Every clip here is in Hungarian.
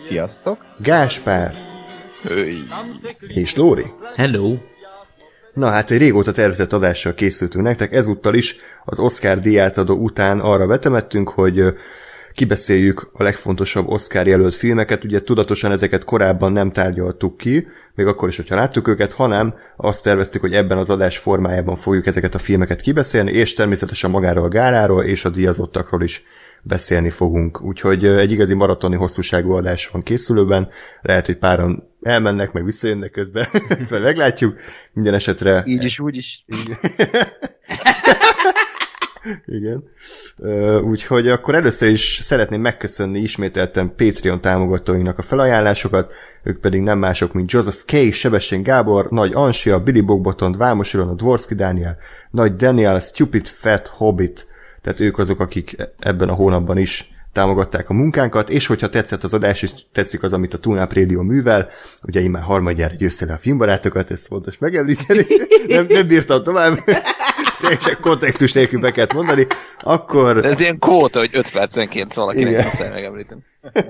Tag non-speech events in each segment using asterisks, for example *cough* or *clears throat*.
Sziasztok! Gáspár Öy. és Lóri. Hello! Na hát egy régóta tervezett adással készültünk nektek, ezúttal is az Oscar díjátadó után arra vetemettünk, hogy kibeszéljük a legfontosabb Oscar jelölt filmeket, ugye tudatosan ezeket korábban nem tárgyaltuk ki, még akkor is, hogyha láttuk őket, hanem azt terveztük, hogy ebben az adás formájában fogjuk ezeket a filmeket kibeszélni, és természetesen magáról a gáráról és a díjazottakról is beszélni fogunk. Úgyhogy egy igazi maratoni hosszúságú adás van készülőben, lehet, hogy páran elmennek, meg visszajönnek közben, *laughs* ezt majd meglátjuk. Minden esetre Így is, úgy is. *laughs* igen. Úgyhogy akkor először is szeretném megköszönni ismételten Patreon támogatóinak a felajánlásokat, ők pedig nem mások, mint Joseph K., Sebestyén Gábor, Nagy Ansia, Billy Bogbotond, Vámos Ilona, Dvorski Dániel, Nagy Daniel, Stupid Fat Hobbit, tehát ők azok, akik ebben a hónapban is támogatták a munkánkat, és hogyha tetszett az adás, és tetszik az, amit a Tunap Radio művel, ugye én már harmadjára győzte le a filmbarátokat, ezt fontos megemlíteni, *laughs* nem, nem bírtam tovább, *laughs* teljesen kontextus nélkül be kellett mondani, akkor, De ez ilyen kóta, hogy 5 percenként valakinek muszáj megemlíteni.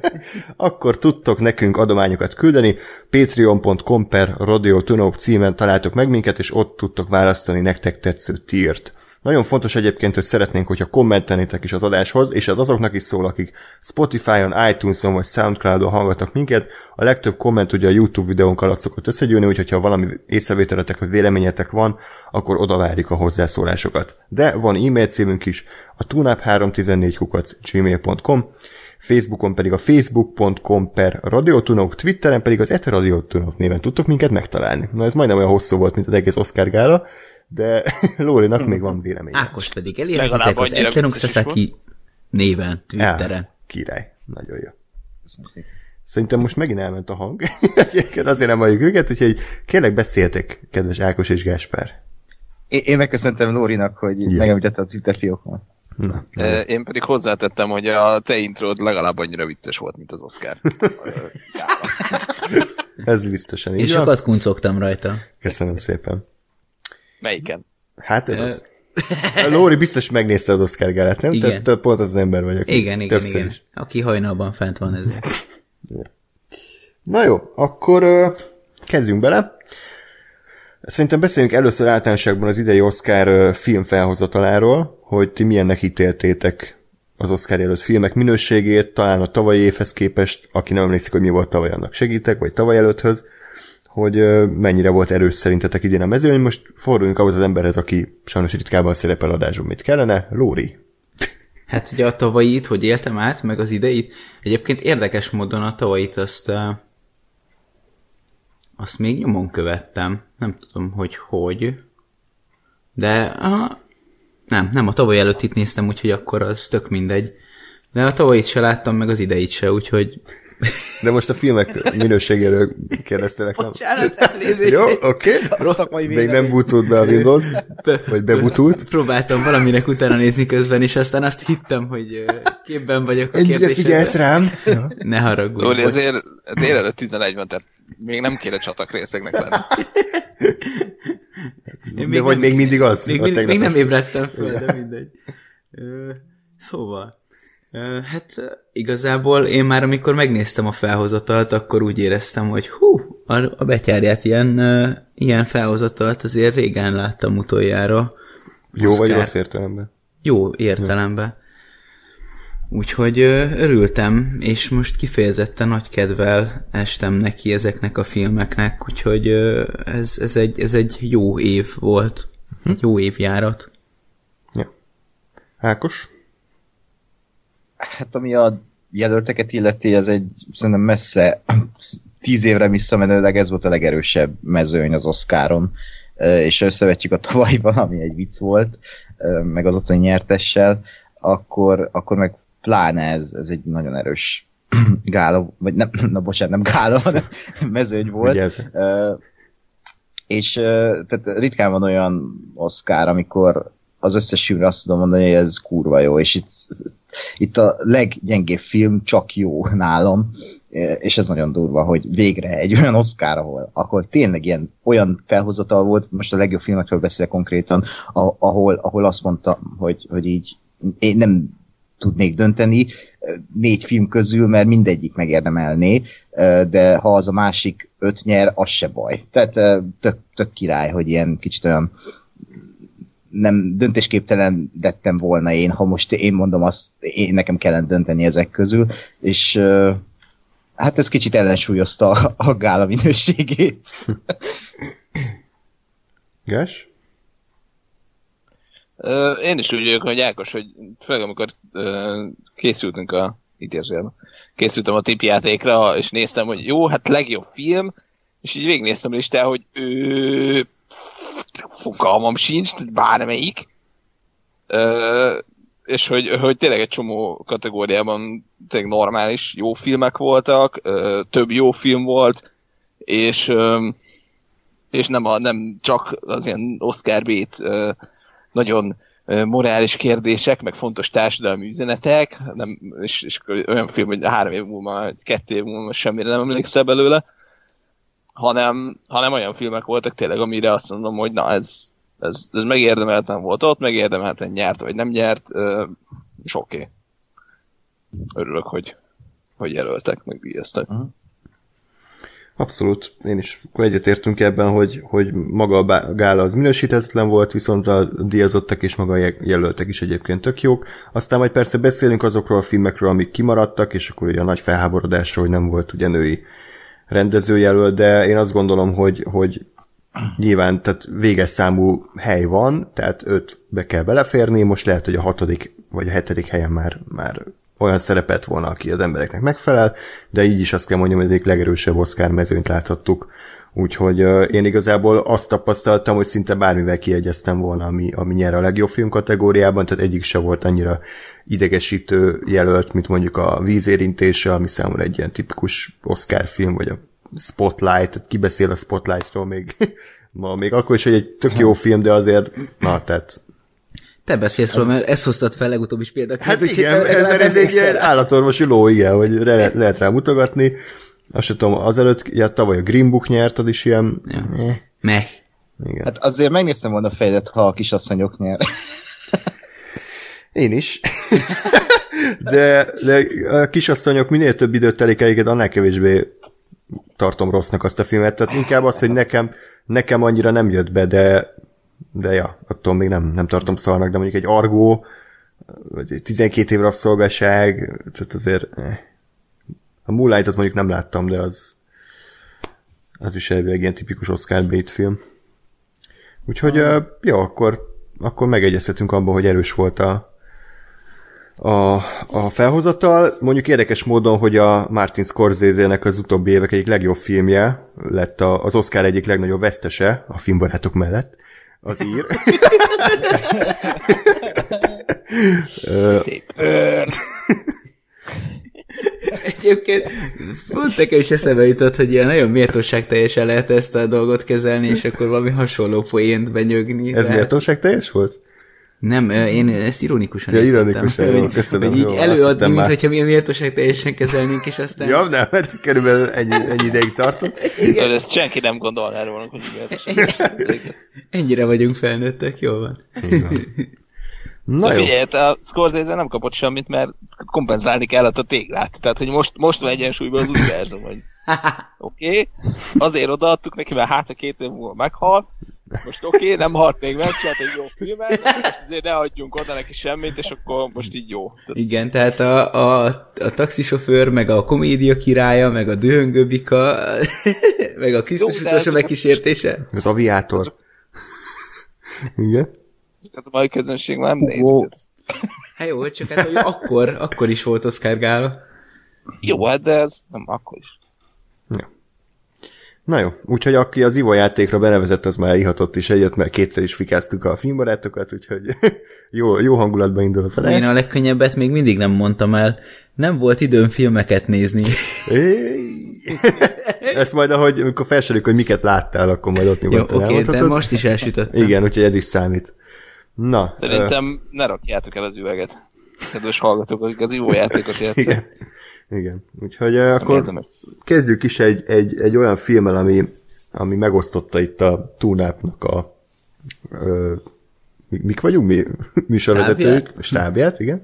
*laughs* akkor tudtok nekünk adományokat küldeni, patreon.com per Radio Tunop címen találtok meg minket, és ott tudtok választani nektek tetsző tírt. Nagyon fontos egyébként, hogy szeretnénk, hogyha kommentelnétek is az adáshoz, és ez azoknak is szól, akik Spotify-on, iTunes-on vagy Soundcloud-on hallgatnak minket. A legtöbb komment ugye a YouTube videónk alatt szokott összegyűlni, úgyhogy ha valami észrevételetek vagy véleményetek van, akkor oda várjuk a hozzászólásokat. De van e-mail címünk is, a tunap314 kukac gmail.com, Facebookon pedig a facebook.com per radiotunok, Twitteren pedig az eteradiotunok néven tudtok minket megtalálni. Na ez majdnem olyan hosszú volt, mint az egész Oscar gála, de *laughs* Lórinak még van véleménye. Ákos pedig elérhetitek az is Sasaki néven, Twitteren. Ja, király. Nagyon jó. Szerintem most megint elment a hang. *laughs* Egyébként azért nem halljuk őket, úgyhogy kérlek beszéltek, kedves Ákos és Gáspár. Én, én megköszöntem Lórinak, hogy Ja. megemlítette a Twitter fiókon. Na, E, Én pedig hozzátettem, hogy a te intród legalább annyira vicces volt, mint az Oscar. *laughs* Ez biztosan így Én sokat kuncogtam rajta. Köszönöm szépen. Melyiken? Hát ez az. *laughs* Lóri biztos megnézte az Oscar gálát, nem? Igen. Tehát pont az ember vagyok. Igen, igen, Többször igen. is. Aki hajnalban fent van ezért. *laughs* Na jó, akkor ö, kezdjünk bele. Szerintem beszéljünk először általánosságban az idei Oscar film felhozataláról, hogy ti milyennek ítéltétek az Oscar jelölt filmek minőségét, talán a tavalyi évhez képest, aki nem emlékszik, hogy mi volt tavaly, annak segítek, vagy tavaly előtthöz, hogy mennyire volt erős szerintetek idén a mezőny. Most forduljunk ahhoz az emberhez, aki sajnos ritkában szerepel adásban, mit kellene. Lóri. Hát ugye a tavalyit, hogy éltem át, meg az ideit. Egyébként érdekes módon a tavalyit azt, azt még nyomon követtem. Nem tudom, hogy hogy. De uh, nem, nem, a tavaly előtt itt néztem, úgyhogy akkor az tök mindegy. De a tavalyit se láttam, meg az ideit se, úgyhogy... De most a filmek minőségéről kérdeztelek, nem? Bocsánat, elnézést. Jó, oké. Szakmai Még nem butult be a Windows, vagy bebutult. Próbáltam valaminek utána nézni közben, és aztán azt hittem, hogy képben vagyok a kérdésre. figyelsz rám? Ja. Ne haragudj. Lóri, azért délelőtt 11 van, tehát még nem kéne csatak részegnek lenni. Én De vagy még mindig az? Még, A még, még nem ébredtem föl, de mindegy. Szóval, hát igazából én már amikor megnéztem a felhozatalt, akkor úgy éreztem, hogy hú, a, betyárját ilyen, ilyen felhozatalt azért régen láttam utoljára. Jó vagy rossz értelemben? Jó értelemben. Úgyhogy örültem, és most kifejezetten nagy kedvel estem neki ezeknek a filmeknek, úgyhogy ez, ez, egy, ez egy jó év volt. Egy jó évjárat. Ja. Ákos? Hát ami a jelölteket illeti, ez egy szerintem messze tíz évre visszamenőleg ez volt a legerősebb mezőny az Oscaron, és összevetjük a tavalyival, ami egy vicc volt, meg az ottani nyertessel, akkor, akkor meg pláne ez, ez egy nagyon erős *clears throat* gála, vagy nem, *clears throat* na bocsánat, nem gála, hanem *laughs* mezőny volt. Vigyázz. És tehát ritkán van olyan Oscar, amikor az összes filmre azt tudom mondani, hogy ez kurva jó, és itt, itt a leggyengébb film csak jó nálam, és ez nagyon durva, hogy végre egy olyan Oscar, ahol, ahol tényleg ilyen olyan felhozatal volt, most a legjobb filmekről beszélek konkrétan, ahol, ahol azt mondtam, hogy, hogy így én nem tudnék dönteni négy film közül, mert mindegyik megérdemelné, de ha az a másik öt nyer, az se baj. Tehát tök, tök király, hogy ilyen kicsit olyan nem döntésképtelen lettem volna én, ha most én mondom azt, én nekem kellene dönteni ezek közül, és hát ez kicsit ellensúlyozta a, a gála minőségét. Gás? Én is úgy vagyok, hogy Ákos, hogy főleg amikor készültünk a idézőjelben, készültem a tipjátékra, és néztem, hogy jó, hát legjobb film, és így végignéztem listán, hogy ő fogalmam sincs, bármelyik. Ö, és hogy, hogy tényleg egy csomó kategóriában tényleg normális jó filmek voltak, ö, több jó film volt, és, ö, és nem, a, nem csak az ilyen Oscar bét nagyon morális kérdések, meg fontos társadalmi üzenetek, nem, és, és olyan film, hogy három év múlva, kettő év múlva semmire nem emlékszel belőle, hanem, hanem olyan filmek voltak tényleg, amire azt mondom, hogy na ez, ez, ez megérdemelten volt ott, megérdemelten nyert, vagy nem nyert, és oké. Okay. Örülök, hogy, hogy jelöltek, meg díjaztak. Uh-huh. Abszolút, én is egyetértünk ebben, hogy, hogy maga a gála az minősítetlen volt, viszont a díjazottak és maga a jelöltek is egyébként tök jók. Aztán majd persze beszélünk azokról a filmekről, amik kimaradtak, és akkor ugye a nagy felháborodásról, hogy nem volt ugye női rendezőjelölt, de én azt gondolom, hogy, hogy nyilván tehát véges számú hely van, tehát öt be kell beleférni, most lehet, hogy a hatodik vagy a hetedik helyen már, már olyan szerepet volna, aki az embereknek megfelel, de így is azt kell mondjam, hogy egyik legerősebb Oscar mezőnyt láthattuk. Úgyhogy uh, én igazából azt tapasztaltam, hogy szinte bármivel kiegyeztem volna, ami, ami nyer a legjobb film kategóriában, tehát egyik se volt annyira idegesítő jelölt, mint mondjuk a vízérintése, ami számomra egy ilyen tipikus Oscar film, vagy a Spotlight, tehát kibeszél a Spotlightról még *laughs* ma, még akkor is, hogy egy tök jó film, de azért, na, tehát te beszélsz róla, mert ezt hoztad fel legutóbb is például. Hát igen, mert ez egy ilyen állatorvosi ló, igen, hogy le, lehet rá mutogatni. Azt sem tudom, azelőtt, ja, tavaly a Green Book nyert, az is ilyen... Ja. Meh. Igen. Hát azért megnéztem volna a fejedet, ha a kisasszonyok nyer. Én is. de, de a kisasszonyok minél több időt telik el, annál kevésbé tartom rossznak azt a filmet, tehát inkább az, hogy nekem, nekem annyira nem jött be, de, de ja, attól még nem, nem tartom szarnak, de mondjuk egy Argó, vagy egy 12 év rabszolgaság, tehát azért eh. A Moonlight-ot mondjuk nem láttam, de az az is egy ilyen tipikus Oscar bait film. Úgyhogy, uh, jó, akkor, akkor megegyezhetünk abban, hogy erős volt a, a, a felhozatal. Mondjuk érdekes módon, hogy a Martin Scorsese-nek az utóbbi évek egyik legjobb filmje lett a, az Oscar egyik legnagyobb vesztese a filmbarátok mellett, az ír. *laughs* Szép. *laughs* Egyébként pont nekem is eszembe jutott, hogy ilyen nagyon méltóságteljesen lehet ezt a dolgot kezelni, és akkor valami hasonló poént benyögni. Ez méltóságteljes volt? Nem, én ezt ironikusan Ja, ironikusan, jó, köszönöm. Hogy így jó, előadni, mint hogyha mi a méltóság teljesen kezelnénk, és aztán... Ja, nem, mert körülbelül ennyi, ennyi ideig tartott. Igen. Ezt senki nem gondolná róla, hogy méltóság. Ennyire vagyunk felnőttek, jól van. Na De jó. figyelj, hát a Scorsese nem kapott semmit, mert kompenzálni kellett a téglát. Tehát, hogy most, most van egyensúlyban az univerzum, hogy *laughs* oké, okay, azért odaadtuk neki, mert hát a két év múlva meghal, most oké, okay, nem halt még meg, csinált egy jó filmet, most azért ne adjunk oda neki semmit, és akkor most így jó. Tehát Igen, tehát a, a, a taxisofőr, meg a komédia királya, meg a dühöngőbika, *laughs* meg a Krisztus utolsó megkísértése. Az aviátor. Igen? Ezeket a mai közönség már nem nézi. Wow. Hát jó, csak hát hogy akkor, akkor is volt Oscar gála. Jó, hát de ez nem akkor is. Na jó, úgyhogy aki az Ivo játékra benevezett, az már ihatott is egyet, mert kétszer is fikáztuk a filmbarátokat, úgyhogy *laughs* jó, jó hangulatban indul az Én adás. a legkönnyebbet még mindig nem mondtam el. Nem volt időm filmeket nézni. *laughs* Ezt majd, ahogy amikor felsoroljuk, hogy miket láttál, akkor majd ott Jó, nyugodtan oké, de most is elsütöttem. Igen, úgyhogy ez is számít. Na, Szerintem ne rakjátok el az üveget. Kedves hallgatók, akik az ivójátékot *laughs* ö, játszák. igen. Igen. Úgyhogy ö, akkor érdemes. kezdjük is egy, egy, egy olyan filmmel, ami, ami megosztotta itt a túnápnak a ö, mi- mik vagyunk mi? *laughs* Műsorvezetők? Stábját? Igen.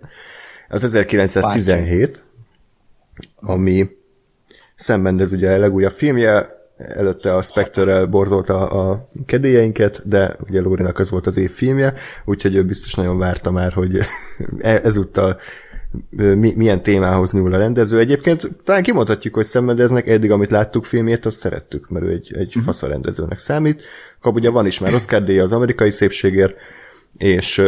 Az 1917, ami Sam Mendes ugye a legújabb filmje, előtte a Spectre-rel borzolta a kedélyeinket, de ugye Lórinak az volt az év filmje, úgyhogy ő biztos nagyon várta már, hogy *laughs* e- ezúttal mi, milyen témához nyúl a rendező. Egyébként talán kimondhatjuk, hogy Sam Mendesnek eddig, amit láttuk filmjét, azt szerettük, mert ő egy, egy uh-huh. fasz a rendezőnek számít. Kap ugye van is már Oscar díja az amerikai szépségért, és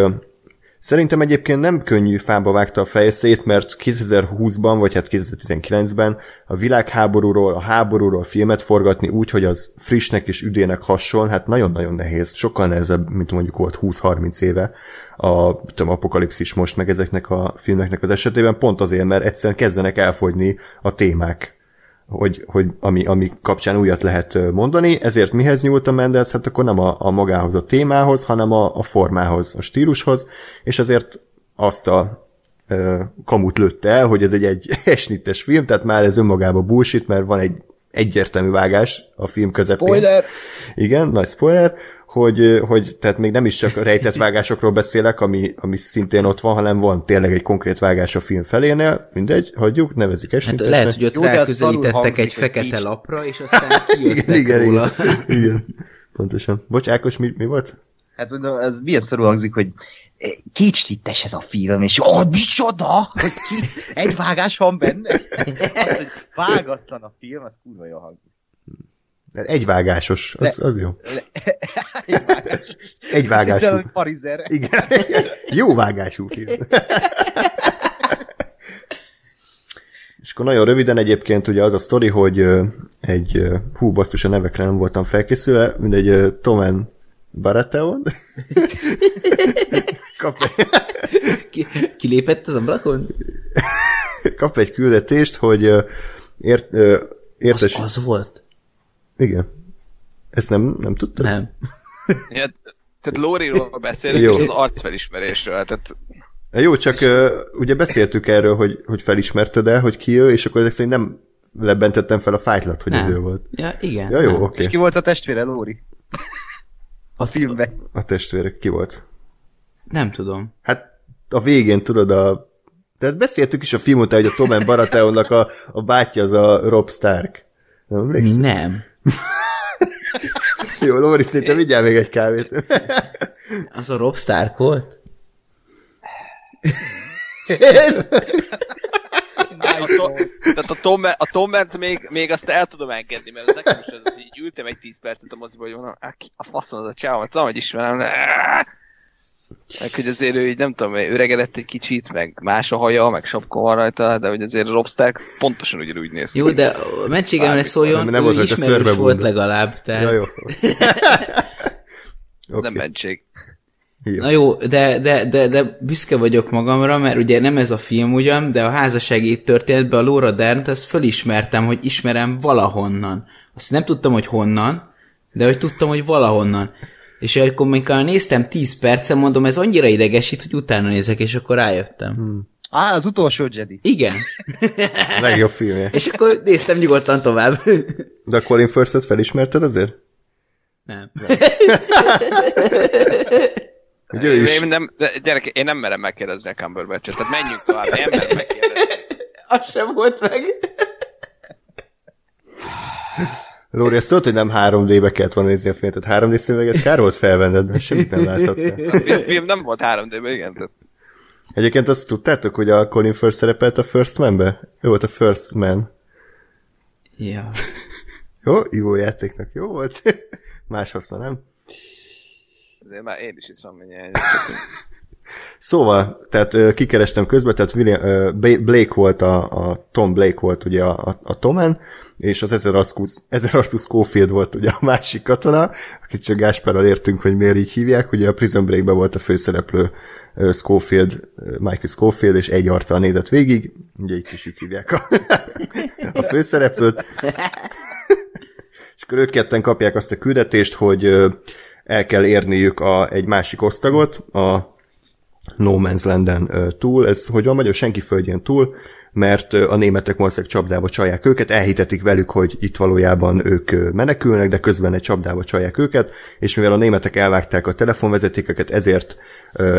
Szerintem egyébként nem könnyű fába vágta a fejszét, mert 2020-ban, vagy hát 2019-ben a világháborúról, a háborúról filmet forgatni úgy, hogy az frissnek és üdének hasonl, hát nagyon-nagyon nehéz. Sokkal nehezebb, mint mondjuk volt 20-30 éve a tudom, apokalipszis most, meg ezeknek a filmeknek az esetében, pont azért, mert egyszerűen kezdenek elfogyni a témák hogy, hogy ami, ami kapcsán újat lehet mondani, ezért mihez nyúlt a Mendes? Hát akkor nem a, a magához a témához, hanem a, a formához, a stílushoz, és azért azt a ö, kamut lőtte el, hogy ez egy, egy *laughs* esnittes film, tehát már ez önmagában bullshit, mert van egy egyértelmű vágás a film közepén. Spoiler! Igen, nagy spoiler, hogy, hogy tehát még nem is csak rejtett vágásokról beszélek, ami, ami szintén ott van, hanem van tényleg egy konkrét vágás a film felénél, mindegy, hagyjuk, nevezzük Hát esnittesnek. lehet, hogy ott Jó, ráközelítettek egy fekete nincs. lapra, és aztán *laughs* kijöttek igen, igen, róla. igen, igen. Pontosan. Bocs, Ákos, mi, mi volt? Hát mondom, ez milyen szarul hangzik, hogy eh, kétslittes ez a film, és ó, micsoda, hogy ki, egy vágás van benne. Az, *laughs* hogy vágatlan a film, az kurva jó hangzik. Egyvágásos, az, az jó. *laughs* Egy vágás. Egyvágású. Mint a Parizer. Igen. Jó vágású film. *laughs* És akkor nagyon röviden egyébként ugye az a sztori, hogy egy, hú, basszus, a nevekre nem voltam felkészülve, mindegy ö, Tomen Baratheon *laughs* kap, egy, Ki, kilépett az ablakon? kap egy küldetést, hogy ért, ö, Az, értes... az volt? Igen. Ezt nem, nem tudtad? Nem. Ja, tehát Lóriról *laughs* beszélünk, Jó. és az arcfelismerésről. Tehát Jó, csak ö, ugye beszéltük erről, hogy, hogy felismerted el, hogy ki ő, és akkor ezek szerint nem lebentettem fel a fájtlat, hogy ez ő volt. Ja, igen. Ja, jó, oké. És ki volt a testvére, Lóri? A filmben. A testvérek ki volt? Nem tudom. Hát a végén tudod a... De ezt beszéltük is a film után, hogy a Tomen Baratheonnak a, a bátyja az a Rob Stark. Nem emlékszel? Nem. *laughs* Jó, Lóri, szerintem vigyál még egy kávét. Az a Rob Stark volt? a, to, tehát a, Tom, a Tomet még, még azt el tudom engedni, mert az nekem is az, hogy így ültem egy 10 percet a moziba, hogy mondom, "Á, ki a faszom az a csávat, tudom, hogy ismerem, de... Meg hogy azért ő így nem tudom, öregedett egy kicsit, meg más a haja, meg sapka van rajta, de hogy azért a Rob Stark pontosan ugyanúgy néz ki. Jó, de mentségemre szóljon, Nem, nem ő volt rajta ismerős volt legalább. Tehát... Ja, jó. *laughs* Ez nem mentség. Jó. Na jó, de, de, de, de büszke vagyok magamra, mert ugye nem ez a film ugyan, de a házassági történetben a Laura Dernt, azt fölismertem, hogy ismerem valahonnan. Azt nem tudtam, hogy honnan, de hogy tudtam, hogy valahonnan. És akkor amikor néztem 10 percen, mondom, ez annyira idegesít, hogy utána nézek, és akkor rájöttem. Hmm. Á, az utolsó Jedi. Igen. *laughs* A legjobb filmje. És akkor néztem nyugodtan tovább. De a Colin Firth-et felismerted azért? nem. *laughs* Hogy ő is... Én nem, de gyerek, én nem merem megkérdezni a Cumberbatch-et, tehát menjünk tovább, én nem merem megkérdezni. Az sem volt meg. *laughs* Lóri, ezt tudod, hogy nem 3D-be kellett volna nézni a filmet, tehát 3D szöveget kár volt felvenned, mert semmit nem *laughs* látottál. A film- film nem volt 3D-ben, igen. Tehát Egyébként azt tudtátok, hogy a Colin Firth szerepelt a First Man-be? Ő volt a First Man. Ja. Jó? Ivó játéknak jó volt. *laughs* Más haszna, nem? azért már én is iszom mindjárt. Szóval, tehát kikerestem közben, tehát William, Blake volt a, a Tom Blake volt ugye a, a, a Tomen, és az Ezer Arcus, Ezer Arcus Schofield volt ugye a másik katona, akit csak Gáspárral értünk, hogy miért így hívják, ugye a Prison Break-ben volt a főszereplő Schofield, Michael Schofield, és egy arccal nézett végig, ugye itt is így hívják a, a főszereplőt, és akkor ők ketten kapják azt a küldetést, hogy el kell érniük a, egy másik osztagot, a No Man's Land-en túl. Ez, hogy van magyar, senki földjén túl, mert a németek valószínűleg csapdába csalják őket, elhitetik velük, hogy itt valójában ők menekülnek, de közben egy csapdába csalják őket, és mivel a németek elvágták a telefonvezetékeket, ezért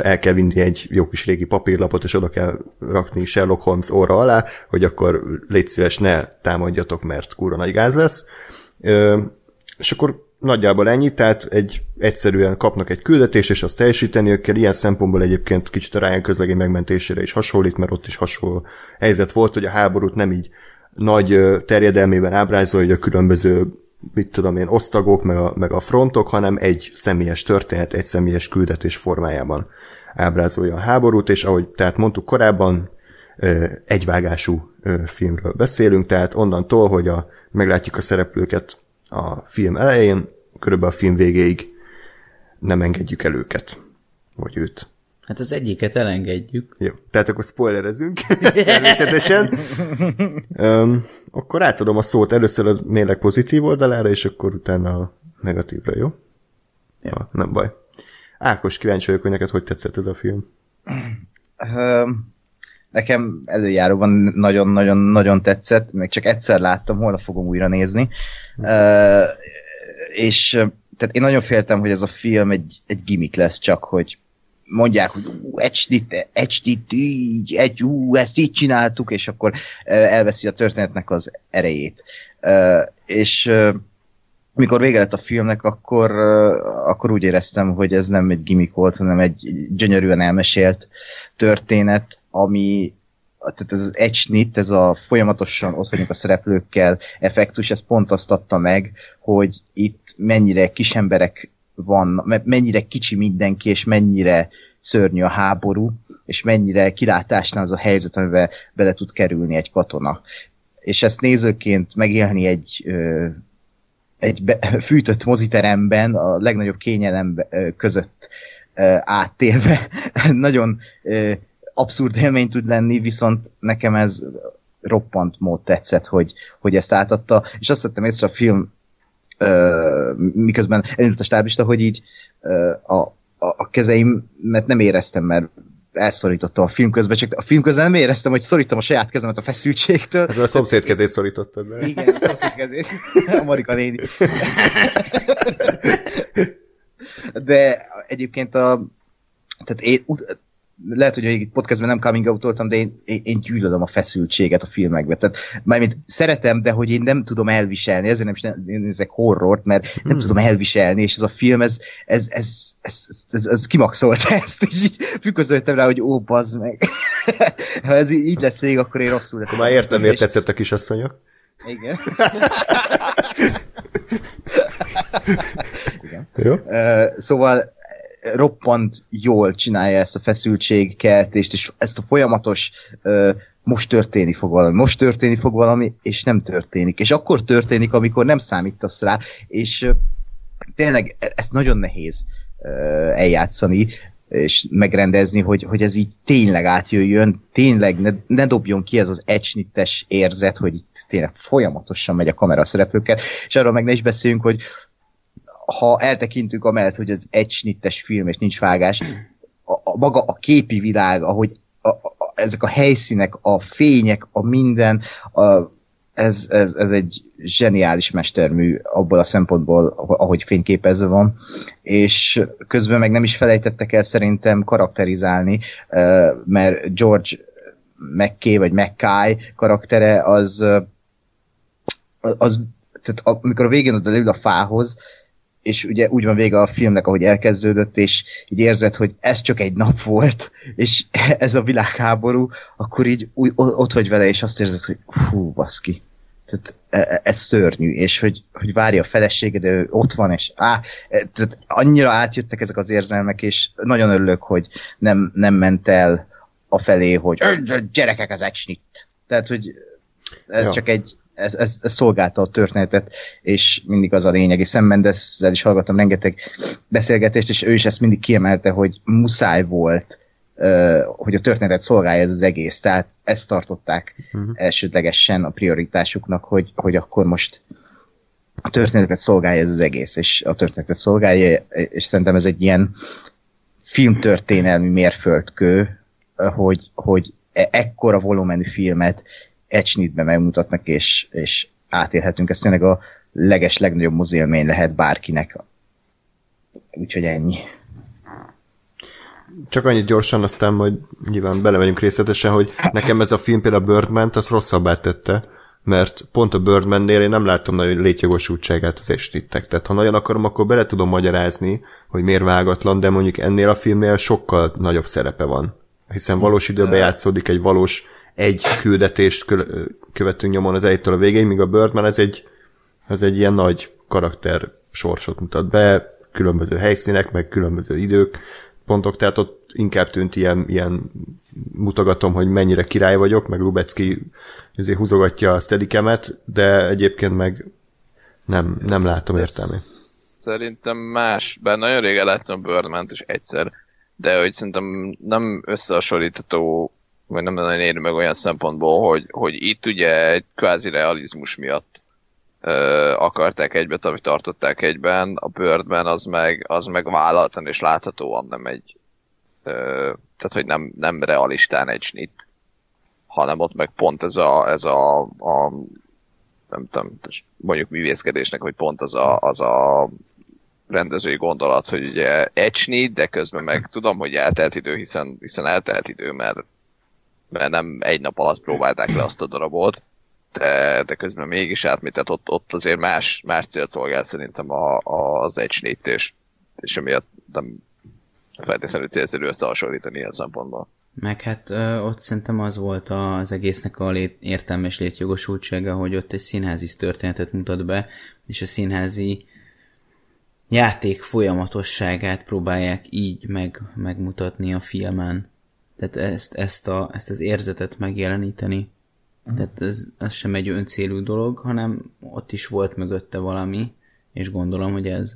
el kell vinni egy jó kis régi papírlapot, és oda kell rakni Sherlock Holmes óra alá, hogy akkor légy szíves, ne támadjatok, mert kurva nagy gáz lesz. És akkor nagyjából ennyi, tehát egy, egyszerűen kapnak egy küldetést, és azt teljesíteniük kell. Ilyen szempontból egyébként kicsit a Ryan közlegény megmentésére is hasonlít, mert ott is hasonló helyzet volt, hogy a háborút nem így nagy terjedelmében ábrázolja, hogy a különböző mit tudom én, osztagok, meg a, meg a frontok, hanem egy személyes történet, egy személyes küldetés formájában ábrázolja a háborút, és ahogy tehát mondtuk korábban, egyvágású filmről beszélünk, tehát onnantól, hogy a, meglátjuk a szereplőket a film elején, körülbelül a film végéig nem engedjük el őket. Vagy őt. Hát az egyiket elengedjük. Jó, tehát akkor spoilerezünk, *laughs* természetesen. um, akkor átadom a szót először az mérleg pozitív oldalára, és akkor utána a negatívra, jó? Ja. Ha, nem baj. Ákos, kíváncsi vagyok, hogy neked hogy tetszett ez a film. Nekem előjáróban nagyon-nagyon-nagyon tetszett, még csak egyszer láttam, holnap fogom újra nézni. Ö, és tehát én nagyon féltem, hogy ez a film egy, egy gimmick lesz, csak hogy mondják, hogy HD-t, így, egy, ú, ezt így csináltuk, és akkor elveszi a történetnek az erejét. Ö, és ö, mikor vége lett a filmnek, akkor, akkor úgy éreztem, hogy ez nem egy gimmick volt, hanem egy gyönyörűen elmesélt történet, ami tehát ez az egy snit, ez a folyamatosan ott vagyunk a szereplőkkel effektus, ez pont azt adta meg, hogy itt mennyire kis emberek van, mennyire kicsi mindenki, és mennyire szörnyű a háború, és mennyire kilátásnál az a helyzet, amiben bele tud kerülni egy katona. És ezt nézőként megélni egy egy be, *laughs* fűtött moziteremben, a legnagyobb kényelem között ö, *laughs* nagyon abszurd élmény tud lenni, viszont nekem ez roppant mód tetszett, hogy, hogy ezt átadta, és azt vettem észre a film ö, miközben elindult a stáblista, hogy így ö, a, a, a kezeimet nem éreztem, mert elszorítottam a film közben, csak a film közben nem éreztem, hogy szorítom a saját kezemet a feszültségtől. Hát a szomszéd kezét szorítottad be. Igen, a szomszéd kezét. A Marika néni. *laughs* De egyébként a tehát én, lehet, hogy itt podcastben nem coming out de én, én, én gyűlölöm a feszültséget a filmekbe. Tehát mármint szeretem, de hogy én nem tudom elviselni, ezért nem is nézek horrort, mert nem hmm. tudom elviselni, és ez a film, ez, ez, ez, ez, ez, ez kimaxolta *laughs* ezt, és így függözöltem rá, hogy ó, bazd meg. *laughs* ha ez így lesz végig, akkor én rosszul leszek. Már értem, miért tetszett a kisasszonyok. Igen. *laughs* Igen. Jó. Uh, szóval roppant jól csinálja ezt a feszültségkeltést, és ezt a folyamatos uh, most történik fog valami, most történik fog valami, és nem történik. És akkor történik, amikor nem számítasz rá, és uh, tényleg e-, ezt nagyon nehéz uh, eljátszani, és megrendezni, hogy, hogy ez így tényleg átjöjjön, tényleg ne, ne dobjon ki ez az ecsnittes érzet, hogy itt tényleg folyamatosan megy a kamera szereplőkkel, és arról meg ne is beszéljünk, hogy ha eltekintünk amellett, hogy ez egy snittes film, és nincs vágás, a, a maga a képi világ, ahogy a, a, ezek a helyszínek, a fények, a minden, a, ez, ez, ez egy zseniális mestermű abból a szempontból, ahogy fényképezve van, és közben meg nem is felejtettek el szerintem karakterizálni, mert George McKay vagy McKay karaktere az az tehát amikor a végén oda leül a fához, és ugye úgy van vége a filmnek, ahogy elkezdődött, és így érzed, hogy ez csak egy nap volt, és *laughs* ez a világháború, akkor így úgy, ott vagy vele, és azt érzed, hogy fú, baszki. Tehát e- ez szörnyű, és hogy, hogy várja a feleséged, de ő ott van, és á, e, tehát annyira átjöttek ezek az érzelmek, és nagyon örülök, hogy nem, nem ment el a felé, hogy "Ö, gyerekek az ecsnit. Tehát, hogy ez Ja. csak egy, ez, ez, ez szolgálta a történetet, és mindig az a lényeg, és Sam Mendes-zel is hallgattam rengeteg beszélgetést, és ő is ezt mindig kiemelte, hogy muszáj volt, hogy a történetet szolgálja ez az egész, tehát ezt tartották uh-huh. elsődlegesen a prioritásuknak, hogy, hogy akkor most a történetet szolgálja ez az egész, és a történetet szolgálja, és szerintem ez egy ilyen filmtörténelmi mérföldkő, hogy, hogy e- ekkora volumenű filmet ecsnitbe megmutatnak, és, és átélhetünk. Ez tényleg a leges, legnagyobb mozélmény lehet bárkinek. Úgyhogy ennyi. Csak annyit gyorsan, aztán majd nyilván belemegyünk részletesen, hogy nekem ez a film például a Birdman-t, az rosszabbá tette, mert pont a Birdman-nél én nem látom nagyon létjogosultságát az estittek. Tehát ha nagyon akarom, akkor bele tudom magyarázni, hogy miért vágatlan, de mondjuk ennél a filmnél sokkal nagyobb szerepe van. Hiszen valós időben játszódik egy valós egy küldetést kö- követünk nyomon az elejétől a végéig, míg a Birdman ez egy, ez egy ilyen nagy karakter sorsot mutat be, különböző helyszínek, meg különböző idők, pontok, tehát ott inkább tűnt ilyen, ilyen mutogatom, hogy mennyire király vagyok, meg Lubecki azért húzogatja a steadikemet, de egyébként meg nem, nem látom értelmét. Szerintem más, bár nagyon régen láttam a birdman is egyszer, de hogy szerintem nem összehasonlítható, vagy nem nagyon éri meg olyan szempontból, hogy, hogy itt ugye egy kvázi realizmus miatt ö, akarták egybe, amit tartották egyben, a Birdman az meg, az meg vállaltan és láthatóan nem egy, ö, tehát hogy nem, nem realistán egy snit, hanem ott meg pont ez a, ez a, a nem tudom, mondjuk művészkedésnek, hogy pont az a, az a rendezői gondolat, hogy ugye ecsni, de közben meg tudom, hogy eltelt idő, hiszen, hiszen eltelt idő, mert, mert nem egy nap alatt próbálták le azt a darabot, de, de közben mégis átmegy, tehát ott, ott azért más, más célt szolgál szerintem a, a, az ecsnit, és, és emiatt nem feltétlenül célszerű összehasonlítani ilyen szempontból. Meg hát ö, ott szerintem az volt az egésznek a lét, értelme és létjogosultsága, hogy ott egy színházi történetet mutat be, és a színházi játék folyamatosságát próbálják így meg, megmutatni a filmen. Tehát ezt, ezt, a, ezt az érzetet megjeleníteni. Tehát ez, ez sem egy öncélú dolog, hanem ott is volt mögötte valami, és gondolom, hogy ez.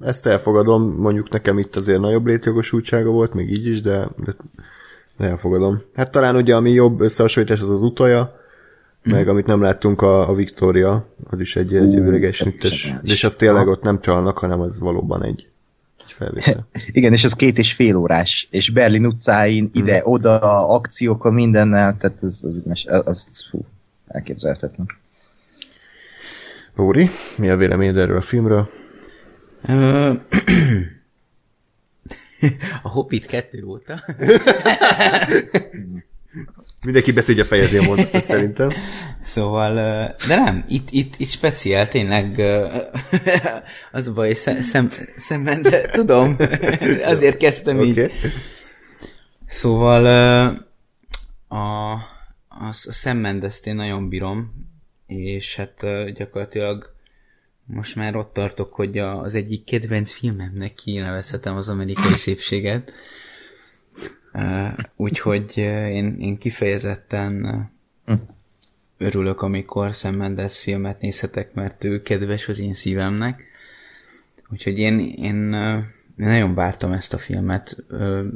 Ezt elfogadom, mondjuk nekem itt azért nagyobb létjogosultsága volt, még így is, de, de elfogadom. Hát talán ugye ami jobb összehasonlítás az az utaja, meg amit nem láttunk a, a Victoria, az is egy, egy üveges nittes, zseniális. és az tényleg ott nem csalnak, hanem az valóban egy felvétel. *laughs* Igen, és az két és fél órás, és Berlin utcáin, ide-oda, akciókkal, mindennel, tehát az, az, az, az, fú, elképzelhetetlen. Lóri, mi a véleményed erről a filmről? *coughs* A Hobbit 2 óta. *laughs* *laughs* Mindenki be tudja fejezni a mondatot *laughs* szerintem. Szóval, de nem, itt, itt, itt speciál, tényleg *laughs* az a baj, szem, szem, szemben, de tudom, *laughs* azért kezdtem így. Okay. Szóval ö, a, a, a Sam Mendes-t én nagyon bírom, és hát gyakorlatilag most már ott tartok, hogy az egyik kedvenc filmemnek kinevezhetem az amerikai szépséget. Úgyhogy én, én kifejezetten ö, örülök, amikor Sam Mendes filmet nézhetek, mert ő kedves az én szívemnek. Úgyhogy én, én, én nagyon vártam ezt a filmet,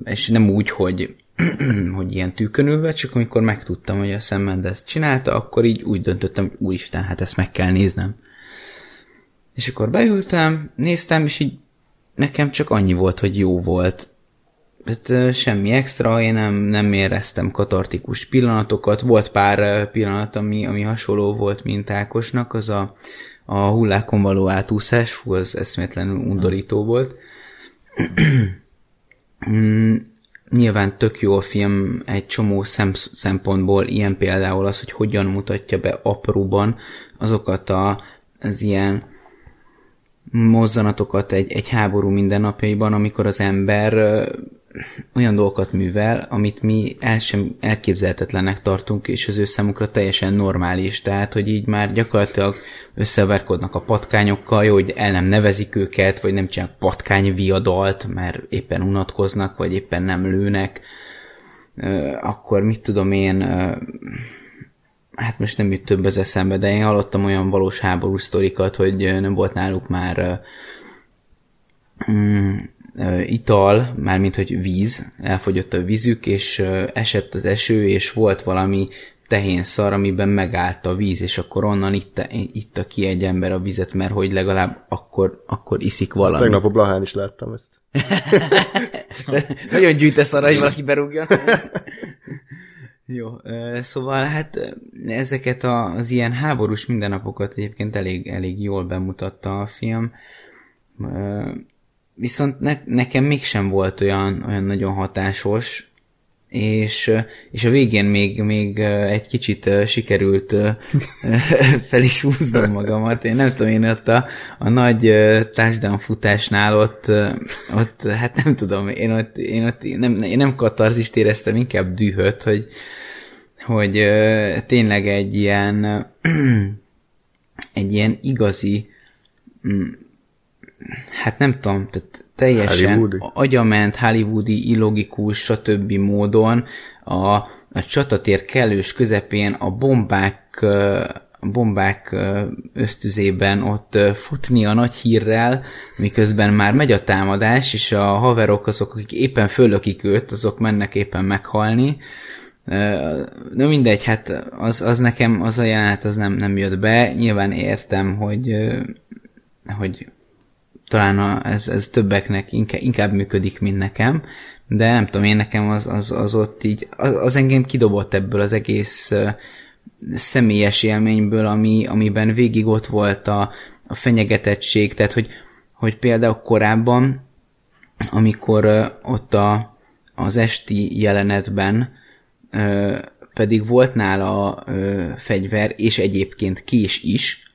és nem úgy, hogy, *clears throat* hogy ilyen tűkönülve, csak amikor megtudtam, hogy a Sam Mendes csinálta, akkor így úgy döntöttem, hogy úristen, hát ezt meg kell néznem. És akkor beültem, néztem, és így nekem csak annyi volt, hogy jó volt. Hát semmi extra, én nem, nem éreztem katartikus pillanatokat. Volt pár pillanat, ami, ami hasonló volt, mint Ákosnak, az a, a hullákon való átúszás, fú, az eszméletlenül undorító volt. *clears throat* Mm, Nyilván tök jó a film egy csomó szem, szempontból, ilyen például az, hogy hogyan mutatja be apróban azokat a, az ilyen mozzanatokat egy, egy háború mindennapjaiban, amikor az ember olyan dolgokat művel, amit mi el sem elképzelhetetlennek tartunk, és az ő számukra teljesen normális. Tehát, hogy így már gyakorlatilag összeverkodnak a patkányokkal, jó, hogy el nem nevezik őket, vagy nem csinálnak patkányviadalt, mert éppen unatkoznak, vagy éppen nem lőnek. Akkor mit tudom én, hát most nem jut több az eszembe, de én hallottam olyan valós háború sztorikat, hogy nem volt náluk már mm, ital, mármint hogy víz, elfogyott a vízük, és esett az eső, és volt valami tehén szar, amiben megállt a víz, és akkor onnan itta, itta ki egy ember a vizet, mert hogy legalább akkor, akkor iszik Ezt valami. tegnap a Blahán is láttam ezt. *laughs* Nagyon gyűjtesz arra, hogy valaki berúgjon. *laughs* Jó, szóval hát ezeket a, az ilyen háborús mindennapokat egyébként elég, elég jól bemutatta a film. Viszont ne, nekem mégsem volt olyan, olyan nagyon hatásos, és, ö, és a végén még, még ö, egy kicsit ö, sikerült *laughs* fel is húznom magamat. Én nem tudom, én ott a, a nagy touchdown futásnál ott, ott, hát nem tudom, én ott, én ott nem, én nem katarzist éreztem, inkább dühöt, hogy, hogy tényleg egy ilyen *clears throat* egy ilyen igazi mm, hát nem tudom, tehát teljesen Hollywoodi? agyament, hollywoodi, illogikus, stb. módon a, a csatatér kellős közepén a bombák bombák ösztüzében ott futni a nagy hírrel, miközben már megy a támadás, és a haverok azok, akik éppen fölökik őt, azok mennek éppen meghalni. Na mindegy, hát az, az nekem, az a jelenet az nem, nem jött be. Nyilván értem, hogy, hogy talán a, ez, ez többeknek inkább, inkább működik, mint nekem, de nem tudom, én nekem az, az, az ott így, az, az engem kidobott ebből az egész ö, személyes élményből, ami, amiben végig ott volt a, a fenyegetettség, tehát hogy, hogy például korábban, amikor ö, ott a, az esti jelenetben ö, pedig volt nála ö, fegyver, és egyébként kés is,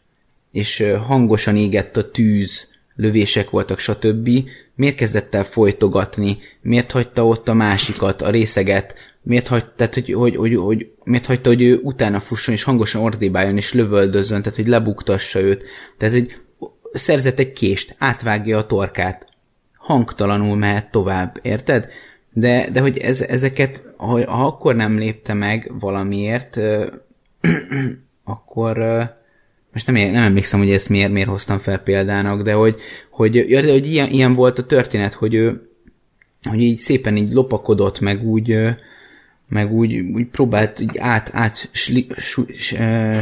és hangosan égett a tűz, lövések voltak, stb. Miért kezdett el folytogatni? Miért hagyta ott a másikat, a részeget? Miért hagyta, tehát, hogy, hogy, hogy, hogy, miért hagyta, hogy ő utána fusson, és hangosan ordibáljon, és lövöldözzön, tehát, hogy lebuktassa őt? Tehát, hogy szerzett egy kést, átvágja a torkát, hangtalanul mehet tovább, érted? De, de hogy ez, ezeket, ha, ha akkor nem lépte meg valamiért, *clears throat* akkor most nem, nem emlékszem, hogy ezt miért, miért hoztam fel példának, de hogy, hogy, ja, de, hogy ilyen, ilyen volt a történet, hogy ő hogy így szépen így lopakodott, meg úgy, meg úgy, úgy próbált így át, át sli, su, s,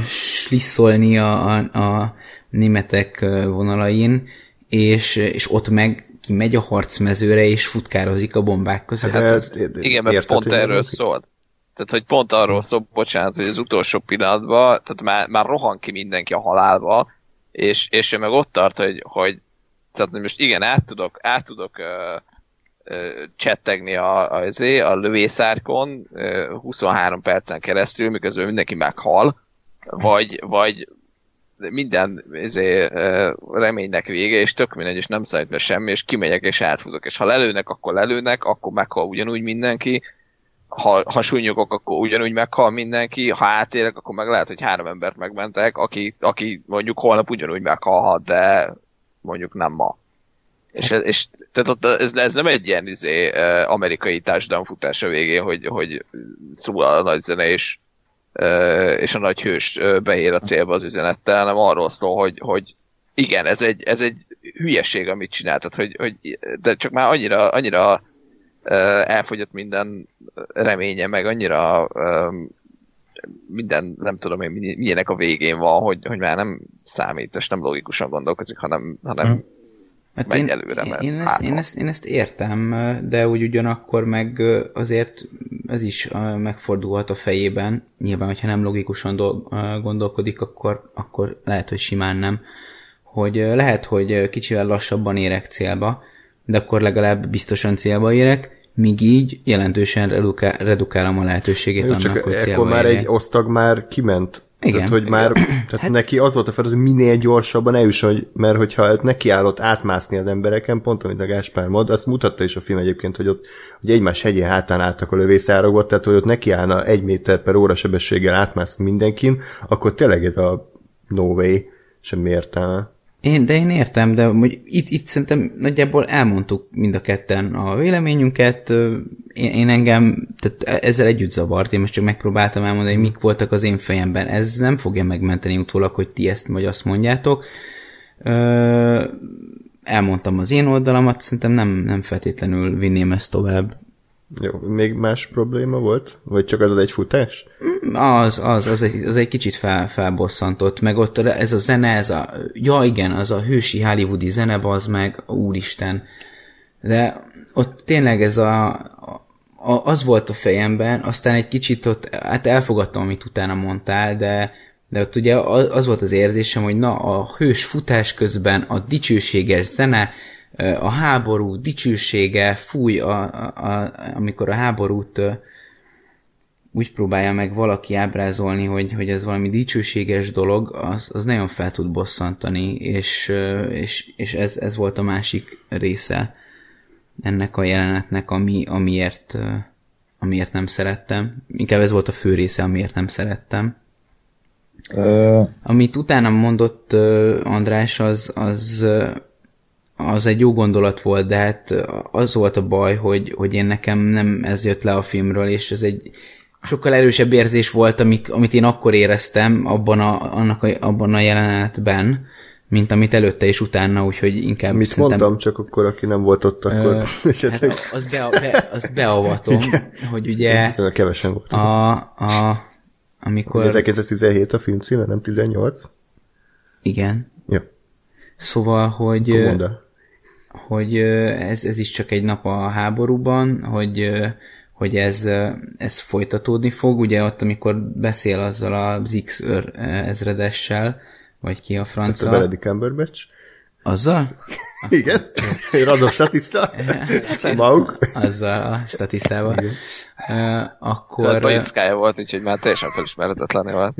slisszolni a, a, a németek vonalain, és, és ott meg kimegy a harcmezőre, és futkározik a bombák között. Hát, Hát, hát, Igen, mert pont erről szólt. Tehát, hogy pont arról szól, bocsánat, hogy az utolsó pillanatban, tehát már, már rohan ki mindenki a halálba, és, és ő meg ott tart, hogy, hogy tehát most igen, át tudok, át tudok ö, ö, csettegni a, a, a, a lövészárkon ö, 23 percen keresztül, miközben mindenki meghal, vagy, vagy minden izé, ö, reménynek vége, és tök mindegy, és nem számít be semmi, és kimegyek, és átfutok. És ha lelőnek, akkor lelőnek, akkor meghal ugyanúgy mindenki, ha, ha súlyogok, akkor ugyanúgy meghal mindenki, ha átérek, akkor meg lehet, hogy három embert megmentek, aki, aki mondjuk holnap ugyanúgy meghalhat, de mondjuk nem ma. És, ez- és tehát ez, ez nem egy ilyen izé, amerikai társadalomfutás a végén, hogy, hogy szól a nagy zene, és, és a nagy hős beér a célba az üzenettel, hanem arról szól, hogy, hogy igen, ez egy, ez egy hülyeség, amit csináltad, hogy, hogy de csak már annyira, annyira elfogyott minden reménye, meg annyira minden, nem tudom én, mi- milyenek a végén van, hogy, hogy már nem számít, és nem logikusan gondolkozik, hanem, hanem Hát Menj én, előre, mert én, ezt, én, ezt, én ezt értem, de úgy ugyanakkor meg azért ez is megfordulhat a fejében. Nyilván, hogyha nem logikusan dol- gondolkodik, akkor, akkor lehet, hogy simán nem. Hogy lehet, hogy kicsivel lassabban érek célba, de akkor legalább biztosan célba érek, míg így jelentősen redukál, redukálom a lehetőségét Jó, annak, csak hogy ekkor már egy osztag már kiment Igen. Tehát, hogy már, tehát hát... neki az volt a feladat, hogy minél gyorsabban eljusson, mert hogyha neki állott átmászni az embereken, pont amit a Gáspár mond, azt mutatta is a film egyébként, hogy ott hogy egymás hegyén hátán álltak a lövészárokba, tehát hogy ott neki állna egy méter per óra sebességgel átmászni mindenkin, akkor tényleg ez a no way, semmi értelme. Én, de én értem, de hogy itt, itt szerintem nagyjából elmondtuk mind a ketten a véleményünket. Én, én engem tehát ezzel együtt zavart, én most csak megpróbáltam elmondani, mik voltak az én fejemben. Ez nem fogja megmenteni utólag, hogy ti ezt vagy azt mondjátok. Elmondtam az én oldalamat, szerintem nem, nem feltétlenül vinném ezt tovább. Jó, még más probléma volt? Vagy csak az az egy futás? Az, az, az egy, az egy kicsit fel, felbosszantott, meg ott ez a zene, ez a, ja igen, az a hősi hollywoodi zene, az meg, úristen. De ott tényleg ez a, a, az volt a fejemben, aztán egy kicsit ott, hát elfogadtam, amit utána mondtál, de, de ott ugye az volt az érzésem, hogy na, a hős futás közben a dicsőséges zene, a háború dicsősége, fúj, a, a, a, amikor a háborút úgy próbálja meg valaki ábrázolni, hogy, hogy ez valami dicsőséges dolog, az, az nagyon fel tud bosszantani, és, és, és ez, ez volt a másik része ennek a jelenetnek, ami, amiért, amiért nem szerettem. Inkább ez volt a fő része, amiért nem szerettem. Uh... Amit utána mondott András, az, az az egy jó gondolat volt, de hát az volt a baj, hogy, hogy én nekem nem ez jött le a filmről, és ez egy sokkal erősebb érzés volt, amik, amit én akkor éreztem abban a, annak a, abban a jelenetben, mint amit előtte és utána, úgyhogy inkább Mit szerintem, mondtam, csak akkor, aki nem volt ott, akkor ö, hát *laughs* az, be, be, az beavatom, hogy ugye Viszont kevesen volt. A, a, amikor... 1917 a film címe, nem 18? Igen. Ja. Szóval, hogy... Komanda hogy ez, ez is csak egy nap a háborúban, hogy, hogy ez, ez folytatódni fog. Ugye ott, amikor beszél azzal az X ezredessel, vagy ki a franca. Tehát a Benedict Cumberbatch. Azzal? *laughs* Igen. Radó statiszta. *laughs* Smaug. Azzal a statisztával. Igen. Uh, akkor... Hát bajuszkája volt, úgyhogy már teljesen felismeretetlené volt.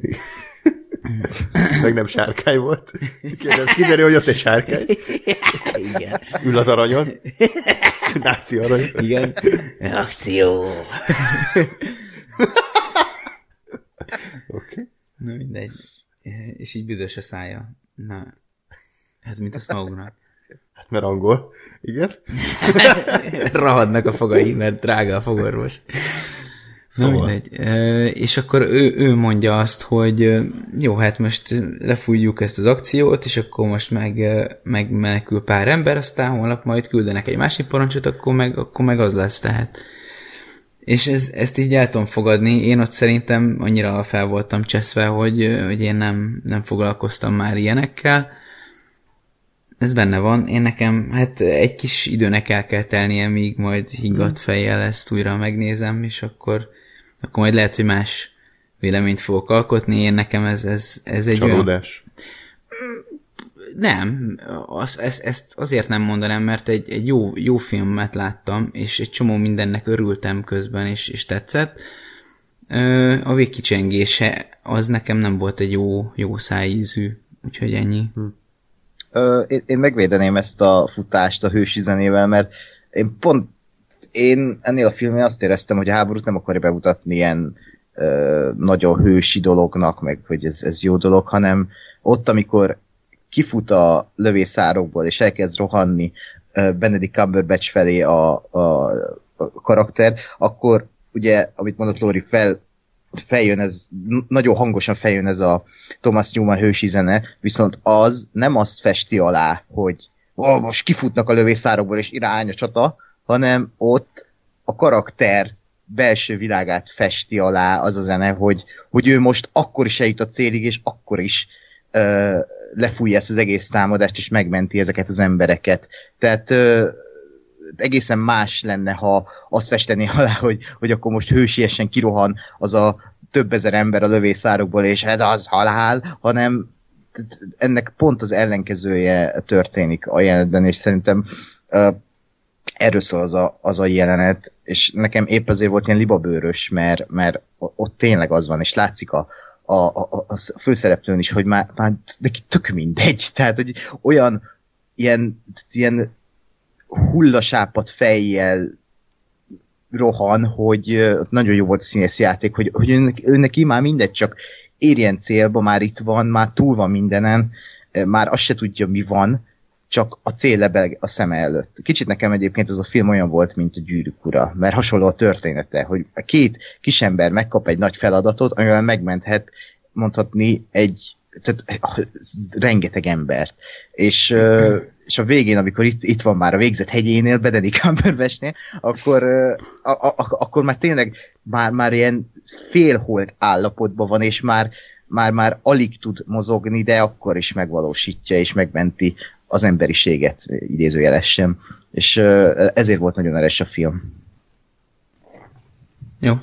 *laughs* Meg nem sárkány volt. Kiderül, hogy ott egy sárkány. Igen. Ül az aranyon. Náci arany. Igen. Akció. Oké. Okay. Na mindegy. És így büdös a szája. Na, ez mint a Smaugnak. Hát mert angol. Igen. *laughs* Rahadnak a fogai, mert drága a fogorvos. Szóval. Na mindegy. És akkor ő, ő mondja azt, hogy jó, hát most lefújjuk ezt az akciót, és akkor most meg, megmenekül pár ember, aztán holnap majd küldenek egy másik parancsot, akkor meg, akkor meg az lesz tehát. És ez, ezt így el tudom fogadni. Én ott szerintem annyira fel voltam cseszve, hogy, hogy én nem, nem foglalkoztam már ilyenekkel. Ez benne van. Én nekem, hát egy kis időnek el kell telnie, míg majd higgadt fejjel ezt újra megnézem, és akkor akkor majd lehet, hogy más véleményt fogok alkotni. Én nekem ez, ez, ez egy Csalódás. Olyan... Nem, az, ezt, ezt azért nem mondanám, mert egy, egy jó, jó filmet láttam, és egy csomó mindennek örültem közben, és, és tetszett. A végkicsengése az nekem nem volt egy jó, jó szájízű, úgyhogy ennyi. Hm. Ö, én, én megvédeném ezt a futást a hősi zenével, mert én pont én ennél a filmnél azt éreztem, hogy a háborút nem akarja bemutatni ilyen ö, nagyon hősi dolognak, meg hogy ez, ez jó dolog, hanem ott, amikor kifut a lövészárokból, és elkezd rohanni ö, Benedict Cumberbatch felé a, a, a karakter, akkor ugye, amit mondott Lóri, fel, feljön ez, nagyon hangosan feljön ez a Thomas Newman hősi zene, viszont az nem azt festi alá, hogy oh, most kifutnak a lövészárokból, és irány a csata, hanem ott a karakter belső világát festi alá az a zene, hogy, hogy ő most akkor is eljut a célig, és akkor is ö, lefújja ezt az egész támadást, és megmenti ezeket az embereket. Tehát ö, egészen más lenne, ha azt festené alá, hogy, hogy akkor most hősiesen kirohan az a több ezer ember a lövészárokból, és ez az halál, hanem ennek pont az ellenkezője történik a jelenetben, és szerintem erről szól az a, az a jelenet, és nekem épp azért volt ilyen libabőrös, mert, mert ott tényleg az van, és látszik a, a, a, a főszereplőn is, hogy már, már neki tök mindegy. *laughs* Tehát, hogy olyan ilyen, ilyen hullasápat fejjel rohan, hogy nagyon jó volt a színész játék, hogy, hogy önnek, önnek már mindegy, csak érjen célba, már itt van, már túl van mindenen, már azt se tudja, mi van, csak a cél lebeg a szeme előtt. Kicsit nekem egyébként ez a film olyan volt, mint a gyűrűk ura, mert hasonló a története, hogy a két kisember megkap egy nagy feladatot, amivel megmenthet mondhatni egy tehát rengeteg embert. És, és a végén, amikor itt, itt van már a végzett hegyénél, Bedeni Cumberbatchnél, akkor, a, a, a, akkor már tényleg már, már ilyen félhold állapotban van, és már, már, már alig tud mozogni, de akkor is megvalósítja, és megmenti az emberiséget, idézőjelessem. És ezért volt nagyon eres a film. Jó.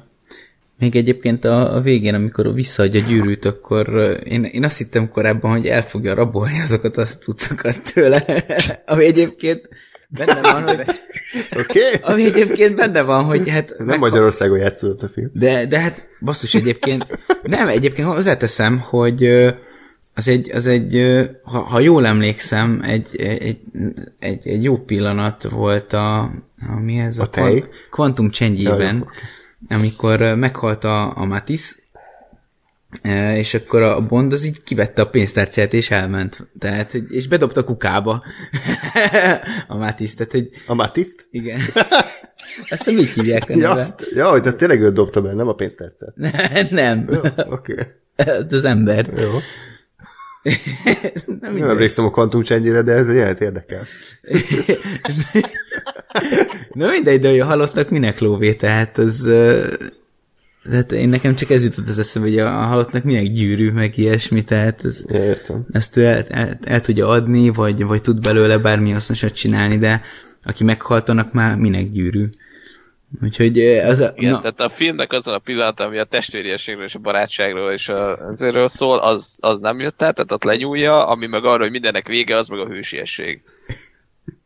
Még egyébként a, a végén, amikor visszaadja a gyűrűt, akkor én, én azt hittem korábban, hogy el fogja rabolni azokat a cuccokat tőle, *laughs* ami egyébként benne van, hogy... Okay. Ami egyébként benne van, hogy hát... Nem Magyarországon játszódott a film. De, de hát basszus egyébként... Nem, egyébként hozzáteszem, hogy az egy, az egy ha, ha jól emlékszem, egy, egy, egy, egy jó pillanat volt a, a mi ez? A, a tej? Quantum Change-ben, ja, amikor meghalt a, a Matis, és akkor a Bond az így kivette a pénztárcát és elment. Tehát, és bedobta a kukába *laughs* a Matis. Tehát, hogy... A Matiszt? Igen. *laughs* Azt így hívják a neve. Ja, azt, ja, tehát tényleg őt dobta be, nem a pénztárcát. *laughs* nem. Jó, oké. Okay. Az ember. Jó. Nem, nem emlékszem a Quantum change de ez jelent érdekel. Na mindegy, de a halottak minek lóvé, tehát az... Tehát én nekem csak ez jutott az eszembe, hogy a halottnak minek gyűrű, meg ilyesmi, tehát ez, értem. ezt ő el, el, el, tudja adni, vagy, vagy tud belőle bármi hasznosat csinálni, de aki meghalt, annak már minek gyűrű. Úgyhogy az a... Igen, na... tehát a filmnek azon a pillanat, ami a testvériességről és a barátságról és az erről szól, az, az nem jött el, tehát ott lenyúlja, ami meg arra, hogy mindennek vége, az meg a hősiesség.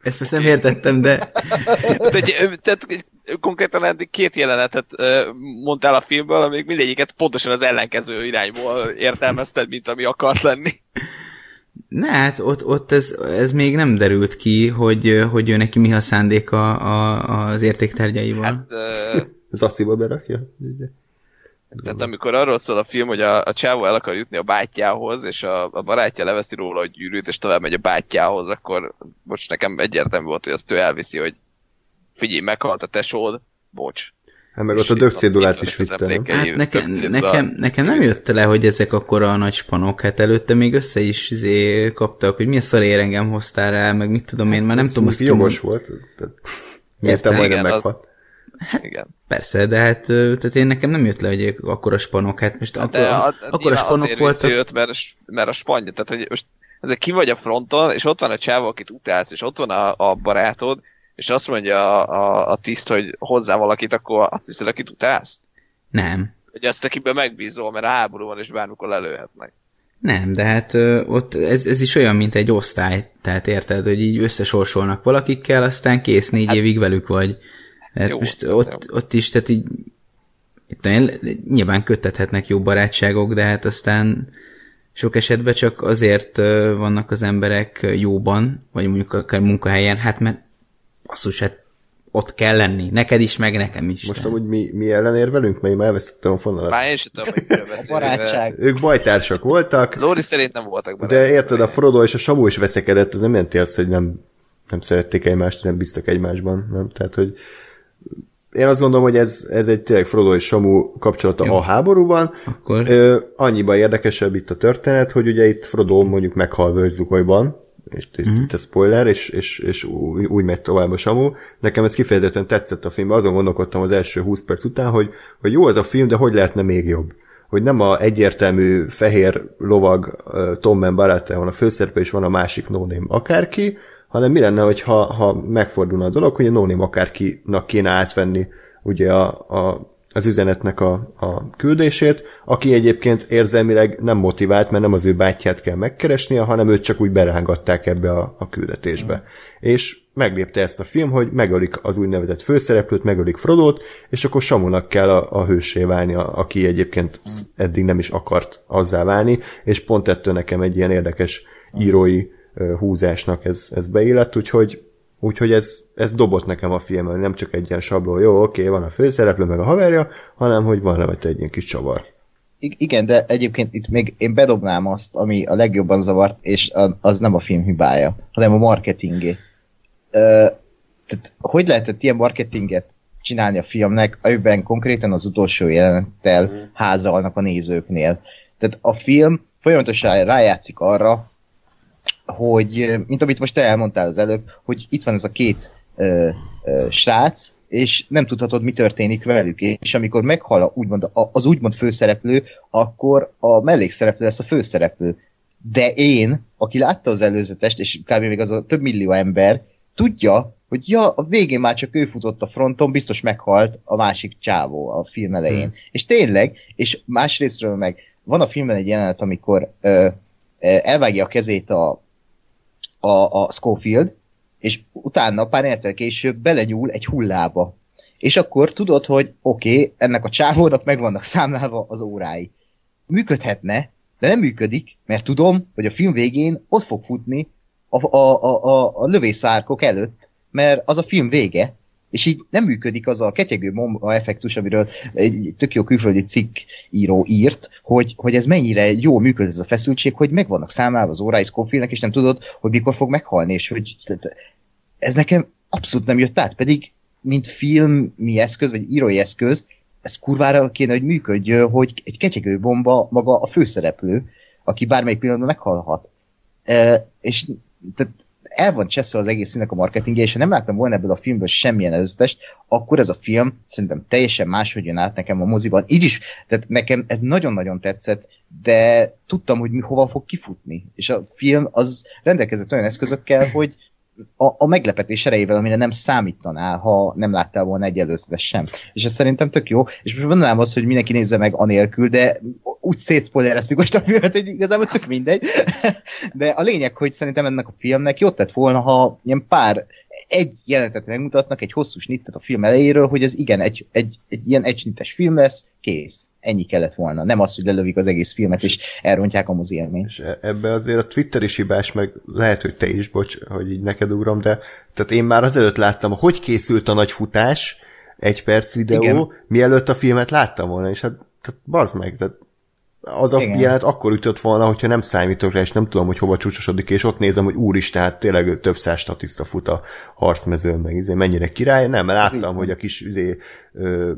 Ezt most nem értettem, de... tehát, hogy, tehát konkrétan két jelenetet mondtál a filmből, amik mindegyiket pontosan az ellenkező irányból értelmezted, mint ami akart lenni. Ne, hát ott, ott ez, ez még nem derült ki, hogy, hogy ő neki mi a szándéka a, az értéktárgyaival. Hát, uh, Zaciba berakja? Tehát amikor arról szól a film, hogy a, a csávó el akar jutni a bátyjához, és a, a barátja leveszi róla a gyűrűt, és tovább megy a bátyjához, akkor most nekem egyértelmű volt, hogy azt ő elviszi, hogy figyelj, meghalt a tesód, bocs, Hát meg ott a dögcédulát is vitte, nem? Hát nekem, nekem, nekem nem jött le, hogy ezek akkor a nagy spanok, hát előtte még össze is izé kaptak, hogy mi a szarér engem hoztál el, meg mit tudom én, már nem tudom azt Jogos volt. Értem, majdnem meghalt. Hát, igen. Persze, de hát tehát én nekem nem jött le, hogy akkor a spanok, hát most akkor, a, akkor a spanok voltak. Jött, mert, mert a spanya, tehát hogy most ezek ki vagy a fronton, és ott van a csávó, akit utálsz, és ott van a, a barátod, és azt mondja a, a, a tiszt, hogy hozzá valakit, akkor azt hiszed, akit utálsz? Nem. Hogy azt akiben megbízol, mert a háború van, és bármikor lelőhetnek. Nem, de hát ö, ott ez, ez is olyan, mint egy osztály, tehát érted, hogy így összesorsolnak valakikkel, aztán kész, négy hát, évig velük vagy. Hát jó, most ott, jó. ott is, tehát így itt nyilván kötethetnek jó barátságok, de hát aztán sok esetben csak azért vannak az emberek jóban, vagy mondjuk akár munkahelyen, hát mert basszus, hát ott kell lenni. Neked is, meg nekem is. Most amúgy mi, mi ellenérvelünk, mert én már elvesztettem a fonalat. Már én sem tudom, hogy miről Barátság. Ők bajtársak voltak. Lóri szerint nem voltak benne. De érted, a Frodo és a Samu is veszekedett, ez nem jelenti azt, hogy nem, nem szerették egymást, nem bíztak egymásban. Nem? Tehát, hogy én azt gondolom, hogy ez, ez egy tényleg Frodo és Samu kapcsolata Jó. a háborúban. Akkor... Ö, annyiban érdekesebb itt a történet, hogy ugye itt Frodo mondjuk meghal És uh-huh. itt a spoiler, és, és, és úgy, úgy megy tovább a Samu. Nekem ez kifejezetten tetszett a film, azon gondolkodtam az első 20 perc után, hogy, hogy jó az a film, de hogy lehetne még jobb? Hogy nem a egyértelmű fehér lovag uh, Tom Man van a főszerepe, és van a másik no akárki, hanem mi lenne, hogyha, ha megfordulna a dolog, hogy a no akárkinak kéne átvenni ugye a, a az üzenetnek a, a küldését, aki egyébként érzelmileg nem motivált, mert nem az ő bátyját kell megkeresnie, hanem őt csak úgy berángatták ebbe a, a küldetésbe. Mm. És meglépte ezt a film, hogy megölik az úgynevezett főszereplőt, megölik Frodót, és akkor Samunak kell a, a hősé válni, a, aki egyébként eddig nem is akart azzá válni, és pont ettől nekem egy ilyen érdekes írói húzásnak ez, ez beillett, úgyhogy Úgyhogy ez, ez dobott nekem a film, nem csak egy ilyen sabló, jó, oké, van a főszereplő, meg a haverja, hanem hogy van rajta egy ilyen kis csavar. I- igen, de egyébként itt még én bedobnám azt, ami a legjobban zavart, és az nem a film hibája, hanem a marketingé. Ö, tehát hogy lehetett ilyen marketinget csinálni a filmnek, amiben konkrétan az utolsó jelenettel házalnak a nézőknél. Tehát a film folyamatosan rájátszik arra, hogy, mint amit most te elmondtál az előbb, hogy itt van ez a két ö, ö, srác, és nem tudhatod, mi történik velük, és amikor meghal a, úgymond, a, az úgymond főszereplő, akkor a mellékszereplő lesz a főszereplő. De én, aki látta az előzetest, és kb. még az a több millió ember, tudja, hogy ja, a végén már csak ő futott a fronton, biztos meghalt a másik csávó a film elején. Hmm. És tényleg, és másrésztről meg van a filmben egy jelenet, amikor ö, elvágja a kezét a, a, a Schofield, és utána pár élettel később belenyúl egy hullába. És akkor tudod, hogy oké, okay, ennek a csávónak meg vannak számlálva az órái. Működhetne, de nem működik, mert tudom, hogy a film végén ott fog futni a, a, a, a, a lövészárkok előtt, mert az a film vége, és így nem működik az a ketyegő bomba effektus, amiről egy tök jó külföldi cikk író írt, hogy, hogy ez mennyire jó működik ez a feszültség, hogy meg vannak számlálva az órái Scofield-nek, és nem tudod, hogy mikor fog meghalni, és hogy ez nekem abszolút nem jött át, pedig mint filmi eszköz, vagy írói eszköz, ez kurvára kéne, hogy működjön, hogy egy ketyegő bomba maga a főszereplő, aki bármelyik pillanatban meghalhat. E, és tehát el van cseszve az egész színek a marketingje, és ha nem láttam volna ebből a filmből semmilyen előzetest, akkor ez a film szerintem teljesen máshogy jön át nekem a moziban. Így is, tehát nekem ez nagyon-nagyon tetszett, de tudtam, hogy mi hova fog kifutni. És a film az rendelkezett olyan eszközökkel, hogy a, a meglepetés erejével, amire nem számítanál, ha nem láttál volna egy előzetes sem. És ez szerintem tök jó. És most mondanám azt, hogy mindenki nézze meg anélkül, de úgy szétszpoilereztük most a filmet, hogy igazából tök mindegy. *laughs* De a lényeg, hogy szerintem ennek a filmnek jót tett volna, ha ilyen pár egy jelenetet megmutatnak, egy hosszú snittet a film elejéről, hogy ez igen, egy, egy, egy ilyen egysnittes film lesz, kész. Ennyi kellett volna. Nem az, hogy lelövik az egész filmet, és elrontják a mozi élményt. És e- ebbe azért a Twitter is hibás, meg lehet, hogy te is, bocs, hogy így neked ugrom, de tehát én már azelőtt láttam, hogy készült a nagy futás, egy perc videó, Igen. mielőtt a filmet láttam volna, és hát tehát bazd meg, tehát az a Igen. jelenet akkor ütött volna, hogyha nem számítok rá, és nem tudom, hogy hova csúcsosodik, és ott nézem, hogy úristen, hát tényleg több száz statiszta fut a harcmezőn, meg izé, mennyire király. Nem, láttam, hogy a kis izé, ö,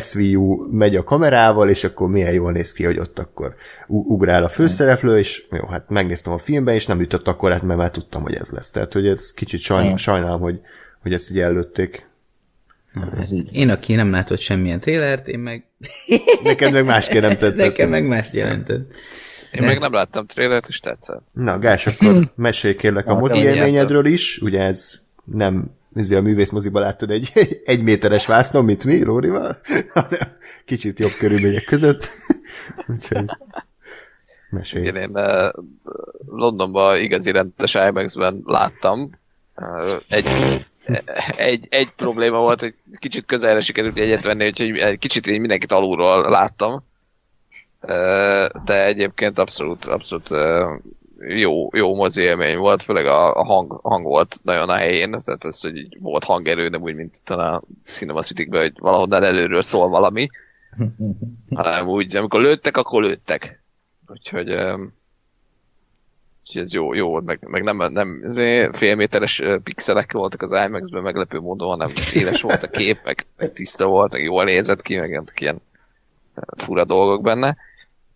SVU megy a kamerával, és akkor milyen jól néz ki, hogy ott akkor ugrál a főszereplő, és jó, hát megnéztem a filmben, és nem ütött akkor, hát mert már tudtam, hogy ez lesz. Tehát, hogy ez kicsit sajnál, sajnálom, hogy, hogy ezt ugye előtték. Ez így. Én, aki nem látott semmilyen trélert, én meg... *laughs* Neked meg másképp nem tetszett. Nekem meg más jelentett. Én De... meg nem láttam trélert, és tetszett. Na, Gás, akkor *laughs* mesélj kérlek a mozi élményedről is. Ugye ez nem ez a művész moziba láttad egy, egy méteres vásznon, mint mi, Lórival? *laughs* Kicsit jobb körülmények között. *laughs* Úgyhogy mesélj. Igen, én uh, Londonban igazi rendes IMAX-ben láttam. Uh, egy egy, egy probléma volt, hogy kicsit közelre sikerült egyet venni, úgyhogy egy kicsit én mindenkit alulról láttam. De egyébként abszolút, abszolút jó, jó mozi élmény volt, főleg a, a hang, hang volt nagyon a helyén, tehát ez, hogy így volt hangerő, nem úgy, mint itt a Cinema city hogy valahonnan előről szól valami, *laughs* hanem úgy, amikor lőttek, akkor lőttek. Úgyhogy Úgyhogy ez jó, jó volt, meg, meg nem, nem félméteres pixelek voltak az IMAX-ben meglepő módon, hanem éles volt a kép, meg, meg tiszta volt, meg jól nézett ki, meg ilyen fura dolgok benne.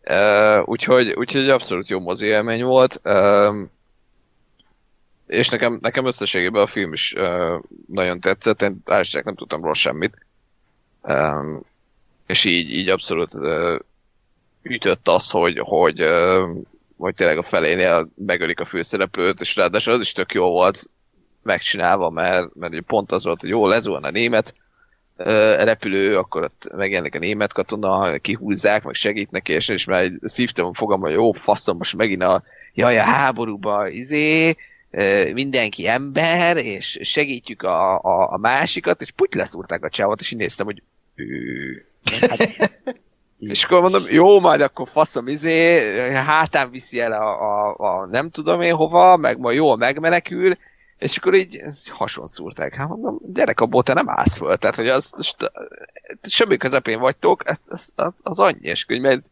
Uh, úgyhogy, úgyhogy abszolút jó mozi élmény volt. Uh, és nekem, nekem összességében a film is uh, nagyon tetszett, én állítsák nem tudtam róla semmit. Um, és így, így abszolút uh, ütött az, hogy, hogy uh, vagy tényleg a felénél megölik a főszereplőt, és ráadásul az is tök jó volt megcsinálva, mert, mert pont az volt, hogy jó, lezuhan a német repülő, akkor ott megjelenik a német katona, kihúzzák, meg segít neki, és, és már szívtam a fogam, hogy jó, faszom, most megint a jaj, a háborúba, izé, mindenki ember, és segítjük a, a, a másikat, és puty leszúrták a csávot, és így néztem, hogy ő, hát, *laughs* és akkor mondom, jó, majd akkor faszom izé, hátán viszi el a, a, a nem tudom én hova, meg majd jól megmenekül, és akkor így hason szúrták. Hát mondom, gyerek, abból te nem állsz föl. Tehát, hogy az, az semmi közepén vagytok, az, az, az, az annyi, és hogy mert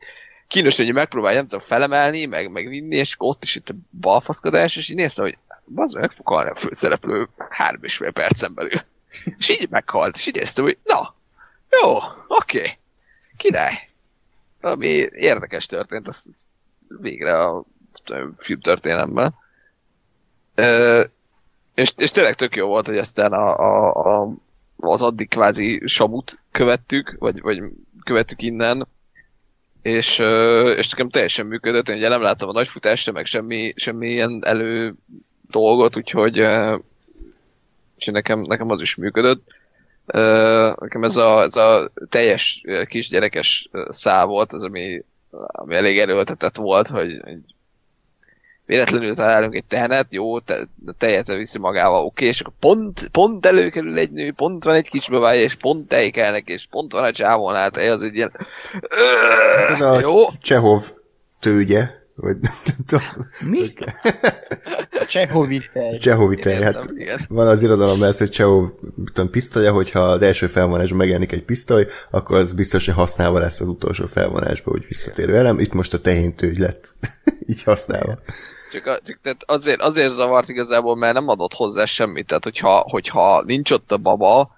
kínos, hogy megpróbálja, nem tudom, felemelni, meg, meg vinni, és ott is itt a balfaszkodás, és így néztem, hogy az meg fog halni a főszereplő három és fél percen belül. És így meghalt, és így néztem, hogy na, jó, oké, okay, király. Ami érdekes történt, azt végre a filmtörténelemben. Ö, és, és tényleg tök jó volt, hogy aztán a, a, a, az addig kvázi samut követtük, vagy, vagy követtük innen, és, és nekem teljesen működött, én ugye nem láttam a nagyfutást, meg semmi, semmi ilyen elő dolgot, úgyhogy és nekem, nekem az is működött. Nekem ez a, ez a teljes kisgyerekes szál volt, az, ami, ami elég erőltetett volt, hogy véletlenül találunk egy tehenet, jó, te, tejet viszi magával, oké, és akkor pont, pont előkerül egy nő, pont van egy kisbabája, és pont tejkelnek, és pont van a csávon át, az egy ilyen... Ez a jó? Csehov tőgye, vagy nem tudom. Mi? Csehovi tej. Csehovi tej, hát igen. van az irodalom ez, hogy Csehov tudom, pisztolya, hogyha az első felvonásban megjelenik egy pisztoly, akkor az biztos, hogy használva lesz az utolsó felvonásban, hogy visszatérő elem. Itt most a tehéntőgy lett *laughs* így használva. Csak, a, csak tehát azért, azért zavart igazából, mert nem adott hozzá semmit. Tehát, hogyha, hogyha nincs ott a baba,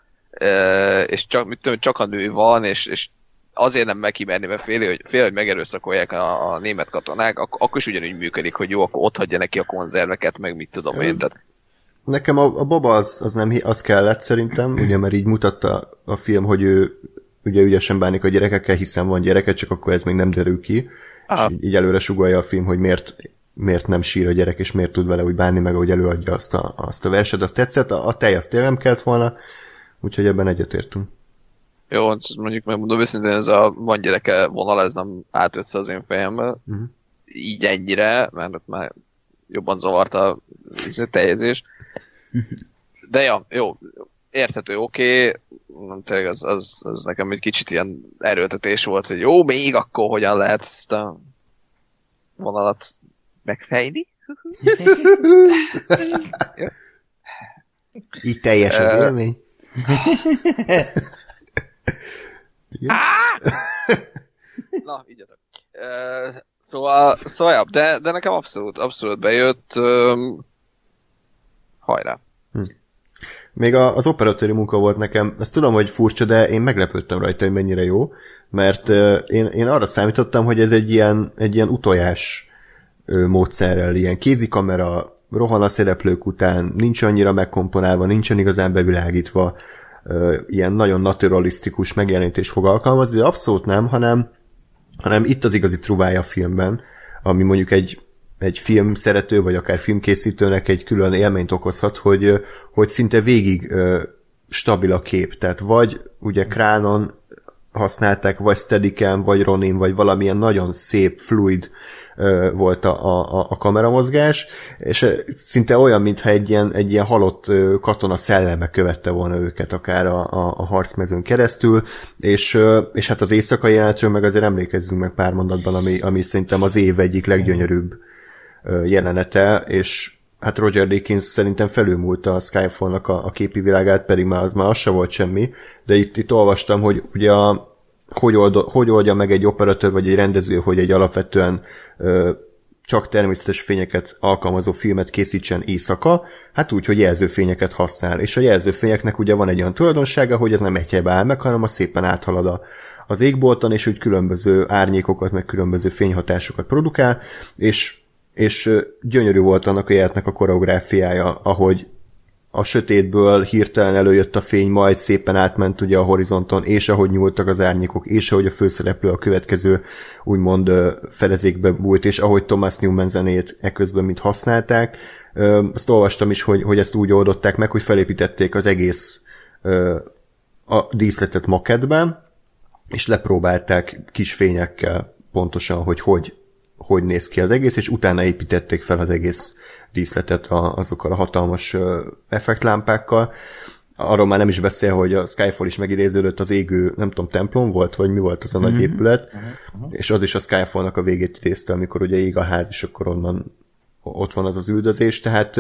és csak, mit tudom, csak a nő van, és, és azért nem megkimerni, mert fél, hogy, fél, hogy megerőszakolják a, a német katonák, ak- akkor is ugyanúgy működik, hogy jó, akkor ott hagyja neki a konzerveket, meg mit tudom én. Tehát... Nekem a, a baba az, az nem az kellett szerintem, ugye, mert így mutatta a film, hogy ő ugye ügyesen bánik a gyerekekkel, hiszen van gyereke, csak akkor ez még nem derül ki. Aha. És így, így előre sugalja a film, hogy miért miért nem sír a gyerek, és miért tud vele úgy bánni, meg ahogy előadja azt a, azt a verset, azt tetszett, a, a tej azt tényleg nem kellett volna, úgyhogy ebben egyetértünk. Jó, mondjuk megmondom őszintén, ez a van gyereke vonal, ez nem állt össze az én fejembe. Uh-huh. Így ennyire, mert ott már jobban zavarta a teljezés. De ja, jó, érthető, oké, okay. nem tényleg az, az, az, nekem egy kicsit ilyen erőltetés volt, hogy jó, még akkor hogyan lehet ezt a vonalat megfejni. *laughs* Így teljes az élmény. *laughs* Na, így uh, Szóval, szóval ja, de, de nekem abszolút, abszolút bejött. Um, hajrá. Hm. Még az operatőri munka volt nekem, ezt tudom, hogy furcsa, de én meglepődtem rajta, hogy mennyire jó, mert uh, én, én arra számítottam, hogy ez egy ilyen, egy ilyen utojás módszerrel, ilyen kézikamera, rohan a szereplők után, nincs annyira megkomponálva, nincsen igazán bevilágítva, ilyen nagyon naturalisztikus megjelenítés fog alkalmazni, de abszolút nem, hanem, hanem itt az igazi truvája a filmben, ami mondjuk egy, egy film szerető, vagy akár filmkészítőnek egy külön élményt okozhat, hogy, hogy szinte végig stabil a kép. Tehát vagy ugye Kránon használták, vagy Steadicam, vagy Ronin, vagy valamilyen nagyon szép, fluid volt a, a, a kameramozgás, és szinte olyan, mintha egy ilyen, egy ilyen halott katona szelleme követte volna őket, akár a, a, a harcmezőn keresztül, és, és hát az éjszakai jelenetről meg azért emlékezzünk meg pár mondatban, ami, ami szerintem az év egyik leggyönyörűbb jelenete, és hát Roger Dickens szerintem felülmúlta a Skyfall-nak a, a képi világát, pedig már, már az se volt semmi, de itt, itt olvastam, hogy ugye a, hogy, old, hogy oldja meg egy operatőr vagy egy rendező, hogy egy alapvetően ö, csak természetes fényeket alkalmazó filmet készítsen éjszaka, hát úgy, hogy jelzőfényeket használ. És a jelzőfényeknek ugye van egy olyan tulajdonsága, hogy ez nem egy helybe áll meg, hanem a szépen áthalad a, az égbolton, és úgy különböző árnyékokat, meg különböző fényhatásokat produkál, és, és gyönyörű volt annak a jelentnek a koreográfiája, ahogy a sötétből hirtelen előjött a fény, majd szépen átment ugye a horizonton, és ahogy nyúltak az árnyékok, és ahogy a főszereplő a következő úgymond fedezékbe bújt, és ahogy Thomas Newman zenét eközben mint használták. Azt olvastam is, hogy, hogy ezt úgy oldották meg, hogy felépítették az egész a díszletet maketben, és lepróbálták kis fényekkel pontosan, hogy hogy hogy néz ki az egész, és utána építették fel az egész díszletet a, azokkal a hatalmas effektlámpákkal. Arról már nem is beszél, hogy a Skyfall is megidéződött az égő, nem tudom, templom volt, vagy mi volt az a nagy épület, és az is a Skyfallnak a végét idézte, amikor ugye ég a ház, és akkor onnan ott van az az üldözés, tehát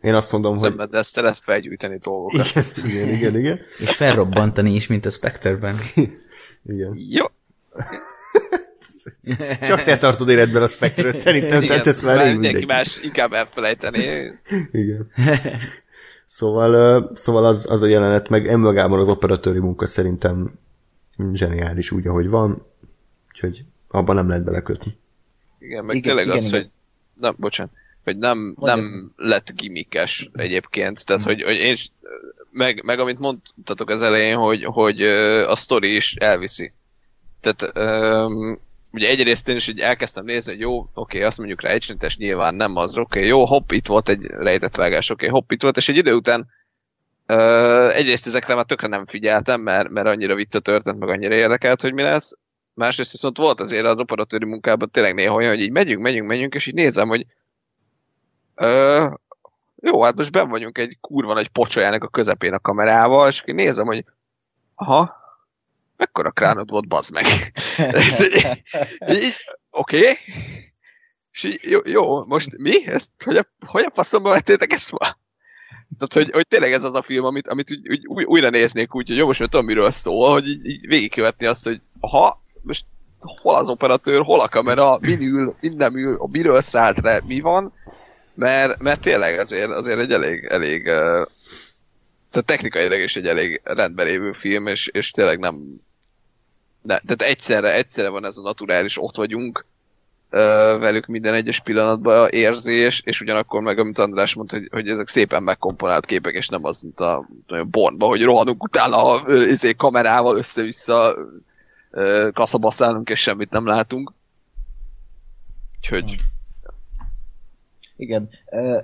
én azt mondom, hogy... Szemben, de ezt lehet felgyújtani dolgokat. Igen, igen, igen, igen. És felrobbantani is, mint a Spectre-ben. *laughs* igen. Jó. *laughs* Csak te tartod életben a Spectre-t, szerintem, Igen, tehát ez már rég mindenki mindegy. más inkább elfelejteni. Igen. Szóval, szóval az, az a jelenet, meg önmagában az operatőri munka szerintem zseniális úgy, ahogy van, úgyhogy abban nem lehet belekötni. Igen, meg Igen, tényleg igen, az, igen. hogy nem, bocsánat, hogy nem, nem lett gimikes egyébként, tehát hogy, hogy én is, meg, meg amit mondtatok az elején, hogy, hogy a sztori is elviszi. Tehát um, ugye egyrészt én is így elkezdtem nézni, hogy jó, oké, azt mondjuk rá egysintes, nyilván nem az, oké, jó, hopp, itt volt egy rejtett vágás, oké, hopp, itt volt, és egy idő után uh, egyrészt ezekre már tökre nem figyeltem, mert, mert annyira vitt a történet, meg annyira érdekelt, hogy mi lesz, másrészt viszont volt azért az operatőri munkában tényleg néha olyan, hogy így megyünk, megyünk, megyünk, és így nézem, hogy ö, jó, hát most ben vagyunk egy kurva nagy pocsolyának a közepén a kamerával, és nézem, hogy aha, mekkora kránod volt, bazd meg. *laughs* Oké. Okay. És jó, jó, most mi? Ezt, hogy, a, hogy a faszomba vettétek ezt ma? Tehát, hogy, hogy tényleg ez az a film, amit, amit úgy, úgy, új- újra néznék úgy, hogy jó, most már tudom, miről szól, hogy így, így végigkövetni azt, hogy aha, most hol az operatőr, hol a kamera, min ül, min nem ül, a miről szállt le, mi van, mert, mert tényleg azért, azért egy elég, elég uh, tehát technikailag is egy elég rendben lévő film, és, és tényleg nem, ne, tehát egyszerre, egyszerre van ez a naturális, ott vagyunk uh, velük minden egyes pillanatban érzés, és ugyanakkor meg, amit András mondta, hogy, hogy ezek szépen megkomponált képek, és nem az, mint a olyan Bornban, hogy rohanunk utána a ö, izé, kamerával össze-vissza ö, kaszabaszálunk, és semmit nem látunk. Úgyhogy Igen,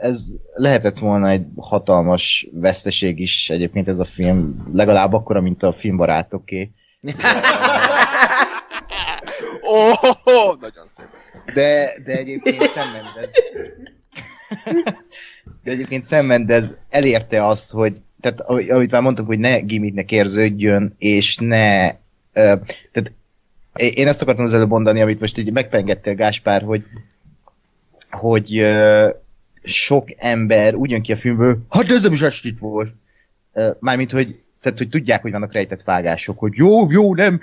ez lehetett volna egy hatalmas veszteség is egyébként ez a film, legalább akkora, mint a filmbarátoké. Oh, nagyon szép. De, de egyébként Sam Mendes... De egyébként Sam Mendes elérte azt, hogy tehát amit már mondtuk, hogy ne gimmicknek érződjön, és ne... Ö, tehát én ezt akartam az előbb mondani, amit most így megpengettél, Gáspár, hogy hogy sok ember úgy jön ki a filmből, hát ez nem is estit volt. Ö, Mármint, hogy tehát, hogy tudják, hogy vannak rejtett vágások, hogy jó, jó, nem,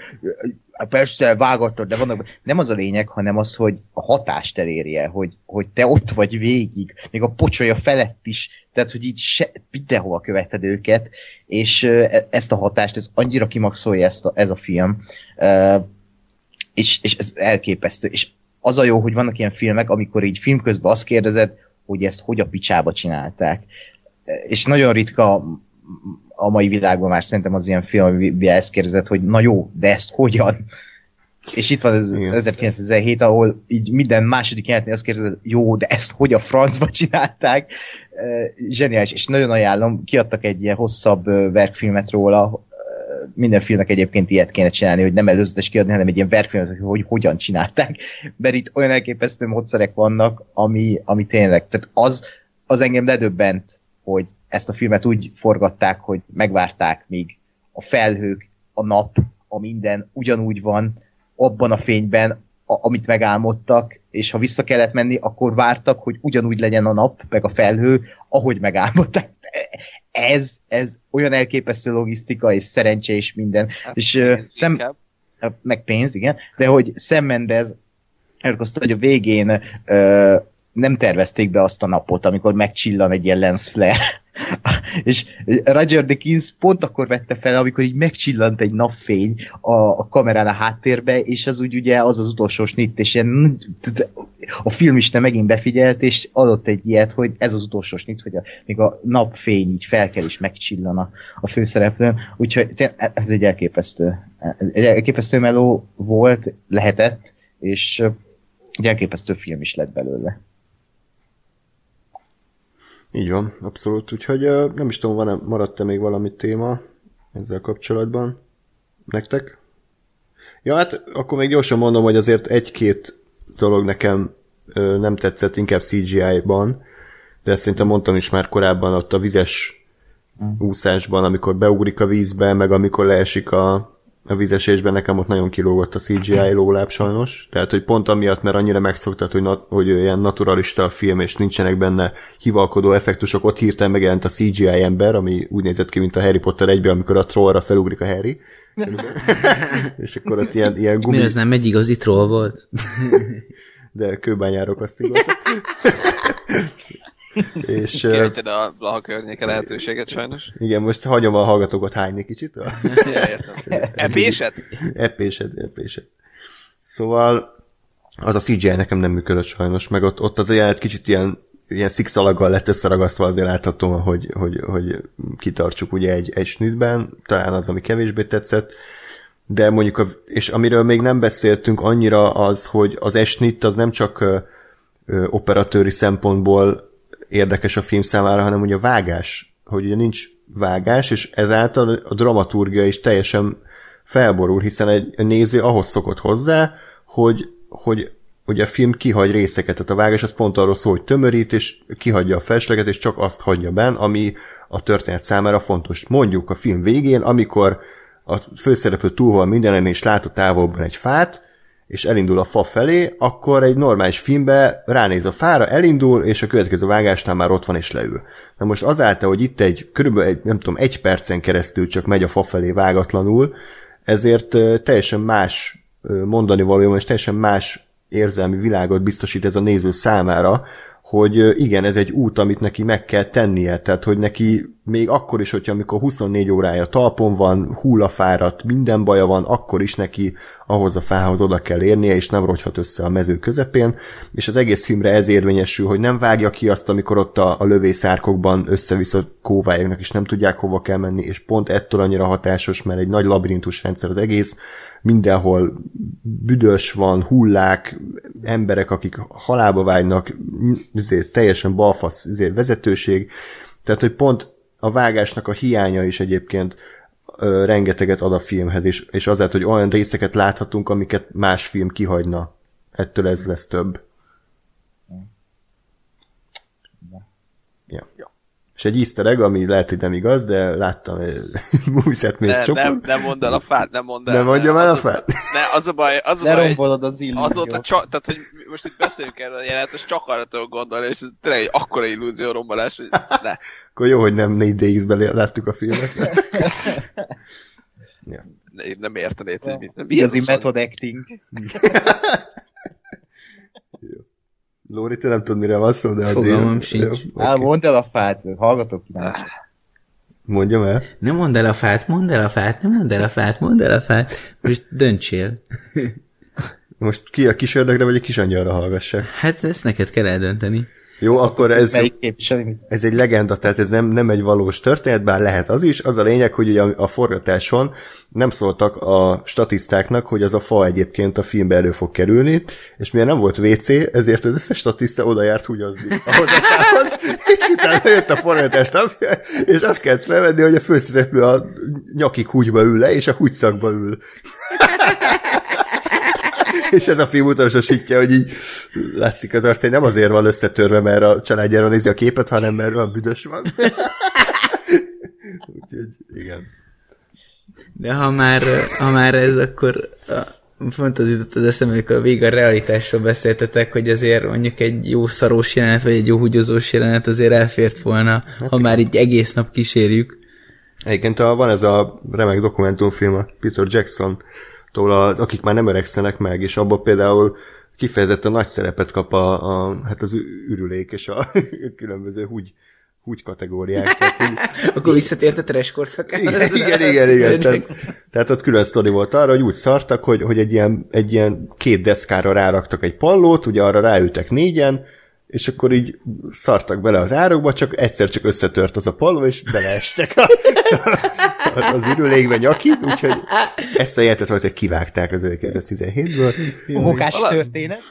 persze, vágatod, de vannak... Nem az a lényeg, hanem az, hogy a hatást elérje, hogy, hogy te ott vagy végig, még a pocsolya felett is, tehát, hogy így se, mindenhova követed őket, és e- ezt a hatást, ez annyira kimaxolja ezt a, ez a film, és, és ez elképesztő, és az a jó, hogy vannak ilyen filmek, amikor így film közben azt kérdezed, hogy ezt hogy a picsába csinálták. És nagyon ritka a mai világban már szerintem az ilyen film, amiben ezt kérdezett, hogy na jó, de ezt hogyan? És itt van ez Igen. 1917, ahol így minden második jelenetnél azt kérdezed, jó, de ezt hogy a francba csinálták? Zseniális, és nagyon ajánlom, kiadtak egy ilyen hosszabb verkfilmet róla, minden filmnek egyébként ilyet kéne csinálni, hogy nem előzetes kiadni, hanem egy ilyen verkfilmet, hogy, hogy hogyan csinálták. *laughs* Mert itt olyan elképesztő módszerek vannak, ami, ami tényleg, tehát az, az engem ledöbbent, hogy ezt a filmet úgy forgatták, hogy megvárták, míg a felhők, a nap, a minden ugyanúgy van, abban a fényben, a, amit megálmodtak, és ha vissza kellett menni, akkor vártak, hogy ugyanúgy legyen a nap, meg a felhő, ahogy megálmodták. Ez, ez olyan elképesztő logisztika, és szerencse, és minden. Hát, és uh, szem, inkább. meg pénz, igen, de hogy Sam Mendes elkozta, hogy a végén ö, nem tervezték be azt a napot, amikor megcsillan egy ilyen lens flare. *laughs* és Roger Deakins pont akkor vette fel, amikor így megcsillant egy napfény a, a kamerán a háttérbe, és az úgy ugye az az utolsó snitt, és ilyen, a filmiste megint befigyelt, és adott egy ilyet, hogy ez az utolsó snitt, hogy a, még a napfény így fel kell, és megcsillan a, a főszereplőn. Úgyhogy ez egy elképesztő, egy elképesztő meló volt, lehetett, és egy elképesztő film is lett belőle. Így van, abszolút. Úgyhogy nem is tudom, van maradt-e még valami téma ezzel kapcsolatban nektek? Ja, hát akkor még gyorsan mondom, hogy azért egy-két dolog nekem ö, nem tetszett, inkább CGI-ban, de ezt szerintem mondtam is már korábban ott a vizes úszásban, amikor beugrik a vízbe, meg amikor leesik a, a vizesésben, nekem ott nagyon kilógott a CGI lóláb sajnos. Tehát, hogy pont amiatt, mert annyira megszoktad, hogy, nat, hogy ilyen naturalista a film, és nincsenek benne hivalkodó effektusok, ott hirtelen megjelent a CGI ember, ami úgy nézett ki, mint a Harry Potter egyben, amikor a trollra felugrik a Harry. *laughs* és akkor ott ilyen, ilyen gumi... Mi ez nem egy igazi troll volt? *laughs* de kőbányárok azt *laughs* igazoltak. És Kihagytad a Blaha környéke lehetőséget sajnos. igen, most hagyom a hallgatókat hányni kicsit. A *laughs* Ja, értem. Epéset? epésed, epésed. Szóval az a CGI nekem nem működött sajnos, meg ott, ott az jelenet kicsit ilyen, ilyen szikszalaggal lett összeragasztva, azért láthatóan, hogy, hogy, hogy kitartsuk ugye egy, egy snitben, talán az, ami kevésbé tetszett, de mondjuk, a, és amiről még nem beszéltünk annyira az, hogy az esnit az nem csak ö, ö, operatőri szempontból érdekes a film számára, hanem ugye a vágás, hogy ugye nincs vágás, és ezáltal a dramaturgia is teljesen felborul, hiszen egy néző ahhoz szokott hozzá, hogy, hogy ugye a film kihagy részeket, tehát a vágás az pont arról szól, hogy tömörít, és kihagyja a felesleget, és csak azt hagyja benn, ami a történet számára fontos. Mondjuk a film végén, amikor a főszereplő túl van mindenen, és lát a távolban egy fát, és elindul a fa felé, akkor egy normális filmbe ránéz a fára, elindul, és a következő vágásnál már ott van és leül. Na most azáltal, hogy itt egy, körülbelül egy, nem tudom, egy percen keresztül csak megy a fa felé vágatlanul, ezért teljesen más mondani valójában, és teljesen más érzelmi világot biztosít ez a néző számára, hogy igen, ez egy út, amit neki meg kell tennie, tehát hogy neki még akkor is, hogyha amikor 24 órája talpon van, hullafáradt, minden baja van, akkor is neki ahhoz a fához oda kell érnie, és nem rogyhat össze a mező közepén, és az egész filmre ez érvényesül, hogy nem vágja ki azt, amikor ott a, a lövészárkokban össze-vissza kóvályognak, és nem tudják hova kell menni, és pont ettől annyira hatásos, mert egy nagy labirintus rendszer az egész, mindenhol büdös van, hullák, emberek, akik halálba vágynak, ezért teljesen balfasz ezért vezetőség, tehát, hogy pont a vágásnak a hiánya is egyébként ö, rengeteget ad a filmhez, és, és azért, hogy olyan részeket láthatunk, amiket más film kihagyna. Ettől ez lesz több. Ja. Ja. És egy easter egg, ami lehet, hogy nem igaz, de láttam *laughs* egy Movies még Ne, csoport. nem, nem mondd el a fát, nem mondd el. Nem mondjam ne, el a az fát? Ne, az a baj, az a baj, Lerombolod az illúziót. azóta csak, tehát hogy most itt beszéljünk erről a jelenetet, csak arra tudok gondolni, és ez tényleg egy akkora illúzió rombolás, hogy ne. Akkor jó, hogy nem 4DX-ben láttuk a filmet. *laughs* ja. ne én nem értenéd, hogy mit. Mi Igazi ez a method acting. *laughs* Lóri, te nem tudod, mire van szó, de a Fogalmam dél- sincs. Jó, Á, oké. mondd el a fát, hallgatok kíváncsi. Mondjam el. Nem mondd el a fát, mondd el a fát, nem mondd el a fát, mondd el a fát. Most döntsél. Most ki a kis ördögre, vagy a kis angyalra hallgassak? Hát ezt neked kell eldönteni. Jó, akkor ez, Melyik képviseli mit? ez egy legenda, tehát ez nem, nem egy valós történet, bár lehet az is. Az a lényeg, hogy ugye a, forgatáson nem szóltak a statisztáknak, hogy az a fa egyébként a filmbe elő fog kerülni, és mivel nem volt WC, ezért az összes statiszta oda járt húgyozni ahhoz a fához, és utána jött a forgatás napja, és azt kellett felvenni, hogy a főszereplő a nyakig húgyba ül le, és a húgyszakba ül. És ez a film utolsó sitja, hogy így látszik az arc, hogy nem azért van összetörve, mert a családjáról nézi a képet, hanem mert olyan büdös van. *laughs* Úgyhogy igen. De ha már, ha már ez, akkor pont az jutott az eszembe, amikor a végig a realitásról beszéltetek, hogy azért mondjuk egy jó szarós jelenet, vagy egy jó húgyozós jelenet azért elfért volna, ha már így egész nap kísérjük. Egyébként van ez a remek dokumentumfilm a Peter Jackson tól, akik már nem öregszenek meg, és abban például kifejezetten nagy szerepet kap a, a hát az ürülék és a *laughs* különböző húgy, húgy kategóriák. Tehát, így- *laughs* Akkor visszatért a trash korszakára. igen, igen, igen, igen. Tehát, tehát ott külön sztori volt arra, hogy úgy szartak, hogy, hogy egy, ilyen, egy ilyen két deszkára ráraktak egy pallót, ugye arra ráültek négyen, és akkor így szartak bele az árokba, csak egyszer csak összetört az a palló, és beleestek a, *laughs* az ürülékbe nyaki, úgyhogy ezt a jelentet valószínűleg kivágták az 1917-ből. Mókás Vala- történet.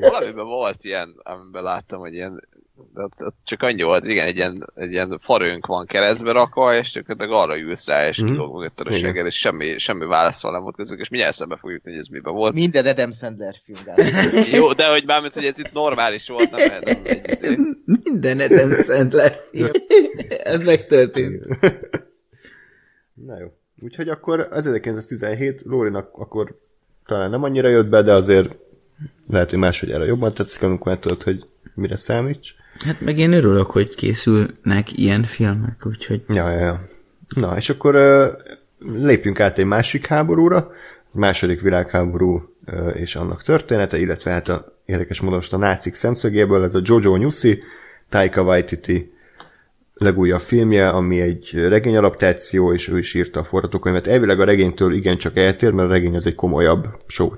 Valamiben volt ilyen, amiben láttam, hogy ilyen ott, ott, csak annyi volt, igen, egy ilyen, egy ilyen farőnk van keresztbe rakva, és csak arra ülsz rá, és Mhm. kilóg mögött a segged, és semmi, semmi válaszval nem volt közük, és mindjárt szembe fogjuk tudni, hogy ez miben volt. Minden Adam Sandler film. *laughs* Jó, de hogy mármint, hogy ez itt normális volt, nem, nem egy izé. Minden Adam Sandler film. Ez megtörtént. Na jó. Úgyhogy akkor az 1917 Lórinak akkor talán nem annyira jött be, de azért lehet, hogy máshogy erre jobban tetszik, amikor már tudod, hogy mire számíts. Hát meg én örülök, hogy készülnek ilyen filmek, úgyhogy Ja, ja, ja. Na, és akkor lépjünk át egy másik háborúra, a második világháború és annak története, illetve hát a érdekes módon most a nácik szemszögéből, ez a Jojo Newsy, Taika Waititi legújabb filmje, ami egy regényadaptáció, és ő is írta a forgatókönyvet. Elvileg a regénytől igencsak eltér, mert a regény az egy komolyabb,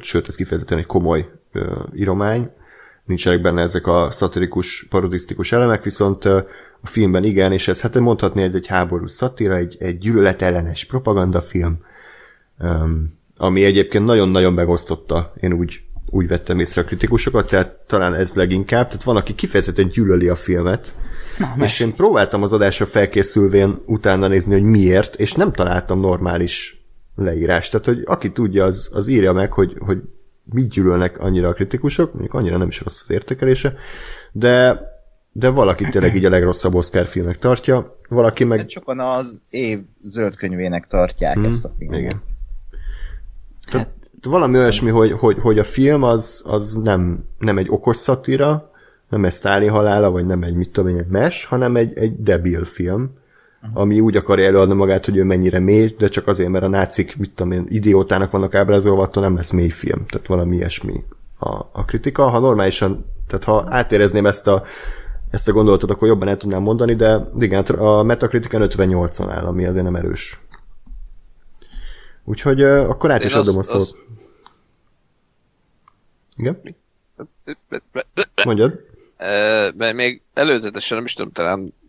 sőt, ez kifejezetten egy komoly uh, íromány, nincsenek benne ezek a szatirikus, parodisztikus elemek, viszont a filmben igen, és ez hát mondhatni, ez egy háborús szatíra, egy, egy gyűlöletellenes propagandafilm, ami egyébként nagyon-nagyon megosztotta, én úgy, úgy vettem észre a kritikusokat, tehát talán ez leginkább, tehát van, aki kifejezetten gyűlöli a filmet, Na, és én próbáltam az adásra felkészülvén utána nézni, hogy miért, és nem találtam normális leírást. Tehát, hogy aki tudja, az, az írja meg, hogy, hogy mit gyűlölnek annyira a kritikusok, mondjuk annyira nem is rossz az értékelése, de, de valaki tényleg így a legrosszabb Oscar filmnek tartja, valaki meg... Hát sokan az év zöld könyvének tartják hmm, ezt a filmet. igen. Tehát valami olyasmi, hogy, hogy, hogy a film az, az nem, nem egy okos szatíra, nem egy Sztáli halála, vagy nem egy mit tudom én, egy mes, hanem egy, egy debil film, ami úgy akarja előadni magát, hogy ő mennyire mély, de csak azért, mert a nácik, mit tudom én, idiótának vannak ábrázolva, attól nem lesz mély film. Tehát valami ilyesmi a, a kritika. Ha normálisan, tehát ha átérezném ezt a, ezt a gondolatot, akkor jobban el tudnám mondani, de igen, a Metacriticen 58-on áll, ami azért nem erős. Úgyhogy uh, akkor át is adom a azt- szót. azt- Igen? Mondjad? Mert még előzetesen nem is tudom, talán a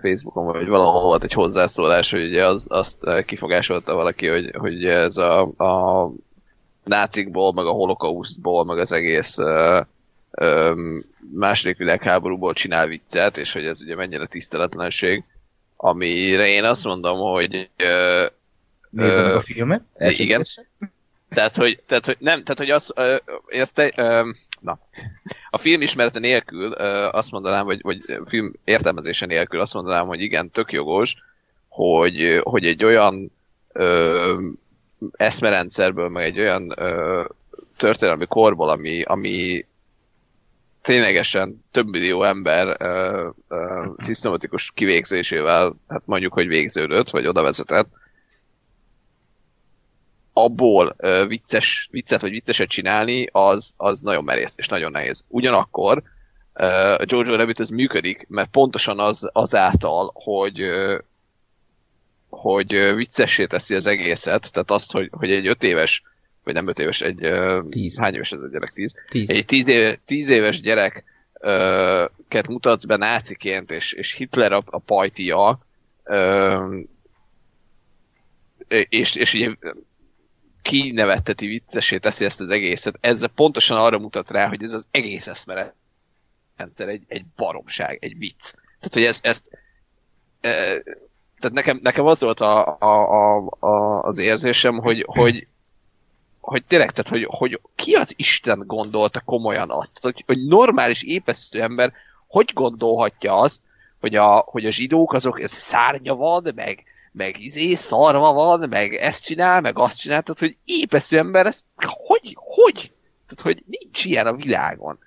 Facebookon vagy valahol volt egy hozzászólás, hogy ugye az, azt ö, kifogásolta valaki, hogy, hogy ez a, a nácikból, meg a holokausztból, meg az egész ö, ö, második világháborúból csinál viccet, és hogy ez ugye mennyire tiszteletlenség, amire én azt mondom, hogy ö, Nézzem meg ö, a filmet. igen. Tehát, hogy, tehát, hogy nem, tehát, hogy az, ö, ezt, ö, na, a film ismerete nélkül azt mondanám, vagy, vagy film értelmezése nélkül azt mondanám, hogy igen, tök jogos, hogy, hogy egy olyan ö, eszmerendszerből, meg egy olyan ö, történelmi korból, ami, ami ténylegesen több millió ember ö, ö, szisztematikus kivégzésével, hát mondjuk, hogy végződött, vagy oda vezetett, abból vicces, viccet vagy vicceset csinálni, az, az nagyon merész és nagyon nehéz. Ugyanakkor a Jojo Rabbit ez működik, mert pontosan az azáltal, hogy hogy viccessé teszi az egészet, tehát azt, hogy, hogy egy öt éves, vagy nem öt éves, egy Tíz. hány éves ez a gyerek? Tíz? Tíz. Egy tíz, éve, tíz éves gyerek ket mutatsz be náciként, és, és Hitler a, a pajtia, ö, és, és ugye kinevetteti viccesé teszi ezt az egészet, ezzel pontosan arra mutat rá, hogy ez az egész eszmere rendszer egy, egy baromság, egy vicc. Tehát, hogy ez, ezt e, tehát nekem, nekem az volt a, a, a, a, az érzésem, hogy, hogy, hogy tényleg, tehát, hogy, hogy ki az Isten gondolta komolyan azt, hogy, hogy normális, épesztő ember hogy gondolhatja azt, hogy a, hogy a zsidók azok, ez szárnya van, meg, meg izé, szarva van, meg ezt csinál, meg azt csinál, tehát, hogy épesző ember, ezt hogy, hogy? Tehát, hogy nincs ilyen a világon.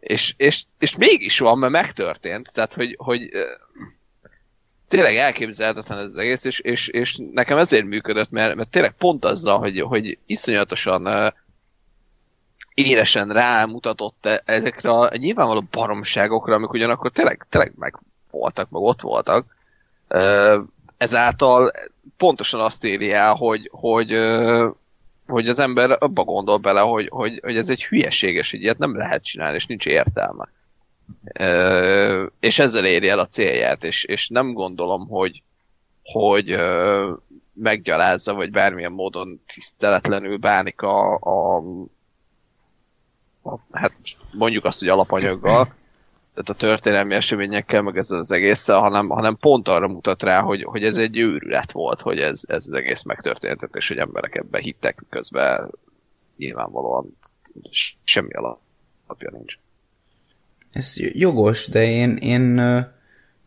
És, és, és mégis van, mert megtörtént, tehát, hogy, hogy tényleg elképzelhetetlen ez az egész, és, és, és nekem ezért működött, mert, mert tényleg pont azzal, hogy, hogy iszonyatosan ö, élesen rámutatott e- ezekre a nyilvánvaló baromságokra, amik ugyanakkor tényleg, tényleg meg voltak, meg ott voltak. Ö, ezáltal pontosan azt éri el, hogy, hogy, hogy az ember abba gondol bele, hogy, hogy, hogy ez egy hülyeséges, hogy ilyet nem lehet csinálni, és nincs értelme. És ezzel éri el a célját, és, és nem gondolom, hogy, hogy ö, meggyalázza, vagy bármilyen módon tiszteletlenül bánik a, a, a hát mondjuk azt, hogy alapanyaggal, tehát a történelmi eseményekkel, meg ezzel az egésszel, hanem, hanem pont arra mutat rá, hogy, hogy ez egy őrület volt, hogy ez, ez az egész megtörtént, és hogy emberek ebben hittek, közben nyilvánvalóan semmi alapja nincs. Ez jogos, de én, én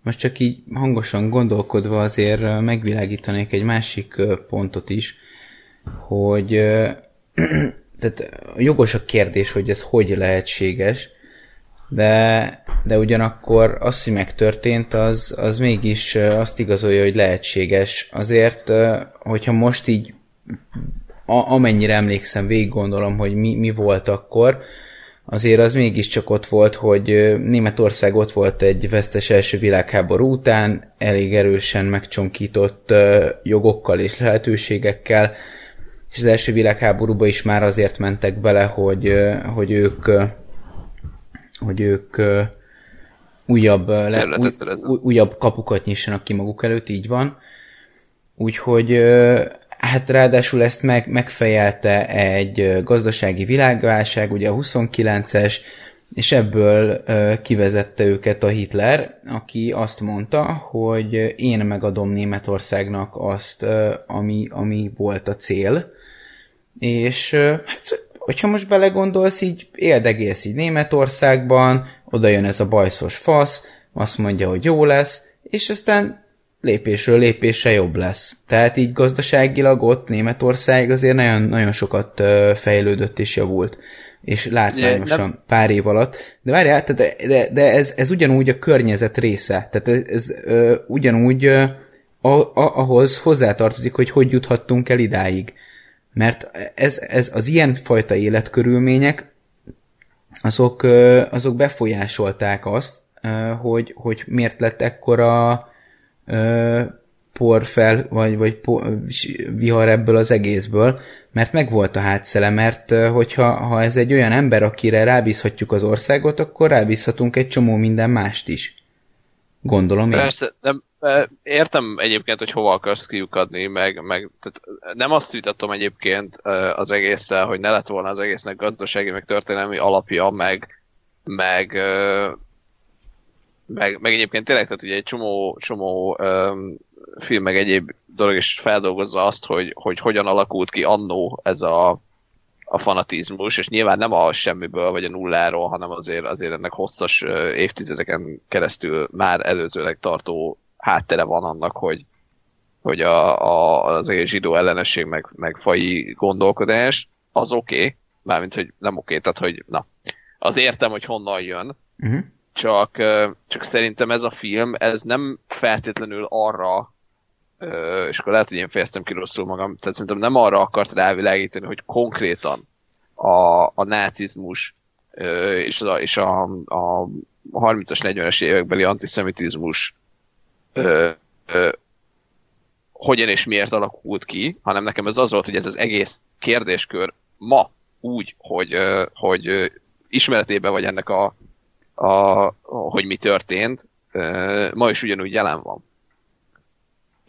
most csak így hangosan gondolkodva azért megvilágítanék egy másik pontot is, hogy *clears throat* tehát jogos a kérdés, hogy ez hogy lehetséges, de, de ugyanakkor az, hogy megtörtént, az, az mégis azt igazolja, hogy lehetséges. Azért, hogyha most így a, amennyire emlékszem, végig gondolom, hogy mi, mi volt akkor, azért az mégiscsak ott volt, hogy Németország ott volt egy vesztes első világháború után, elég erősen megcsonkított jogokkal és lehetőségekkel, és az első világháborúba is már azért mentek bele, hogy, hogy ők hogy ők újabb, le, új, újabb kapukat nyissanak ki maguk előtt, így van. Úgyhogy hát ráadásul ezt meg, megfejelte egy gazdasági világválság, ugye a 29-es, és ebből kivezette őket a Hitler, aki azt mondta, hogy én megadom Németországnak azt, ami, ami volt a cél, és hát hogyha most belegondolsz, így éldegélsz így Németországban, oda jön ez a bajszos fasz, azt mondja, hogy jó lesz, és aztán lépésről lépésre jobb lesz. Tehát így gazdaságilag ott Németország azért nagyon, nagyon sokat fejlődött és javult és látványosan yeah, pár év alatt. De várjál, de, de, de ez, ez ugyanúgy a környezet része. Tehát ez, ez ö, ugyanúgy ö, a, a, ahhoz hozzátartozik, hogy hogy juthattunk el idáig. Mert ez, ez az ilyen fajta életkörülmények, azok, azok befolyásolták azt, hogy, hogy miért lett ekkora porfel, vagy, vagy por, vihar ebből az egészből, mert megvolt a hátszele, mert hogyha ha ez egy olyan ember, akire rábízhatjuk az országot, akkor rábízhatunk egy csomó minden mást is. Gondolom én. Persze, nem, Értem egyébként, hogy hova akarsz kiukadni, meg, meg tehát nem azt vitatom egyébként az egésszel, hogy ne lett volna az egésznek gazdasági, meg történelmi alapja, meg, meg, meg, meg egyébként tényleg, tehát ugye egy csomó, csomó film, meg egyéb dolog is feldolgozza azt, hogy, hogy hogyan alakult ki annó ez a, a fanatizmus, és nyilván nem a semmiből, vagy a nulláról, hanem azért, azért ennek hosszas évtizedeken keresztül már előzőleg tartó háttere van annak, hogy, hogy a, a, az zsidó ellenesség, meg, meg fai gondolkodás, az oké, okay, mármint, hogy nem oké, okay, tehát, hogy na, az értem, hogy honnan jön, uh-huh. csak, csak szerintem ez a film, ez nem feltétlenül arra, és akkor lehet, hogy én fejeztem ki rosszul magam, tehát szerintem nem arra akart rávilágítani, hogy konkrétan a, a nácizmus és a, és a, a 30-as, 40-es évekbeli antiszemitizmus hogyan és miért alakult ki, hanem nekem ez az volt, hogy ez az egész kérdéskör ma úgy, hogy, hogy ismeretében vagy ennek a, a, hogy mi történt, ma is ugyanúgy jelen van.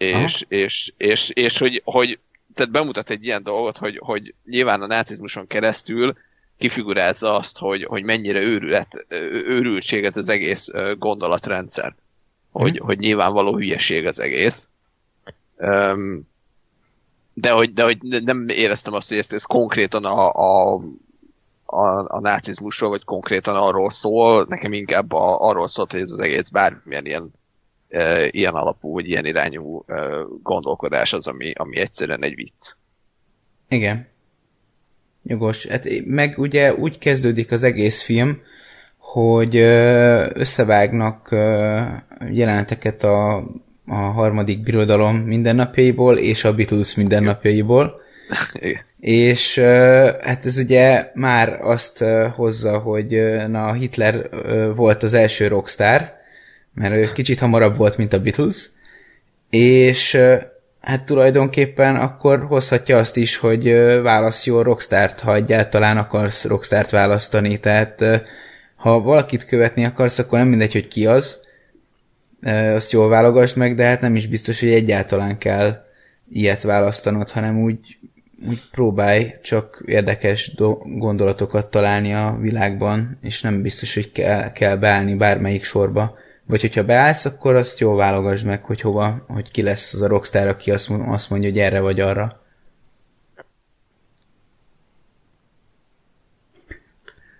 És, és, és, és, hogy, hogy tehát bemutat egy ilyen dolgot, hogy, hogy nyilván a nácizmuson keresztül kifigurázza azt, hogy, hogy mennyire őrület, őrültség ez az egész gondolatrendszer hogy, hmm. hogy nyilvánvaló hülyeség az egész. Um, de hogy, de hogy nem éreztem azt, hogy ezt, ez konkrétan a, a, a, a nácizmusról, vagy konkrétan arról szól, nekem inkább a, arról szólt, hogy ez az egész bármilyen ilyen, ilyen alapú, vagy ilyen irányú gondolkodás az, ami, ami egyszerűen egy vicc. Igen. Jogos. Hát meg ugye úgy kezdődik az egész film, hogy összevágnak jeleneteket a, a harmadik birodalom mindennapjaiból és a Beatles mindennapjaiból. és hát ez ugye már azt hozza, hogy na Hitler volt az első rockstar, mert ő kicsit hamarabb volt, mint a Beatles, és hát tulajdonképpen akkor hozhatja azt is, hogy válasz jó rockstart, ha egyáltalán akarsz rockstart választani, tehát ha valakit követni akarsz, akkor nem mindegy, hogy ki az, azt jól válogass meg, de hát nem is biztos, hogy egyáltalán kell ilyet választanod, hanem úgy, úgy próbálj csak érdekes do- gondolatokat találni a világban, és nem biztos, hogy kell, kell beállni bármelyik sorba. Vagy hogyha beállsz, akkor azt jól válogasd meg, hogy hova, hogy ki lesz az a rockstar, aki azt, azt mondja, hogy erre vagy arra.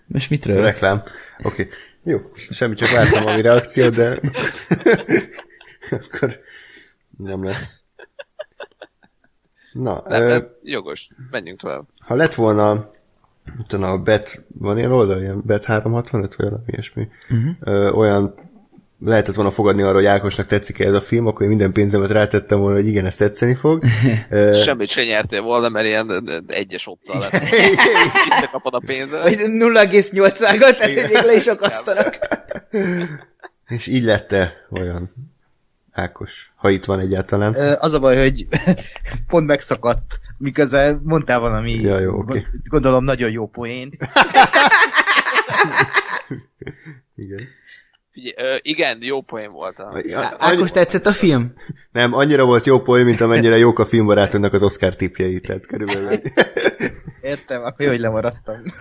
Most mit rögsz? Reklám. Oké. Okay. Jó, semmi, csak vártam a reakciót, de *laughs* akkor nem lesz. Na, Nem, ö, nem, jogos, menjünk tovább. ha lett volna utána a bet, van ilyen oldal, ilyen bet 365, vagy valami ilyesmi, uh-huh. ö, olyan lehetett volna fogadni arra, hogy Ákosnak tetszik ez a film, akkor én minden pénzemet rátettem volna, hogy igen, ez tetszeni fog. *laughs* Semmit se nyertél volna, mert ilyen egyes otccal lett. Visszakapod *laughs* a pénzet. Vagy 0,8-ágat, tehát még le is akasztanak. *laughs* és így lett-e olyan Ákos, ha itt van egyáltalán. Az a baj, hogy pont megszakadt, miközben mondtál valami, Ja, jó, oké. gond- gondolom, nagyon jó poént. Igen. Figyelj, igen, jó poén volt. A... Ja, Ákos, tetszett a film? Nem, annyira volt jó poén, mint amennyire jók a filmbarátunknak az Oscar tipjei, tehát körülbelül. *laughs* Értem, akkor jó, hogy lemaradtam. *laughs*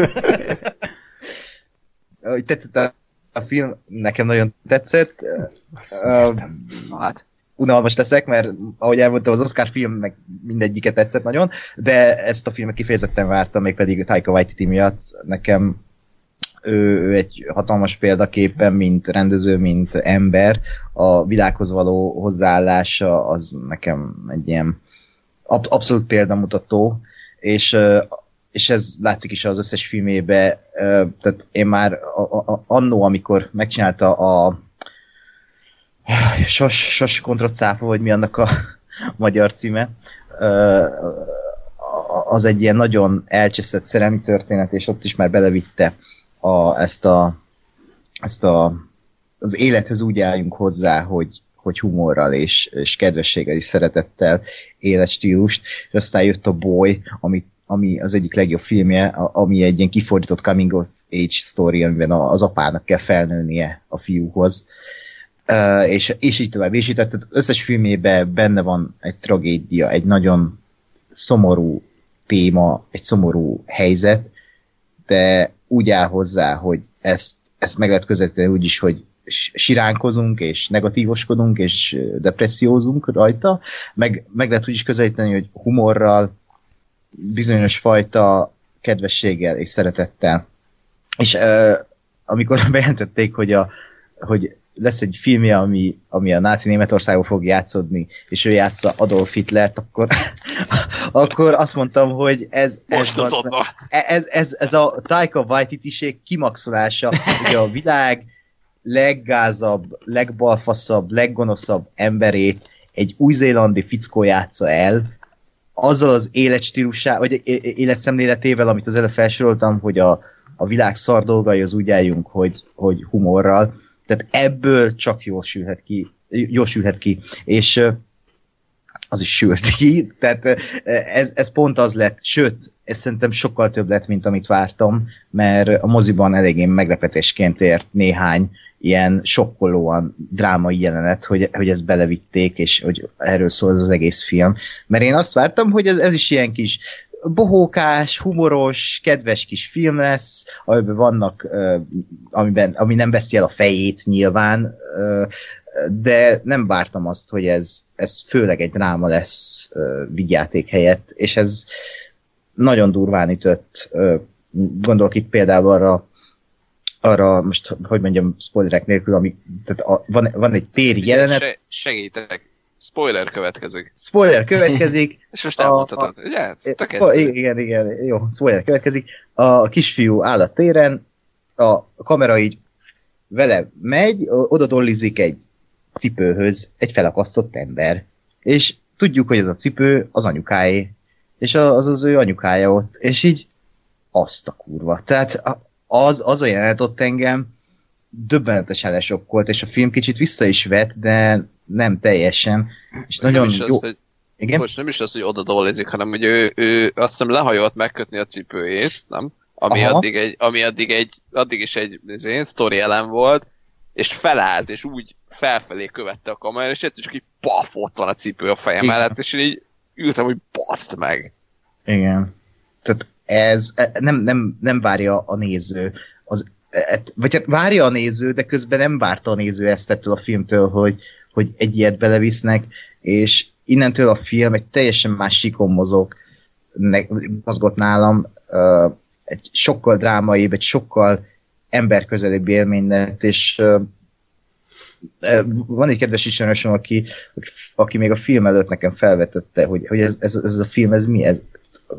Hogy tetszett a, a film, nekem nagyon tetszett. Ö, Hát, unalmas leszek, mert ahogy elmondtam, az Oscar filmnek mindegyiket tetszett nagyon, de ezt a filmet kifejezetten vártam, mégpedig Taika Waititi miatt. Nekem ő, ő egy hatalmas példaképpen, mint rendező, mint ember. A világhoz való hozzáállása az nekem egy ilyen ab- abszolút példamutató, és és ez látszik is az összes filmébe, tehát én már annó, amikor megcsinálta a Sas, sas kontra cápa, vagy mi annak a *laughs* magyar címe, az egy ilyen nagyon elcseszett szerelmi történet, és ott is már belevitte a, ezt a, ezt a az élethez úgy álljunk hozzá, hogy, hogy humorral és, és kedvességgel és szeretettel életstílust, és aztán jött a Boy, ami, ami az egyik legjobb filmje, ami egy ilyen kifordított coming of age story, amiben az apának kell felnőnie a fiúhoz. Uh, és, és így tovább, és így tehát összes filmében benne van egy tragédia, egy nagyon szomorú téma, egy szomorú helyzet, de úgy áll hozzá, hogy ezt, ezt meg lehet közelíteni úgy is, hogy siránkozunk, és negatívoskodunk, és depressziózunk rajta, meg, meg lehet úgy is közelíteni, hogy humorral, bizonyos fajta kedvességgel és szeretettel. És uh, amikor *laughs* bejelentették, hogy, a, hogy lesz egy filmje, ami, ami a náci Németországban fog játszódni, és ő játsza Adolf Hitlert, akkor, *laughs* akkor azt mondtam, hogy ez, ez, az. E- ez, ez, ez a Taika Waititi-ség kimaxolása, hogy a világ leggázabb, legbalfaszabb, leggonoszabb emberét egy új-zélandi fickó játsza el, azzal az életstílusá, vagy életszemléletével, amit az előbb felsoroltam, hogy a, a világ szar dolgai az úgy álljunk, hogy, hogy humorral. Tehát ebből csak jól sülhet ki, jól sülhet ki. És az is sült ki, tehát ez, ez pont az lett, sőt, ez szerintem sokkal több lett, mint amit vártam, mert a moziban eléggé meglepetésként ért néhány ilyen sokkolóan drámai jelenet, hogy, hogy ezt belevitték, és hogy erről szól ez az egész film. Mert én azt vártam, hogy ez, ez is ilyen kis bohókás, humoros, kedves kis film lesz, amiben vannak, amiben, ami nem veszi el a fejét nyilván, de nem vártam azt, hogy ez, ez főleg egy dráma lesz vigyáték helyett, és ez nagyon durván ütött. Gondolok itt például arra, arra most, hogy mondjam, spoilerek nélkül, ami, tehát a, van, van egy téri jelenet, Se, segítek. Spoiler következik. spoiler következik, *laughs* És most A- elmondhatod. Ugye? Hát, egyszerű. igen, igen, jó, spoiler következik. A kisfiú áll a téren, a kamera így vele megy, oda dollizik egy cipőhöz egy felakasztott ember. És tudjuk, hogy ez a cipő az anyukáé, és a- az az ő anyukája ott, és így azt a kurva. Tehát a- az, az a jelenet ott engem döbbenetesen lesokkolt, és a film kicsit vissza is vett, de nem teljesen. És Nem nagyon is jó. az, hogy, Igen? most nem is az, hogy oda dollizik, hanem hogy ő, ő azt hiszem lehajolt megkötni a cipőjét, nem? Ami, Aha. addig, egy, ami addig, egy, addig is egy én sztori elem volt, és felállt, és úgy felfelé követte a kamera, és egyszer csak így paf, ott van a cipő a fejem Igen. mellett, és én így ültem, hogy baszt meg. Igen. Tehát ez e, nem, nem, nem várja a néző vagy hát várja a néző, de közben nem várta a néző ezt ettől a filmtől, hogy, hogy egy ilyet belevisznek, és innentől a film egy teljesen más sikon mozog, ne, mozgott nálam, uh, egy sokkal drámaibb, egy sokkal emberközelebb élmény és uh, van egy kedves ismerősöm, aki, aki még a film előtt nekem felvetette, hogy, hogy ez, ez a film, ez mi? Ez,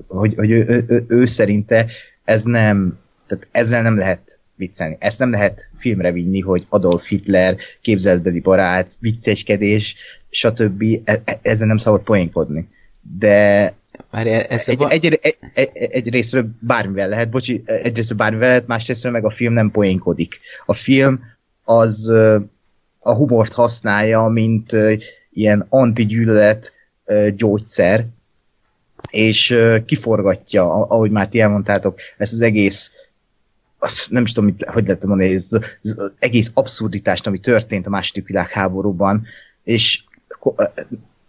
hogy, hogy ő, ő, ő, ő szerinte ez nem, tehát ezzel nem lehet viccelni. Ezt nem lehet filmre vinni, hogy Adolf Hitler, képzelbeli barát, vicceskedés, stb. E, e, ezzel nem szabad poénkodni. De Várj, ez egy, egy, egy, egy, egy részről bármivel lehet, bocsi, egy részről bármivel lehet, másrésztről meg a film nem poénkodik. A film az a humort használja, mint ilyen antigyűlölet gyógyszer, és kiforgatja, ahogy már ti elmondtátok, ezt az egész nem is tudom, mit, hogy lehet mondani, ez, ez az egész abszurditást, ami történt a második világháborúban, és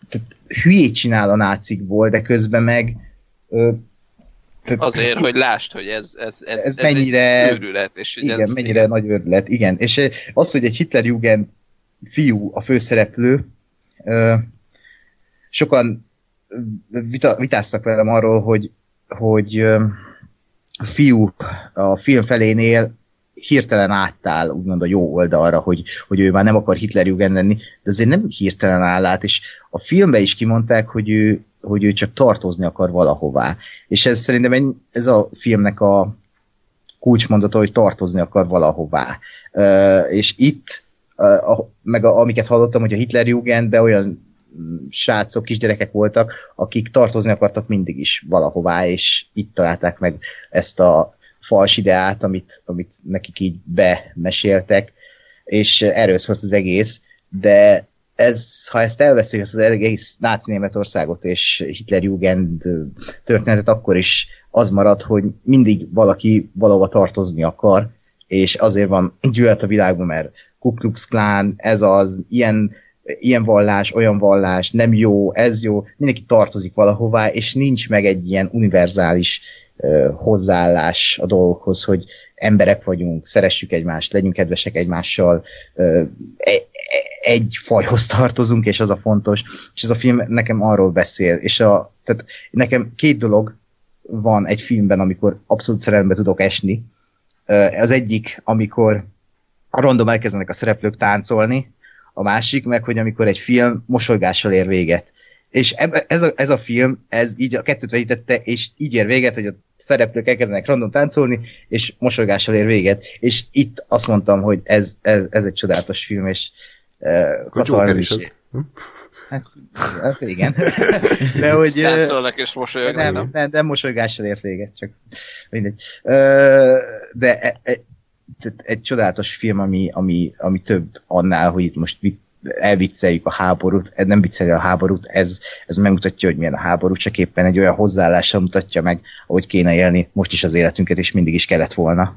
tehát hülyét csinál a nácikból, de közben meg tehát, Azért, hogy lásd, hogy ez, ez, ez, ez, ez mennyire, egy őrület. És igen, ez, mennyire igen. nagy őrület, igen. És az, hogy egy Hitlerjugend fiú a főszereplő, sokan vita, vitáztak velem arról, hogy, hogy fiú a film felénél hirtelen átáll úgymond a jó oldalra, hogy, hogy ő már nem akar Hitlerjugend lenni, de azért nem hirtelen áll át, és a filmben is kimondták, hogy ő, hogy ő csak tartozni akar valahová. És ez szerintem ez a filmnek a kulcsmondata, hogy tartozni akar valahová. Uh, és itt, uh, a, meg a, amiket hallottam, hogy a Hitlerjugendben olyan srácok, kisgyerekek voltak, akik tartozni akartak mindig is valahová, és itt találták meg ezt a fals ideát, amit, amit nekik így bemeséltek, és erről szólt az egész, de ez, ha ezt elveszik, ezt az egész náci Németországot és Hitlerjugend történetet, akkor is az marad, hogy mindig valaki valahova tartozni akar, és azért van *laughs* gyűlölet a világban, mert Ku Klux Klan, ez az, ilyen ilyen vallás, olyan vallás, nem jó, ez jó, mindenki tartozik valahová, és nincs meg egy ilyen univerzális uh, hozzáállás a dolgokhoz, hogy emberek vagyunk, szeressük egymást, legyünk kedvesek egymással, uh, egy fajhoz tartozunk, és az a fontos. És ez a film nekem arról beszél, és a, tehát nekem két dolog van egy filmben, amikor abszolút szerelembe tudok esni. Az egyik, amikor random elkezdenek a szereplők táncolni, a másik meg, hogy amikor egy film mosolygással ér véget. És ez a, ez a film, ez így a kettőt vegyítette, és így ér véget, hogy a szereplők elkezdenek random táncolni, és mosolygással ér véget. És itt azt mondtam, hogy ez, ez, ez egy csodálatos film, és uh, is az. Hm? Hát, hát igen. *laughs* De hogy... Táncolnak és mosolyognak, nem? Nem, nem, nem mosolygással ért véget, csak mindegy. De e, e, tehát egy csodálatos film, ami, ami, ami több annál, hogy itt most elvicceljük a háborút, nem vicceli a háborút, ez, ez megmutatja, hogy milyen a háború, csak éppen egy olyan hozzáállással mutatja meg, ahogy kéne élni most is az életünket, és mindig is kellett volna.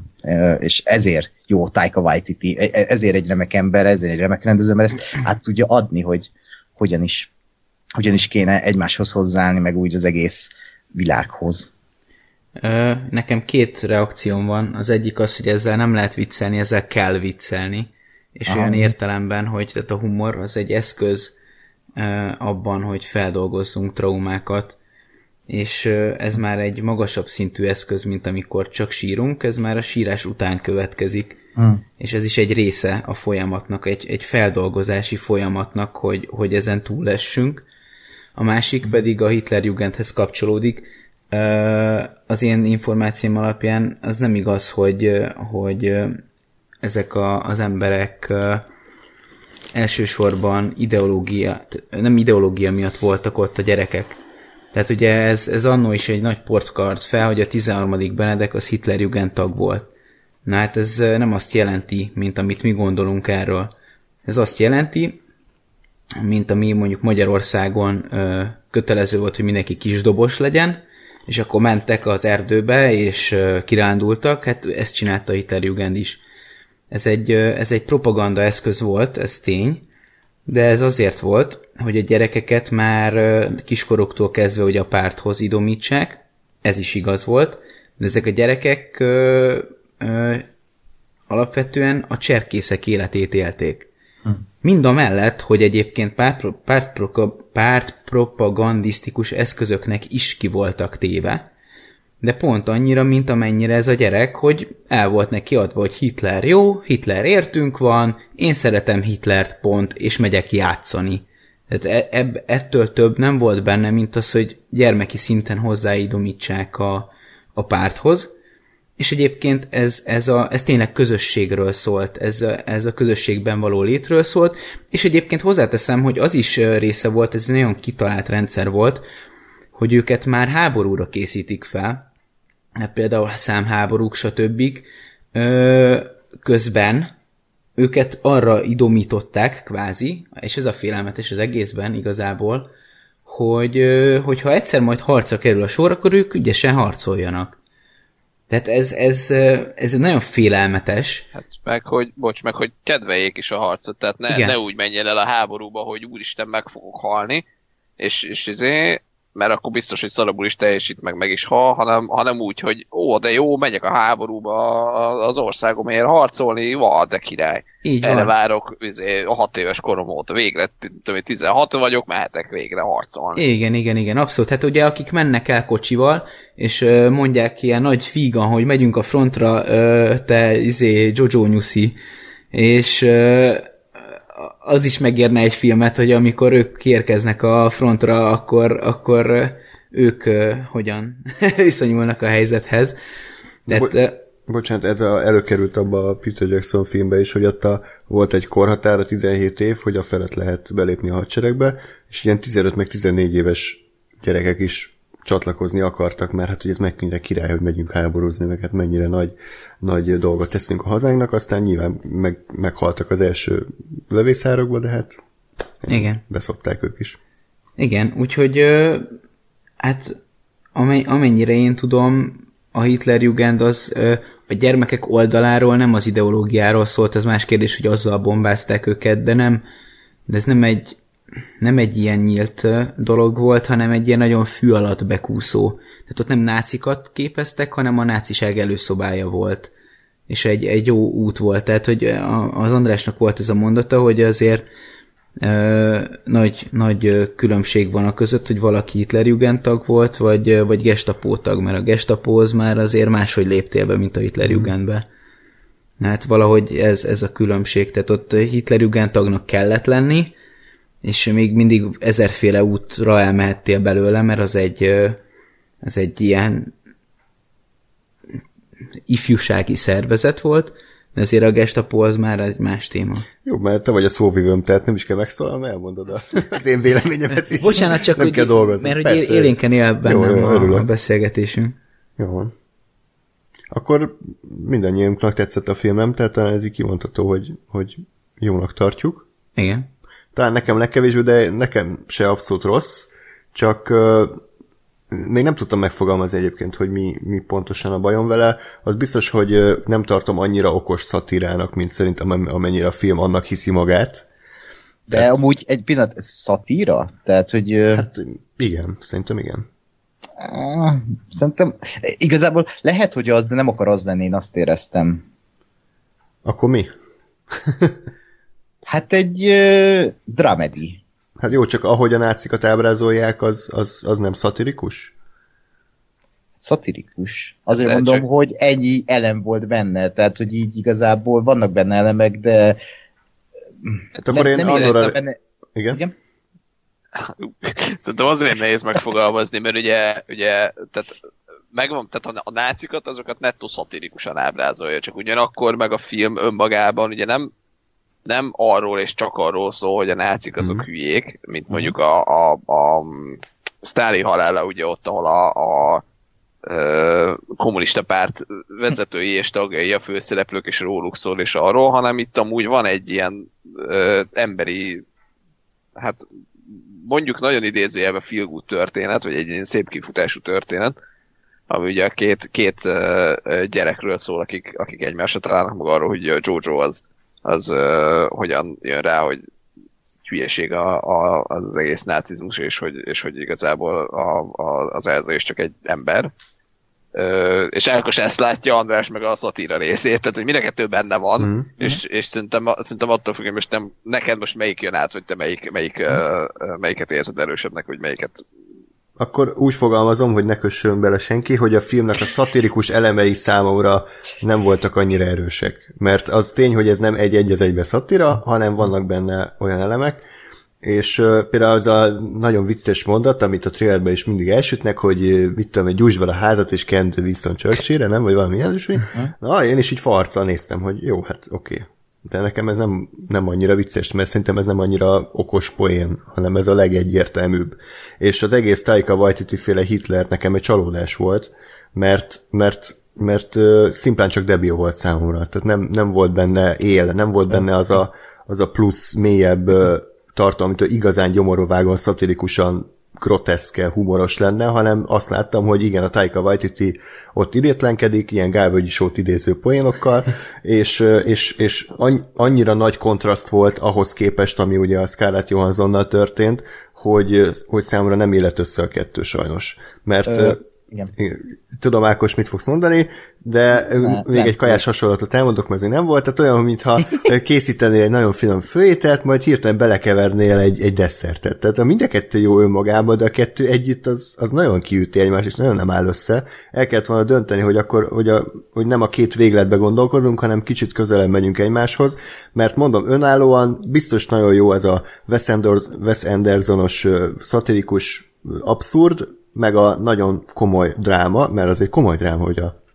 És ezért jó Taika Waititi, e, e, ezért egy remek ember, ezért egy remek rendező, mert ezt át tudja adni, hogy hogyan is, hogyan is kéne egymáshoz hozzáállni, meg úgy az egész világhoz. Nekem két reakcióm van. Az egyik az, hogy ezzel nem lehet viccelni, ezzel kell viccelni. És Aha. olyan értelemben, hogy tehát a humor az egy eszköz abban, hogy feldolgozzunk traumákat, és ez már egy magasabb szintű eszköz, mint amikor csak sírunk, ez már a sírás után következik, hmm. és ez is egy része a folyamatnak, egy, egy feldolgozási folyamatnak, hogy, hogy ezen túlessünk. A másik pedig a Hitlerjugendhez kapcsolódik, az én információm alapján az nem igaz, hogy, hogy ezek a, az emberek elsősorban ideológia, nem ideológia miatt voltak ott a gyerekek. Tehát ugye ez, ez annó is egy nagy portkart fel, hogy a 13. Benedek az Hitlerjugend tag volt. Na hát ez nem azt jelenti, mint amit mi gondolunk erről. Ez azt jelenti, mint ami mondjuk Magyarországon ö, kötelező volt, hogy mindenki kisdobos legyen, és akkor mentek az erdőbe, és kirándultak, hát ezt csinálta Hitlerjugend is. Ez egy, ez egy propaganda eszköz volt, ez tény, de ez azért volt, hogy a gyerekeket már kiskoroktól kezdve hogy a párthoz idomítsák, ez is igaz volt, de ezek a gyerekek ö, ö, alapvetően a cserkészek életét élték. Mind a mellett, hogy egyébként pártpropagandisztikus párt, propagandisztikus eszközöknek is ki voltak téve, de pont annyira, mint amennyire ez a gyerek, hogy el volt neki adva, hogy Hitler jó, Hitler értünk van, én szeretem Hitlert, pont, és megyek játszani. Tehát e- ebb, ettől több nem volt benne, mint az, hogy gyermeki szinten hozzáidomítsák a, a párthoz, és egyébként ez, ez, a, ez tényleg közösségről szólt, ez ez a közösségben való létről szólt, és egyébként hozzáteszem, hogy az is része volt, ez egy nagyon kitalált rendszer volt, hogy őket már háborúra készítik fel, hát például számháborúk, stb. közben őket arra idomították, kvázi, és ez a félelmetes az egészben igazából, hogy hogyha egyszer majd harcra kerül a sor, akkor ők ügyesen harcoljanak. Tehát ez, ez, ez nagyon félelmetes. Hát meg, hogy, bocs, meg, hogy kedveljék is a harcot, tehát ne, ne úgy menjen el a háborúba, hogy úristen meg fogok halni, és, és izé, mert akkor biztos, hogy szarabul is teljesít, meg meg is hal, hanem, hanem úgy, hogy ó, de jó, megyek a háborúba az országomért harcolni, va, de király. Így Erre van. várok izé, a hat éves korom óta, végre, tudom, 16 vagyok, mehetek végre harcolni. Igen, igen, igen, abszolút. Hát ugye akik mennek el kocsival, és mondják ilyen nagy fígan, hogy megyünk a frontra, te izé Jojo Nyuszi, és az is megérne egy filmet, hogy amikor ők kiérkeznek a frontra, akkor, akkor ők hogyan *laughs* viszonyulnak a helyzethez. De, Bo- bocsánat, ez a, előkerült abba a Peter Jackson filmbe is, hogy ott a, volt egy korhatára 17 év, hogy a felett lehet belépni a hadseregbe, és ilyen 15 meg 14 éves gyerekek is csatlakozni akartak, mert hát hogy ez mennyire király, hogy megyünk háborúzni, meg hát mennyire nagy, nagy dolgot teszünk a hazánknak, aztán nyilván meg, meghaltak az első lövészárokba, de hát Igen. beszopták ők is. Igen, úgyhogy hát amennyire én tudom, a Hitlerjugend az a gyermekek oldaláról nem az ideológiáról szólt, az más kérdés, hogy azzal bombázták őket, de nem, de ez nem egy nem egy ilyen nyílt dolog volt, hanem egy ilyen nagyon fű alatt bekúszó. Tehát ott nem nácikat képeztek, hanem a náciság előszobája volt. És egy, egy jó út volt. Tehát, hogy az Andrásnak volt ez a mondata, hogy azért ö, nagy, nagy különbség van a között, hogy valaki Hitlerjugend tag volt, vagy, vagy Gestapo tag, mert a Gestapo az már azért máshogy léptél be, mint a Hitlerjugendbe. Hát valahogy ez, ez a különbség. Tehát ott Hitlerjugend tagnak kellett lenni, és még mindig ezerféle útra elmehettél belőle, mert az egy, ez egy ilyen ifjúsági szervezet volt, de azért a gestapo az már egy más téma. Jó, mert te vagy a szóvivőm, tehát nem is kell megszólalni, elmondod az én véleményemet is. Bocsánat, csak nem hogy, kell dolgozni. mert hogy Persze. élénken él bennem jó, jó, a, a beszélgetésünk. Jó van. Akkor mindannyiunknak tetszett a filmem, tehát ez így kimondható, hogy, hogy jónak tartjuk. Igen talán nekem legkevésbé, de nekem se abszolút rossz, csak még nem tudtam megfogalmazni egyébként, hogy mi, mi pontosan a bajom vele. Az biztos, hogy nem tartom annyira okos szatírának, mint szerintem amennyire a film annak hiszi magát. De Tehát, amúgy egy pillanat, ez szatíra? Tehát, hogy... Hát igen, szerintem igen. Szerintem igazából lehet, hogy az, de nem akar az lenni, én azt éreztem. Akkor mi? *laughs* Hát egy uh, dramedy. Hát jó, csak ahogy a nácikat ábrázolják, az, az, az nem szatirikus? Szatirikus. Azért de mondom, csak... hogy ennyi elem volt benne, tehát hogy így igazából vannak benne elemek, de hát akkor én nem Andorra... benne... Igen? Igen? Szerintem azért nehéz megfogalmazni, mert ugye, ugye tehát megvan, tehát a, a nácikat, azokat nettó szatirikusan ábrázolja, csak ugyanakkor meg a film önmagában ugye nem nem arról és csak arról szól, hogy a nácik azok mm. hülyék, mint mhm. mondjuk a, a, a Stalin halála, ugye ott, ahol a, a a kommunista párt vezetői és tagjai a főszereplők és róluk szól és arról, hanem itt amúgy van egy ilyen ö, emberi, hát mondjuk nagyon idézőjelben good történet, vagy egy ilyen szép kifutású történet, ami ugye a két, két ö, gyerekről szól, akik, akik egymásra találnak meg arról, hogy Jojo az az uh, hogyan jön rá, hogy hülyeség a, a, az egész nácizmus, és hogy, és hogy igazából a, a, az elzés csak egy ember. Ö, és Elkos ezt látja, András meg a szatíra részét, tehát hogy mind a kettő benne van, mm. és, és szerintem, szerintem attól függ, hogy most nem, neked most melyik jön át, hogy te melyik, melyik, ö, ö, melyiket érzed erősebbnek, hogy melyiket Akkor úgy fogalmazom, hogy ne kössön bele senki, hogy a filmnek a szatirikus elemei számomra nem voltak annyira erősek. Mert az tény, hogy ez nem egy-egy az egybe szatira, hanem vannak benne olyan elemek, és uh, például az a nagyon vicces mondat, amit a trailerben is mindig elsütnek, hogy mit tudom, egy gyújtsd a házat, és kent Winston Churchill-re, nem? Vagy valami ilyen, és mi? Na, én is így farccal néztem, hogy jó, hát oké. Okay. De nekem ez nem, nem annyira vicces, mert szerintem ez nem annyira okos poén, hanem ez a legegyértelműbb. És az egész Taika Waititi féle Hitler nekem egy csalódás volt, mert, mert mert uh, szimplán csak debil volt számomra. Tehát nem, nem volt benne él, nem volt benne az a, az a plusz mélyebb uh, tartalom, amitől igazán gyomorúvágon, szatirikusan groteszke, humoros lenne, hanem azt láttam, hogy igen, a Taika Waititi ott idétlenkedik, ilyen Gálvölgyi sót idéző poénokkal, *laughs* és, és, és annyira nagy kontraszt volt ahhoz képest, ami ugye a Scarlett Johanssonnal történt, hogy, hogy számomra nem élet össze a kettő sajnos. Mert Ö, igen. tudom, Ákos, mit fogsz mondani, de Ne, még nem. egy kajás hasonlatot elmondok, mert ez még nem volt, tehát olyan, mintha *laughs* készítenél egy nagyon finom főételt, majd hirtelen belekevernél egy, egy desszertet. Tehát a mind a kettő jó önmagában, de a kettő együtt az, az nagyon kiüti egymást, és nagyon nem áll össze. El kellett volna dönteni, hogy akkor, hogy, a, hogy nem a két végletbe gondolkodunk, hanem kicsit közelebb megyünk egymáshoz, mert mondom, önállóan biztos nagyon jó ez a Wes, Anders, Wes Andersonos szatirikus abszurd, meg a nagyon komoly dráma, mert az egy komoly dráma, hogy a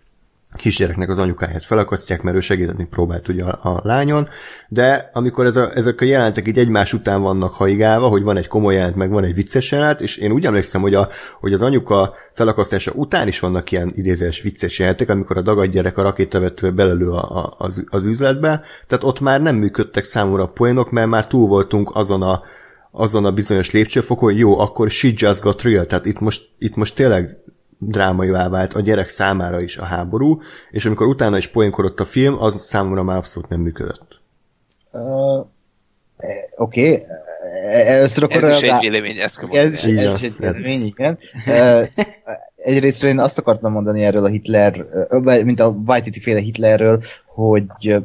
kisgyereknek az anyukáját felakasztják, mert ő segíteni próbált ugye a, a lányon, de amikor ez a, ezek a jelentek így egymás után vannak haigálva, hogy van egy komoly jelent, meg van egy vicces jelenet, és én úgy emlékszem, hogy, a, hogy az anyuka felakasztása után is vannak ilyen idézőes vicces jelentek, amikor a dagad gyerek a rakétavető belelő a, a, az, az üzletbe, tehát ott már nem működtek számomra a poénok, mert már túl voltunk azon a azon a bizonyos lépcsőfokon, hogy jó, akkor she just got real, tehát itt most, itt most tényleg drámaivá vált a gyerek számára is a háború, és amikor utána is poénkodott a film, az számomra már abszolút nem működött. Uh, Oké, okay. először akkor... Ez is egy vélemény, ezt kell Ez is, ez is egy vélemény, igen. Egyrészt én azt akartam mondani erről a Hitler, mint a Waititi féle Hitlerről, hogy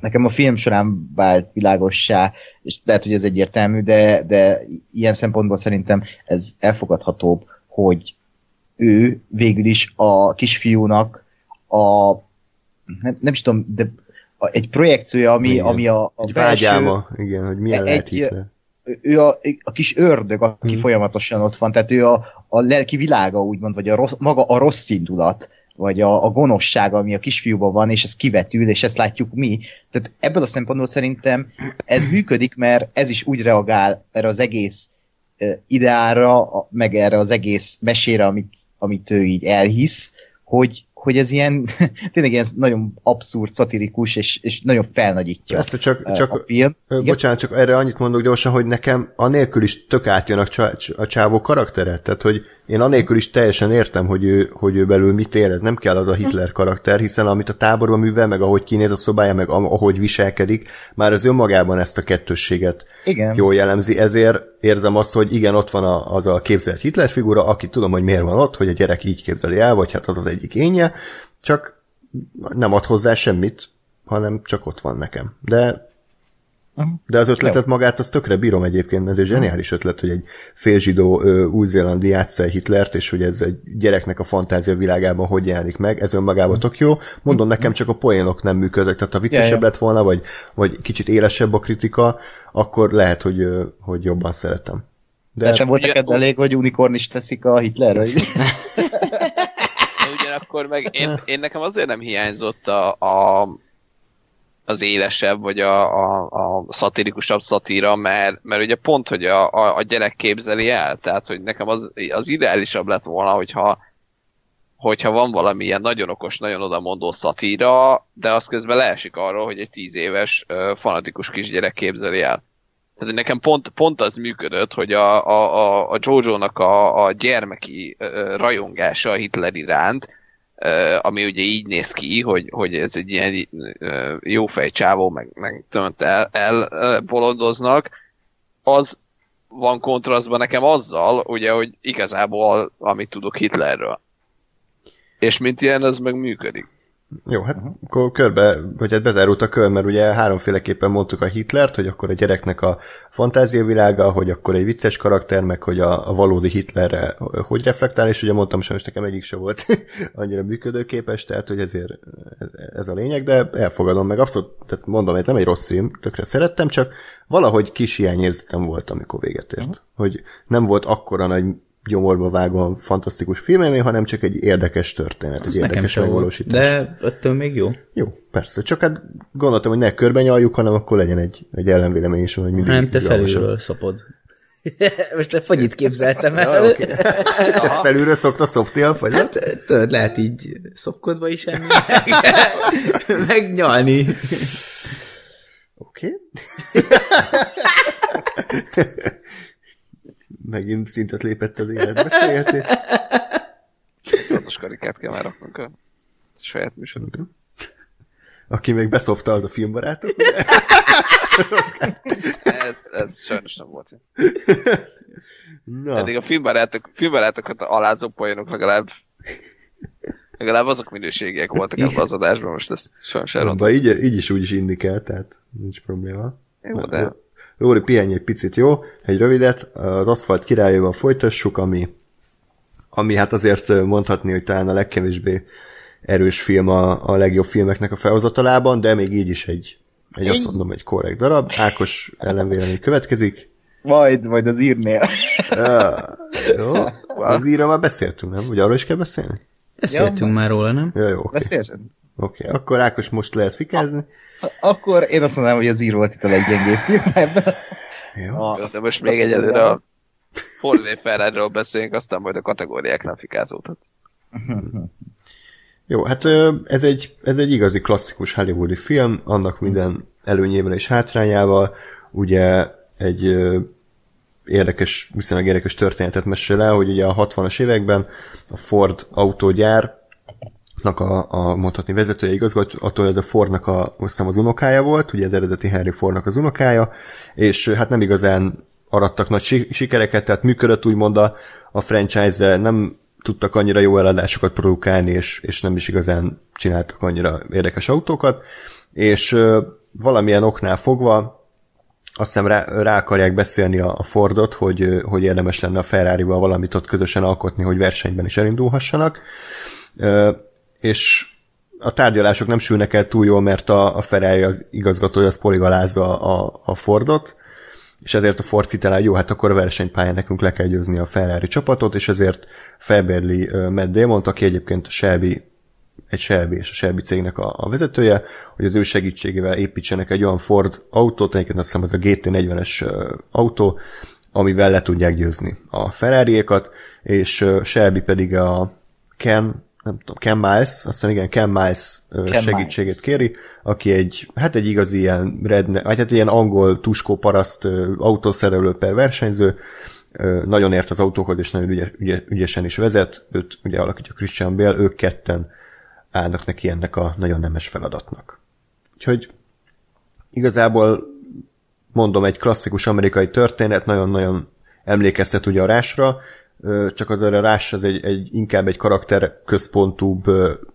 nekem a film során vált világossá, és lehet, hogy ez egyértelmű, de, de ilyen szempontból szerintem ez elfogadhatóbb, hogy ő végül is a kisfiúnak a nem, nem is tudom, de a, egy projekciója, ami, Igen. ami a, a Egy vágyáma, igen, hogy milyen egy- lehet Hitler. ő a, a kis ördög, aki hmm. folyamatosan ott van, tehát ő a, a lelki világa úgymond, vagy a rossz, maga a rossz indulat, vagy a, a gonoszság, ami a kisfiúban van, és ez kivetül, és ezt látjuk mi. Tehát ebből a szempontból szerintem ez *clears throat* működik, mert ez is úgy reagál erre az egész ideára, meg erre az egész mesére, amit, amit ő így elhisz, hogy, hogy ez ilyen, *laughs* tényleg ilyen nagyon abszurd, szatirikus, és, és nagyon felnagyítja Persze, csak, csak a film. Bocsánat, csak erre annyit mondok gyorsan, hogy nekem anélkül is tök átjön a, a csávó karaktere. Tehát, hogy én anélkül is teljesen értem, hogy ő, hogy ő belül mit érez. Nem kell az a Hitler karakter, hiszen amit a táborban művel, meg ahogy kinéz a szobája, meg ahogy viselkedik, már az önmagában ezt a kettősséget Igen. jól jellemzi. Ezért érzem azt, hogy igen, ott van a, az a képzelt Hitler figura, aki tudom, hogy miért van ott, hogy a gyerek így képzeli el, vagy hát az az egyik énje, csak nem ad hozzá semmit, hanem csak ott van nekem. De de az ötletet magát azt tökre bírom egyébként, mert ez egy zseniális ötlet, hogy egy félzsidó új-zélandi játsza Hitlert, és hogy ez egy gyereknek a fantázia világában hogy jelenik meg, ez önmagában tök jó. Mondom, nekem csak a poénok nem működnek, tehát ha viccesebb Ja, lett volna, vagy, vagy kicsit élesebb a kritika, akkor lehet, hogy, hogy jobban szeretem. De De sem volt neked elég, hogy unikorn is teszik a Hitlerre? *laughs* Ugyanakkor meg én, *laughs* én nekem azért nem hiányzott a, a az élesebb, vagy a, a, a szatirikusabb szatíra, mert, mert ugye pont, hogy a, a, a gyerek képzeli el, tehát, hogy nekem az, az ideálisabb lett volna, hogyha hogyha van valami ilyen nagyon okos, nagyon odamondó szatíra, de az közben leesik arról, hogy egy tíz éves fanatikus kisgyerek képzeli el. Tehát nekem pont, pont az működött, hogy a, a, a, a Jojo-nak a, a gyermeki rajongása a Hitler iránt, ami ugye így néz ki, hogy, hogy ez egy ilyen jófej csávó, meg, meg tudom, el, el ö, bolondoznak, az van kontrasztban nekem azzal, ugye, hogy igazából amit tudok Hitlerről. És mint ilyen, az meg működik. Jó, hát uh-huh. akkor körbe, hogy hát bezárult a kör, mert ugye háromféleképpen mondtuk a Hitlert, hogy akkor a gyereknek a fantáziavilága, hogy akkor egy vicces karakter, meg hogy a, a valódi Hitlerre hogy reflektál, és ugye mondtam, sajnos nekem egyik se volt *laughs* annyira működőképes, tehát hogy ezért ez a lényeg, de elfogadom meg abszolút, tehát mondom, ez nem egy rossz film, tökre szerettem, csak valahogy kis hiányérzetem volt, amikor véget ért. Uh-huh. Hogy nem volt akkora nagy gyomorba vágóan fantasztikus filmélmény, hanem csak egy érdekes történet, Az egy érdekes megvalósítás. de attól még jó. Jó, persze. Csak hát gondoltam, hogy ne körben nyaljuk, hanem akkor legyen egy, egy ellenvélemény is, hogy mindig Nem, te felülről szopod. *laughs* Most a fagyit képzeltem *laughs* Ja, el. oké. Te felülről szokta szopni a fagyat? Hát, tudod, lehet így szopkodva is enni, *laughs* meg, meg nyalni. Oké. Megint szintet lépett az életbeszélgetés. Fontos karikát kell már raknunk a saját műsorunk. Aki még beszopta, az a filmbarátok. *laughs* Ez, ez sajnos nem volt. Na, Eddig a filmbarátok, filmbarátokat alázó poénok legalább legalább azok minőségiek voltak ebben az adásban, most ezt sajnos elrontom. így, így is úgy is indikál, tehát nincs probléma. Jó, de Lóri, pihenj egy picit, jó? Egy rövidet. Az aszfalt királyával folytassuk, ami, ami hát azért mondhatni, hogy talán a legkevésbé erős film a, a legjobb filmeknek a felhozatalában, de még így is egy, egy azt mondom, egy korrekt darab. Ákos ellenvélemény következik. Majd, majd az írnél. Ja, jó. *laughs* Az íra már beszéltünk, nem? Ugye arról is kell beszélni? Beszéltünk már róla, nem? Ja, jó, oké. Beszélsz? Oké, akkor Ákos most lehet fikázni. Akkor én azt mondanám, hogy az ír volt itt a leggyengébb film ebben. Jó. Jó, de most még egyelőre a Fordway Ferrari-ról beszélünk, aztán majd a kategóriáknál fikázódhat. Jó, hát ez egy, ez egy igazi klasszikus hollywoodi film, annak minden előnyével és hátrányával. Ugye egy érdekes, viszonylag érdekes történetet mesél el, hogy ugye a 60-as években a Ford autógyár a, a mondhatni vezetője igazgató, ez a Fordnak a, hiszem az unokája volt, ugye az eredeti Henry Fordnak az unokája, és hát nem igazán arattak nagy si- sikereket, tehát működött úgymond a, a franchise, de nem tudtak annyira jó eladásokat produkálni, és, és nem is igazán csináltak annyira érdekes autókat, és ö, valamilyen oknál fogva azt hiszem rá, rá akarják beszélni a, a Fordot, hogy, hogy érdemes lenne a Ferrari-val valamit ott közösen alkotni, hogy versenyben is elindulhassanak. Ö, és a tárgyalások nem sülnek el túl jól, mert a, a Ferrari az igazgatója az poligalázza a, a Fordot, és ezért a Ford kitalál, jó, hát akkor a versenypályán nekünk le kell győzni a Ferrari csapatot, és ezért felbérli uh, Matt Damon, aki egyébként a Shelby, egy Shelby és a Shelby cégnek a, a vezetője, hogy az ő segítségével építsenek egy olyan Ford autót, egyébként azt hiszem ez a GT40-es uh, autó, amivel le tudják győzni a ferrari és uh, Shelby pedig a Ken nem tudom, Ken Miles, azt hiszem igen, Ken Miles Ken segítségét Miles. kéri, aki egy, hát egy igazi ilyen redne, vagy hát ilyen angol tuskó paraszt autószerelő per versenyző, nagyon ért az autókhoz, és nagyon ügyes, ügyes, ügyesen is vezet, őt ugye alakítja Christian Bale, ők ketten állnak neki ennek a nagyon nemes feladatnak. Úgyhogy igazából mondom, egy klasszikus amerikai történet, nagyon-nagyon emlékeztet ugye a rásra, csak az a rás az egy, egy inkább egy karakter központúbb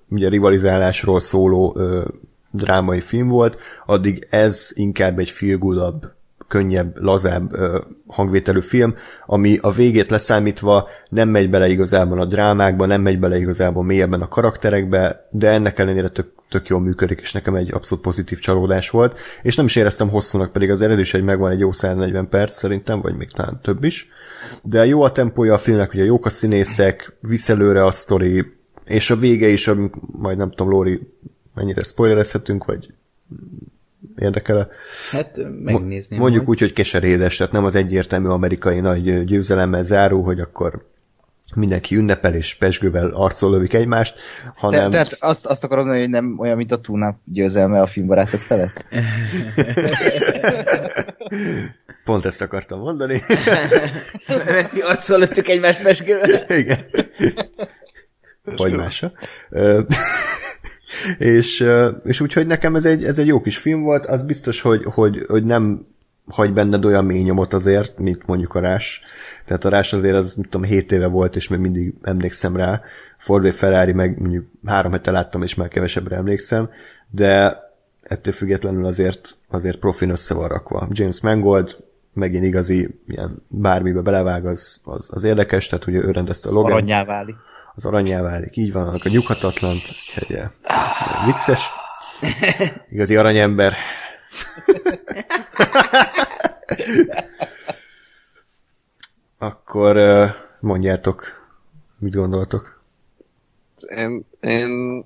ugye rivalizálásról szóló drámai film volt, addig ez inkább egy feel goodabb, könnyebb, lazább hangvételű film, ami a végét leszámítva nem megy bele igazából a drámákba, nem megy bele igazából mélyebben a karakterekbe, de ennek ellenére tök, tök jól működik, és nekem egy abszolút pozitív csalódás volt, és nem is éreztem hosszúnak, pedig az eredő is egy megvan egy jó 140 perc szerintem, vagy még talán több is, de jó a tempója a filmnek, ugye jók a színészek, visz előre a sztori, és a vége is, amik majd nem tudom, Lóri, mennyire spoilerezhetünk, vagy érdekel Hát megnézni. Mondjuk úgy, hogy keserédes, tehát nem az egyértelmű amerikai nagy győzelemmel záró, hogy akkor mindenki ünnepel és pesgővel arcol lövik egymást, Te, hanem... tehát azt, azt akarom mondani, hogy nem olyan, mint a túnap győzelme a filmbarátok felett? *laughs* Pont ezt akartam mondani. *laughs* Mert mi arccal löttük egymást. Igen. Vagy másra. *laughs* És, és úgyhogy nekem ez egy, ez egy jó kis film volt, az biztos, hogy, hogy, hogy nem hagy benned olyan mély nyomot azért, mint mondjuk a rás. Tehát a rás azért az, mit tudom, 7 éve volt, és még mindig emlékszem rá. Ford v Ferrari meg mondjuk három hete láttam, és már kevesebbre emlékszem, de ettől függetlenül azért, azért profin össze van rakva. James Mangold megint igazi, ilyen bármibe belevág, az, az, az érdekes, tehát ugye ő rendezte a Az Logan. aranyjá válik. Az aranyjá válik, így van, annak a nyughatatlant, úgyhogy eh, vicces. Igazi aranyember. *laughs* Akkor mondjátok, mit gondoltok? Én, én,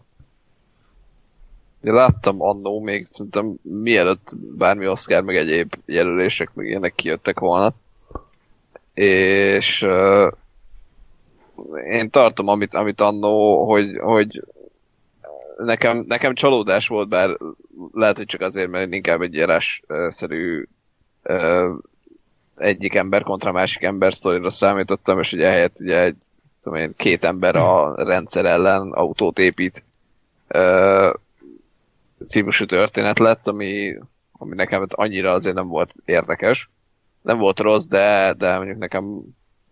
én láttam annó még szerintem mielőtt bármi Oscar meg egyéb jelölések meg ilyenek kijöttek volna. És uh, én tartom, amit, amit annó, hogy, hogy nekem, nekem csalódás volt, bár lehet, hogy csak azért, mert inkább egy szerű uh, egyik ember kontra másik ember sztorira számítottam, és ugye ehelyett ugye egy tudom én, két ember a rendszer ellen autót épít uh, címűsű történet lett, ami, ami nekem annyira azért nem volt érdekes. Nem volt rossz, de, de mondjuk nekem,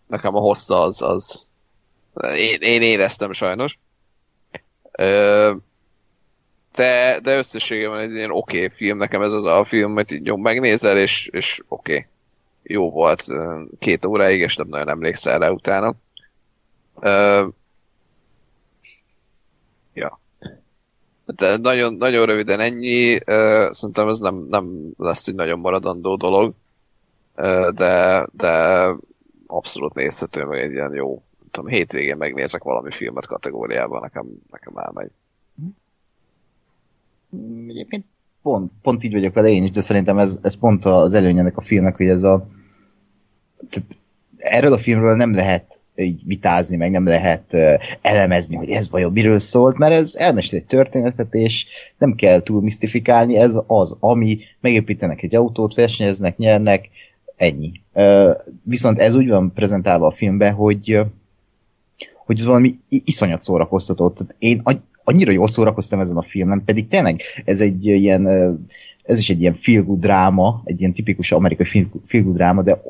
nekem a hossza az, az én, én éreztem sajnos. Uh, de, de összességében egy ilyen oké okay film, nekem ez az a film, mert így megnézel, és, és oké. Okay. Jó volt két óráig, és nem nagyon emlékszel rá utána. Uh, ja. De nagyon, nagyon röviden ennyi, szerintem ez nem, nem lesz egy nagyon maradandó dolog, de, de abszolút nézhető, meg egy ilyen jó, tudom, hétvégén megnézek valami filmet kategóriában, nekem, nekem elmegy. Egyébként pont, pont így vagyok vele én is, de szerintem ez, ez pont az előny ennek a filmnek, hogy ez a tehát erről a filmről nem lehet így vitázni, meg nem lehet elemezni, hogy ez vajon miről szólt, mert ez elmesél egy történetet, és nem kell túl misztifikálni, ez az, ami megépítenek egy autót, versenyeznek, nyernek, ennyi. Viszont ez úgy van prezentálva a filmben, hogy hogy ez valami iszonyat szórakoztató. Tehát én annyira jól szórakoztam ezen a filmen, pedig tényleg ez egy ilyen, ez is egy ilyen feel dráma, egy ilyen tipikus amerikai feel dráma, de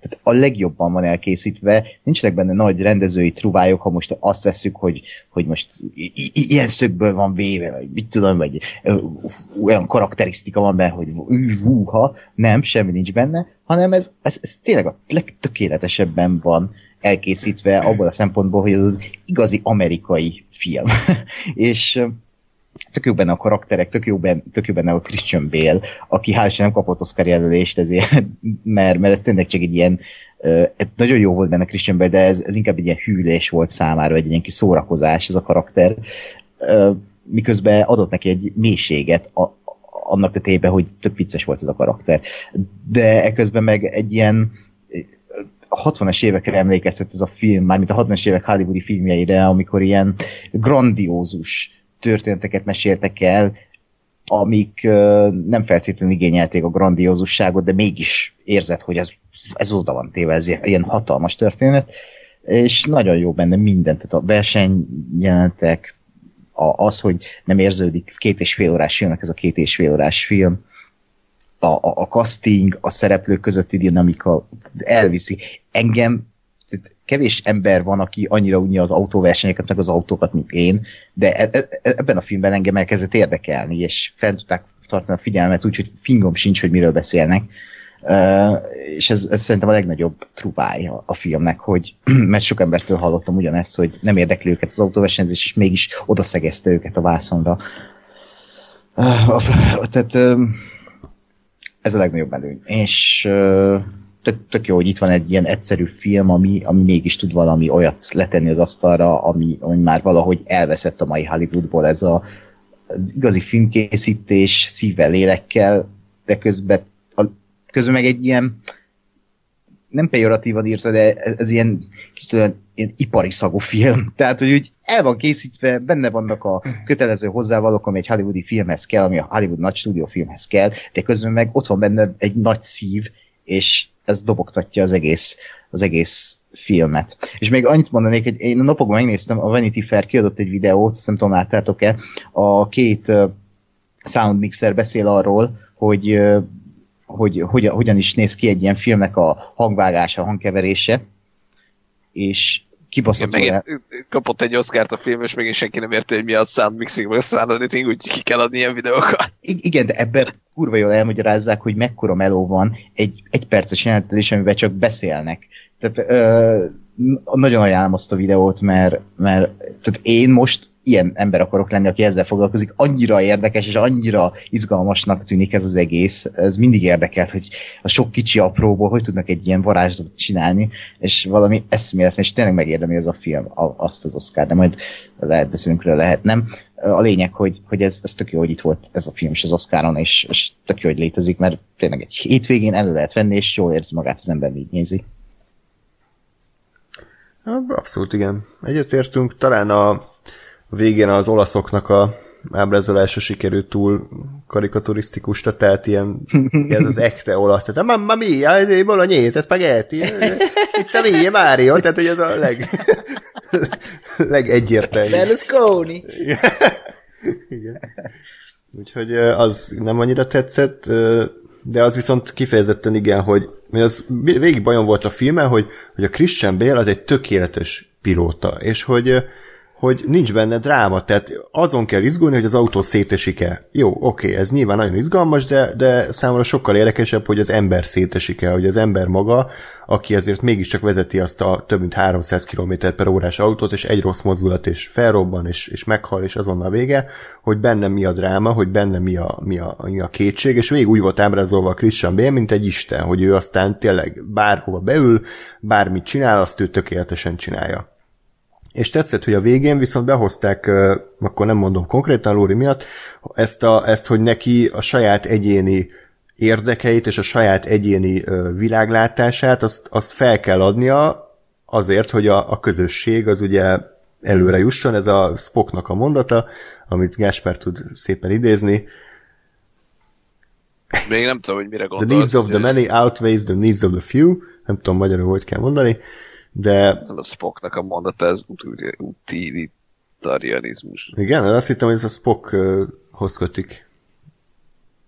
tehát a legjobban van elkészítve, nincsenek benne nagy rendezői truvályok, ha most azt veszük, hogy, hogy most ilyen szögből van véve, vagy mit tudom, vagy olyan karakterisztika van benne, hogy húha, nem, semmi nincs benne, hanem ez, ez, ez tényleg a legtökéletesebben van elkészítve abból a szempontból, hogy ez az igazi amerikai film. *laughs* és tök jó benne a karakterek, tök jó benne, tök jó benne a Christian Bale, aki hál' nem kapott Oscar jelölést ezért, *laughs* mert, mert ez tényleg csak egy ilyen, uh, nagyon jó volt benne Christian Bale, de ez, ez inkább egy ilyen hűlés volt számára, egy ilyen kis szórakozás ez a karakter, miközben adott neki egy mélységet a, annak tetébe, hogy tök vicces volt ez a karakter. De eközben meg egy ilyen a 60-es évekre emlékeztet ez a film, mármint a 60-es évek hollywoodi filmjeire, amikor ilyen grandiózus történeteket meséltek el, amik nem feltétlenül igényelték a grandiózusságot, de mégis érzed, hogy ez, ez oda van téve, ez ilyen hatalmas történet, és nagyon jó benne minden, tehát a versenyjelentek, a, az, hogy nem érződik két és fél órás filmnek ez a két és fél órás film, a, a, a casting, a szereplők közötti dinamika elviszi. Engem kevés ember van, aki annyira unja az autóversenyeket, meg az autókat, mint én, de e, e, ebben a filmben engem elkezdett érdekelni, és fel tudták tartani a figyelmet, úgyhogy fingom sincs, hogy miről beszélnek. Uh, és ez, ez szerintem a legnagyobb trubály a, a filmnek, hogy *clears throat* mert sok embertől hallottam ugyanezt, hogy nem érdekli őket az autóversenyzés, és mégis odaszegezte őket a vászonra. Uh, tehát uh, ez a legnagyobb előny. És uh, tök, tök jó, hogy itt van egy ilyen egyszerű film, ami, ami mégis tud valami olyat letenni az asztalra, ami, ami már valahogy elveszett a mai Hollywoodból. Ez a az igazi filmkészítés szívvel, lélekkel, de közben, a, közben meg egy ilyen nem pejoratívan írta, de ez ilyen kicsit olyan ilyen ipari szagú film. *laughs* Tehát, hogy úgy el van készítve, benne vannak a kötelező hozzávalók, ami egy hollywoodi filmhez kell, ami a Hollywood nagy stúdiófilmhez kell, de közben meg ott van benne egy nagy szív, és ez dobogtatja az egész, az egész filmet. És még annyit mondanék, hogy én a napokban megnéztem, a Vanity Fair kiadott egy videót, azt nem tudom, láttátok-e, a két uh, sound mixer beszél arról, hogy uh, hogy hogyan, is néz ki egy ilyen filmnek a hangvágása, a hangkeverése, és kibaszott megint kapott egy Oscar-t a film, és megint senki nem érte, hogy mi a sound mixing, vagy a sound editing, úgy ki kell adni ilyen videókat. Igen, de ebben kurva jól elmagyarázzák, hogy mekkora meló van egy egy perces jelentés, amivel csak beszélnek. Tehát ö, nagyon ajánlom azt a videót, mert, mert tehát én most ilyen ember akarok lenni, aki ezzel foglalkozik. Annyira érdekes és annyira izgalmasnak tűnik ez az egész. Ez mindig érdekelt, hogy a sok kicsi apróból hogy tudnak egy ilyen varázslatot csinálni, és valami eszméletlen, és tényleg megérdemli ez a film azt az Oscar, de majd lehet beszélünk róla, lehet nem. A lényeg, hogy, hogy ez, ez tök jó, hogy itt volt ez a film is az Oscaron, és, és tök jó, hogy létezik, mert tényleg egy hétvégén elő lehet venni, és jól érzi magát az ember, így nézi. Abszolút igen. Egyetértünk. Talán a végén az olaszoknak a ábrázolása sikerült túl karikaturisztikusra, tehát ilyen, *laughs* ez az ekte olasz, ez a mamma mia, bolognese, spaghetti, itt a mia, Mario, tehát hogy ez a leg, *laughs* legegyértelmű. Berlusconi! *laughs* Igen. Úgyhogy az nem annyira tetszett, de az viszont kifejezetten igen, hogy az végig bajom volt a filmen, hogy, hogy a Christian Bale az egy tökéletes pilóta, és hogy hogy nincs benne dráma, tehát azon kell izgulni, hogy az autó szétesik-e. Jó, oké, ez nyilván nagyon izgalmas, de, de számomra sokkal érdekesebb, hogy az ember szétesik-e, hogy az ember maga, aki ezért mégiscsak vezeti azt a több mint 300 km per órás autót, és egy rossz mozdulat, és felrobban, és, és meghal, és azonnal vége, hogy benne mi a dráma, hogy benne mi a, mi a, mi a kétség, és végig úgy volt ábrázolva Christian Bale, mint egy isten, hogy ő aztán tényleg bárhova beül, bármit csinál, azt ő tökéletesen csinálja. És tetszett, hogy a végén viszont behozták, akkor nem mondom konkrétan Lóri miatt, ezt, a, ezt, hogy neki a saját egyéni érdekeit és a saját egyéni világlátását, azt, azt fel kell adnia azért, hogy a, a közösség az ugye előre jusson, ez a Spocknak a mondata, amit Gásper tud szépen idézni. Még nem tudom, hogy mire gondolsz. The needs of the many outweighs the needs of the few. Nem tudom magyarul, hogy kell mondani. De... Ez a Spocknak a mondata, ez utilitarianizmus. Igen, azt hittem, hogy ez a Spockhoz kötik.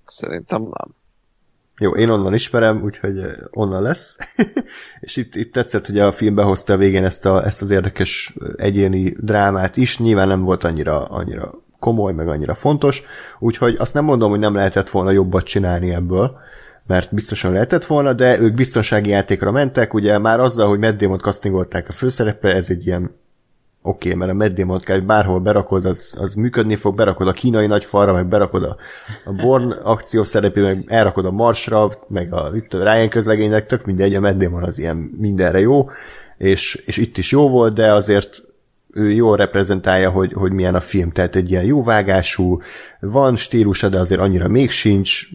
Szerintem nem. Jó, én onnan ismerem, úgyhogy onnan lesz. *laughs* és itt, itt tetszett, hogy a film behozta a végén ezt, a, ezt az érdekes egyéni drámát is. Nyilván nem volt annyira, annyira komoly, meg annyira fontos, úgyhogy azt nem mondom, hogy nem lehetett volna jobbat csinálni ebből, mert biztosan lehetett volna, de ők biztonsági játékra mentek, ugye már azzal, hogy Matt Damon castingolták a főszerepre, ez egy ilyen oké, okay, mert a Matt Damon kell, bárhol berakod, az, az működni fog, berakod a kínai nagy falra, meg berakod a, a Born akció szerepé, meg elrakod a Marsra, meg a, itt a Ryan közlegénynek, tök mindegy, a Matt Damon az ilyen mindenre jó, és, és itt is jó volt, de azért ő jól reprezentálja, hogy, hogy milyen a film, tehát egy ilyen jó vágású, van stílusa, de azért annyira még sincs,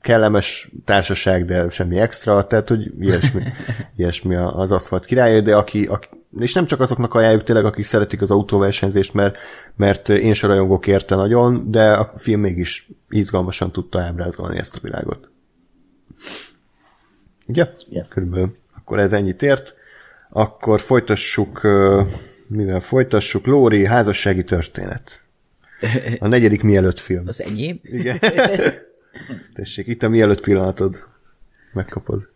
kellemes társaság, de semmi extra, tehát hogy ilyesmi, *laughs* ilyesmi az aszfalt király, de aki, aki, és nem csak azoknak ajánljuk tényleg, akik szeretik az autóversenyzést, mert, mert én se rajongok érte nagyon, de a film mégis izgalmasan tudta ábrázolni ezt a világot. Ugye? Yeah. Körülbelül. Akkor ez ennyit ért. Akkor folytassuk, mivel folytassuk, Lóri házassági történet. A negyedik mielőtt film. Az enyém? Igen. *laughs* Tessék, itt a mielőtt pillanatod. Megkapod.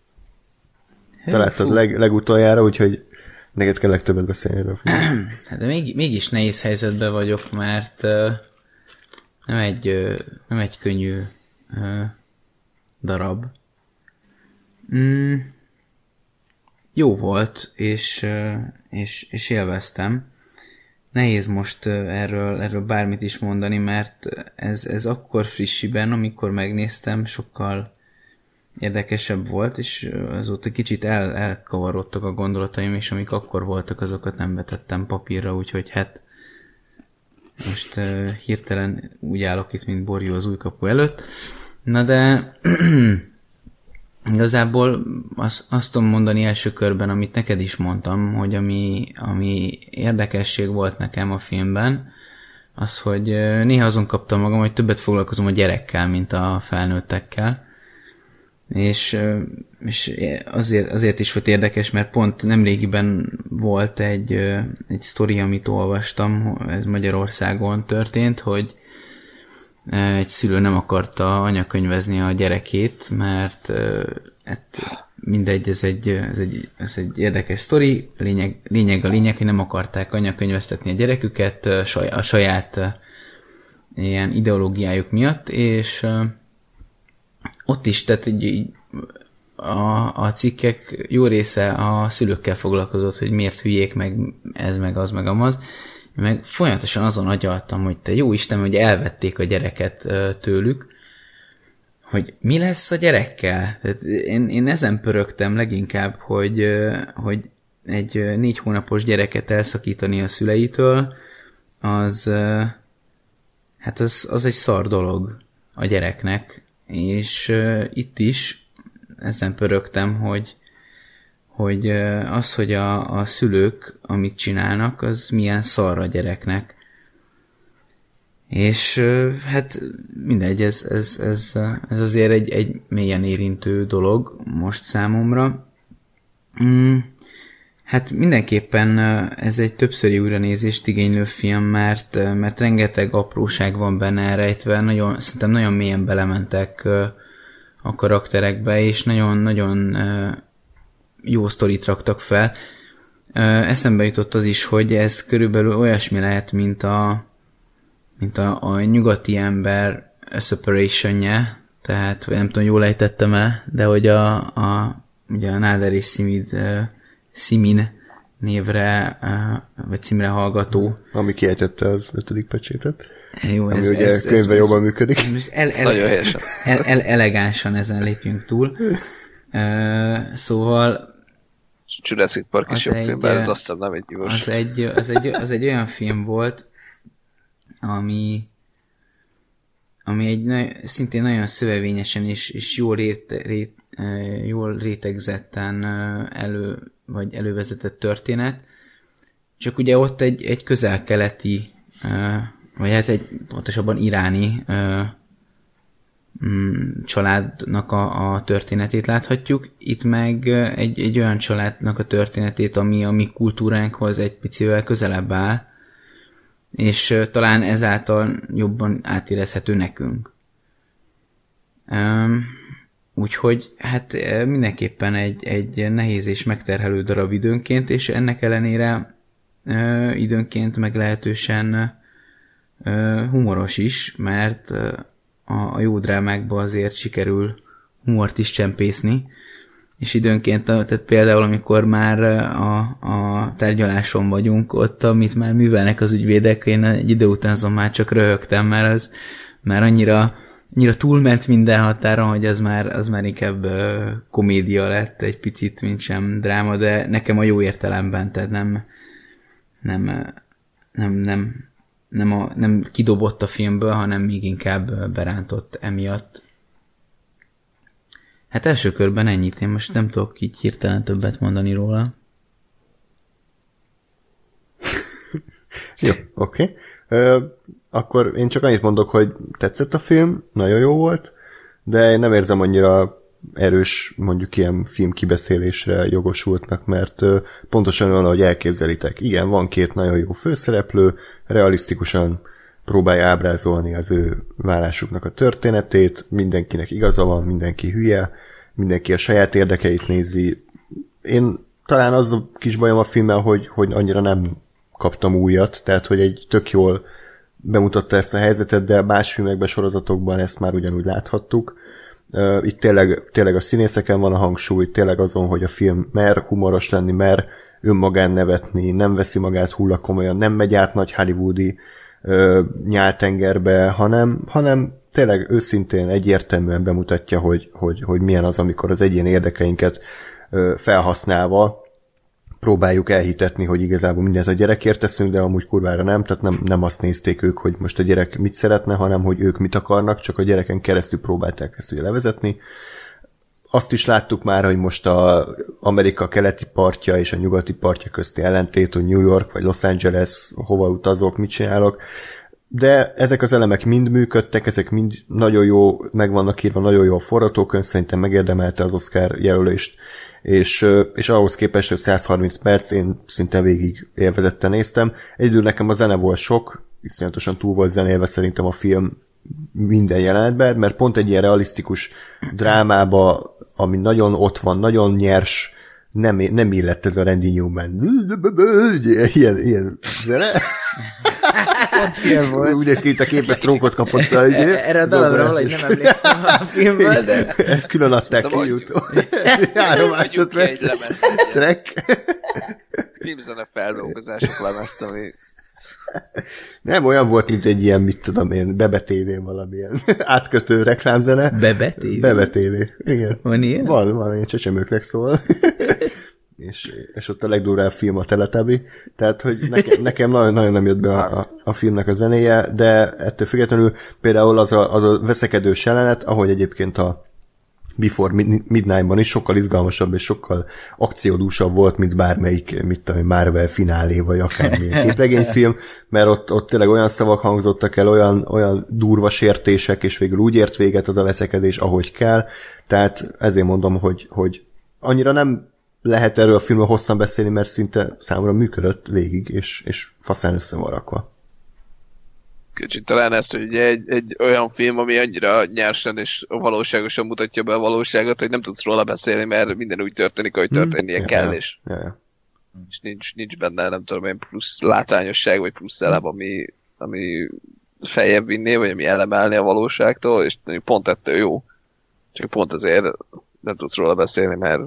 Te láttad leg, legutoljára, úgyhogy neked kell legtöbbet beszélni erről. *clears throat* Hát de még, mégis nehéz helyzetben vagyok, mert uh, nem egy, uh, nem egy könnyű uh, darab. Mm, jó volt, és, és, és élveztem nehéz most erről, erről bármit is mondani, mert ez, ez akkor frissiben, amikor megnéztem, sokkal érdekesebb volt, és azóta kicsit el, elkavarodtak a gondolataim, és amik akkor voltak, azokat nem vetettem papírra, úgyhogy hát most uh, hirtelen úgy állok itt, mint Borjú az új kapu előtt. Na de *clears throat* Igazából azt, azt tudom mondani első körben, amit neked is mondtam, hogy ami, ami érdekesség volt nekem a filmben, az, hogy néha azon kaptam magam, hogy többet foglalkozom a gyerekkel, mint a felnőttekkel. És, és azért, azért is volt érdekes, mert pont nemrégiben volt egy, egy sztori, amit olvastam, ez Magyarországon történt, hogy egy szülő nem akarta anyakönyvezni a gyerekét, mert hát mindegy, ez egy, ez egy, ez egy érdekes sztori, lényeg, lényeg a lényeg, hogy nem akarták anyakönyvesztetni a gyereküket a saját ilyen ideológiájuk miatt, és ott is, tehát így, a, a cikkek jó része a szülőkkel foglalkozott, hogy miért hülyék, meg ez, meg az, meg amaz. Meg folyamatosan azon agyaltam, hogy te jó Isten, hogy elvették a gyereket tőlük, hogy mi lesz a gyerekkel. Tehát én, én ezen pörögtem leginkább, hogy, hogy egy négy hónapos gyereket elszakítani a szüleitől, az hát az, az egy szar dolog a gyereknek, és itt is ezen pörögtem, hogy, hogy az, hogy a, a szülők, amit csinálnak, az milyen szar a gyereknek. És hát mindegy, ez, ez, ez, ez azért egy, egy mélyen érintő dolog most számomra. Mm, hát mindenképpen ez egy többszöri újranézést igénylő film, mert, mert rengeteg apróság van benne elrejtve, nagyon, szerintem nagyon mélyen belementek a karakterekbe, és nagyon-nagyon jó sztorit raktak fel. Eszembe jutott az is, hogy ez körülbelül olyasmi lehet, mint a, mint a, a nyugati ember separation tehát nem tudom, jól ejtettem el, de hogy a, a, ugye a Náder és Simid, Simin névre, vagy címre hallgató. Ami kiejtette az ötödik pecsétet. Jó, ami ez, ugye ez, könyvben ez, jobban működik. El, el, Nagyon helyesen. El, el, elegánsan ezen lépjünk túl. Uh, szóval Jurassic Park is jobb film, az eh, azt hiszem nem egy gyilkos. az egy, az, egy, az egy olyan film volt, ami ami egy nagy, szintén nagyon szövevényesen és, és jól, rét, rét, jól rétegzetten elő, vagy elővezetett történet. Csak ugye ott egy, egy közel-keleti, vagy hát egy pontosabban iráni családnak a, a történetét láthatjuk. Itt meg egy, egy olyan családnak a történetét, ami a mi kultúránkhoz egy picivel közelebb áll, és talán ezáltal jobban átérezhető nekünk. Úgyhogy hát mindenképpen egy, egy nehéz és megterhelő darab időnként, és ennek ellenére időnként meglehetősen humoros is, mert a, a jó drámákba azért sikerül humort is csempészni, és időnként, tehát például amikor már a, a tárgyaláson vagyunk, ott, amit már művelnek az ügyvédek, én egy idő után azon már csak röhögtem, mert az már annyira, annyira túlment minden határon, hogy az már, az már inkább komédia lett egy picit, mint sem dráma, de nekem a jó értelemben, tehát nem, nem, nem, nem, nem, a, nem kidobott a filmből, hanem még inkább berántott emiatt. Hát első körben ennyit, én most nem tudok így hirtelen többet mondani róla. Jó, oké. Okay. Akkor én csak annyit mondok, hogy tetszett a film, nagyon jó volt, de én nem érzem annyira erős, mondjuk ilyen film kibeszélésre jogosultnak, mert pontosan olyan, ahogy elképzelitek. Igen, van két nagyon jó főszereplő, realisztikusan próbálja ábrázolni az ő vállásuknak a történetét, mindenkinek igaza van, mindenki hülye, mindenki a saját érdekeit nézi. Én talán az a kis bajom a filmmel, hogy, hogy annyira nem kaptam újat, tehát hogy egy tök jól bemutatta ezt a helyzetet, de más filmekben, sorozatokban ezt már ugyanúgy láthattuk. Itt tényleg, tényleg a színészeken van a hangsúly, tényleg azon, hogy a film mer humoros lenni, mer önmagán nevetni, nem veszi magát hullakomolyan, nem megy át nagy hollywoodi ö, nyáltengerbe, hanem, hanem tényleg őszintén egyértelműen bemutatja, hogy, hogy, hogy milyen az, amikor az egyén érdekeinket ö, felhasználva próbáljuk elhitetni, hogy igazából mindent a gyerekért teszünk, de amúgy kurvára nem, tehát nem, nem azt nézték ők, hogy most a gyerek mit szeretne, hanem hogy ők mit akarnak, csak a gyereken keresztül próbálták ezt ugye levezetni. Azt is láttuk már, hogy most a Amerika keleti partja és a nyugati partja közti ellentét, hogy New York vagy Los Angeles, hova utazok, mit csinálok, de ezek az elemek mind működtek, ezek mind nagyon jó, meg vannak írva, nagyon jó a forgatókönyv, szerintem megérdemelte az Oscar jelölést, és, és ahhoz képest, hogy 130 perc, én szinte végig élvezetten néztem. Egyedül nekem a zene volt sok, iszonyatosan túl volt zenélve szerintem a film minden jelenetben, mert pont egy ilyen realisztikus drámába, ami nagyon ott van, nagyon nyers, nem, nem illett ez a Randy Newman. Ilyen, ilyen zene. *laughs* *laughs* Ilyen volt. Úgy néz ki, itt a képes trónkot kapott. A, Erre a dalra valahogy nem emlékszem a *laughs* filmből, de... Ezt külön adták ki YouTube. *laughs* Három másodperc. Track. Filmzene feldolgozások lemezt, ami Nem olyan volt, mint egy ilyen, mit tudom én, bebetévén valamilyen átkötő reklámzene. Bebetévé? Bebetévé, igen. Van ilyen? Van, van, ilyen csecsemőknek szól. És, és ott a legdurább film a Teletubby. Tehát, hogy nekem, *laughs* nekem nagyon, nagyon nem jött be a, a, a, filmnek a zenéje, de ettől függetlenül például az a, az a veszekedős jelenet, ahogy egyébként a Before Mid- Midnight-ban is sokkal izgalmasabb és sokkal akciódúsabb volt, mint bármelyik, mit tudom, Marvel finálé, vagy akármilyen *laughs* képregényfilm, mert ott, ott tényleg olyan szavak hangzottak el, olyan, olyan durva sértések, és végül úgy ért véget az a veszekedés, ahogy kell. Tehát ezért mondom, hogy, hogy annyira nem lehet erről a filmről hosszan beszélni, mert szinte számomra működött végig, és, és faszán össze van rakva. kicsit talán ez, hogy egy, egy olyan film, ami annyira nyersen és valóságosan mutatja be a valóságot, hogy nem tudsz róla beszélni, mert minden úgy történik, ahogy történnie Ja, kell, ja, és, ja, ja. és nincs, nincs benne, nem tudom én, plusz látványosság, vagy plusz elem, ami, ami feljebb vinné, vagy ami elemelni a valóságtól, és pont ettől jó. Csak pont azért nem tudsz róla beszélni, mert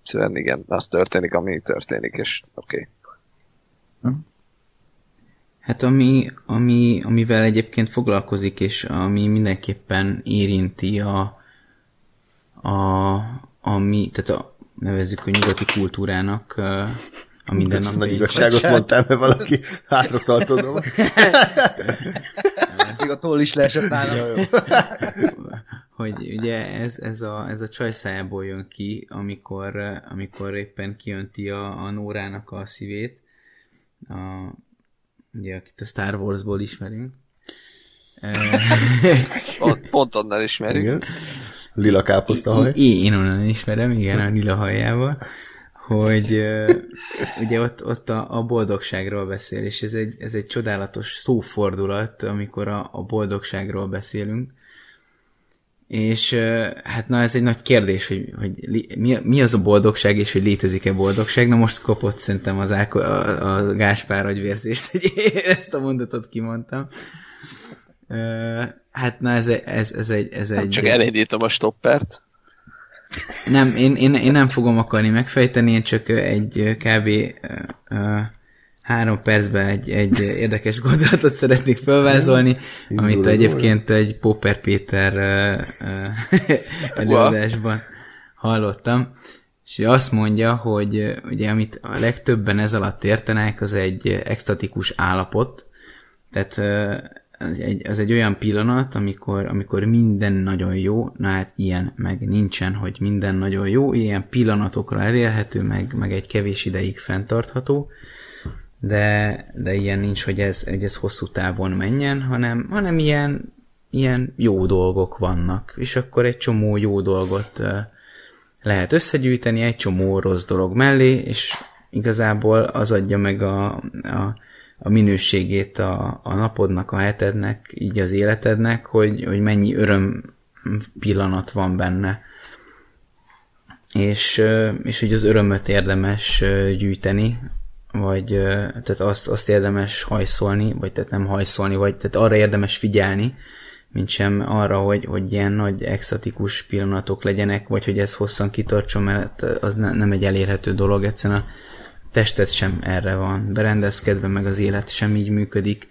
egyszerűen igen, az történik, ami történik, és oké. Okay. Hát ami, ami, amivel egyébként foglalkozik, és ami mindenképpen érinti a, a, ami, tehát a, nevezzük, hogy nyugati kultúrának a Nagy mindennapi... igazságot mondtál, mert valaki hátra szaltodom. *laughs* Még a toll is leesett nálam. Hogy ugye ez, ez, a, ez a csajszájából jön ki, amikor, amikor éppen kijönti a, a Nórának a szívét, a, ugye akit a Star Warsból ismerünk. Pont, pont onnan ismerjük. Igen. Lila káposztahaj. Én, én onnan ismerem, igen, a lila hajával, hogy ugye ott, ott a, a boldogságról beszél, és ez egy, ez egy csodálatos szófordulat, amikor a, a boldogságról beszélünk. És hát na ez egy nagy kérdés, hogy, hogy mi, mi az a boldogság, és hogy létezik-e boldogság. Na most kapott szerintem az Áko, a, a Gáspár agyvérzést, hogy ezt a mondatot kimondtam. Hát na ez, ez, ez egy... Ez Nem egy csak elindítom a stoppert. nem, én, én, én nem fogom akarni megfejteni, én csak egy kb. Három percben egy, egy érdekes gondolatot szeretnék felvázolni, amit egyébként egy Popper Péter előadásban hallottam, és azt mondja, hogy ugye amit a legtöbben ez alatt értenek, az egy extatikus állapot, tehát ö, az egy, az egy olyan pillanat, amikor, amikor minden nagyon jó, na hát ilyen meg nincsen, hogy minden nagyon jó, ilyen pillanatokra elérhető, meg, meg egy kevés ideig fenntartható, de, de ilyen nincs, hogy ez, hogy ez hosszú távon menjen, hanem, hanem ilyen, ilyen jó dolgok vannak, és akkor egy csomó jó dolgot lehet összegyűjteni, egy csomó rossz dolog mellé, és igazából az adja meg a, a, a minőségét a, a napodnak, a hetednek, így az életednek, hogy, hogy mennyi öröm pillanat van benne. És, és hogy az örömöt érdemes gyűjteni, vagy tehát azt, azt érdemes hajszolni, vagy tehát nem hajszolni, vagy tehát arra érdemes figyelni, mint sem arra, hogy, hogy ilyen nagy extatikus pillanatok legyenek, vagy hogy ez hosszan kitartson, mert az ne, nem egy elérhető dolog, egyszerűen a testet sem erre van berendezkedve, meg az élet sem így működik.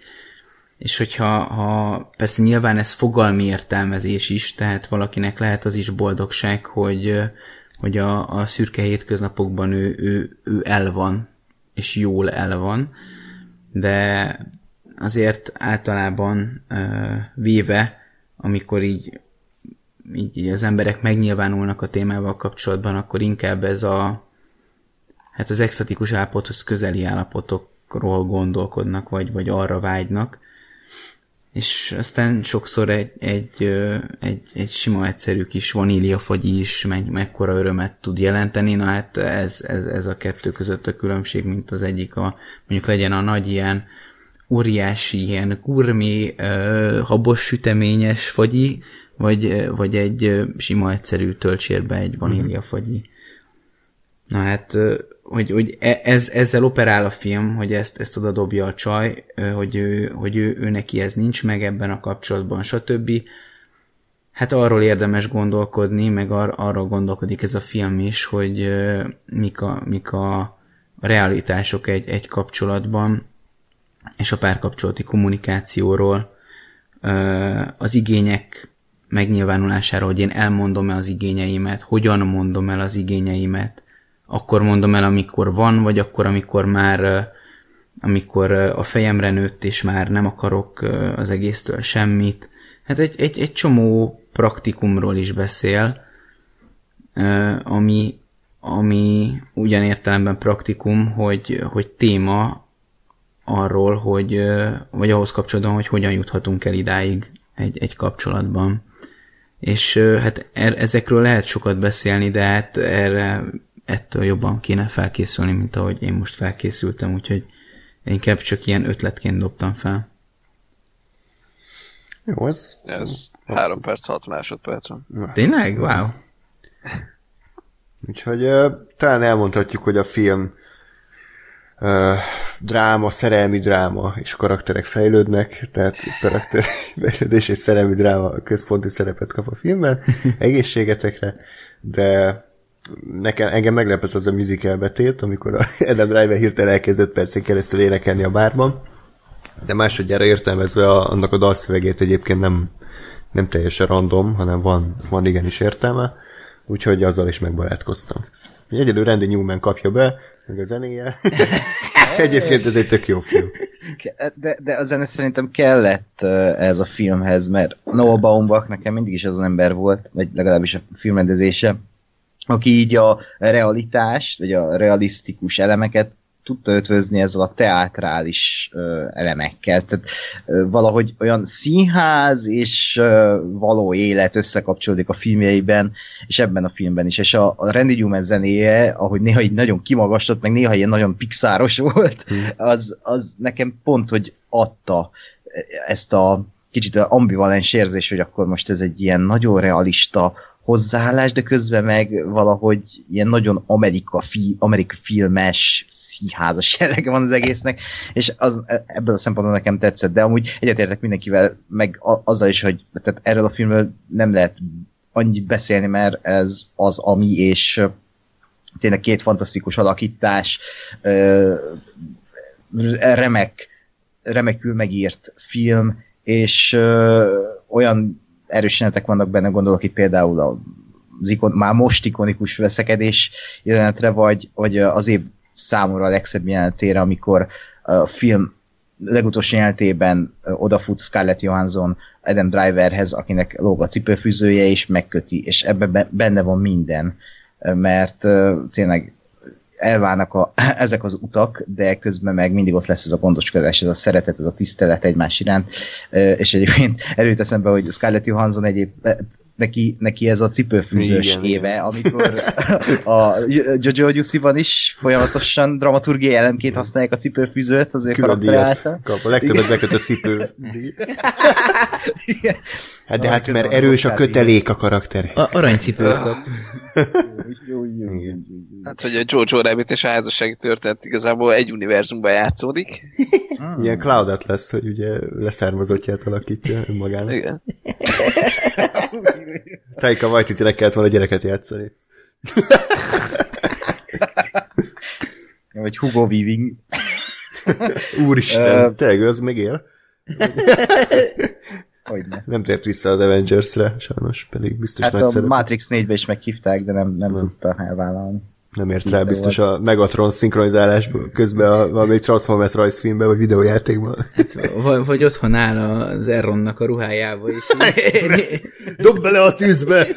És hogyha ha, persze nyilván ez fogalmi értelmezés is, tehát valakinek lehet az is boldogság, hogy, hogy a, a szürke hétköznapokban ő, ő, ő el van, és jól el van, de azért általában véve, amikor így, így, így az emberek megnyilvánulnak a témával kapcsolatban, akkor inkább ez a hát az extatikus állapothoz közeli állapotokról gondolkodnak, vagy, vagy arra vágynak, és aztán sokszor egy, egy, egy, egy sima, egyszerű kis vaníliafagyi is meg, mekkora örömet tud jelenteni, na hát ez, ez, ez a kettő között a különbség, mint az egyik a, mondjuk legyen a nagy ilyen óriási ilyen gurmé, ö, habos süteményes fagyi, vagy, vagy egy sima egyszerű töltsérbe egy vanília fagyi. Na hát, hogy, hogy e- ez, ezzel operál a film, hogy ezt, ezt oda dobja a csaj, hogy, ő, hogy ő, ő neki ez nincs meg ebben a kapcsolatban, stb. Hát arról érdemes gondolkodni, meg ar- arról gondolkodik ez a film is, hogy mik a, mik a, realitások egy, egy kapcsolatban, és a párkapcsolati kommunikációról, az igények megnyilvánulásáról, hogy én elmondom-e az igényeimet, hogyan mondom el az igényeimet, akkor mondom el, amikor van, vagy akkor, amikor már amikor a fejemre nőtt, és már nem akarok az egésztől semmit. Hát egy, egy, egy csomó praktikumról is beszél, ami, ami ugyan értelemben praktikum, hogy, hogy téma arról, hogy, vagy ahhoz kapcsolatban, hogy hogyan juthatunk el idáig egy, egy kapcsolatban. És hát er, ezekről lehet sokat beszélni, de hát erre ettől jobban kéne felkészülni, mint ahogy én most felkészültem, úgyhogy inkább csak ilyen ötletként dobtam fel. Jó, ez Ez 3 perc, 6 másodperc van. Tényleg? Wow. Úgyhogy uh, talán elmondhatjuk, hogy a film uh, dráma, szerelmi dráma, és karakterek fejlődnek, tehát karakter *laughs* fejlődés és szerelmi dráma központi szerepet kap a filmben, *laughs* egészségetekre, de nekem, engem meglepett az a musical betét, amikor a *laughs* Adam Driver hirtelen elkezdett percen keresztül énekelni a bárban, de másodjára értelmezve a, annak a dalszövegét egyébként nem, nem teljesen random, hanem van, van igenis értelme, úgyhogy azzal is megbarátkoztam. Egyedül Randy Newman kapja be, meg a zenéje. *laughs* Egyébként ez egy tök jó film. De, de a zene szerintem kellett ez a filmhez, mert Noah Baumbach nekem mindig is az az ember volt, vagy legalábbis a filmrendezése, aki így a realitást, vagy a realisztikus elemeket tudta ötvözni ezzel a teátrális ö, elemekkel. Tehát ö, valahogy olyan színház és ö, való élet összekapcsolódik a filmjeiben, és ebben a filmben is. És a, a Randy Newman zenéje, ahogy néha így nagyon kimagaslott, meg néha ilyen nagyon pixáros *laughs* volt, az, az nekem pont, hogy adta ezt a kicsit ambivalens érzés, hogy akkor most ez egy ilyen nagyon realista hozzáállás, de közben meg valahogy ilyen nagyon Amerika, fi, Amerika filmes, színházas *laughs* jellege van az egésznek, és az, ebből a szempontból nekem tetszett, de amúgy egyetértek mindenkivel, meg a, azzal is, hogy tehát erről a filmről nem lehet annyit beszélni, mert ez az, ami, és tényleg két fantasztikus alakítás, remek, remekül megírt film, és olyan erős jelenetek vannak benne, gondolok itt például a az ikon, már most ikonikus veszekedés jelenetre, vagy, vagy az év számomra a legszebb jelenetére, amikor a film legutolsó jelenetében odafut Scarlett Johansson Adam Driverhez, akinek lóg a cipőfűzője, és megköti, és ebben benne van minden, mert tényleg elválnak a, *clears throat* ezek az utak, de közben meg mindig ott lesz ez a gondoskodás, ez a szeretet, ez a tisztelet egymás iránt, és egyébként előtt eszembe, hogy Scarlett Johansson egyéb neki, neki ez a cipőfűzős igen, éve, igen. amikor *laughs* a Jojo Jussi-ban is folyamatosan dramaturgiai elemként használják a cipőfűzőt, azért Külön díjat kap, a legtöbbet beköt a cipő. hát de hát, mert erős a kötelék a karakter. A, aranycipőt kap. Hát, hogy a Jojo Rabbit és a házassági történet igazából egy univerzumban játszódik. Ilyen Cloud lesz, hogy ugye leszármazottját alakítja önmagának. Igen. *laughs* Taika Waititi-nek kellett volna gyereket játszani. Vagy Hugo Weaving. Úristen, tényleg az még él? Hogyne. Nem tért vissza az Avengers-re, sajnos, pedig biztos hát nagy a. Matrix 4-be is meghívták, de nem, nem, Nem. tudta elvállalni. Nem ért rá biztos a Megatron szinkronizálás közben a valamelyik Transformers rajzfilmben, vagy videójátékban. Hát, vagy, vagy otthon áll az Erronnak a ruhájába is. *laughs* Dob bele a tűzbe! *laughs*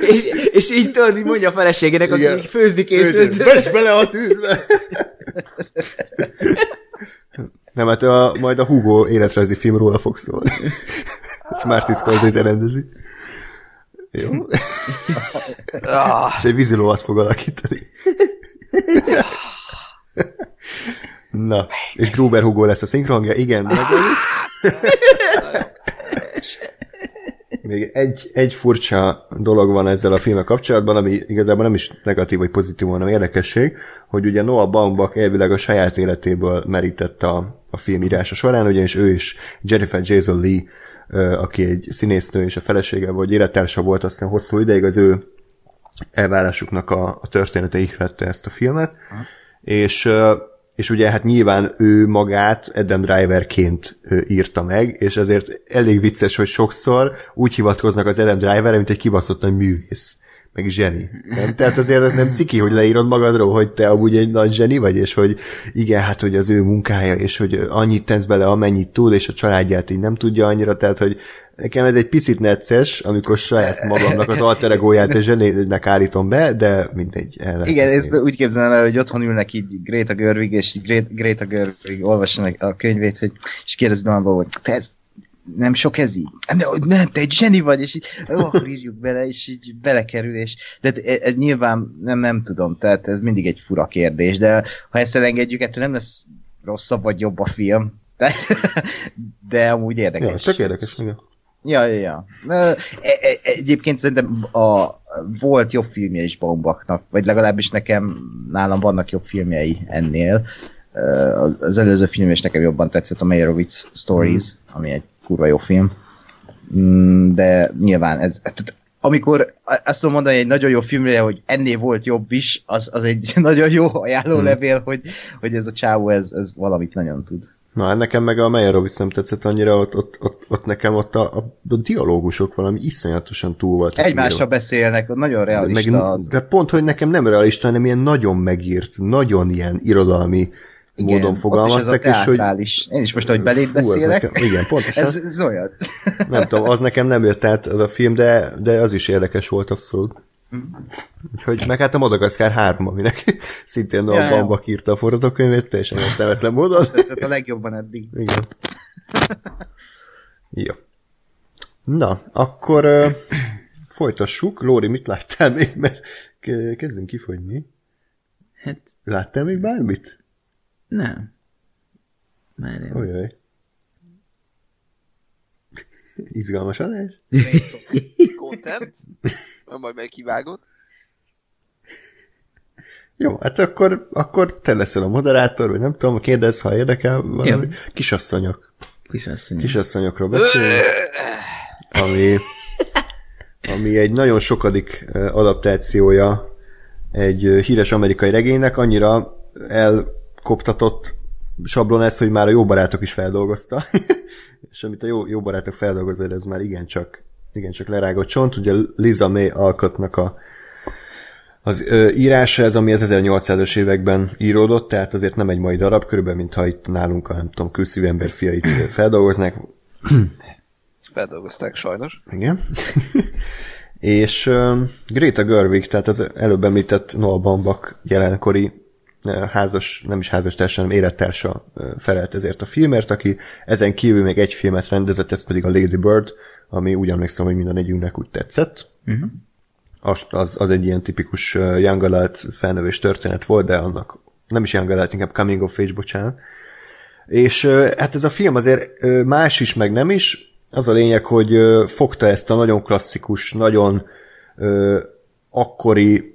és, és így tudod, így mondja a feleségének, aki főzni készült. Vesd bele a tűzbe! Nem, hát a, majd a Hugo életrajzi film róla fog szólni. És Martin Scorsese rendezi. Jó. És egy vízilóat fog alakítani. Na, és Gruber Hugo lesz a szinkronja, igen, megoldjuk. Még egy, egy furcsa dolog van ezzel a filmmel kapcsolatban, ami igazából nem is negatív vagy pozitív, hanem érdekesség, hogy ugye Noah Baumbach elvileg a saját életéből merített a, a film írása során, ugyanis ő is Jennifer Jason Lee, aki egy színésznő és a felesége vagy élettársa volt aztán hosszú ideig, az ő elválásuknak a, a története ihlette ezt a filmet, és és ugye hát nyilván ő magát Adam Driverként írta meg, és ezért elég vicces, hogy sokszor úgy hivatkoznak az Adam Driverre, mint egy kibaszott nagy művész meg zseni. Nem? Tehát azért ez nem ciki, hogy leírod magadról, hogy te amúgy egy nagy zseni vagy, és hogy igen, hát hogy az ő munkája, és hogy annyit tesz bele, amennyit tud, és a családját így nem tudja annyira, tehát hogy nekem ez egy picit necces, amikor saját magamnak az alter egóját és zsenének állítom be, de mindegy. El Igen, ezt úgy képzelem el, hogy otthon ülnek így Greta Gerwig, és így Greta, Gerwig olvassanak a könyvét, hogy, és magamból, hogy te ez nem sok ez így? Nem, nem, te egy zseni vagy, és így, ó, akkor írjuk bele, és így belekerül, és de ez, ez nyilván nem, nem tudom, tehát ez mindig egy fura kérdés, de ha ezt elengedjük, ettől nem lesz rosszabb vagy jobb a film, de, de amúgy érdekes. Ja, csak érdekes, igen. Ja, ja, ja. E- e- Egyébként szerintem a, volt jobb filmje is Baumbachnak, vagy legalábbis nekem, nálam vannak jobb filmjei ennél. Az előző film is nekem jobban tetszett, a Meyerowitz Stories, ami egy kurva jó film. Mm, De nyilván ez, tehát amikor azt tudom mondani egy nagyon jó filmre, hogy ennél volt jobb is, az, az egy *laughs* nagyon jó ajánlólevél, hogy, hogy ez a csávó, ez, ez valamit nagyon tud. Na, hát nekem meg a Meyerowitz nem tetszett annyira, ott, ott, ott, ott nekem ott a, a, a dialógusok valami iszonyatosan túl voltak. Egymással írva. beszélnek, nagyon realista. az. meg, de pont, hogy nekem nem realista, hanem ilyen nagyon megírt, nagyon ilyen irodalmi igen, módon fogalmaztak, és és hogy. Én is most, ahogy az beszélek, nekem- igen, pontosan. ez, ez olyan. nem tudom, az nekem nem jött át az a film, de, de az is érdekes volt abszolút. Úgyhogy, meg hát a Madagaszkár 3, aminek *laughs* szintén Ja. Baumbach írta a forgatókönyvét, teljesen értelmetlen módon. tetszett a legjobban eddig. Igen. Jó. Na, akkor uh, folytassuk. Lóri, mit láttál még? Mert ke- kezdünk kifogyni. Hát Láttál még bármit? Nem. Már én. Ojjaj. Izgalmas adás? Content? Majd megkivágod. Jó, hát akkor, akkor te leszel a moderátor, vagy nem tudom, kérdezz, ha érdekel valami. Jó. Kisasszonyok. Kisasszony. Kisasszonyokról beszélünk, ami, ami egy nagyon sokadik eh, adaptációja egy eh, híres amerikai regénynek, annyira elkoptatott sablon ez, hogy már a jó barátok is feldolgozta. *laughs* És amit a jó, jó barátok feldolgozza, ez már igencsak, igencsak lerágott csont. Ugye Liza May alkotnak a az ö, írása ez, ami az 1800-as években íródott, tehát azért nem egy mai darab, körülbelül, mintha itt nálunk a, nem tudom, külszívű ember fiait *clears throat* feldolgoznák. Feldolgozták sajnos. Igen. *laughs* és uh, Greta Gerwig, tehát az előbb említett Noah Baumbach jelenkori házas, nem is házas társa, hanem élettársa felelt ezért a filmért, aki ezen kívül még egy filmet rendezett, ez pedig a Lady Bird, ami úgy emlékszem, hogy mind a úgy tetszett. Uh-huh. Az, az, az egy ilyen tipikus young adult felnövés történet volt, de annak nem is young adult, inkább coming of age, bocsánat. És hát ez a film azért más is, meg nem is. Az a lényeg, hogy fogta ezt a nagyon klasszikus, nagyon akkori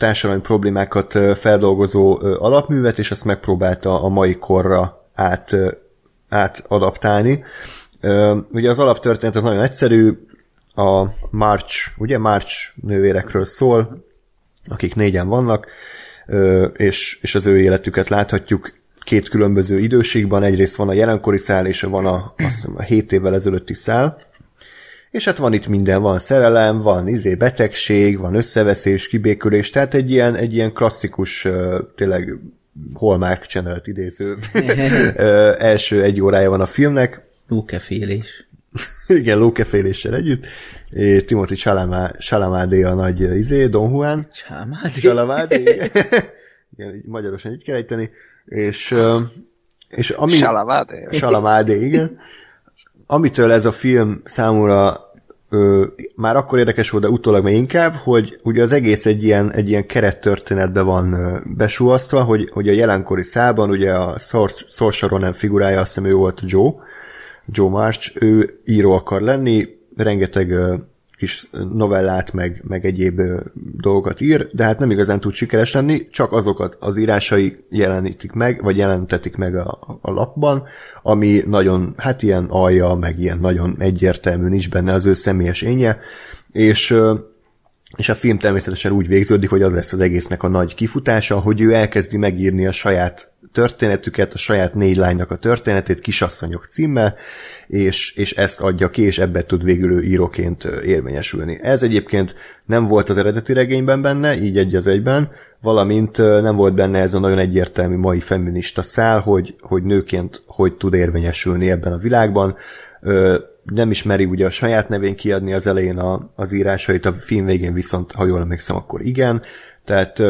társadalmi problémákat feldolgozó alapművet, és azt megpróbálta a mai korra át, átadaptálni. Ugye az alaptörténet az nagyon egyszerű, a March, ugye March nővérekről szól, akik négyen vannak, és, és az ő életüket láthatjuk két különböző időségben, egyrészt van a jelenkori szál, és van a, azt hiszem, a 7 évvel ezelőtti szál, és hát van itt minden, van szerelem, van izé betegség, van összeveszés, kibékülés, tehát egy ilyen, egy ilyen klasszikus, tényleg Hallmark Channel-t idéző *laughs* első egy órája van a filmnek, Lókefélés. *laughs* igen, lókeféléssel együtt, és Timothy Chalamet a nagy izé, Don Juan, Csámádi. Chalamet, igen, *laughs* magyarosan így kell ejteni, és, és ami... Salamade. Salamádé, igen. Amitől ez a film számomra ö, már akkor érdekes volt, de utólag még inkább, hogy ugye az egész egy ilyen, egy ilyen kerettörténetbe van ö, besúasztva, hogy, hogy a jelenkori szában ugye a Saoirse Ronan figurája, azt hiszem ő volt Joe, Joe March, ő író akar lenni, rengeteg ö, kis novellát, meg, meg egyéb dolgokat ír, de hát nem igazán tud sikeres lenni, csak azokat az írásai jelenítik meg, vagy jelentetik meg a, a lapban, ami nagyon, hát ilyen alja, meg ilyen nagyon egyértelmű, nincs benne az ő személyes énje, és és a film természetesen úgy végződik, hogy az lesz az egésznek a nagy kifutása, hogy ő elkezdi megírni a saját történetüket, a saját négy lánynak a történetét, Kisasszonyok címmel, és, és ezt adja ki, és ebben tud végül ő íróként érvényesülni. Ez egyébként nem volt az eredeti regényben benne, így egy az egyben, valamint nem volt benne ez a nagyon egyértelmű mai feminista szál, hogy, hogy nőként hogy tud érvényesülni ebben a világban. Nem ismeri ugye a saját nevén kiadni az elején a, az írásait, a film végén viszont, ha jól emlékszem, akkor igen. Tehát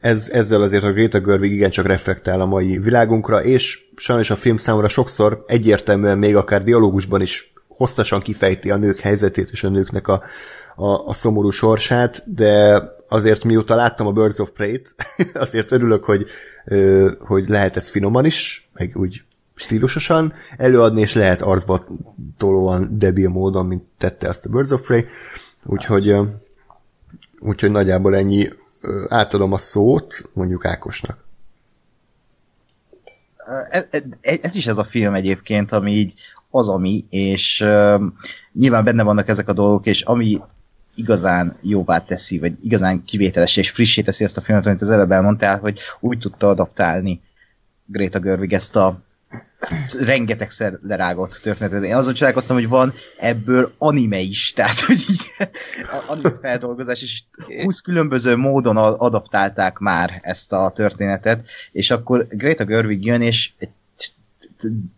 ez, ezzel azért a Greta Gerwig igencsak reflektál a mai világunkra, és sajnos a film számomra sokszor egyértelműen még akár dialógusban is hosszasan kifejti a nők helyzetét és a nőknek a, a, a szomorú sorsát, de azért mióta láttam a Birds of Prey-t, *laughs* azért örülök, hogy, hogy lehet ez finoman is, meg úgy stílusosan előadni, és lehet arcba tolóan debil módon, mint tette azt a Birds of Prey. Úgyhogy, úgyhogy nagyjából ennyi átadom a szót mondjuk Ákosnak. Ez, ez, ez is ez a film egyébként, ami így az, ami, és uh, nyilván benne vannak ezek a dolgok, és ami igazán jóvá teszi, vagy igazán kivételes és frissé teszi ezt a filmet, amit az előbb elmondtál, hogy úgy tudta adaptálni Greta Gerwig ezt a rengetegszer lerágott történetet. Én azon csodálkoztam, hogy van ebből anime is, *laughs* tehát hogy így anime feldolgozás, és 20 különböző módon adaptálták már ezt a történetet, és akkor Greta Gerwig jön, és egy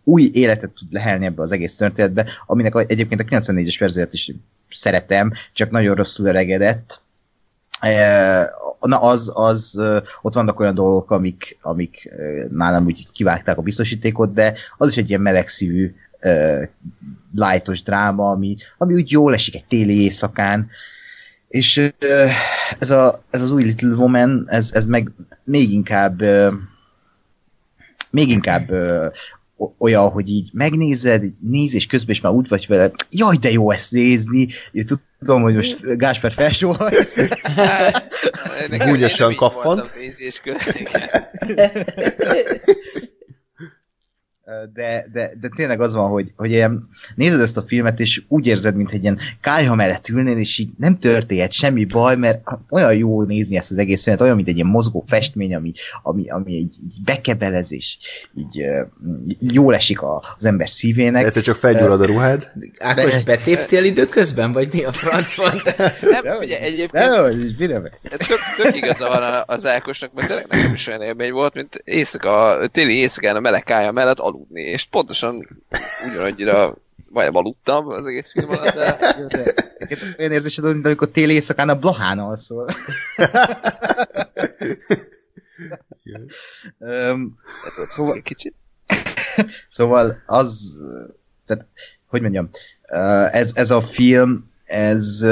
új életet tud lehelni ebbe az egész történetbe, aminek egyébként a 94-es verziót is szeretem, csak nagyon rosszul öregedett, na az, az, ott vannak olyan dolgok, amik, amik nálam úgy kivágták a biztosítékot, de az is egy ilyen melegszívű lightos dráma, ami, ami úgy jól esik egy téli éjszakán, és ez, a, ez az új Little Woman, ez, ez meg még inkább még inkább olyan, hogy így megnézed, néz, és közben is már úgy vagy vele, jaj, de jó ezt nézni, tudom, hogy most Gásper felsóhaj. *laughs* Gúnyosan kaffant. *laughs* *laughs* de, de, de tényleg az van, hogy, hogy ilyen, nézed ezt a filmet, és úgy érzed, mintha egy ilyen kájha mellett ülnél, és így nem történhet semmi baj, mert olyan jó nézni ezt az egész filmet, olyan, mint egy ilyen mozgó festmény, ami, ami, ami így, így bekebelez, és így, így jól esik az ember szívének. Ez csak felgyullad a ruhád. Ákos, de... betéptél időközben, vagy mi a franc van? *laughs* nem, ugye egyébként... Nem, hogy tök, tök igaza van az Ákosnak, mert tényleg nekem is olyan élmény volt, mint éjszaka, téli éjszakán a meleg kája mellett alul aludni, és pontosan ugyanannyira vagy aludtam az egész film alatt, de olyan érzésed, mint amikor téli éjszakán a Blahán alszol. um, szóval, kicsit. szóval az, tehát, hogy mondjam, ez, ez a film, ez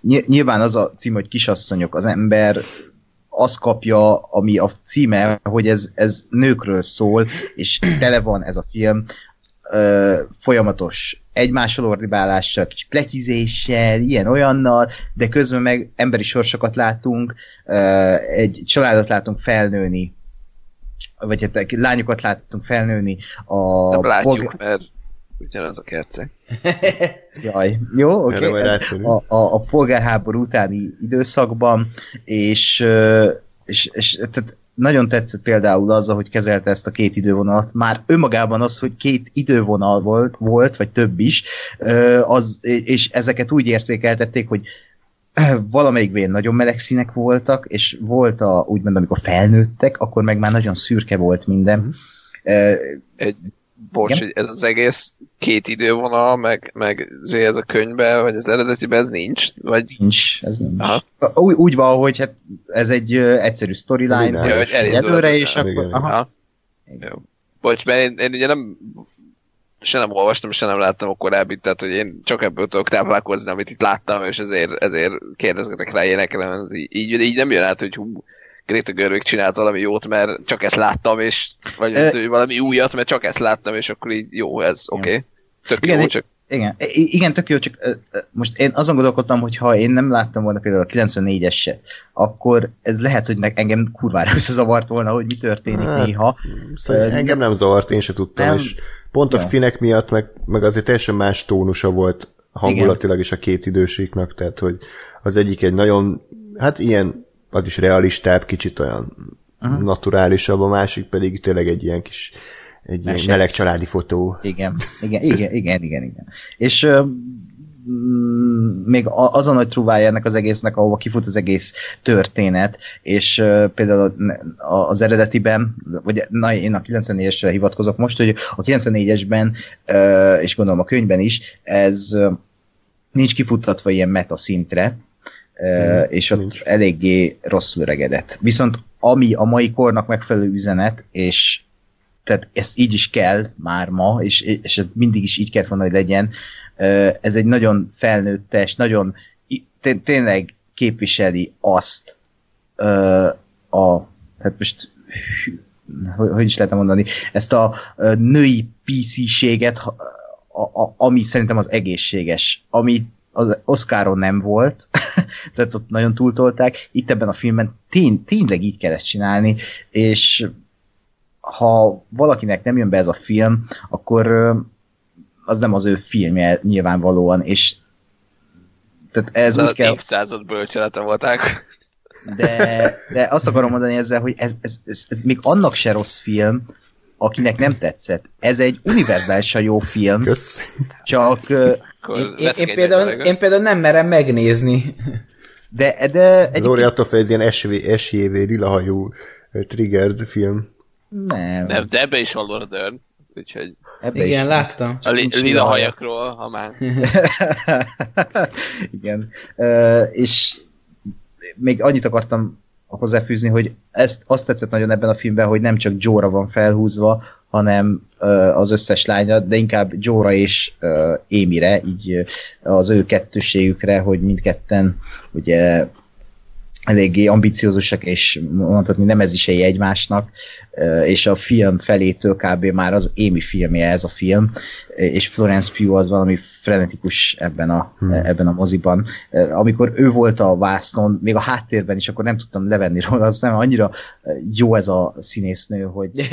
nyilván az a cím, hogy kisasszonyok, az ember azt kapja, ami a címe, hogy ez, ez nőkről szól, és tele van ez a film ö, folyamatos egymásról ordibálással, kis pletizéssel, ilyen-olyannal, de közben meg emberi sorsokat látunk, ö, egy családot látunk felnőni, vagy hát lányokat látunk felnőni. A Nem látjuk, polgár... mert ugyanaz a kerce. *laughs* Jaj, jó, oké. Okay. A, a, a polgárháború utáni időszakban, és, és, és tehát nagyon tetszett például az, hogy kezelte ezt a két idővonalat. Már önmagában az, hogy két idővonal volt, volt vagy több is, az, és ezeket úgy érzékeltették, hogy valamelyik vén nagyon meleg színek voltak, és volt a, úgymond, amikor felnőttek, akkor meg már nagyon szürke volt minden. Egy bocs, hogy ez az egész két idővonal, meg, meg ez a könyvben, vagy az eredetiben ez nincs? Vagy... Nincs, ez nincs. Aha. Úgy, úgy van, hogy hát ez egy uh, egyszerű storyline, hogy előre, és akkor... Aha. Jó. Bocs, mert én, én ugye nem se nem olvastam, se nem láttam a korábbit, tehát hogy én csak ebből tudok táplálkozni, amit itt láttam, és ezért, ezért kérdezgetek rá ilyenekre, mert így, így nem jön át, hogy hú, Greta Gerwig csinált valami jót, mert csak ezt láttam, és vagy Ö- valami újat, mert csak ezt láttam, és akkor így jó, ez oké. Okay. Tök Igen, jó, csak Igen, igen, tök jó, csak most én azon gondolkodtam, hogy ha én nem láttam volna például a 94-eset, akkor ez lehet, hogy meg engem kurvára összezavart volna, hogy mi történik Hát, néha. Szóval engem nem zavart, én se tudtam, nem. és pont a Ja. színek miatt, meg, meg azért teljesen más tónusa volt hangulatilag is a két időségnek, tehát hogy az egyik egy nagyon, hát ilyen, az is realistább, kicsit olyan uh-huh. naturálisabb, a másik pedig tényleg egy ilyen kis egy ilyen Mese. meleg családi fotó. Igen, igen, igen, igen, igen, igen. És mm, még az a nagy truvája ennek az egésznek, ahova kifut az egész történet, és ö, például az eredetiben, vagy na, én a 94-esre hivatkozok most, hogy a 94-esben, ö, és gondolom a könyvben is, ez ö, nincs kifuttatva ilyen meta szintre, ö, és ott nincs. eléggé rosszul öregedett. Viszont ami a mai kornak megfelelő üzenet, és tehát ezt így is kell már ma, és, és ez mindig is így kellett volna, hogy legyen. Ez egy nagyon felnőttes, nagyon tényleg képviseli azt a, hát most hogy, is lehetne mondani, ezt a női PC-séget, ha- a, a, ami szerintem az egészséges, ami az Oscaron nem volt, *laughs* tehát ott nagyon túltolták, itt ebben a filmben tény, tényleg így kell ezt csinálni, és ha valakinek nem jön be ez a film, akkor az nem az ő filmje nyilvánvalóan, és tehát ez ez úgy kell, évszázad bölcselete volták. de, de azt akarom mondani ezzel, hogy ez, ez, ez, ez még annak se rossz film, akinek nem tetszett. Ez egy univerzálisan jó film, Kösz. csak Én, én, egy például, én például nem merem megnézni. de, de egy Lóri attól fél, ez ilyen SV, SJV lilahajú triggered film. nem, Nem, de ebbe is van Laura Dern, úgyhogy ebbe Igen, is. láttam. a li- lila lila haja. hajakról, ha már. *laughs* Igen. Ö, és még annyit akartam hozzáfűzni, hogy ezt azt tetszett nagyon ebben a filmben, hogy nem csak Jóra van felhúzva, hanem az összes lánya, de inkább Jóra és Émire, így az ő kettőségükre, hogy mindketten ugye eléggé ambiciózusak, és mondhatni nem ez is egy egymásnak, és a film felétől kb. már az Amy filmje ez a film, és Florence Pugh az valami frenetikus ebben a, hmm. ebben a moziban. Amikor ő volt a vásznon, még a háttérben is, akkor nem tudtam levenni róla, azt hiszem annyira jó ez a színésznő, hogy *laughs*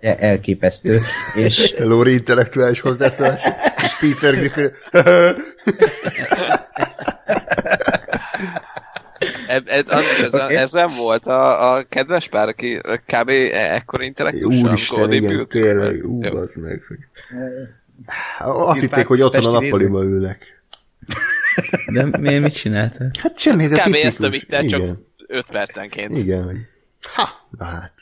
e- elképesztő, és Lóri intellektuális hozzászólás. *laughs* Peter Griffin. *laughs* Ez, ez, ez, nem volt a, a kedves pár, aki kb. e- ekkor intellektus. Úristen, igen, tényleg, ú, az meg. hogy- Azt hitték, hogy otthon a Pesti nappaliban ülnek. De mi, mit csináltak? Hát semmi, ez a Kb. tipikus. ezt a vittel, csak Igen, 5 percenként. igen. Ha, na hát.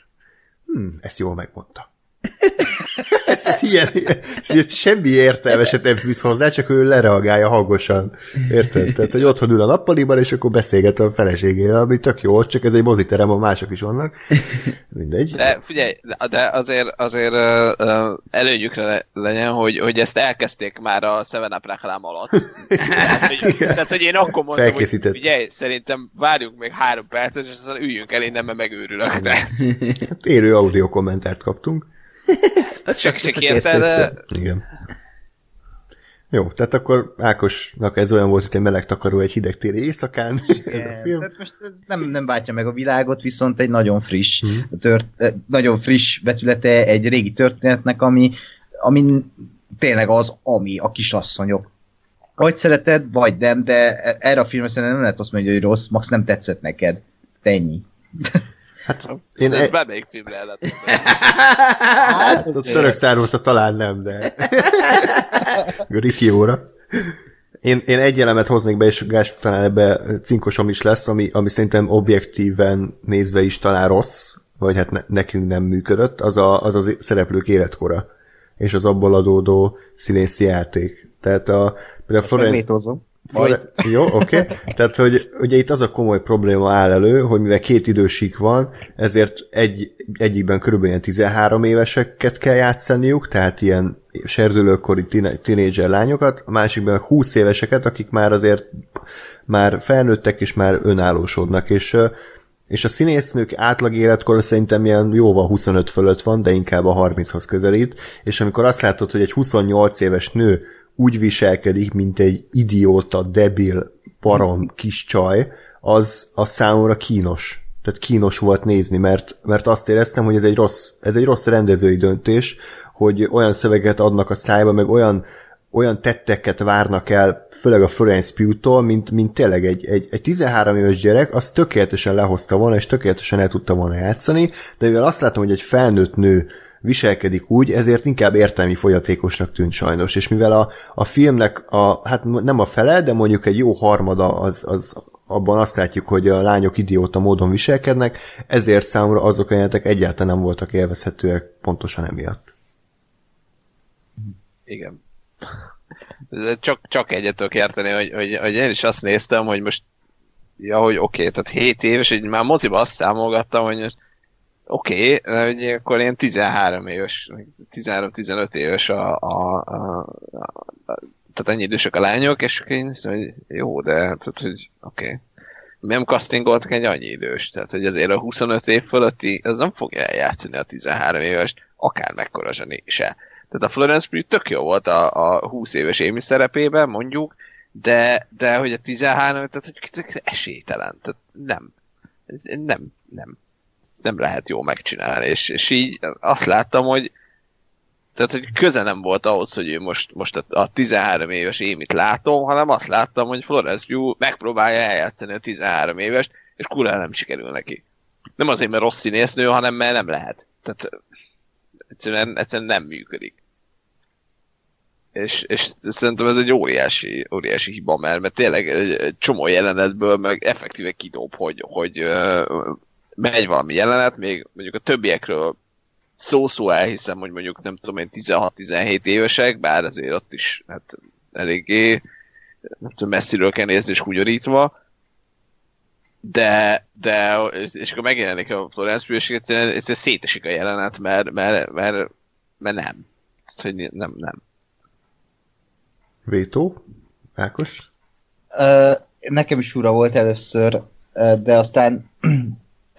Hm, ezt jól megmondta. *laughs* Hát ilyen, ilyen, semmi értelmeset nem fűz hozzá, csak ő lereagálja hangosan. Érted? Tehát, hogy otthon ül a nappaliban, és akkor beszélget a feleségével, ami tök jó, csak ez egy moziterem, a mások is vannak. Mindegy. De figyelj, de- azért, azért előnyükre le, legyen, hogy, hogy ezt elkezdték már a Seven Up reklám alatt. tehát, hogy, tehát, hogy én akkor mondtam, hogy figyelj, szerintem várjunk még három percet, és aztán üljünk el innen, mert megőrülök. De Hát élő audio kommentárt kaptunk. Az csak, csak érted, Igen. Jó, tehát akkor Ákosnak ez olyan volt, hogy egy meleg takaró egy hideg téli éjszakán. Ez a film. Tehát most ez nem, nem váltja meg a világot, viszont egy nagyon friss, tört, eh, nagyon friss vetülete egy régi történetnek, ami, ami tényleg az, ami a kisasszonyok. Vagy szereted, vagy nem, de erre a filmre szerintem nem lehet azt mondani, hogy rossz, max nem tetszett neked. Te Ennyi. Én ez e- bármelyik filmre el. Hát, A török származta talán nem, de... *laughs* Rikióra. Én, én egy elemet hoznék be, és Gás talán ebbe cinkosom is lesz, ami, ami szerintem objektíven nézve is talán rossz, vagy hát ne, nekünk nem működött, az, a, az az szereplők életkora, és az abból adódó színészi játék. Tehát a, például Florence, Majd. Jó, oké. Okay. Tehát, hogy ugye itt az a komoly probléma áll elő, hogy mivel két idősik van, ezért egy, egyikben körülbelül ilyen 13 éveseket kell játszaniuk, tehát ilyen serdülőkori tinédzser lányokat, a másikban 20 éveseket, akik már azért már felnőttek és már önállósodnak, és és a színésznők átlag életkor szerintem ilyen jóval 25 fölött van, de inkább a 30-hoz közelít, és amikor azt látod, hogy egy 28 éves nő úgy viselkedik, mint egy idióta, debil, parom kis csaj, az, az számomra kínos. Tehát kínos volt nézni, mert, mert azt éreztem, hogy ez egy rossz, ez egy rossz rendezői döntés, hogy olyan szöveget adnak a szájba, meg olyan olyan tetteket várnak el, főleg a Florence Pugh-tól, mint, mint tényleg egy, egy, egy 13 éves gyerek, az tökéletesen lehozta volna, és tökéletesen el tudta volna játszani, de mivel azt látom, hogy egy felnőtt nő viselkedik úgy, ezért inkább értelmi folyatékosnak tűnt sajnos. És mivel a, a filmnek a, hát nem a fele, de mondjuk egy jó harmada az, az abban azt látjuk, hogy a lányok idióta módon viselkednek, ezért számomra azok a jelentek egyáltalán nem voltak élvezhetőek pontosan emiatt. Igen. Csak, csak egyet tudok érteni, hogy, hogy, hogy én is azt néztem, hogy most ja, hogy oké, okay, tehát 7 éves, hogy már moziba azt számolgattam, hogy oké, okay, hogy akkor én 13 éves, 13-15 éves a, a, a, a, tehát ennyi idősek a lányok, és én hiszem, hogy jó, de tehát, hogy oké. Okay. Nem castingoltak egy annyi idős, tehát hogy azért a 25 év fölötti, az nem fogja eljátszani a 13 éves, akár mekkora zseni se. Tehát a Florence Pugh tök jó volt a, a 20 éves Amy szerepében, mondjuk, de, de hogy a 13, tehát hogy esélytelen, tehát nem. Nem, nem. Nem lehet jó megcsinálni, és, és így azt láttam, hogy tehát, hogy köze nem volt ahhoz, hogy most, most a, a 13 éves émit látom, hanem azt láttam, hogy Florence Pugh megpróbálja eljátszani a 13 évest, és kurva nem sikerül neki. Nem azért, mert rossz színésznő, hanem mert nem lehet. Tehát egyszerűen, egyszerűen nem működik. És, és szerintem ez egy óriási, óriási hiba, mert, mert tényleg egy csomó jelenetből meg effektíve kidob, hogy, hogy uh, megy valami jelenet, még mondjuk a többiekről szó-szó elhiszem, hogy mondjuk nem tudom én 16-17 évesek, bár azért ott is hát eléggé nem tudom, messziről kell nézni és húgyorítva, de, de és akkor megjelenik a Florence Pugh, és szétesik a jelenet, mert, mert, mert, mert nem. Tehát, hogy nem, nem. Vétó? Ákos? Uh, nekem is ura volt először, de aztán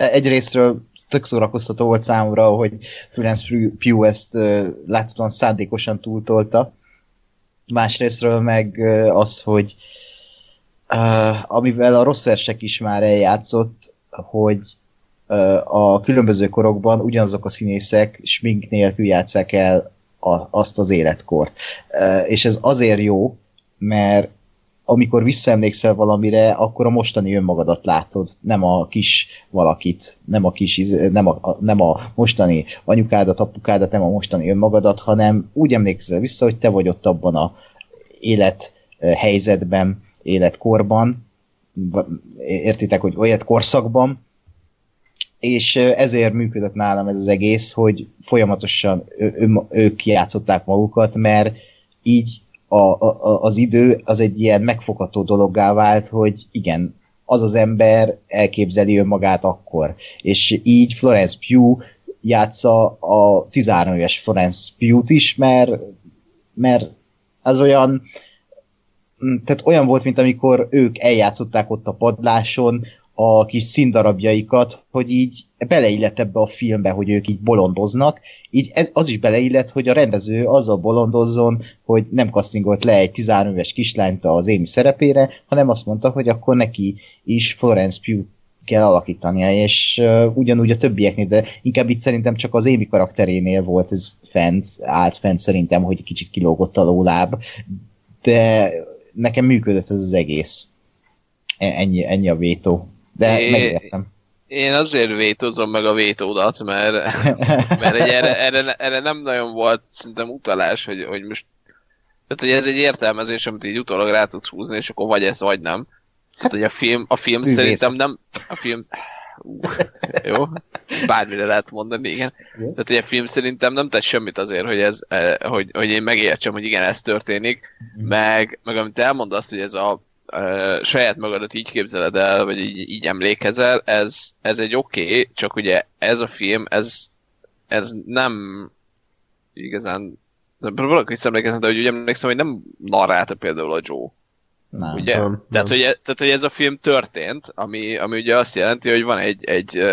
egyrésztről tök szórakoztató volt számomra, hogy Florence Pugh ezt láthatóan szándékosan túltolta. Másrésztről meg az, hogy amivel a rossz versek is már eljátszott, hogy a különböző korokban ugyanazok a színészek smink nélkül játszák el a, azt az életkort. És ez azért jó, mert amikor visszaemlékszel valamire, akkor a mostani önmagadat látod, nem a kis valakit, nem a kis, nem a, nem a mostani anyukádat, apukádat, nem a mostani önmagadat, hanem úgy emlékszel vissza, hogy te vagy ott abban a élet helyzetben, életkorban, értitek, hogy olyan korszakban, és ezért működött nálam ez az egész, hogy folyamatosan ő, ő, ők játszották magukat, mert így a, a, az idő az egy ilyen megfogható dologgá vált, hogy igen, az az ember elképzeli önmagát akkor. És így Florence Pugh játsza a 13 éves Florence Pugh-t is, mert, mert az olyan tehát olyan volt, mint amikor ők eljátszották ott a padláson, a kis színdarabjaikat, hogy így beleillett ebbe a filmbe, hogy ők így bolondoznak, így az is beleillett, hogy a rendező azzal bolondozzon, hogy nem castingolt le egy 13 éves kislányt az Amy szerepére, hanem azt mondta, hogy akkor neki is Florence Pugh kell alakítania, és uh, ugyanúgy a többieknél, de inkább itt szerintem csak az Amy karakterénél volt ez fent, állt fent szerintem, hogy kicsit kilógott a lóláb, de nekem működött ez az egész. E, ennyi, ennyi a vétó. De é, megértem. Én azért vétózom meg a vétódat, mert, mert egy erre, erre, erre, nem nagyon volt szerintem utalás, hogy, hogy most tehát, hogy ez egy értelmezés, amit így utólag rá tudsz húzni, és akkor vagy ez, vagy nem. Hát, hogy a film, a film Művész. szerintem nem, a film, uh, jó, bármire lehet mondani, igen. Tehát, hogy a film szerintem nem tesz semmit azért, hogy, ez, hogy, hogy én megértsem, hogy igen, ez történik, mm. meg, meg amit elmondasz, hogy ez a uh, saját magadat így képzeled el, vagy így, így emlékezel, ez, ez egy oké, okay, csak ugye ez a film, ez, ez nem igazán próbálok visszaemlékezni, de hogy ugye emlékszem, hogy nem narrálta például a Joe. Nem. Ugye? Nem, tehát, nem. Hogy, e- tehát, hogy ez a film történt, ami, ami ugye azt jelenti, hogy van egy, egy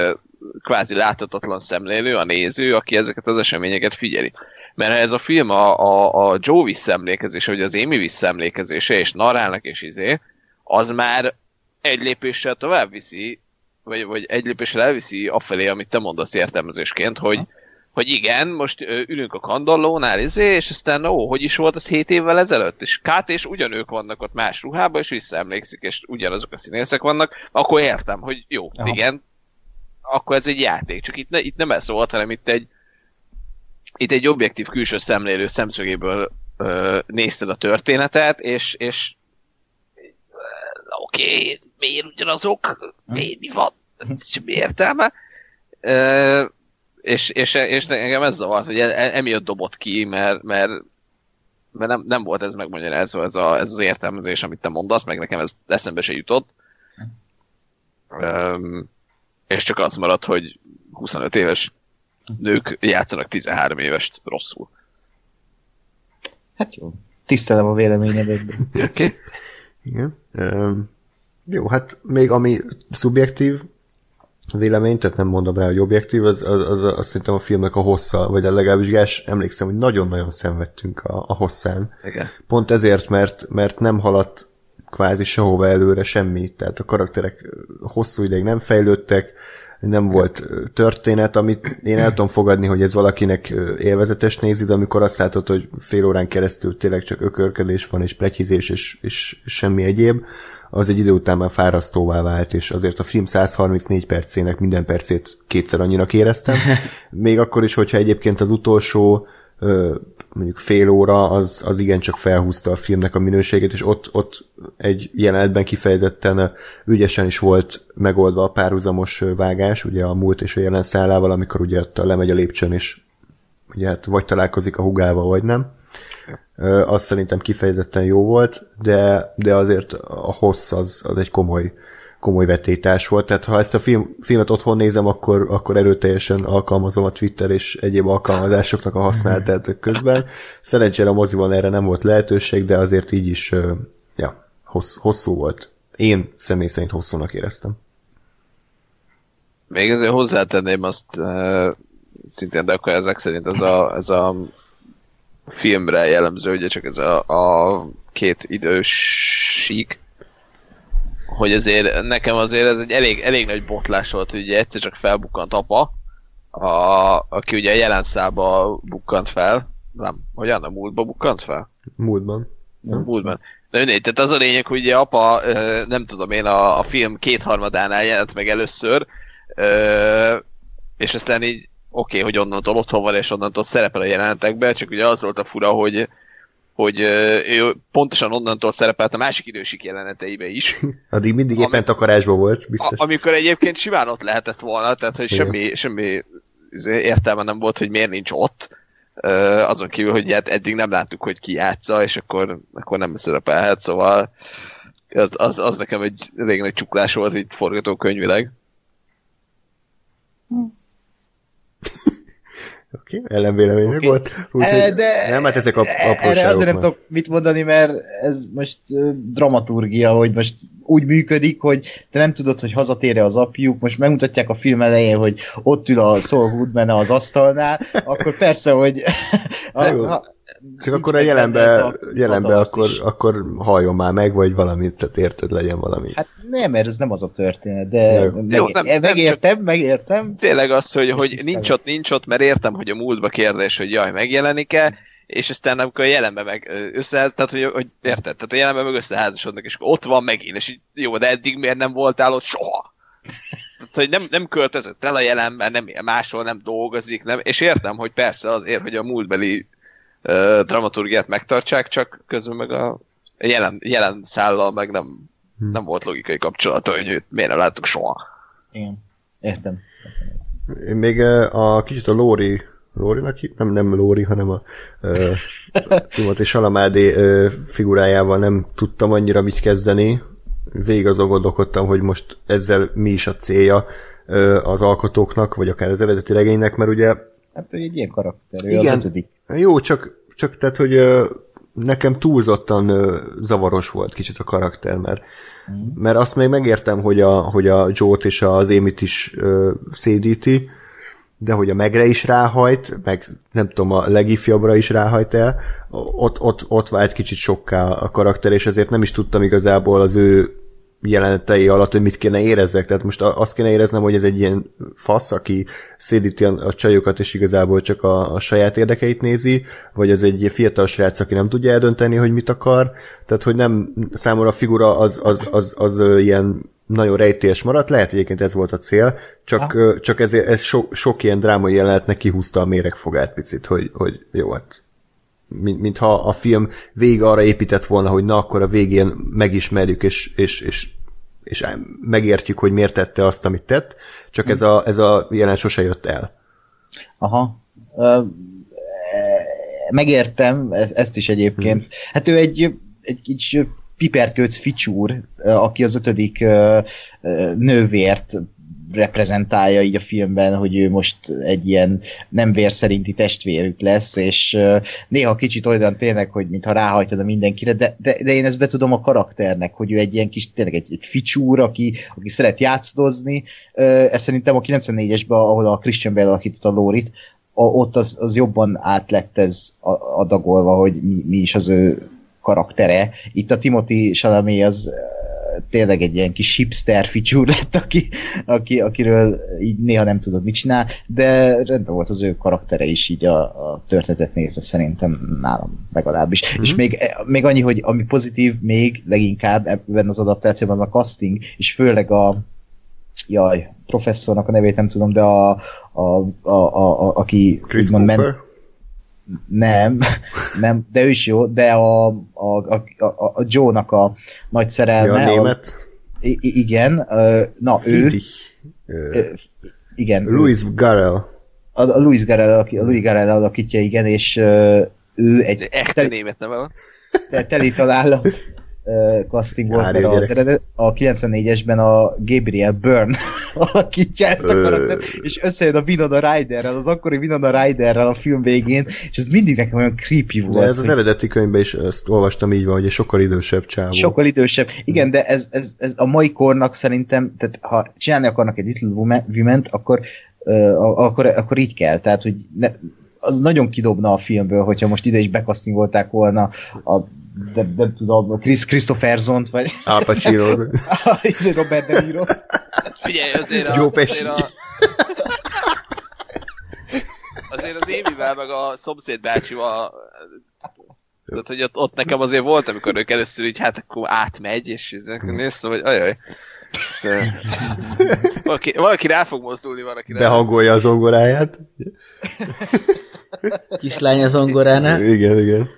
kvázi láthatatlan szemlélő, a néző, aki ezeket az eseményeket figyeli. Mert ez a film a, a, a Joe visszaemlékezése, vagy az Amy visszaemlékezése, és narrálnak és izé, az már egy lépéssel tovább viszi, vagy, vagy egy lépéssel elviszi afelé, amit te mondasz értelmezésként, hogy, hogy igen, most ülünk a kandallónál, izé, és aztán ó, hogy is volt az 7 évvel ezelőtt, és Kát és ugyanők vannak ott más ruhában, és visszaemlékszik, és ugyanazok a színészek vannak, akkor értem, hogy jó, Aha. igen, akkor ez egy játék, csak itt, ne, itt nem ez volt, hanem itt egy itt egy objektív külső szemlélő szemszögéből ö, nézted a történetet, és, és oké, okay, miért ugyanazok? Miért, mi van? Semmi értelme. Ö, és, és, és engem ez zavart, hogy e- emiatt dobott ki, mert, mert, mert nem, nem volt ez megmagyarázva, ez, a, ez az értelmezés, amit te mondasz, meg nekem ez eszembe se jutott. Um, és csak az maradt, hogy 25 éves nők játszanak 13 évest rosszul. Hát jó. Tisztelem a véleményedet. de- *laughs* Oké? Okay? Igen. Um, jó, hát még ami szubjektív vélemény, tehát nem mondom rá, hogy objektív, az, az, az, az szerintem a filmnek a hossza, vagy a legalábbis Gás, emlékszem, hogy nagyon-nagyon szenvedtünk a, a hosszán. Igen. Pont ezért, mert, mert nem haladt kvázi sehova előre semmi, tehát a karakterek hosszú ideig nem fejlődtek, nem volt történet, amit én el tudom fogadni, hogy ez valakinek élvezetes nézi, de amikor azt látod, hogy fél órán keresztül tényleg csak ökörkedés van, és pletyizés, és, és semmi egyéb, az egy idő után már fárasztóvá vált, és azért a film 134 percének minden percét kétszer annyinak éreztem. *laughs* Még akkor is, hogyha egyébként az utolsó mondjuk fél óra, az, az igencsak felhúzta a filmnek a minőségét, és ott, ott egy jelenetben kifejezetten ügyesen is volt megoldva a párhuzamos vágás, ugye a múlt és a jelen szálával, amikor ugye ott lemegy a lépcsőn, és ugye hát vagy találkozik a hugával, vagy nem. Az szerintem kifejezetten jó volt, de, de azért a hossz az, az egy komoly, komoly vetétás volt. Tehát ha ezt a film, filmet otthon nézem, akkor, akkor erőteljesen alkalmazom a Twitter és egyéb alkalmazásoknak a használatát közben. Szerencsére a moziban erre nem volt lehetőség, de azért így is ja, hossz, hosszú volt. Én személy szerint hosszúnak éreztem. Még azért hozzátenném azt szintén, de akkor ezek szerint ez a, ez a filmre jellemző, ugye csak ez a, a két idős hogy azért nekem azért ez egy elég, elég nagy botlás volt, hogy ugye egyszer csak felbukkant apa, a, aki ugye a jelen szába bukkant fel, nem, hogyan a múltba bukkant fel? Múltban. A múltban. De mindegy, tehát az a lényeg, hogy ugye apa, nem tudom én, a, a film kétharmadánál jelent meg először, és aztán így oké, okay, hogy onnantól otthon van, és onnantól szerepel a jelenetekben, csak ugye az volt a fura, hogy hogy ő pontosan onnantól szerepelt a másik idősik jeleneteibe is, *laughs* Addig mindig éppen Ami- takarásban volt, biztos. a, amikor egyébként simán ott lehetett volna, tehát hogy Igen. semmi, semmi izé, értelme nem volt, hogy miért nincs ott, azon kívül, hogy hát eddig nem láttuk, hogy ki játsza, és akkor, akkor nem szerepelhet, szóval az, az, az nekem egy elég nagy csuklás volt így forgatókönyvileg. *laughs* Oké, okay, ellenvélemény meg Oké. volt. Úgyhogy E, de nem, hát ezek a erre apróságok. azért nem már. tudok mit mondani, mert ez most dramaturgia, hogy most úgy működik, hogy te nem tudod, hogy hazatére az apjuk, most megmutatják a film elején, hogy ott ül a Saul Goodman az asztalnál, akkor persze, hogy a, *laughs* ha, Csak akkor a jelenbe, a jelenbe akkor, akkor halljon már meg, vagy valamit, tehát érted, legyen valami. Hát nem, mert ez nem az a történet, de Jó. meg, Jó, nem- nem megértem, megértem. Tényleg az, hogy, hogy Tisztelem. nincs ott, nincs ott, mert értem, hogy a múltba kérdés, hogy jaj, megjelenik-e, és aztán amikor a jelenben meg össze, tehát hogy, hogy érted, tehát a jelenben meg összeházasodnak, és ott van megint, és így, jó, de eddig miért nem voltál ott soha? Tehát, hogy nem, nem költözött el a jelenben, nem máshol nem dolgozik, nem, és értem, hogy persze azért, hogy a múltbeli uh, dramaturgiát megtartsák, csak közben meg a jelen, jelen szállal meg nem, nem volt logikai kapcsolata, hogy őt miért nem láttuk soha. Igen, értem. Én még a kicsit a Lóri Lórinak, nem, nem Lóri, hanem a ö, *laughs* Timothy Salamádé ö, figurájával nem tudtam annyira mit kezdeni. Végig azon gondolkodtam, hogy most ezzel mi is a célja ö, az alkotóknak, vagy akár az eredeti regénynek, mert ugye Hát ő egy ilyen karakter, ő Igen. az ötödik. Jó, csak, csak tehát, hogy nekem túlzottan zavaros volt kicsit a karakter, mert, mert azt még megértem, hogy a, hogy a Joe-t és az Émit is ö, szédíti, de hogy a megre is ráhajt, meg nem tudom, a legifjabbra is ráhajt el, ott, ott, ott vált kicsit sokká a karakter, és ezért nem is tudtam igazából az ő jelenetei alatt, hogy mit kéne érezzek. Tehát most azt kéne éreznem, hogy ez egy ilyen fasz, aki szédíti a, csajokat, és igazából csak a, a saját érdekeit nézi, vagy ez egy fiatal srác, aki nem tudja eldönteni, hogy mit akar. Tehát, hogy nem számomra a figura az, az, az, az, ö, ilyen nagyon rejtélyes maradt, lehet egyébként ez volt a cél, csak, ö, csak ez, ez so, sok ilyen drámai jelenetnek kihúzta a méregfogát picit, hogy, hogy jó, hát mint, mintha a film végig arra épített volna, hogy na, akkor a végén megismerjük, és, és, és, és megértjük, hogy miért tette azt, amit tett, csak ez a, ez a jelenet sose jött el. Aha. Ö, megértem ez, ezt is egyébként. Hmm. Hát ő egy, egy kicsi piperkőc ficsúr, aki az ötödik nővért reprezentálja így a filmben, hogy ő most egy ilyen nem vér szerinti testvérük lesz, és néha kicsit olyan tényleg, hogy mintha ráhajtod a mindenkire, de, de, de én ezt betudom a karakternek, hogy ő egy ilyen kis, tényleg egy, egy ficsúr, aki, aki szeret játszadozni. Ez szerintem a 94-esben, ahol a Christian Bale alakította Lórit, ott az, az jobban át lett ez adagolva, hogy mi, mi is az ő karaktere. Itt a Timothy Chalamet az tényleg egy ilyen kis hipster ficsúr lett, aki, aki, akiről így néha nem tudod mit csinál, de rendben volt az ő karaktere is így a, a történetet nézve szerintem nálam legalábbis. Mm-hmm. És még, még annyi, hogy ami pozitív még leginkább ebben az adaptációban az a casting, és főleg a jaj, professzornak a nevét nem tudom, de a, a, a, a, a aki Chris úgymond men- Cooper? Nem, nem, de ő is jó, de a, a, a, a, a Joe-nak a nagy Ja, szerelme, a német. I, i- igen, na ő, ö, igen, Louis Garrel. a, a Louis Garrel, aki, a Louis Garrel alakítja, igen, és ő egy echte német neve van. te- teli találó ö, casting volt, mert az eredet, a 94-esben a Gabriel Byrne *laughs* alakítja ezt a karaktert, és összejön a Winona Ryderrel, az akkori Winona Ryderrel a film végén, és ez mindig nekem olyan creepy volt. De ez az eredeti könyvben is ezt olvastam így van, hogy egy sokkal idősebb csávó. Sokkal idősebb. Igen, de ez, ez, ez a mai kornak szerintem, tehát ha csinálni akarnak egy Little Women-t, akkor, uh, akkor, akkor így kell. Tehát, hogy ne, az nagyon kidobna a filmből, hogyha most ide is bekasztingolták volna a de, nem tudom, a Chris Christophersont, vagy Al Pacino. *laughs* Robert De Niro. Figyelj, azért a... Joe Pesci. Azért, a, azért az Émivel, meg a szomszéd bácsival tehát, hogy ott, ott nekem azért volt, amikor ők először így, hát akkor átmegy, és ezek- néztem, hogy ajaj. Szóval- Valaki, valaki rá fog mozdulni, valaki rá. Behangolja a zongoráját. Kislány az zongoránál. Igen, igen.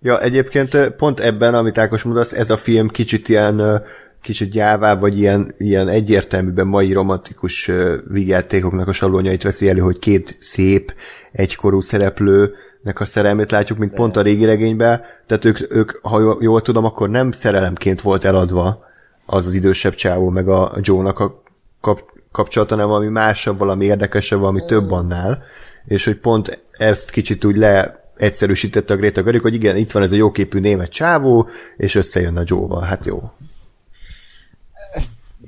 Ja, egyébként pont ebben, amit Ákos mondasz, ez a film kicsit ilyen kicsit gyávább, vagy ilyen, ilyen egyértelműben mai romantikus vígjátékoknak a sablonyait veszi elő, hogy két szép, egykorú szereplőnek a szerelmét látjuk, mint pont a régi regényben. Tehát ők, ők ha jól tudom, akkor nem szerelemként volt eladva az az idősebb csávó, meg a Joe-nak a kap, kapcsolata, hanem valami másabb, valami érdekesebb, valami több annál, és hogy pont ezt kicsit úgy le egyszerűsítette a Greta Gerwig, hogy igen, itt van ez a jóképű német csávó, és összejön a Joe-val. Hát jó.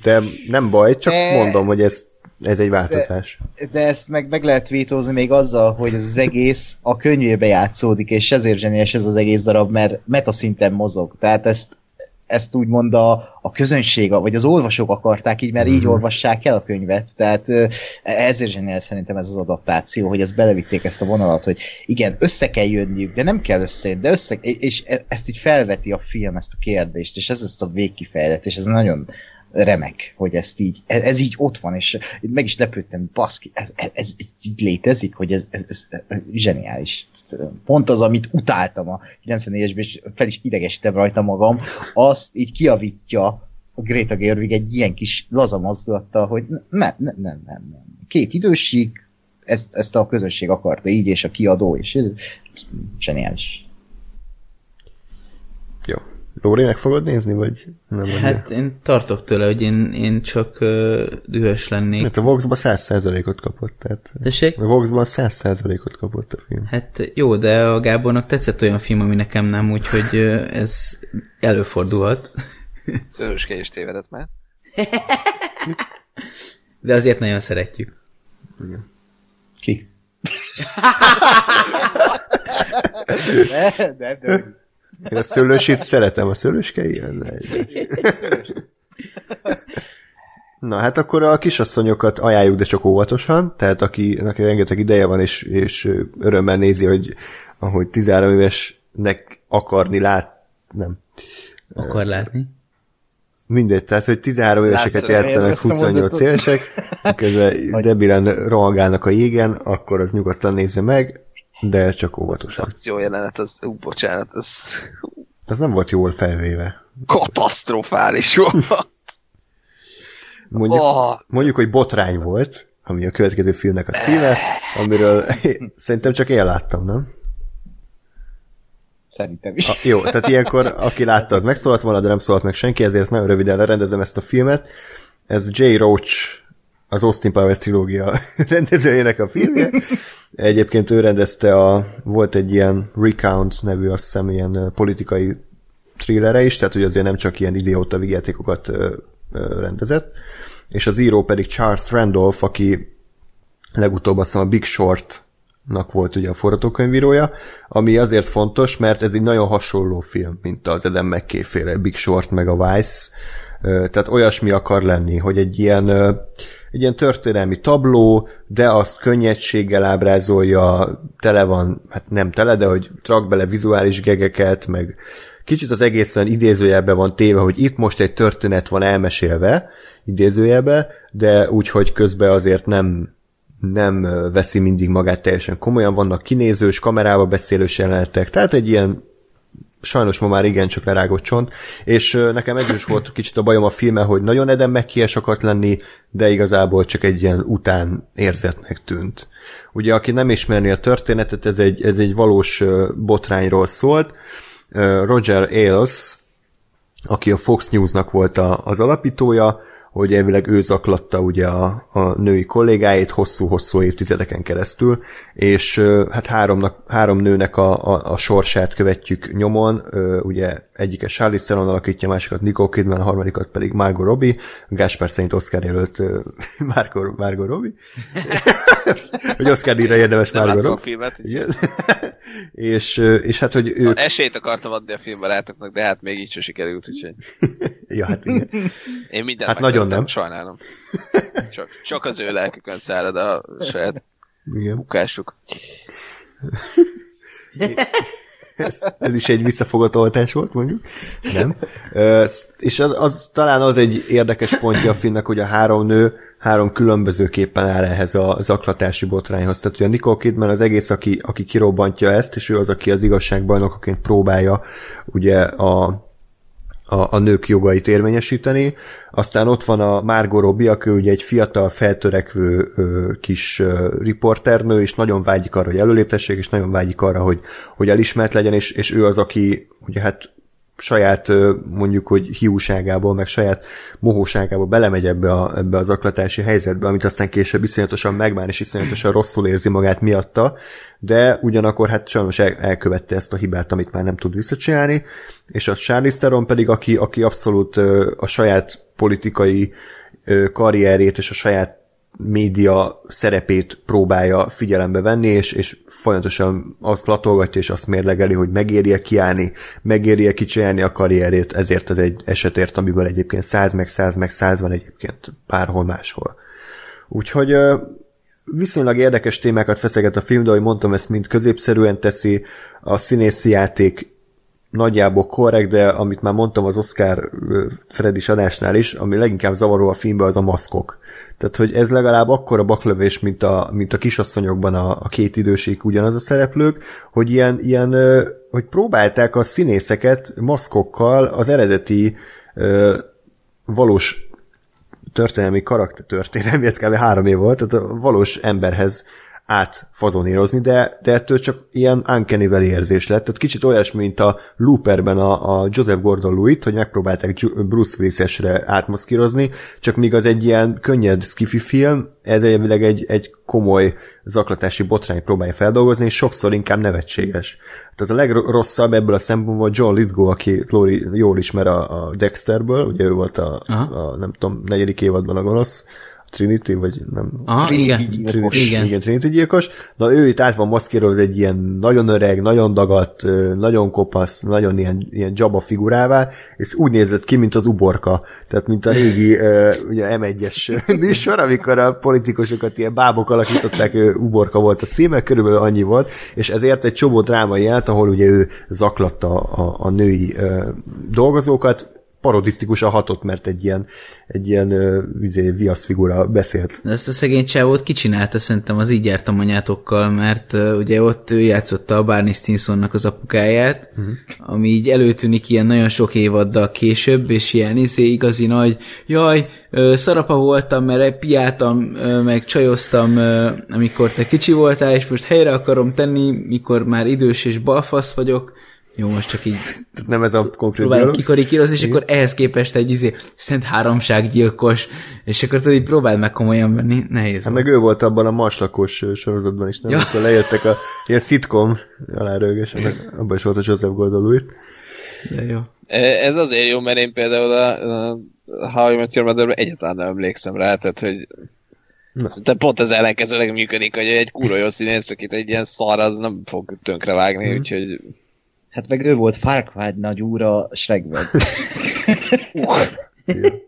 De nem baj, csak De- mondom, hogy ez, ez egy változás. De ezt meg, meg lehet vétózni még azzal, hogy ez az egész a könyvébe játszódik, és ezért zseniális ez az egész darab, mert metaszinten mozog. Tehát ezt, ezt úgymond a, a közönség, vagy az olvasók akarták így, mert így olvassák el a könyvet. Tehát ezért zseniális szerintem ez az adaptáció, hogy ezt belevitték ezt a vonalat, hogy igen, össze kell jönniük, de nem kell összejönni, de össze, és e- ezt így felveti a film, ezt a kérdést, és ez lesz a végkifejlet, és ez nagyon remek, hogy ezt így, ez, ez így ott van, és meg is lepődtem, baszki, ez, ez, ez, ez így létezik, hogy ez, ez, ez, zseniális. Pont az, amit utáltam a 94-esben, és fel is idegesítem rajta magam, azt így kiavítja a Greta Gerwig egy ilyen kis laza mozdulattal, hogy nem, nem, nem, nem, nem. Két idősík, ezt, ezt a közösség akarta így, és a kiadó, és zseniális. Jó. Lóri, meg fogod nézni, vagy nem? Hát én tartok tőle, hogy én, én csak uh, dühös lennék. Hát a Vox-ba 100%-ot kapott, tehát... Tessék? A Vox-ban 100%-ot kapott a film. Hát jó, de a Gábornak tetszett olyan film, ami nekem nem, úgyhogy ö, ez előfordulhat. *laughs* Szöröske is tévedett már. *laughs* De azért nagyon szeretjük. Ki? de, de, de, Én a szőlősét szeretem, a szőlőskei? Ez egy... Na hát akkor a kisasszonyokat ajánljuk, de csak óvatosan, tehát aki, aki rengeteg ideje van, és, és örömmel nézi, hogy ahogy 13 évesnek akarni lát, nem, Akar látni? mindegy, tehát hogy 13 éveseket Látszani játszanak éreztem 28 mondatot. évesek, közben debilen rohangálnak a jégen, akkor az nyugodtan nézze meg, de csak Az óvatosan. akció jelenet, az, ú, bocsánat, az Ez nem volt jól felvéve. katasztrofális volt. Mondjuk, Oh, Mondjuk, hogy botrány volt, ami a következő filmnek a címe, amiről *laughs* szerintem csak én láttam, nem? Szerintem is. A, jó, tehát ilyenkor, aki látta, az megszólalt volna, de nem szólalt meg senki, ezért ezt nagyon röviden lerendezem ezt a filmet. Ez J. Roach, az Austin Powers trilógia *laughs* rendezőjének a filmje. Egyébként ő rendezte a, volt egy ilyen Recount nevű, azt hiszem, ilyen politikai thrillere is, tehát hogy azért nem csak ilyen idióta vigyátékokat rendezett. És az író pedig Charles Randolph, aki legutóbb azt hiszem a Big Short nak volt ugye a forgatókönyvírója, ami azért fontos, mert ez egy nagyon hasonló film, mint az Adam McKay féle Big Short meg a Vice, tehát olyasmi akar lenni, hogy egy ilyen, egy ilyen történelmi tabló, de azt könnyedséggel ábrázolja, tele van, hát nem tele, de hogy trak bele vizuális gegeket, meg kicsit az egész olyan idézőjelben van téve, hogy itt most egy történet van elmesélve, idézőjelbe, de úgyhogy közben azért nem, nem veszi mindig magát teljesen komolyan, vannak kinézős, kamerába beszélős jelenetek, tehát egy ilyen sajnos ma már igencsak lerágott csont, és nekem ez is volt kicsit a bajom a filme, hogy nagyon Eden McKay akart lenni, de igazából csak egy ilyen után érzetnek tűnt. Ugye, aki nem ismerni a történetet, ez egy, ez egy valós botrányról szólt. Roger Ailes, aki a Fox News-nak volt a, az alapítója, hogy elvileg ő zaklatta ugye a, a női kollégáit hosszú-hosszú évtizedeken keresztül, és hát háromnak, három nőnek a, a, a sorsát követjük nyomon, ugye egyike Charlize Theron alakítja, másikat Nicole Kidman, a harmadikat pedig Margot Robbie, Gáspár szerint Oscar jelölt *laughs* Margot, Margot Robbie, *laughs* hogy Oscar díjra érdemes nem Margot Robbie. filmet. Igen. *laughs* és, és hát, hogy ők... Esélyt akartam adni a filmbarátoknak, de hát még így sem sikerült, úgyhogy Ja, hát igen. én mindent Hát nagyon nem. Sajnálom. Csak, csak az ő lelkükön szárad a saját igen. bukásuk. Ez, ez is egy visszafogott oltás volt, mondjuk. Nem. És az, az, talán az egy érdekes pontja a filmnek, hogy a három nő három különbözőképpen áll ehhez a zaklatási botrányhoz. Tehát ugye Nicole Kidman az egész, aki, aki kirobbantja ezt, és ő az, aki az igazságbajnokaként próbálja ugye a, a, a nők jogait érvényesíteni. Aztán ott van a Margot Robbie, aki ugye egy fiatal, feltörekvő ö, kis ö, riporternő, és nagyon vágyik arra, hogy előléptessék, és nagyon vágyik arra, hogy, hogy elismert legyen, és, és ő az, aki ugye hát saját mondjuk, hogy hiúságából, meg saját mohóságából belemegy ebbe, a, ebbe az aklatási helyzetbe, amit aztán később iszonyatosan megbán, és iszonyatosan rosszul érzi magát miatta, de ugyanakkor hát sajnos el, elkövette ezt a hibát, amit már nem tud visszacsinálni, és a Charlize Theron pedig, aki, aki abszolút a saját politikai karrierét és a saját média szerepét próbálja figyelembe venni, és, és folyamatosan azt latolgatja, és azt mérlegeli, hogy megérje kiállni, megérje kicsinálni a karrierét, ezért ez egy esetért, amiből egyébként 100 meg 100 meg 100 van egyébként párhol máshol. Úgyhogy viszonylag érdekes témákat feszeget a film, de ahogy mondtam, ezt mind középszerűen teszi, a színészi játék nagyjából korrekt, de amit már mondtam az Oscar Freddy adásnál is, ami leginkább zavaró a filmben, az a maszkok. Tehát, hogy ez legalább akkora baklövés, mint a, mint a kisasszonyokban a, a két időség ugyanaz a szereplők, hogy ilyen, ilyen hogy próbálták a színészeket maszkokkal az eredeti valós történelmi karakter történelmi, kb. három év volt, tehát a valós emberhez átfazonírozni, de, de ettől csak ilyen uncanny érzés lett. Tehát kicsit olyasmi, mint a Looperben a, a Joseph Gordon-Lewitt, hogy megpróbálták Bruce Willis-esre átmaszkírozni, csak míg az egy ilyen könnyed skifi film, ez elvileg egy, egy komoly zaklatási botrány próbálja feldolgozni, és sokszor inkább nevetséges. Tehát a legrosszabb ebből a szempontból John Lithgow, aki Lori jól ismer a, a Dexterből, ugye ő volt a, a, nem tudom, negyedik évadban a gonosz, Trinity, vagy nem? Aha, Trinity igen. gyilkos. igen. Igen, Trinity gyilkos. Na ő itt át van maszkírozva egy ilyen nagyon öreg, nagyon dagadt, nagyon kopasz, nagyon ilyen, ilyen dzsaba figurává, és úgy nézett ki, mint az uborka. Tehát, mint a régi ugye M1-es *laughs* műsor, amikor a politikusokat ilyen bábok alakították, ö, uborka volt a címe, körülbelül annyi volt, és ezért egy csomó dráma jelent, ahol ugye ő zaklatta a, a női dolgozókat, parodisztikusan hatott, mert egy ilyen, egy ilyen üzé, viasz figura beszélt. Ezt a szegény csávót kicsinálta szerintem az így jártam anyátokkal, mert uh, ugye ott ő játszotta a Barney Stinsonnak az apukáját, uh-huh. ami így előtűnik ilyen nagyon sok évaddal később, és ilyen izé igazi nagy, jaj, szarapa voltam, mert piáltam, meg csajoztam, amikor te kicsi voltál, és most helyre akarom tenni, mikor már idős és balfasz vagyok, jó, most csak így *laughs* Tehát nem ez a konkrét próbálok dialóg. kikarikírozni, és akkor ehhez képest egy izé, szent háromsággyilkos, és akkor tudod, így próbáld meg komolyan venni, nehéz Hát volt. meg ő volt abban a maslakos sorozatban is, nem? Ja. Akkor lejöttek a ilyen szitkom alárőgés, abban is volt a Joseph Gordon-Lewitt. Ja, jó. Ez azért jó, mert én például a, a How I Met Your Mother-ra egyáltalán nem emlékszem rá, tehát hogy Szerintem pont az ellenkezőleg működik, hogy egy kurva jó színész, akit egy ilyen szar, az nem fog tönkre vágni, úgyhogy Hát meg ő volt Farquaad nagy úra Shrekben. *laughs*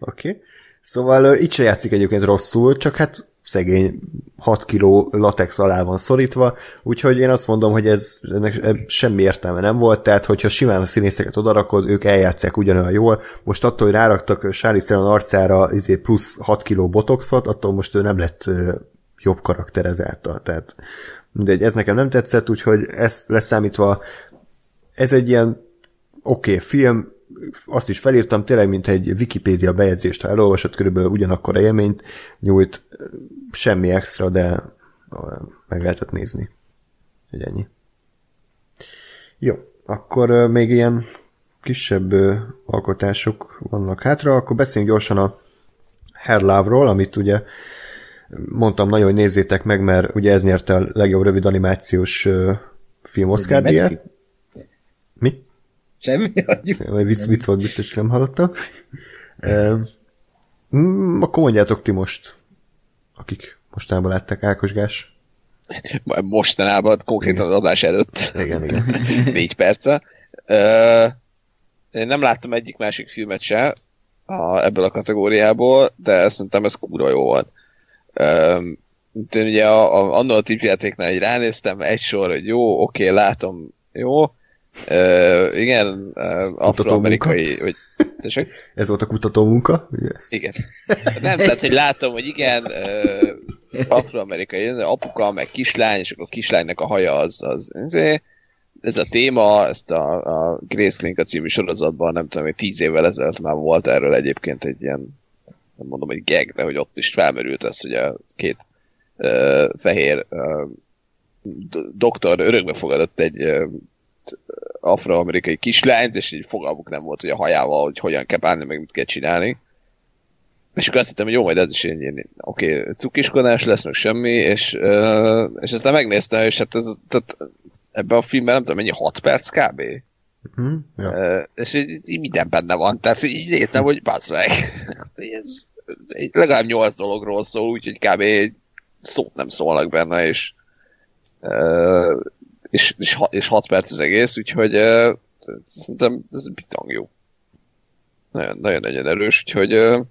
Oké. Szóval ö, itt se játszik egyébként rosszul, csak hát szegény 6 kiló latex alá van szorítva, úgyhogy én azt mondom, hogy ez ennek e- semmi értelme nem volt, tehát hogyha simán a színészeket odarakod, ők eljátszák ugyanolyan jól. Most attól, hogy ráraktak Charlize Theron arcára izé plusz 6 kiló botoxot, attól most ő nem lett jobb karakter ezáltal. Tehát mindegy, ez nekem nem tetszett, úgyhogy ezt leszámítva ez egy ilyen oké okay, film, azt is felírtam tényleg, mint egy Wikipédia bejegyzést, ha elolvasod, körülbelül ugyanakkor élményt nyújt, semmi extra, de meg lehetett nézni. Hogy ennyi. Jó, akkor még ilyen kisebb alkotások vannak hátra, akkor beszéljünk gyorsan a Hair Love-ról, amit ugye mondtam nagyon, hogy nézzétek meg, mert ugye ez nyerte a legjobb rövid animációs film Oscar ki? Mi? Semmi, *laughs* adjuk. Vagy vicc, vicc volt, biztos nem hallottam. Mm, akkor mondjátok ti most, akik mostában látták Ákosgás. mostanában, konkrétan az adás előtt, Igen, igen. *laughs* négy perce. Én nem láttam egyik másik filmet se a, ebből a kategóriából, de szerintem ez kurva jó volt. Én ugye a, a, annól a tipjátéknál egy ránéztem, egy sor, hogy jó, oké, látom, jó. Ö, igen, ö, afroamerikai, vagy tessék? *laughs* Ez volt a kutató munka. Ugye? Igen. Nem, tehát, hogy látom, hogy igen, ö, afroamerikai, apuka, meg kislány, és akkor a kislánynak a haja az, az izé. ez a téma, ezt a, a Grace Link a című sorozatban, nem tudom, hogy tíz évvel ezelőtt már volt erről egyébként egy ilyen, nem mondom, hogy gag, de hogy ott is felmerült ez, hogy a két ö, fehér do- doktor örökbe fogadott egy t- afroamerikai kislányt, és így fogalmuk nem volt, hogy a hajával, hogy hogyan kell bánni, meg mit kell csinálni. És akkor azt hittem, hogy jó, majd ez is egy oké, okay, cukiskodás lesz, meg semmi, és, uh, és aztán megnéztem, és hát ez, tehát ebben a filmben nem tudom, mennyi, 6 perc kb. Hm? Ja. Uh, és így, így minden benne van, tehát így néztem, hogy bassz meg. ez, ez egy- legalább 8 dologról szól, úgyhogy kb. egy szót nem szólnak benne, és uh, és, és, és 6 perc az egész, úgyhogy uh, szerintem ez bitang jó. Nagyon- Nagyon-nagyon erős, úgyhogy uh,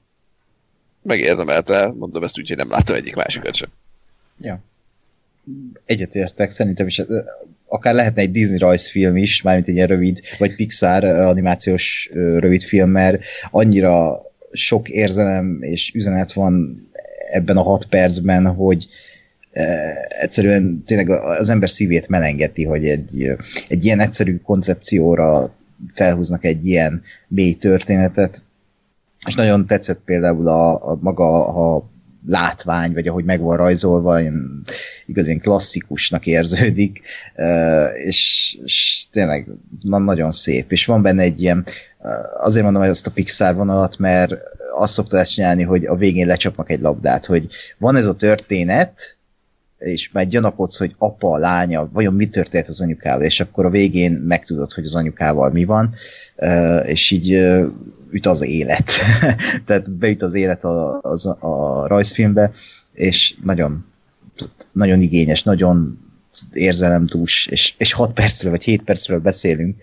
megérdemelte, mondom ezt úgy, hogy nem láttam egyik másikat sem. Ja. Egyetértek, szerintem is ez- akár lehetne egy Disney rajzfilm is, mármint egy ilyen rövid, vagy Pixar animációs rövid film, mert annyira sok érzelem és üzenet van ebben a hat percben, hogy egyszerűen tényleg az ember szívét melengeti, hogy egy, egy ilyen egyszerű koncepcióra felhúznak egy ilyen mély történetet, és nagyon tetszett például a, a maga a látvány, vagy ahogy meg van rajzolva, ilyen, igazán klasszikusnak érződik, és, és tényleg nagyon szép, és van benne egy ilyen, azért mondom hogy azt a Pixar vonalat, mert azt szokta ezt csinálni, hogy a végén lecsapnak egy labdát, hogy van ez a történet, és már gyanakodsz, hogy apa, lánya, vajon mi történt az anyukával, és akkor a végén megtudod, hogy az anyukával mi van, és így üt az élet. *laughs* Tehát beüt az élet a, a, a rajzfilmbe, és nagyon, nagyon igényes, nagyon érzelemdús, és, és 6 percről vagy 7 percről beszélünk.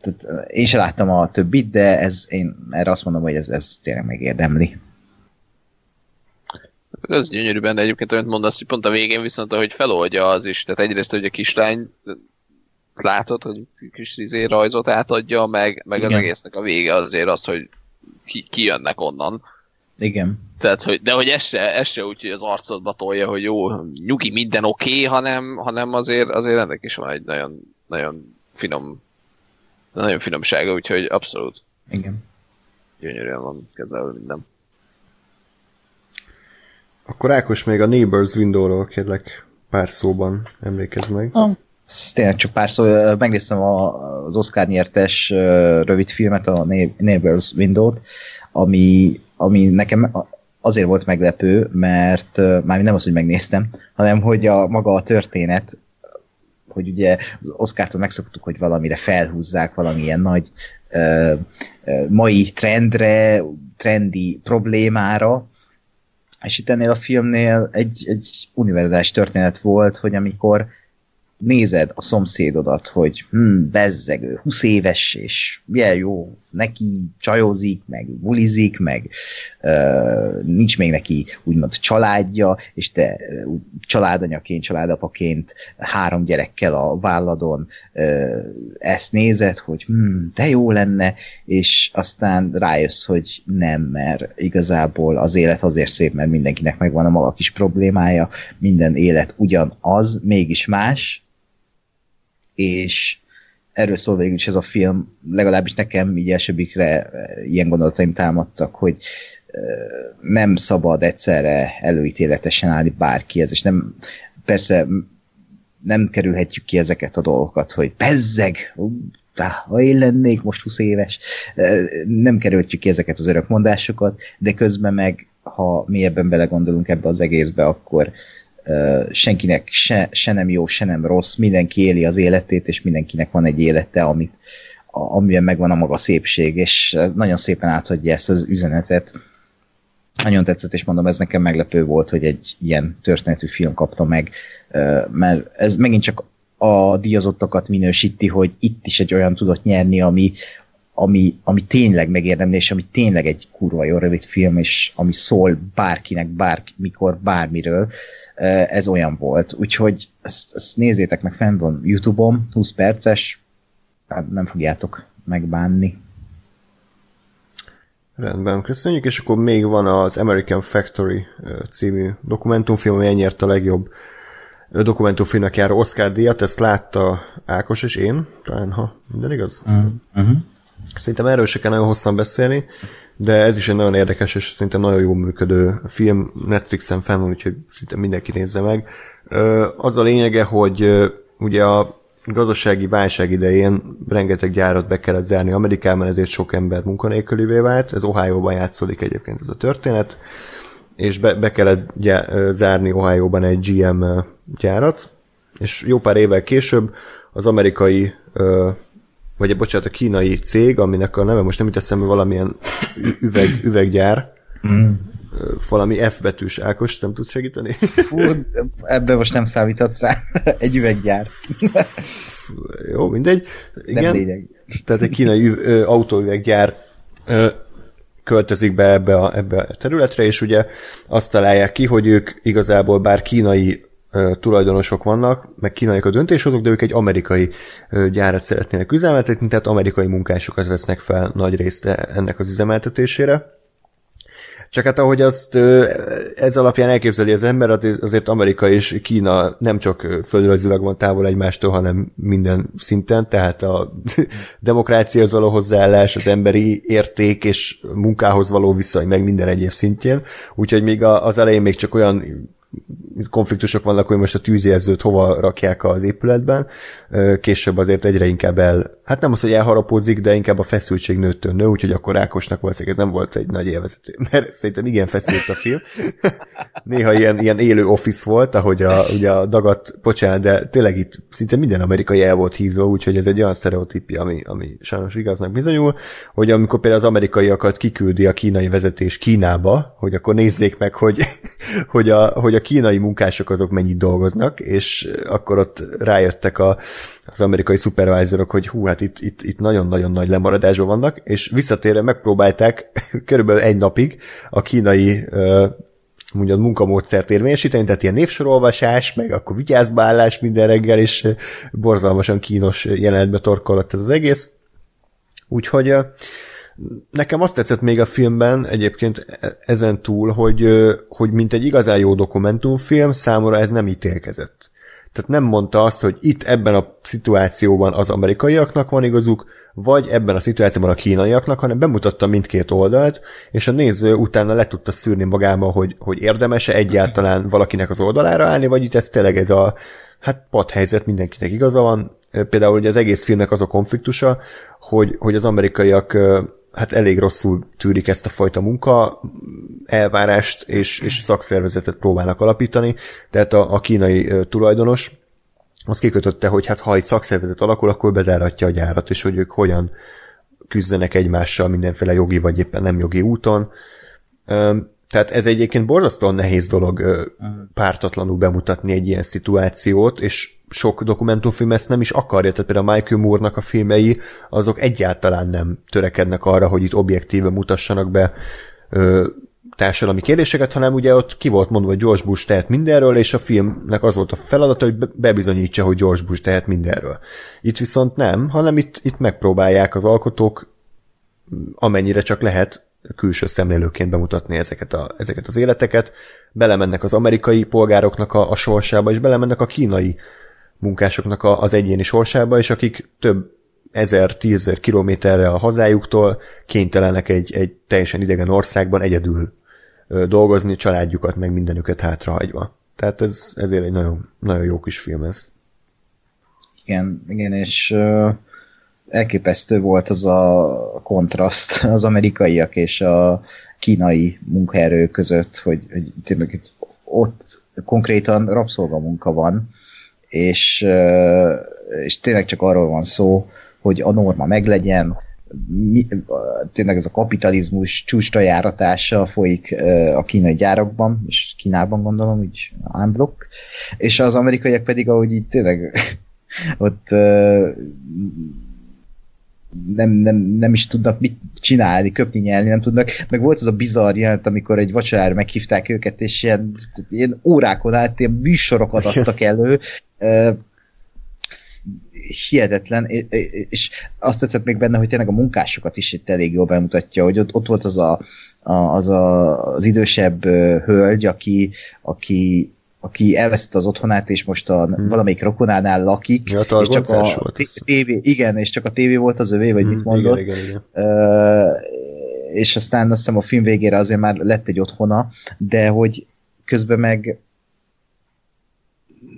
Tehát én sem láttam a többit, de ez, én erre azt mondom, hogy ez, ez tényleg megérdemli. Ez gyönyörű benne egyébként, amit mondasz, hogy pont a végén viszont, ahogy feloldja az is, tehát egyrészt, hogy a kislány látod, hogy kis izé rajzot átadja, meg, meg az egésznek a vége azért az, hogy ki, ki jönnek onnan. Igen. Tehát, hogy, de hogy ez se, ez se úgy, hogy az arcodba tolja, hogy jó, nyugi, minden oké, okay, hanem, hanem azért, azért ennek is van egy nagyon, nagyon finom, nagyon finomsága, úgyhogy abszolút. Igen. Gyönyörűen van kezelve minden. Akkor Ákos még a Neighbors Window-ról kérlek pár szóban emlékezz meg. Ah, tényleg csak pár szó, megnéztem az Oscar nyertes rövid filmet, a Neighbors Window-t, ami, ami nekem azért volt meglepő, mert már nem az, hogy megnéztem, hanem hogy a maga a történet, hogy ugye az Oscar-tól megszoktuk, hogy valamire felhúzzák valamilyen nagy uh, uh, mai trendre, trendi problémára, és itt ennél a filmnél egy, egy univerzális történet volt, hogy amikor nézed a szomszédodat, hogy hm, bezzegő, 20 éves, és milyen jó, neki csajozik, meg bulizik, meg uh, nincs még neki úgymond családja, és te uh, családanyaként, családapaként három gyerekkel a válladon uh, ezt nézed, hogy hm, de jó lenne, és aztán rájössz, hogy nem, mert igazából az élet azért szép, mert mindenkinek megvan a maga kis problémája, minden élet ugyanaz, mégis más, és erről szól végül is ez a film, legalábbis nekem így elsőbbikre ilyen gondolataim támadtak, hogy nem szabad egyszerre előítéletesen állni bárkihez, és nem, persze nem kerülhetjük ki ezeket a dolgokat, hogy bezzeg, ha én lennék most 20 éves, nem kerülhetjük ki ezeket az örök mondásokat, de közben meg, ha mi ebben belegondolunk ebbe az egészbe, akkor senkinek se, se nem jó, se nem rossz, mindenki éli az életét, és mindenkinek van egy élete, amit, amiben megvan a maga szépség, és nagyon szépen átadja ezt az üzenetet. Nagyon tetszett, és mondom, ez nekem meglepő volt, hogy egy ilyen történetű film kapta meg, mert ez megint csak a díjazottakat minősíti, hogy itt is egy olyan tudott nyerni, ami, ami, ami tényleg megérdemli, és ami tényleg egy kurva jó rövid film, és ami szól bárkinek, bármikor, bármiről. Uh, ez olyan volt. Úgyhogy ezt, ezt nézzétek meg, fenn van Youtube-on, 20 perces, hát nem fogjátok megbánni. Rendben, köszönjük, és akkor még van az American Factory című dokumentumfilm, ami nyert a legjobb dokumentumfilmnek járó Oscar díjat, ezt látta Ákos és én, talán ha minden igaz. Uh-huh. Szerintem erről se kell nagyon hosszan beszélni de ez is egy nagyon érdekes és szinte nagyon jól működő film, Netflixen fenn van, úgyhogy szinte mindenki nézze meg. Az a lényege, hogy ugye a gazdasági válság idején rengeteg gyárat be kellett zárni Amerikában, ezért sok ember munkanélkülivé vált. Ez Ohio-ban játszódik egyébként ez a történet, és be, be kellett zárni Ohio-ban egy GM gyárat, és jó pár évvel később az amerikai vagy bocsánat, a kínai cég, aminek a neve most nem jut eszembe valamilyen üveg, üveggyár, mm. valami F betűs Ákos, nem tud segíteni? Fú, ebben most nem számíthatsz rá. *laughs* Egy üveggyár. Jó, mindegy. Igen, nem lényeg. Tehát egy kínai ö, autóüveggyár ö, költözik be ebbe a, ebbe a területre, és ugye azt találják ki, hogy ők igazából bár kínai tulajdonosok vannak, meg kínaiak a döntéshozók, de ők egy amerikai gyárat szeretnének üzemeltetni, tehát amerikai munkásokat vesznek fel nagy részt ennek az üzemeltetésére. Csak hát ahogy azt ez alapján elképzeli az ember, azért Amerika és Kína nem csak földrajzilag van távol egymástól, hanem minden szinten, tehát a *laughs* demokráciahoz való hozzáállás, az emberi érték és munkához való viszony, meg minden egyéb szintjén. Úgyhogy még az elején még csak olyan konfliktusok vannak, hogy most a tűzjelzőt hova rakják az épületben, később azért egyre inkább el, hát nem az, hogy elharapódzik, de inkább a feszültség nőttől nő, úgyhogy akkor Ákosnak valószínűleg ez nem volt egy nagy élvezet, *laughs* mert szerintem igen feszült a film. *laughs* Néha ilyen, ilyen élő office volt, ahogy a, ugye a dagat, bocsánat, de tényleg itt szinte minden amerikai el volt hízva, úgyhogy ez egy olyan sztereotípia, ami, ami sajnos igaznak bizonyul, hogy amikor például az amerikaiakat kiküldi a kínai vezetés Kínába, hogy akkor nézzék meg, hogy, *laughs* hogy, a, hogy a kínai munkások azok mennyit dolgoznak, és akkor ott rájöttek a, az amerikai supervisorok, hogy hú, hát itt, itt, itt nagyon-nagyon nagy lemaradásban vannak, és visszatérve megpróbálták *laughs* körülbelül egy napig a kínai mondja, munkamódszert érvényesíteni, tehát ilyen névsorolvasás, meg akkor vigyázbálás minden reggel, és borzalmasan kínos jelenetbe torkolott ez az egész. Úgyhogy Nekem azt tetszett még a filmben egyébként e- ezen túl, hogy, hogy mint egy igazán jó dokumentumfilm, számomra ez nem ítélkezett. Tehát nem mondta azt, hogy itt ebben a szituációban az amerikaiaknak van igazuk, vagy ebben a szituációban a kínaiaknak, hanem bemutatta mindkét oldalt, és a néző utána le tudta szűrni magába, hogy, hogy érdemese egyáltalán valakinek az oldalára állni, vagy itt ez tényleg ez a hát padhelyzet, mindenkinek igaza van. Például ugye az egész filmnek az a konfliktusa, hogy, hogy az amerikaiak hát elég rosszul tűrik ezt a fajta munka elvárást, és, és szakszervezetet próbálnak alapítani, tehát a, a kínai tulajdonos az kikötötte, hogy hát ha egy szakszervezet alakul, akkor bezárhatja a gyárat, és hogy ők hogyan küzdenek egymással mindenféle jogi vagy éppen nem jogi úton. Tehát ez egyébként borzasztóan nehéz dolog pártatlanul bemutatni egy ilyen szituációt, és sok dokumentumfilm ezt nem is akarja, tehát például Michael Moore-nak a filmei, azok egyáltalán nem törekednek arra, hogy itt objektíve mutassanak be ö, társadalmi kérdéseket, hanem ugye ott ki volt mondva, hogy George Bush tehet mindenről, és a filmnek az volt a feladata, hogy bebizonyítsa, hogy George Bush tehet mindenről. Itt viszont nem, hanem itt, itt megpróbálják az alkotók amennyire csak lehet külső szemlélőként bemutatni ezeket, a, ezeket az életeket, belemennek az amerikai polgároknak a, a sorsába, és belemennek a kínai munkásoknak a, az egyéni sorsába, és akik több ezer, tízezer kilométerre a hazájuktól kénytelenek egy, egy teljesen idegen országban egyedül dolgozni, családjukat, meg mindenüket hátrahagyva. Tehát ez, ezért egy nagyon, nagyon jó kis film ez. Igen, igen, és uh, elképesztő volt az a kontraszt *laughs* az amerikaiak és a kínai munkaerő között, hogy, hogy tényleg ott konkrétan rabszolgamunka van, és, és tényleg csak arról van szó, hogy a norma meglegyen, mi, tényleg ez a kapitalizmus csúcsra járatása folyik a kínai gyárakban, és Kínában gondolom, úgy unblock, és az amerikaiak pedig, ahogy így tényleg *laughs* ott nem, nem, nem is tudnak mit csinálni, köpni, nyelni, nem tudnak. Meg volt az a bizarr jelent, amikor egy vacsorára meghívták őket, és ilyen, ilyen órákon át ilyen műsorokat adtak elő. Hihetetlen, és azt tetszett még benne, hogy tényleg a munkásokat is itt elég jól bemutatja, hogy ott, ott volt az a, a, az, a, az idősebb hölgy, aki, aki aki elveszett az otthonát, és most a hmm. valamelyik rokonánál lakik, ja, és csak a tévé, igen, és csak a tévé volt az övé, vagy hmm, mit mondott. Igen, igen, igen. Uh, és aztán azt hiszem a film végére azért már lett egy otthona, de hogy közben meg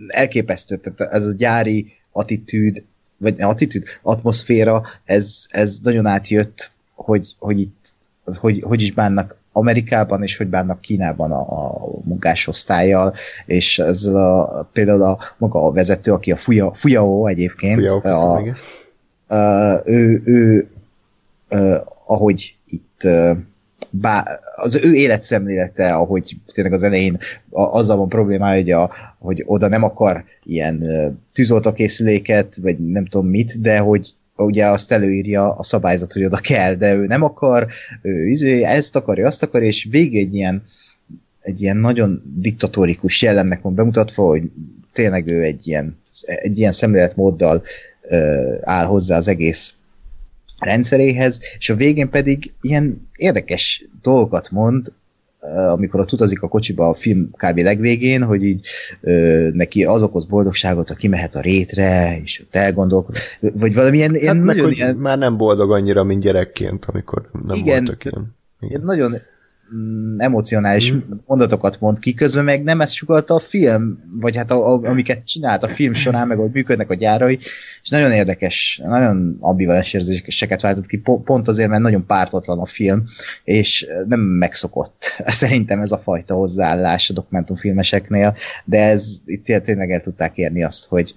elképesztő, tehát ez a gyári attitűd, vagy attitűd, atmoszféra, ez, ez nagyon átjött, hogy, hogy itt hogy, hogy is bánnak Amerikában, és hogy bánnak Kínában a, a munkásosztályjal, és ez a, például a maga a vezető, aki a Fuya, Fuyao egyébként, Fuyao, a, a, ő, ő a, ahogy itt bá, az ő életszemlélete, ahogy tényleg az elején a, azzal van problémája, hogy, a, hogy oda nem akar ilyen tűzoltókészüléket, vagy nem tudom mit, de hogy ugye azt előírja a szabályzat, hogy oda kell, de ő nem akar, ő izé, ezt akarja, azt akar, és végig egy ilyen, egy ilyen nagyon diktatórikus jellemnek van bemutatva, hogy tényleg ő egy ilyen, egy ilyen szemléletmóddal ö, áll hozzá az egész rendszeréhez, és a végén pedig ilyen érdekes dolgokat mond, amikor ott utazik a kocsiba a film kb. legvégén, hogy így ö, neki az okoz boldogságot, ha kimehet a rétre, és ott elgondolkodik, vagy valamilyen Hát ilyen, meg, nagyon ilyen, már nem boldog annyira, mint gyerekként, amikor nem Igen. voltak ilyen. ilyen nagyon mm, emocionális mondatokat mond ki, közben meg nem ezt sugalta a film, vagy hát a, a, amiket csinált a film során, meg hogy működnek a gyárai, és nagyon érdekes, nagyon ambivalens érzéseket váltott ki, po- pont azért, mert nagyon pártatlan a film, és nem megszokott. *laughs* Szerintem ez a fajta hozzáállás a dokumentumfilmeseknél, de ez itt té- tényleg el tudták érni azt, hogy,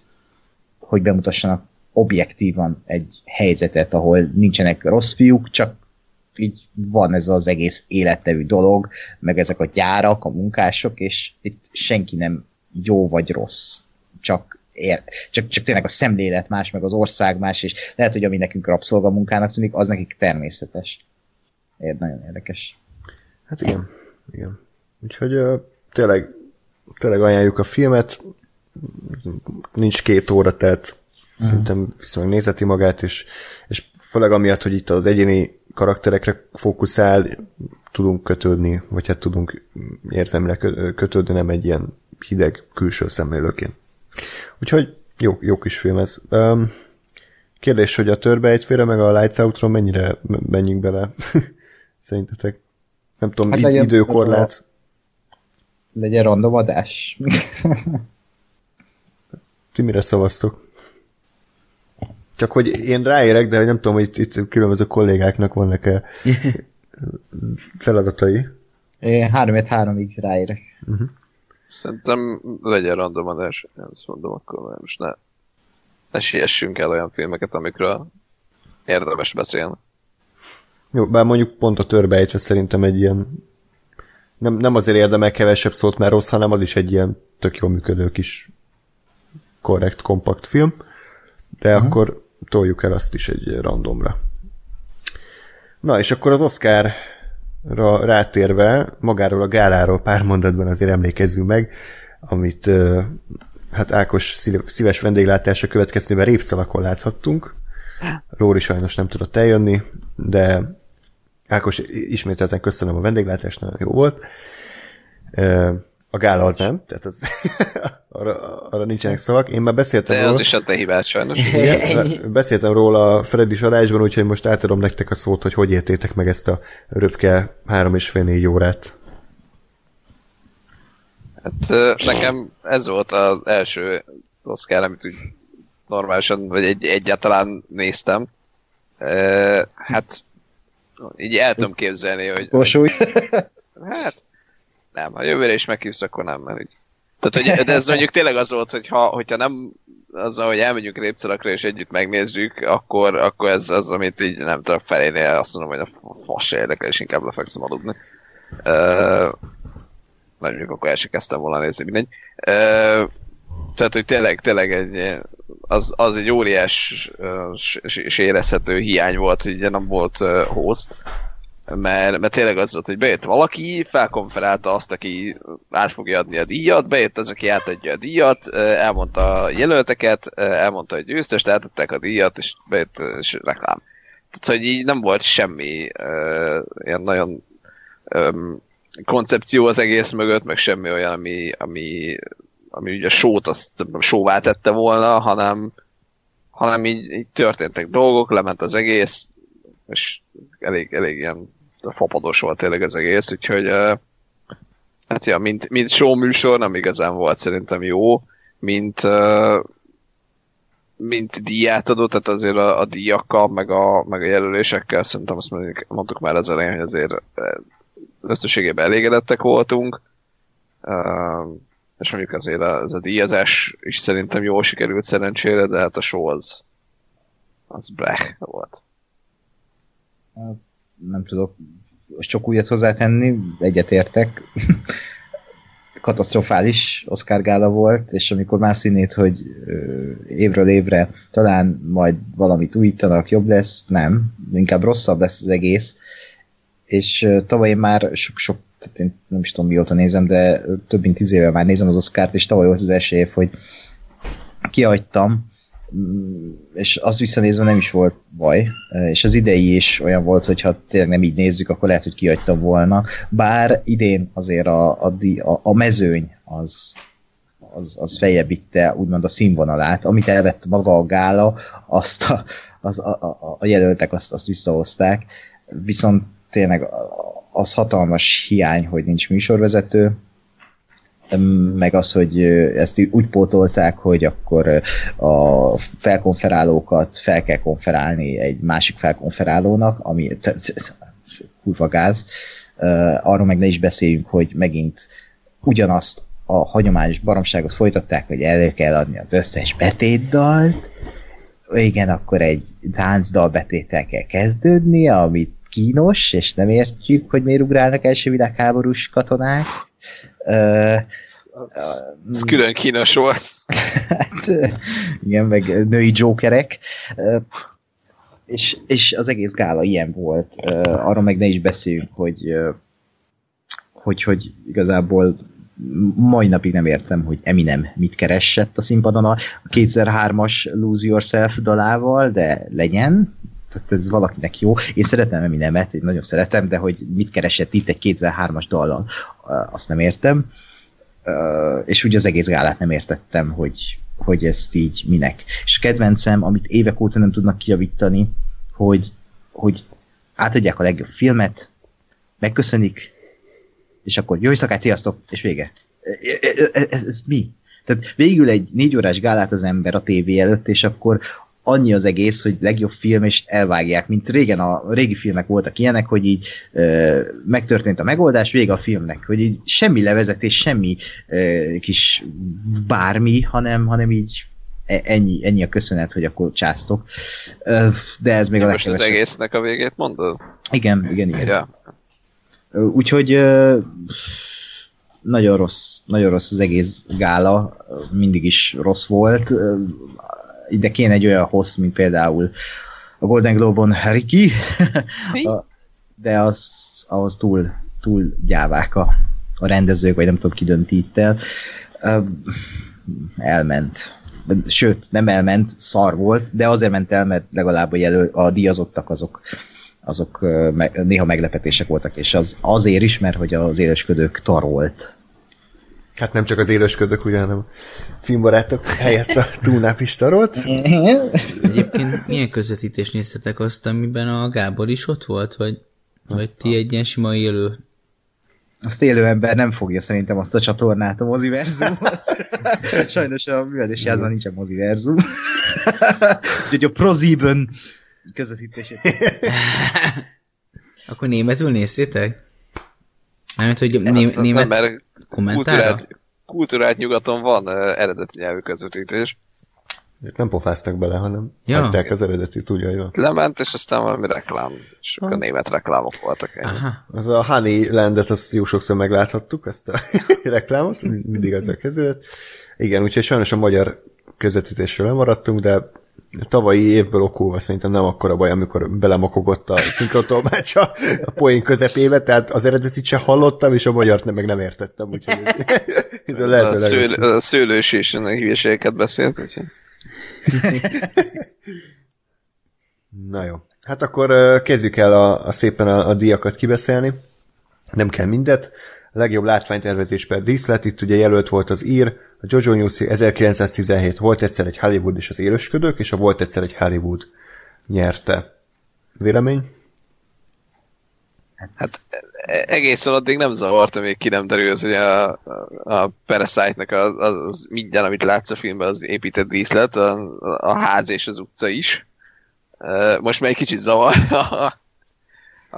hogy bemutassanak objektívan egy helyzetet, ahol nincsenek rossz fiúk, csak így van ez az egész élettevű dolog, meg ezek a gyárak, a munkások, és itt senki nem jó vagy rossz, csak, ér, csak, csak tényleg a szemlélet más, meg az ország más, és lehet, hogy ami nekünk rabszolgamunkának tűnik, az nekik természetes. Ér, nagyon érdekes. Hát igen, igen. Úgyhogy uh, tényleg, tényleg ajánljuk a filmet, nincs két óra, tehát uh-huh. szerintem viszonylag nézeti magát, és, és főleg amiatt, hogy itt az egyéni karakterekre fókuszál, tudunk kötődni, vagy hát tudunk érzelmileg kö- kötődni, nem egy ilyen hideg külső szemlélőként. Úgyhogy jó, jó kis film ez. Um, kérdés, hogy a törbe egyfélre, meg a Lights Out-ról mennyire menjünk bele? *laughs* Szerintetek? Nem tudom, Hát hát legyen- időkorlát. Legyen random adás. *laughs* Ti mire szavaztok? Csak hogy én ráérek, de nem tudom, hogy itt, itt különböző kollégáknak vannak-e *laughs* feladatai. Én 3 3 ig ráérek. Szerintem legyen random adás, nem azt mondom, akkor mert most ne, ne siessünk el olyan filmeket, amikről érdemes beszélni. Jó, bár mondjuk pont a törbejtve szerintem egy ilyen nem, nem azért érdemel kevesebb szót, mert rossz, hanem az is egy ilyen tök jól működő kis korrekt, kompakt film, de uh-huh. akkor toljuk el azt is egy randomra. Na, és akkor az Oscar rátérve, magáról a gáláról pár mondatban azért emlékezzünk meg, amit hát Ákos szív- szíves vendéglátása következtében Répcalakon láthattunk. Lóri sajnos nem tudott eljönni, de Ákos, ismételten köszönöm a vendéglátást, nagyon jó volt. A gála az nem, tehát az, *laughs* arra, arra nincsenek szavak. Én már beszéltem De róla. az is a te hibád sajnos. Igen, beszéltem róla a Freddy adásban, úgyhogy most átadom nektek a szót, hogy hogy értétek meg ezt a röpke három és fél négy órát. Hát nekem ez volt az első Oscar, amit úgy normálisan, vagy egy, egyáltalán néztem. Hát így el tudom képzelni, hogy Korsúly. *laughs* hát nem, ha jövőre is meghívsz, akkor nem, mert így. Tehát, hogy, de ez mondjuk tényleg az volt, hogy ha, hogyha nem az, hogy elmegyünk Répcelakra és együtt megnézzük, akkor, akkor ez az, amit így nem tudom felénél, azt mondom, hogy a fasz érdekel, és inkább lefekszem aludni. Uh, mondjuk akkor el sem kezdtem volna nézni, mindegy. Uh, tehát, hogy tényleg, tényleg egy, az, az egy óriás és érezhető hiány volt, hogy ugye nem volt uh, host, mert, mert tényleg az volt, hogy bejött valaki, felkonferálta azt, aki át fogja adni a díjat, bejött az, aki átadja a díjat, elmondta a jelölteket, elmondta a győztest, átadták a díjat, és bejött és reklám. Tehát, hogy így nem volt semmi uh, ilyen nagyon um, koncepció az egész mögött, meg semmi olyan, ami, ami, ami ugye a sót azt sóvá tette volna, hanem, hanem így, így történtek dolgok, lement az egész, és elég, elég ilyen fapados volt tényleg az egész, úgyhogy uh, hát ja, mint, mint show műsor nem igazán volt szerintem jó, mint uh, mint díját adott, tehát azért a, a díjakkal, meg a, meg a jelölésekkel szerintem azt mondjuk, mondtuk már az elején, hogy azért összességében elégedettek voltunk. Uh, és mondjuk azért ez a díjazás is szerintem jól sikerült szerencsére, de hát a show az az blech volt. Nem tudok sok újat hozzátenni, egyetértek. *laughs* Katasztrofális Oscar gála volt, és amikor már színét, hogy évről évre talán majd valamit újítanak, jobb lesz, nem, inkább rosszabb lesz az egész. És tavaly én már sok-sok, tehát én nem is tudom mióta nézem, de több mint tíz éve már nézem az Oscárt, és tavaly volt az első hogy kihagytam és azt visszanézve nem is volt baj, és az idei is olyan volt, hogy ha tényleg nem így nézzük, akkor lehet, hogy kihagytam volna. Bár idén azért a, a, a, mezőny az, az, az feljebb úgymond a színvonalát, amit elvett maga a gála, azt a, az, a, a, a jelöltek azt, azt visszahozták, viszont tényleg az hatalmas hiány, hogy nincs műsorvezető, meg az, hogy ezt úgy pótolták, hogy akkor a felkonferálókat fel kell konferálni egy másik felkonferálónak, ami kurva gáz. Arról meg ne is beszéljünk, hogy megint ugyanazt a hagyományos baromságot folytatták, hogy elő kell adni az összes betétdalt, igen, akkor egy táncdal betétel kell kezdődni, amit kínos, és nem értjük, hogy miért ugrálnak első világháborús katonák. Ez külön kínos volt. hát, igen, meg női jokerek. És, és az egész gála ilyen volt. Arról meg ne is beszéljünk, hogy, hogy, hogy igazából mai napig nem értem, hogy Eminem mit keresett a színpadon a 2003-as Lose Yourself dalával, de legyen, tehát ez valakinek jó. Én szeretem Eminemet, én nagyon szeretem, de hogy mit keresett itt egy 2003-as dallal, azt nem értem. És úgy az egész gálát nem értettem, hogy, hogy ezt így minek. És kedvencem, amit évek óta nem tudnak kijavítani, hogy, hogy átadják a legjobb filmet, megköszönik, és akkor jó éjszakát, sziasztok, és vége. Ez, ez, ez mi? Tehát végül egy négy órás gálát az ember a tévé előtt, és akkor annyi az egész, hogy legjobb film, és elvágják, mint régen a régi filmek voltak ilyenek, hogy így ö, megtörtént a megoldás, vége a filmnek, hogy így semmi levezetés, semmi ö, kis bármi, hanem, hanem így e, ennyi, ennyi a köszönet, hogy akkor császtok. Ö, de ez még Én a most az legkevesebb. egésznek a végét mondod? Igen, igen, igen. Ja. Úgyhogy ö, nagyon rossz, nagyon rossz az egész gála, mindig is rossz volt. Ide kéne egy olyan hossz, mint például a Golden Globe-on Ricky, de az, ahhoz túl, túl gyávák a, a rendezők, vagy nem tudom, ki dönti itt el. Elment. Sőt, nem elment, szar volt, de azért ment el, mert legalább a, jelöl, a díjazottak azok azok néha meglepetések voltak, és az azért is, mert hogy az élesködők tarolt. Hát nem csak az élősködök, ugye, hanem filmbarátok helyett a *laughs* túlnáp is tarolt. Egyébként milyen közvetítést néztetek azt, amiben a Gábor is ott volt, vagy, vagy ti egy ilyen sima élő? Azt élő ember nem fogja szerintem azt a csatornát, a moziverzumot. *laughs* Sajnos a művelési házban nincsen moziverzum. *laughs* Úgyhogy a prozíbön közvetítését. Akkor németül néztétek? Mármint, hogy Nem, né- nem, német mert kommentára? kultúrált, kultúrált nyugaton van uh, eredeti nyelvű közvetítés. Ők nem pofáztak bele, hanem Ja. hagyták az eredetét, ugye, jó. Lement, és aztán valami reklám, és akkor német reklámok voltak. ennyi. Aha. Az a Honey Landet, azt jó sokszor megláthattuk, ezt a *laughs* reklámot, mindig ezzel kezdődött. Igen, úgyhogy sajnos a magyar közvetítésről lemaradtunk, de tavalyi évből okulva szerintem nem akkora baj, amikor belemokogott a szinkrotolmácsa a poén közepébe, tehát az eredetit se hallottam, és a magyart nem, meg nem értettem, úgyhogy *laughs* ez a a, szől, a szőlős is ennek hülyeségeket beszélt, úgyhogy *laughs* Na jó. Hát akkor kezdjük el a, a szépen a, a díjakat kibeszélni. Nem kell mindet. Legjobb látványtervezés per díszlet, itt ugye jelölt volt az ír, a Jojo Newsy 1917 volt egyszer egy Hollywood és az élősködők, és a volt egyszer egy Hollywood nyerte. Vélemény? hát egészen addig nem zavart, amíg ki nem derült, hogy a, a Parasite-nak az, az, az minden, amit látsz a filmben, az épített díszlet, a, a ház és az utca is. Most már egy kicsit zavar *laughs* a,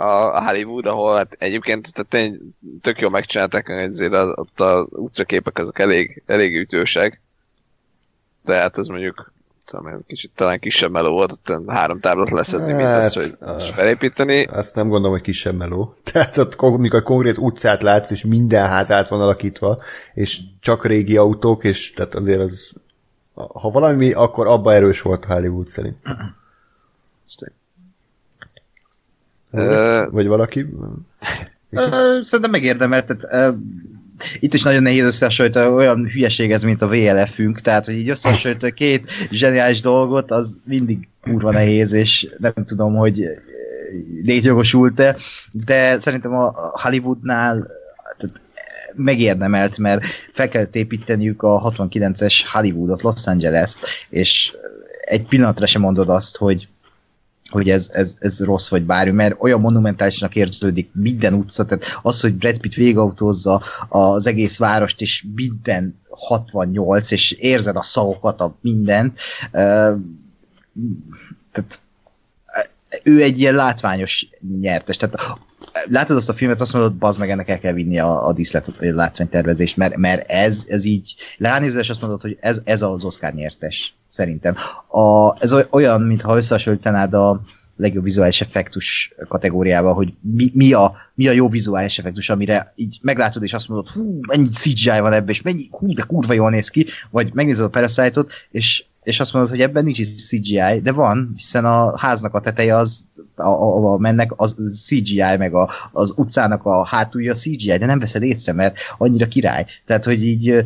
a Hollywood, ahol hát egyébként tehát tény, tök jól megcsinálták, azért az, ott az utcaképek azok elég, elég ütősek. De hát az mondjuk tudom, kicsit talán kisebb meló volt, ott három táblát leszedni, mint Hát, az, hogy ah. felépíteni. Azt nem gondolom, hogy kisebb meló. *laughs* Tehát ott, mikor konkrét utcát látsz, és minden ház át van alakítva, és csak régi autók, és tehát azért az, ha valami, akkor abba erős volt a Hollywood szerint. Ö, Vagy valaki? Ö, Szerintem megérdemelt, tehát ö, itt is nagyon nehéz összehasonlítani, olyan hülyeség ez, mint a VLF-ünk, tehát hogy így összehasonlítani két zseniális dolgot, az mindig kurva nehéz, és nem tudom, hogy létjogosult-e, de szerintem a Hollywoodnál tehát megérdemelt, mert fel kellett építeniük a 69-es Hollywoodot, Los Angeles-t, és egy pillanatra sem mondod azt, hogy hogy ez, ez, ez rossz vagy bármi, mert olyan monumentálisnak érződik minden utca, tehát az, hogy Brad Pitt végautózza az egész várost, és minden 68, és érzed a szavokat, a minden, tehát ő egy ilyen látványos nyertes, tehát látod azt a filmet, azt mondod, bazd meg, ennek el kell vinni a, a díszlet látványtervezést, mert, mert ez, ez így, ránézés azt mondod, hogy ez, ez az Oscar nyertes, szerintem. A, ez olyan, mintha összehasonlítanád a legjobb vizuális effektus kategóriával, hogy mi, mi, a, mi a jó vizuális effektus, amire így meglátod, és azt mondod, hú, mennyi CGI van ebben, és mennyi, hú, de kurva jól néz ki, vagy megnézed a Parasite-ot, és és azt mondod, hogy ebben nincs is CGI, de van, hiszen a háznak a teteje az, ahova mennek, az CGI, meg a, az utcának a hátulja CGI, de nem veszed észre, mert annyira király. Tehát, hogy így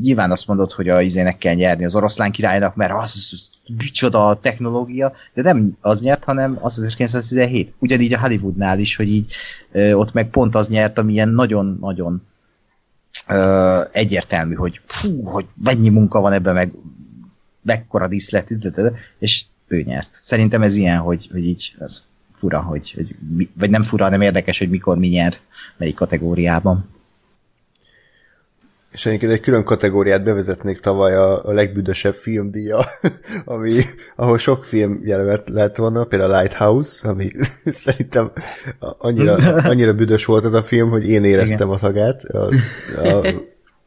nyilván azt mondod, hogy a izének kell nyerni az oroszlán királynak, mert az, az micsoda a technológia, de nem az nyert, hanem az 1917. Ugyanígy a Hollywoodnál is, hogy így ott meg pont az nyert, ami ilyen nagyon-nagyon egyértelmű, hogy fú, hogy mennyi munka van ebben, meg mekkora díszlet, és ő nyert. Szerintem ez ilyen, hogy, hogy így ez fura, hogy, hogy vagy nem fura, hanem érdekes, hogy mikor mi nyer, melyik kategóriában. És egyébként egy külön kategóriát bevezetnék tavaly a, a legbüdösebb filmdíja, *laughs* ami, ahol sok film jelölt lett volna, például Lighthouse, ami *laughs* szerintem annyira, annyira *laughs* büdös volt ez a film, hogy én éreztem Igen. a szagát. A, a,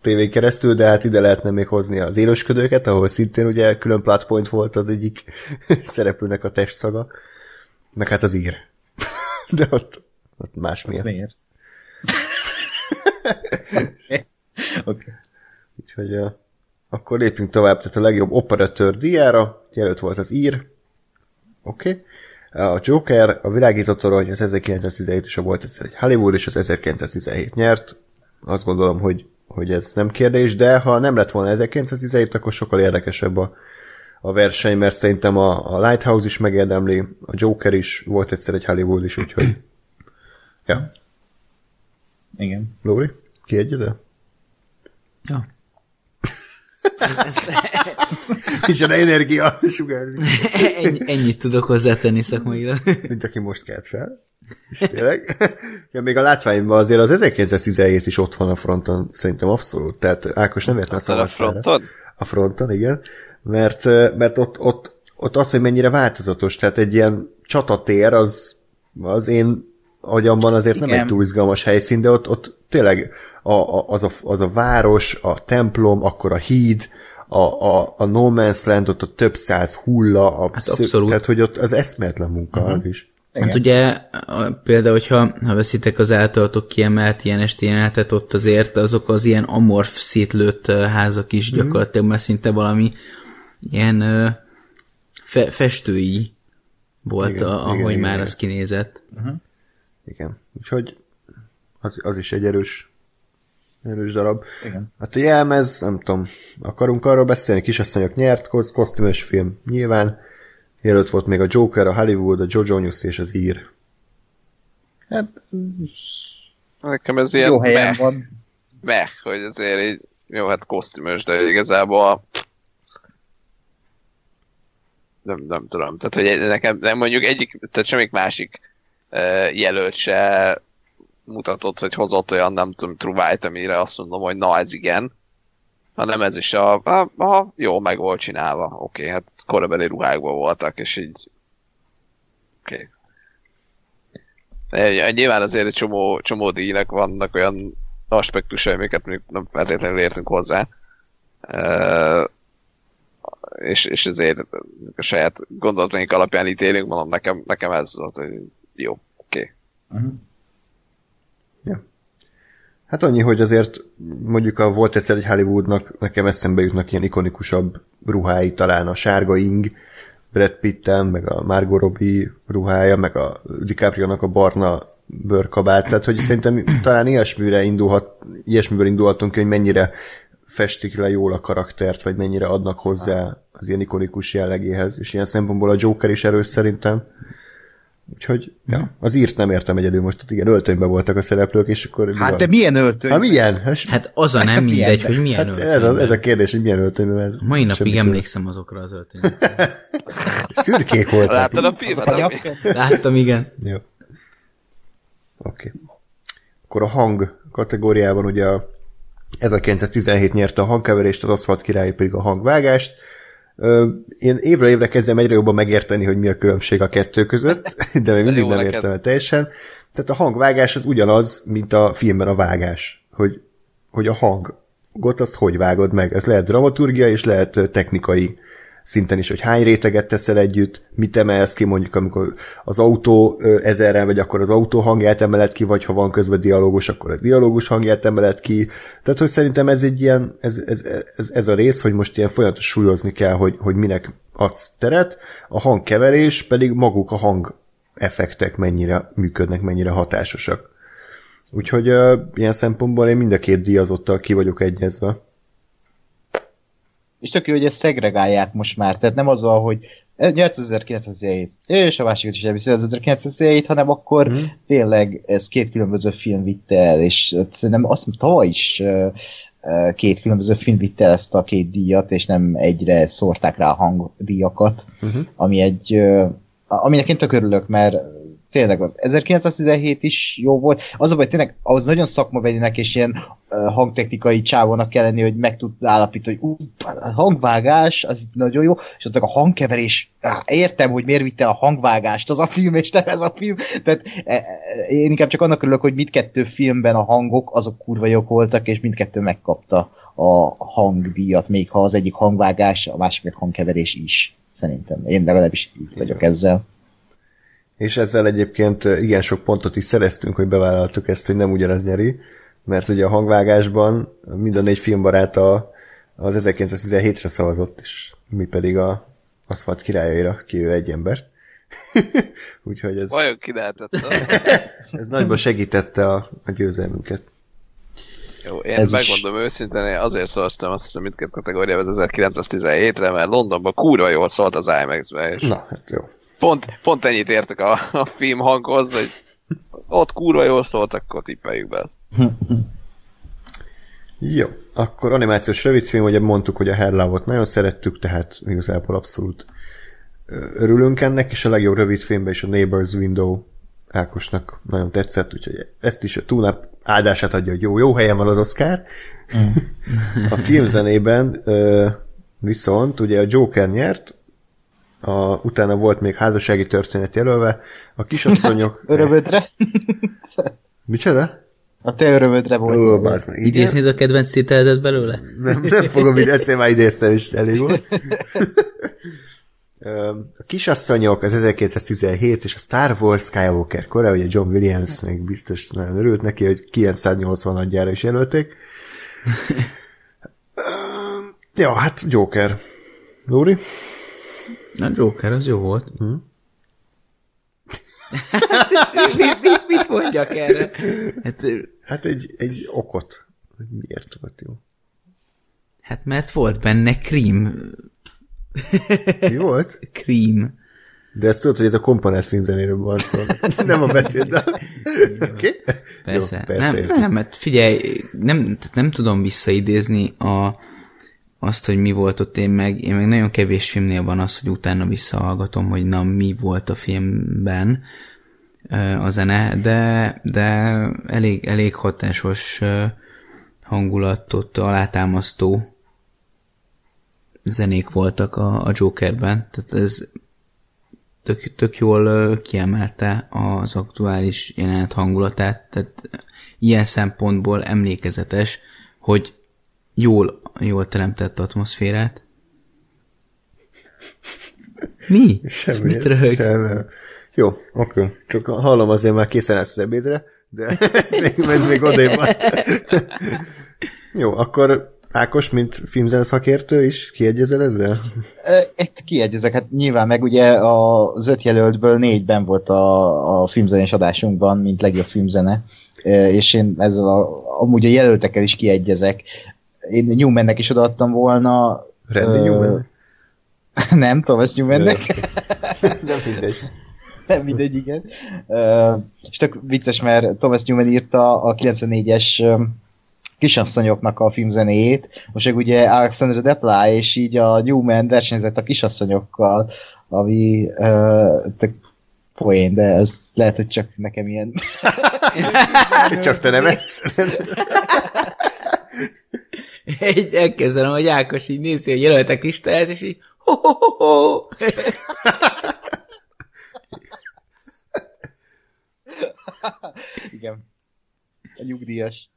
tévén keresztül, de hát ide lehetne még hozni az élősködőket, ahol szintén ugye külön plotpoint volt az egyik *laughs* szereplőnek a testszaga, meg hát az ír. *laughs* De ott, ott más miért. Miért? *laughs* Okay. Úgyhogy uh, akkor lépjünk tovább, tehát a legjobb operatőr diára, jelölt volt az ír, oké. Okay. A Joker, a világító torony, az 1917 és a volt egyszer egy Hollywood, és az 1917 nyert. Azt gondolom, hogy hogy ez nem kérdés, de ha nem lett volna 1917, akkor sokkal érdekesebb a, a verseny, mert szerintem a, a Lighthouse is megérdemli, a Joker is, volt egyszer egy Hollywood is, úgyhogy ja. Igen. Lóri, kiegyezel? Ja. Micsoda *laughs* energia sugárni. Ennyi, ennyit tudok hozzátenni szakmailag. Mint aki most kelt fel. tényleg. ja, még a látványban azért az 1917 is ott van a fronton, szerintem abszolút. Tehát Ákos nem értene a fronton? A fronton, igen. Mert, mert ott, ott, ott az, hogy mennyire változatos, tehát egy ilyen csatatér, az, az én agyamban azért Igen. nem egy túl izgalmas helyszín, de ott, ott tényleg a, a, az, a, az a város, a templom, akkor a híd, a, a, a No Man's Land, ott a több száz hulla, a hát szö, tehát hogy ott az eszméletlen munka uh-huh. az is. Igen. Hát ugye például, hogyha ha veszitek az általatok kiemelt ilyen estjénetet, ott azért azok az ilyen amorf szétlőtt házak is mm-hmm. gyakorlatilag már szinte valami ilyen fe, festői volt, igen, a, ahogy igen, már igen. az kinézett. Uh-huh. Igen, úgyhogy az, az is egy erős erős darab. Igen. Hát a jelmez, nem tudom, akarunk arról beszélni, kisasszonyok nyert, kosztümös film nyilván, Jelölt volt még a Joker, a Hollywood, a Joe Jonas és az ír. Hát... Nekem ez ilyen jó helyen meh, van. Meh, hogy azért így, jó, hát kosztümös, de igazából nem, nem tudom. Tehát, hogy nekem nem mondjuk egyik, tehát semmik másik jelölt se mutatott, hogy hozott olyan, nem tudom, truvájt, amire azt mondom, hogy na, ez igen hanem ez is a, a, a jó, meg volt csinálva. Oké, okay, hát korabeli ruhákban voltak, és így oké. Okay. Nyilván azért egy csomó, csomó díjnek vannak olyan aspektusai, amiket még nem feltétlenül értünk hozzá. Uh, és, és ezért a saját gondolataink alapján ítélünk, mondom, nekem, nekem ez volt, hogy jó, oké. Okay. Uh-huh. Ja. Hát annyi, hogy azért mondjuk a volt egyszer egy Hollywoodnak, nekem eszembe jutnak ilyen ikonikusabb ruhái, talán a sárga ing, Brad Pittem, meg a Margot Robbie ruhája, meg a DiCaprio-nak a barna bőrkabát, tehát hogy szerintem talán ilyesmire indulhat, ilyesmiből indulhatunk hogy mennyire festik le jól a karaktert, vagy mennyire adnak hozzá az ilyen ikonikus jellegéhez, és ilyen szempontból a Joker is erős szerintem. Úgyhogy, ja, az írt nem értem egyedül most, ott igen, öltönyben voltak a szereplők, és akkor... Hát de milyen öltöny? Hát milyen? Hát, az a nem *laughs* mindegy, hogy milyen hát öltöny. ez, a, ez a kérdés, hogy milyen öltönyben. mert Mai napig emlékszem azokra az öltönyökre. *laughs* Szürkék voltak. Láttad a filmet? Láttam, igen. Jó. Oké. Okay. Akkor a hang kategóriában ugye a 1917 nyerte a hangkeverést, az Aszfalt király pedig a hangvágást. Én évről évre kezdem egyre jobban megérteni, hogy mi a különbség a kettő között, *laughs* de még mindig nem értem el teljesen. Tehát a hangvágás az ugyanaz, mint a filmben a vágás, hogy, hogy a hangot azt hogy vágod meg. Ez lehet dramaturgia, és lehet technikai szinten is, hogy hány réteget teszel együtt, mit emelsz ki, mondjuk amikor az autó ezerrel vagy, akkor az autó hangját emeled ki, vagy ha van közben dialógus, akkor a dialógus hangját emeled ki. Tehát, hogy szerintem ez egy ilyen, ez, ez, ez, ez a rész, hogy most ilyen folyamatos súlyozni kell, hogy, hogy minek adsz teret, a hangkeverés pedig maguk a hang effektek mennyire működnek, mennyire hatásosak. Úgyhogy ö, ilyen szempontból én mind a két díjazottal ki vagyok egyezve. És tök jó, hogy ezt szegregálják most már, tehát nem az van, hogy 8917, és a másikat is elviszi az 1917, hanem akkor mm. tényleg ez két különböző film vitte el, és szerintem azt hiszem tavaly is két különböző film vitte el ezt a két díjat, és nem egyre szórták rá a hangdíjakat, uh-huh. ami egy, aminek én tök örülök, mert tényleg az 1917 is jó volt. Az a baj, tényleg ahhoz nagyon szakmabelinek és ilyen uh, hangtechnikai csávónak kell lenni, hogy meg tud állapítani, hogy ú, a hangvágás, az itt nagyon jó, és ott a hangkeverés, á, értem, hogy miért vitte a hangvágást az a film, és nem ez a film. Tehát e, e, én inkább csak annak örülök, hogy mindkettő filmben a hangok azok kurva jók voltak, és mindkettő megkapta a hangdíjat, még ha az egyik hangvágás, a másik hangkeverés is. Szerintem. Én legalábbis így vagyok ezzel. És ezzel egyébként igen sok pontot is szereztünk, hogy bevállaltuk ezt, hogy nem ugyanaz nyeri, mert ugye a hangvágásban mind a négy filmbarát a, az 1917-re szavazott, és mi pedig a Aszfalt királyaira kivéve egy embert. *laughs* Úgyhogy ez, Vajon ki lehetett? *laughs* ez nagyban segítette a, a győzelmünket. Jó, én Ez Ez is. megmondom őszintén, én azért szavaztam azt hiszem mindkét kategóriában az 1917-re, mert Londonban kurva jól szólt az IMAX-be, és Na, hát jó. Pont, pont ennyit értek a, a film hanghoz, hogy ott kurva jól szólt, akkor tippeljük be azt. Jó, akkor animációs rövidfilm, ugye mondtuk, hogy a Herlávot nagyon szerettük, tehát igazából abszolút örülünk ennek, és a legjobb rövidfilmben is a Neighbor's Window Ákosnak nagyon tetszett, úgyhogy ezt is a túlnap áldását adja, hogy jó, jó helyen van az Oscar. *laughs* a filmzenében viszont ugye a Joker nyert, a, utána volt még házassági történet jelölve, a kisasszonyok... *laughs* Örömödre? *laughs* Micsoda? A te örömödre volt. Ó, bázd meg. Idéznéd a kedvenc tételedet belőle? Nem, nem fogom, így már idéztem is, elég volt. *laughs* A kisasszonyok, az 1917 és a Star Wars Skywalker kora, ugye John Williams még biztos nagyon örült neki, hogy 980 adjára is jelölték. Ja, hát Joker. Lóri? A Joker, az jó volt. Hm? mit, mit, mit mondjak erre? Hát, Hát egy, egy okot. hogy Miért volt jó? hát mert volt benne cream. Mi volt? Cream. De ezt tudod, hogy ez a komponent filmzenéről van szó. Nem a betét, de... Oké? Persze. Jó, persze nem, értem. nem, mert figyelj, nem, tehát nem tudom visszaidézni a, azt, hogy mi volt ott én meg, én meg nagyon kevés filmnél van az, hogy utána visszahallgatom, hogy na mi volt a filmben a zene, de, de elég, elég hatásos hangulatot alátámasztó zenék voltak a, a Jokerben, tehát ez tök, tök jól kiemelte az aktuális jelenet hangulatát, tehát ilyen szempontból emlékezetes, hogy jól, jól teremtett atmoszférát. Mi? Semmi. Mit röhögsz? Semmi. Jó, oké. Csak hallom azért már készen állsz az ebédre, de *laughs* ez még, ez még odébb van. Jó, akkor Ákos, mint filmzene szakértő is kiegyezel ezzel? Egy kiegyezek, hát nyilván meg ugye az öt jelöltből négyben volt a, a filmzenés adásunkban, mint legjobb filmzene, és én ezzel a, amúgy a jelöltekkel is kiegyezek. Én Newmannek is odaadtam volna. Randy uh, Newman? *laughs* Nem, Thomas Newmannek. *laughs* Nem mindegy. Nem mindegy, igen. Uh, és tök vicces, mert Thomas Newman írta a 94-es kisasszonyoknak a filmzenéjét, most meg ugye Alexander Depla, és így a Newman versenyzett a kisasszonyokkal, ami uh, tök poén, de ez lehet, hogy csak nekem ilyen... *laughs* csak te nevetsz? Egy elképzelem, hogy Ákos így nézi a jelöltek listáját, és így ho, ho, ho, ho. Igen. A nyugdíjas.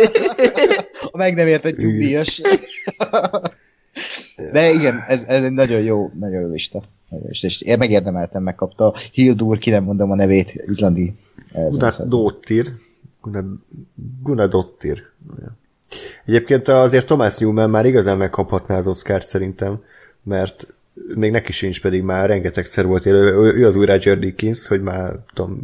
*laughs* a meg nem ért egy nyugdíjas. De igen, ez, ez egy nagyon jó, nagyon jó lista. Nagyon jó, és én megérdemeltem, megkapta. Hildur, ki nem mondom a nevét, izlandi. Gunnar Gunnar Dottir. Egyébként azért Thomas Newman már igazán megkaphatná az Oscar-t szerintem, mert még neki sincs, pedig már rengetegszer volt élő. Ő az új Roger Dickens, hogy már tudom,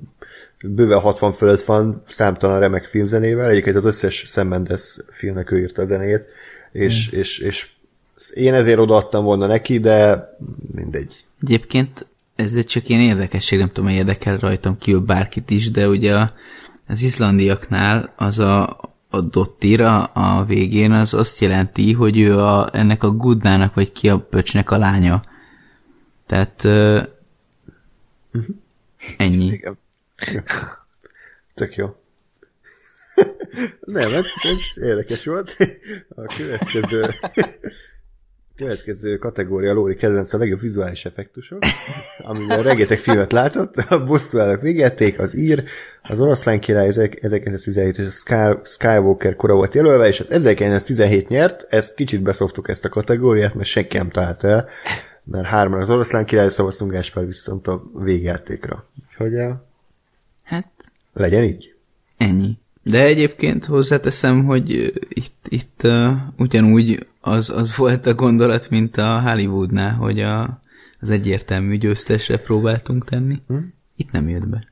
bőven 60 fölött van, számtalan remek filmzenével, egyébként az összes Sam Mendes filmnek ő írta a zenét, és, mm. és, és én ezért odaadtam volna neki, de mindegy. Egyébként ez csak ilyen érdekesség, nem tudom, hogy érdekel rajtam kívül bárkit is, de ugye az izlandiaknál az a, a dottira a végén az azt jelenti, hogy ő a, ennek a gudnának, vagy ki a pöcsnek a lánya. Tehát uh, uh-huh. ennyi. Igen. Tök jó. Nem, ez, ez érdekes volt. A következő következő kategória Lóri kedvenc a legjobb vizuális effektusok, amiben rengeteg filmet látott, a bosszú állak végették, az ír, az oroszlán király 1917 és a Skywalker kora volt jelölve, és az 1917 nyert, ezt kicsit beszoptuk ezt a kategóriát, mert senki nem találta el, mert hárman az oroszlán király szavaztunk Gáspár viszont a végjátékra. Úgyhogy Hát... Legyen így. Ennyi. De egyébként hozzáteszem, hogy itt, itt uh, ugyanúgy az, az *laughs* volt a gondolat, mint a Hollywoodnál, hogy a, az egyértelmű győztesre próbáltunk tenni. Hm? Itt nem jött be.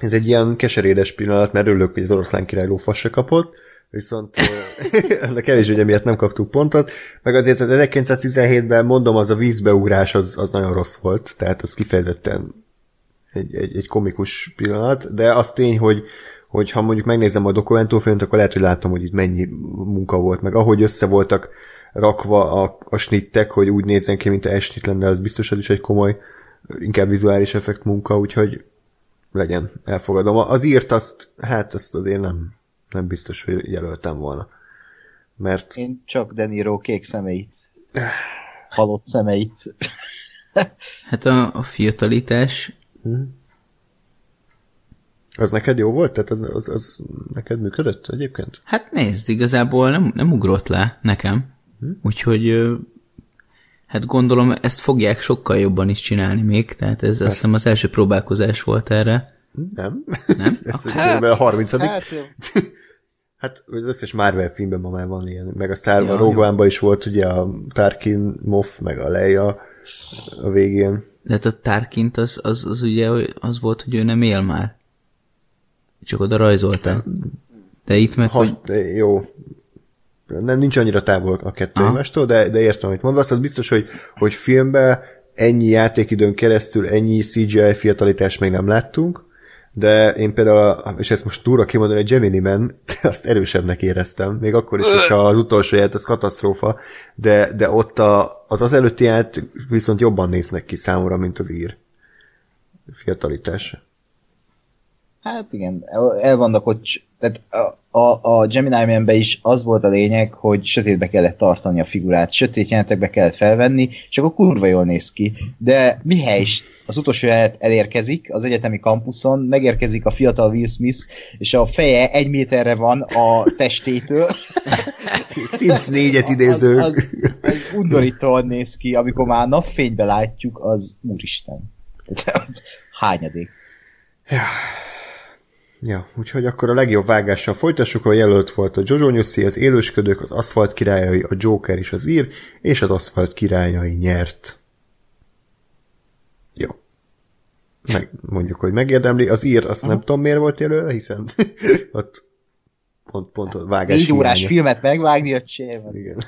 Ez egy ilyen keserédes pillanat, mert örülök, hogy az oroszlán király lófassa kapott, viszont a *laughs* kevés ugye miatt nem kaptuk pontot, meg azért az 1917-ben mondom, az a vízbeugrás az, az nagyon rossz volt, tehát az kifejezetten egy, egy, egy komikus pillanat, de az tény, hogy, hogy ha mondjuk megnézem a dokumentumfilmet, akkor lehet, hogy látom, hogy itt mennyi munka volt, meg ahogy össze voltak rakva a, a snittek, hogy úgy nézzen ki, mint a esnit lenne, az biztos, hogy is egy komoly, inkább vizuális effekt munka, úgyhogy legyen, elfogadom. Az írt azt, hát azt azért nem, nem biztos, hogy jelöltem volna. Mert... Én csak Deniro kék szemeit. Halott szemeit. hát a, a fiatalitás Hm. Az neked jó volt? Tehát az, az, az neked működött egyébként? Hát nézd, igazából nem, nem ugrott le nekem. Hm? Úgyhogy hát gondolom ezt fogják sokkal jobban is csinálni még, tehát ez hát. azt hiszem az első próbálkozás volt erre. Nem. Nem? *laughs* ez hát, a 30 hát, *laughs* hát az összes Marvel filmben ma már van ilyen, meg a Star Wars ja, Rogue is volt ugye a Tarkin, Moff, meg a Leia a végén. De hát a Tarkint az, az, az ugye az volt, hogy ő nem él már. Csak oda rajzoltál. De itt meg... Has, hogy... jó. Nem, nincs annyira távol a kettő egymástól, de, de értem, amit mondasz. Az biztos, hogy, hogy filmben ennyi játékidőn keresztül ennyi CGI fiatalitást még nem láttunk, de én például, és ezt most túra kimondani, a Gemini Man, *laughs* azt erősebbnek éreztem, még akkor is, hogyha az utolsó ját, az katasztrófa, de, de ott a, az az előtti ját viszont jobban néznek ki számomra, mint az ír. Fiatalitás. Hát igen, el vannak hogy tehát a, a Gemini man is az volt a lényeg, hogy sötétbe kellett tartani a figurát, sötét jelenetekbe kellett felvenni, és akkor kurva jól néz ki. De mi helyest az utolsó jelenet elérkezik az egyetemi kampuszon, megérkezik a fiatal Will Smith, és a feje egy méterre van a testétől. *laughs* Sims négyet idéző. Az, az, az undorítóan néz ki, amikor már napfénybe látjuk, az úristen. hányadék. Ja. Ja, úgyhogy akkor a legjobb vágással folytassuk, a jelölt volt a Jojo Newsy, az Élősködők, az Aszfalt királyai, a Joker és az ír, és az Aszfalt királyai nyert. Jó. Meg, mondjuk, hogy megérdemli. Az ír, azt nem tudom miért volt jelölve, hiszen *laughs* ott pont, pont a vágás Négy órás hiánya. filmet megvágni a csével. Igen.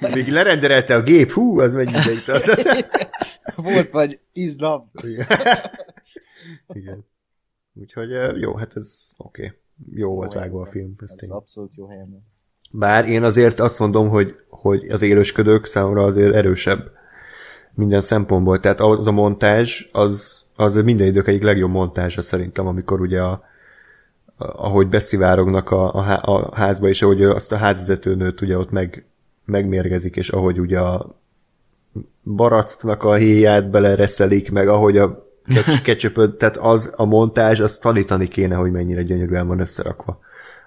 *laughs* Még lerenderelte a gép, hú, az mennyi ideig tart. *laughs* Volt vagy tíz nap. Igen. Igen. Úgyhogy jó, hát ez oké. Okay. Jó volt vágva a film. Ez Ez abszolút jó helyen. Bár én azért azt mondom, hogy, hogy az élősködők számomra azért erősebb minden szempontból. Tehát az a montázs, az, az minden idők egyik legjobb montázsa szerintem, amikor ugye a, ahogy beszivárognak a, a, a házba, és ahogy azt a házvezetőnőt ugye ott meg, megmérgezik, és ahogy ugye a baracnak a héját belereszelik, meg ahogy a *laughs* kecsöpöd, tehát az a montázs, azt tanítani kéne, hogy mennyire gyönyörűen van összerakva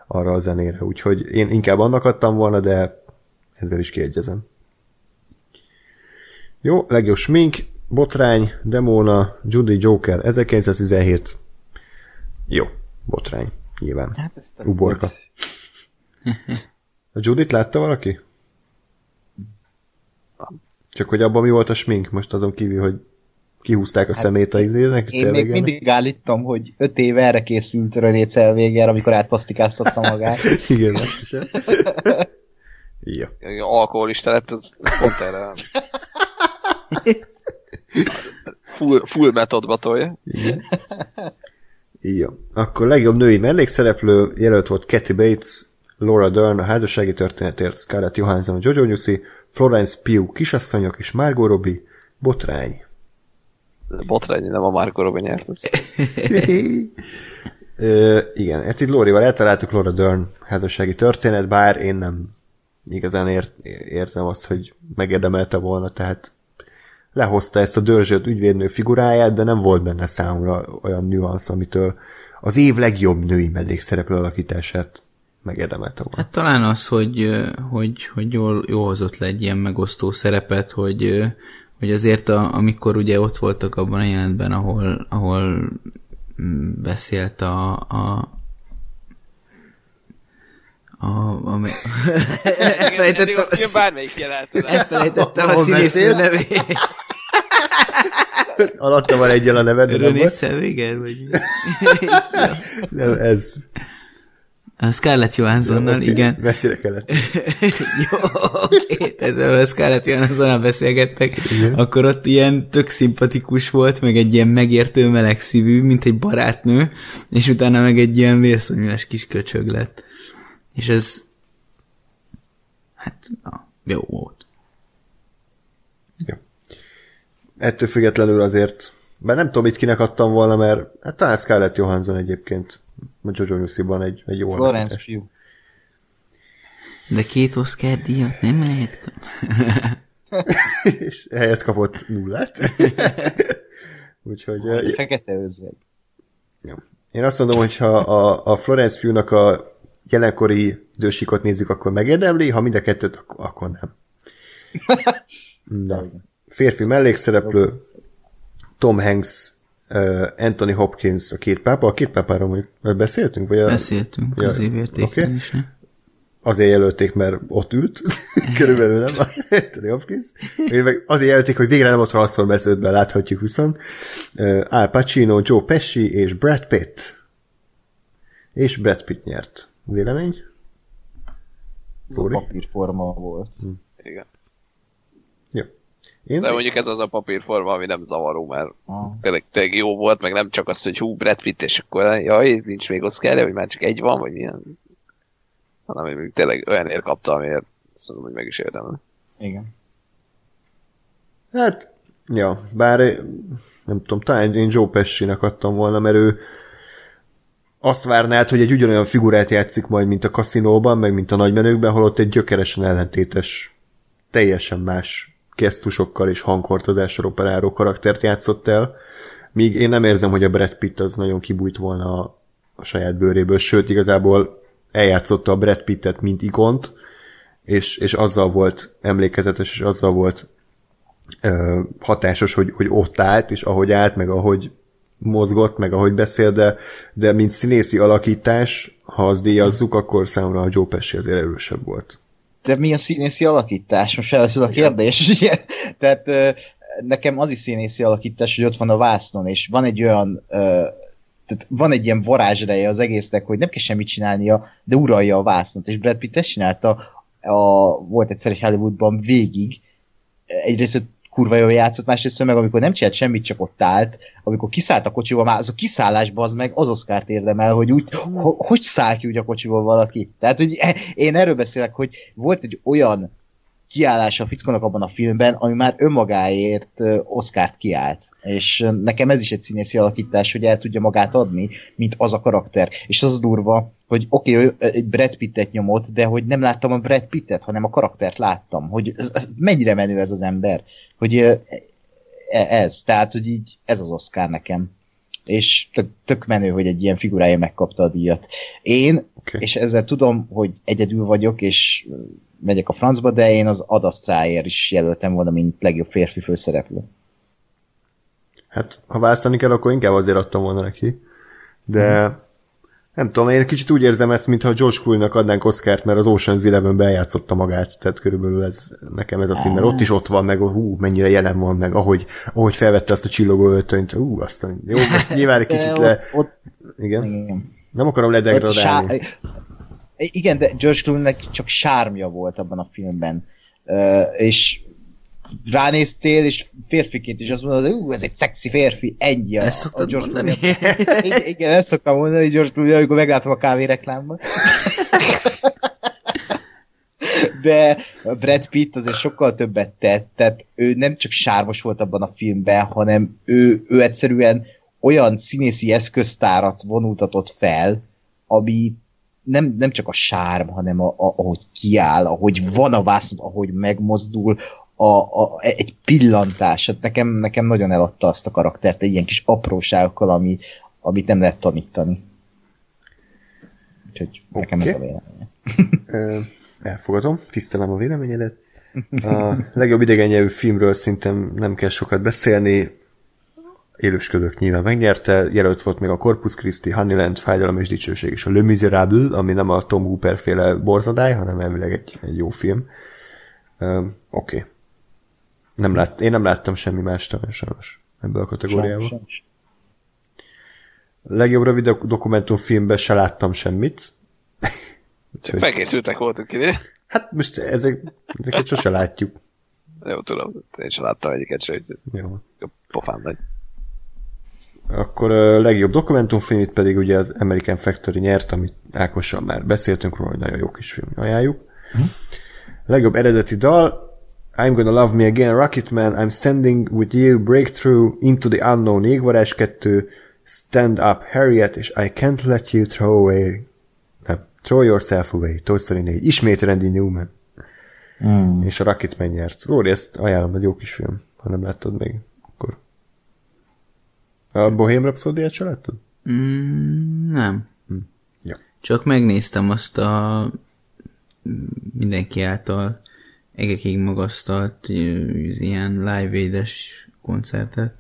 arra a zenére. Úgyhogy én inkább annak adtam volna, de ezzel is kiegyezem. Jó, legjobb smink, botrány, demóna, Judy Joker, 1917. Jó, botrány, nyilván. Hát ezt a... Uborka. *laughs* A Judit látta valaki? Csak hogy abban mi volt a smink, most azon kívül, hogy kihúzták a szemét a izének, Hát Én még mindig állítom, hogy öt éve erre készült René Zellweger, amikor átpasztikáztatta magát. *laughs* Igen, azt is. *laughs* Jó. Alkoholista lett, az pont erre. Full, full metodba tolja. Igen. Jó. Akkor legjobb női mellékszereplő jelölt volt Kathy Bates, Laura Dern a házassági történetért, Scarlett Johansson a Jojo Newsy, Florence Pugh kisasszonyok és Margot Robbie, botrány. Botrány, nem a Marco Robin nyert. Az. *laughs* Ö, igen, hát itt Lórival eltaláltuk Laura Dern házassági történet, bár én nem igazán ér, érzem azt, hogy megérdemelte volna, tehát lehozta ezt a dörzsölt ügyvédnő figuráját, de nem volt benne számomra olyan nüansz, amitől az év legjobb női mellékszereplő alakítását megérdemelte volna. Hát talán az, hogy, hogy, hogy jól, jól hozott le egy ilyen megosztó szerepet, hogy, hogy azért a, amikor ugye ott voltak abban a jelentben, ahol, ahol mm, beszélt a, a a, a, elfelejtettem, a, bármelyik elfelejtettem a színésznő nevét. Alatta van egyel a neved, René. Zellweger, vagy Nem, ez. A Scarlett Johanssonnal, Oké, igen. Messzire kellett. *laughs* Jó, oké, ahol a Scarlett Johanssonnal beszélgettek, Igen. akkor ott ilyen tök szimpatikus volt, meg egy ilyen megértő melegszívű, mint egy barátnő, és utána meg egy ilyen vérszonyulás kis köcsög lett. És ez hát, na, jó volt. Jó. Ettől függetlenül azért, bár nem tudom, itt kinek adtam volna, mert hát talán Scarlett Johansson egyébként a Jojo Newsy-ban egy, egy jó Florence. Pugh. De két Oscar díjat nem lehet kap- *laughs* és helyet kapott nullát. *laughs* Úgyhogy eh, Fekete özvegy. ja. én azt mondom, hogy ha a, a Florence Pugh-nak a jelenkori idősíkot nézzük, akkor megérdemli, ha mind a kettőt, akkor, akkor nem. *laughs* Na. Férfi mellékszereplő, Tom Hanks, Anthony Hopkins, a két pápa. A két pápáról mondjuk beszéltünk? Vagy a, Beszéltünk Ja, az évértékelésre. azért jelölték, mert ott ült, *laughs* körülbelül nem, *laughs* Anthony Hopkins. Azért jelölték, hogy végre nem ott Transformers 5-ben láthatjuk viszont. Uh, Al Pacino, Joe Pesci és Brad Pitt. És Brad Pitt nyert. Vélemény? Ez a papírforma volt. Igen. Én, De mondjuk ez az a papírforma, ami nem zavaró, mert Ah. tényleg, tényleg jó volt, meg nem csak azt, hogy hú, Brad Pitt, és akkor jaj, nincs még Oscar, vagy már csak egy van, vagy ilyen. Hanem hogy még tényleg olyanért kapta, amiért azt mondom, hogy meg is érdemel. Igen. Hát, ja, bár nem tudom, talán én Joe Pesci-nek adtam volna, mert ő azt várnád, hogy egy ugyanolyan figurát játszik majd, mint a kaszinóban, meg mint a nagymenőkben, holott egy gyökeresen ellentétes, teljesen más gesztusokkal és hangkortozással operáló karaktert játszott el, míg én nem érzem, hogy a Brad Pitt az nagyon kibújt volna a, saját bőréből, sőt, igazából eljátszotta a Brad Pittet, mint ikont, és, és azzal volt emlékezetes, és azzal volt ö, hatásos, hogy, hogy ott állt, és ahogy állt, meg ahogy mozgott, meg ahogy beszél, de, de mint színészi alakítás, ha azt díjazzuk, akkor számomra a Joe Pesci azért erősebb volt. De mi a színészi alakítás? Most felveszül a kérdés. *laughs* Tehát nekem az is színészi alakítás, hogy ott van a vásznon, és van egy olyan tehát van egy ilyen varázsreje az egésznek, hogy nem kell semmit csinálnia, de uralja a vásznot, és Brad Pitt ezt csinálta, a, volt egyszer egy Hollywoodban végig, egyrészt kurva jól játszott, másrészt meg amikor nem csinált semmit, csak ott állt, amikor kiszállt a kocsiból, már az a kiszállásban az meg az Oscárt érdemel, hogy úgy, ho, hogy száll ki úgy a kocsiból valaki. Tehát, hogy *laughs* én erről beszélek, hogy volt egy olyan kiállása a fickónak abban a filmben, ami már önmagáért ö, Oscárt kiállt. És nekem ez is egy színészi alakítás, hogy el tudja magát adni, mint az a karakter. És az a durva, hogy oké, okay, egy Brad Pittet nyomott, de hogy nem láttam a Brad Pittet, hanem a karaktert láttam. Hogy ez, ez, mennyire menő ez az ember. Hogy e- ez, tehát, hogy így ez az Oscar nekem. És tök, tök menő, hogy egy ilyen figurája megkapta a díjat. Én, okay. és ezzel tudom, hogy egyedül vagyok, és megyek a francba, de én az Ad Astra-ért is jelöltem volna, mint legjobb férfi főszereplő. Hát, ha választani kell, akkor inkább azért adtam volna neki. De hmm. Nem tudom, én kicsit úgy érzem ezt, mintha George Clooney-nak adnánk Oscárt, mert az Ocean's Eleven-ben eljátszotta magát, tehát körülbelül ez, nekem ez a szín, mert ott is ott van, meg hú, mennyire jelen van, meg ahogy, ahogy felvette azt a csillogó öltönyt, hú, aztán jó, most *laughs* nyilván egy kicsit le... Igen? igen. Nem akarom ledegradálni. sá- igen, de George Clooney-nek csak sármja volt abban a filmben. Uh, és ránéztél, és férfiként is azt mondod, hogy ú, ez egy szexi férfi, ennyi a, Ezt szoktad George mondani? Igen, igen, ezt szoktam mondani George Clooney, amikor meglátom a kávéreklámban. De Brad Pitt azért sokkal többet tett, tehát ő nem csak sármos volt abban a filmben, hanem ő, ő egyszerűen olyan színészi eszköztárat vonultatott fel, ami nem, nem csak a sárm, hanem a, a, ahogy kiáll, ahogy van a vászon, ahogy megmozdul, a, a, egy pillantás. Hát nekem, nekem nagyon eladta azt a karaktert, egy ilyen kis apróságokkal, ami, amit nem lehet tanítani. Úgyhogy nekem Oké. ez a véleményem. *laughs* Ö, elfogadom, tisztelem a véleményedet. A legjobb idegen nyelvű filmről szerintem nem kell sokat beszélni. Élősködők nyilván megnyerte, jelölt volt még a Corpus Christi, Honeyland, Fájdalom és Dicsőség és a Le Miserable, ami nem a Tom Hooper féle borzadály, hanem elvileg egy, egy jó film. Ö, Oké. Okay. Nem lát, én nem láttam semmi más talán sajnos ebből a kategóriából. Sajnos. Legjobb rövid dok- dokumentumfilmben se láttam semmit. *laughs* Úgyhogy, Felkészültek voltunk ide. hát most ezek, ezeket sose látjuk. Jó, tudom, én sem láttam egyiket se, úgyhogy Jó. pofán nagy. Akkor a legjobb dokumentumfilm itt pedig ugye az American Factory nyert, amit Ákossal már beszéltünk róla, hogy nagyon jó kis film, ajánljuk. Legjobb eredeti dal I'm Gonna Love Me Again, Rocketman, I'm Standing With You, Breakthrough, Into the Unknown, Jégvarázs 2, Stand Up Harriet, és I Can't Let You Throw Away, nem, Throw Yourself Away, Toy Story 4, ismét Randy Newman. Mm. És a Rocketman nyert. Róri, ezt ajánlom, ez jó kis film. Ha nem láttad még, akkor... A Bohém Rhapsody-et se láttad? Mm, nem. Ja. Csak megnéztem azt a mindenki által egekig magasztalt ilyen live édes koncertet.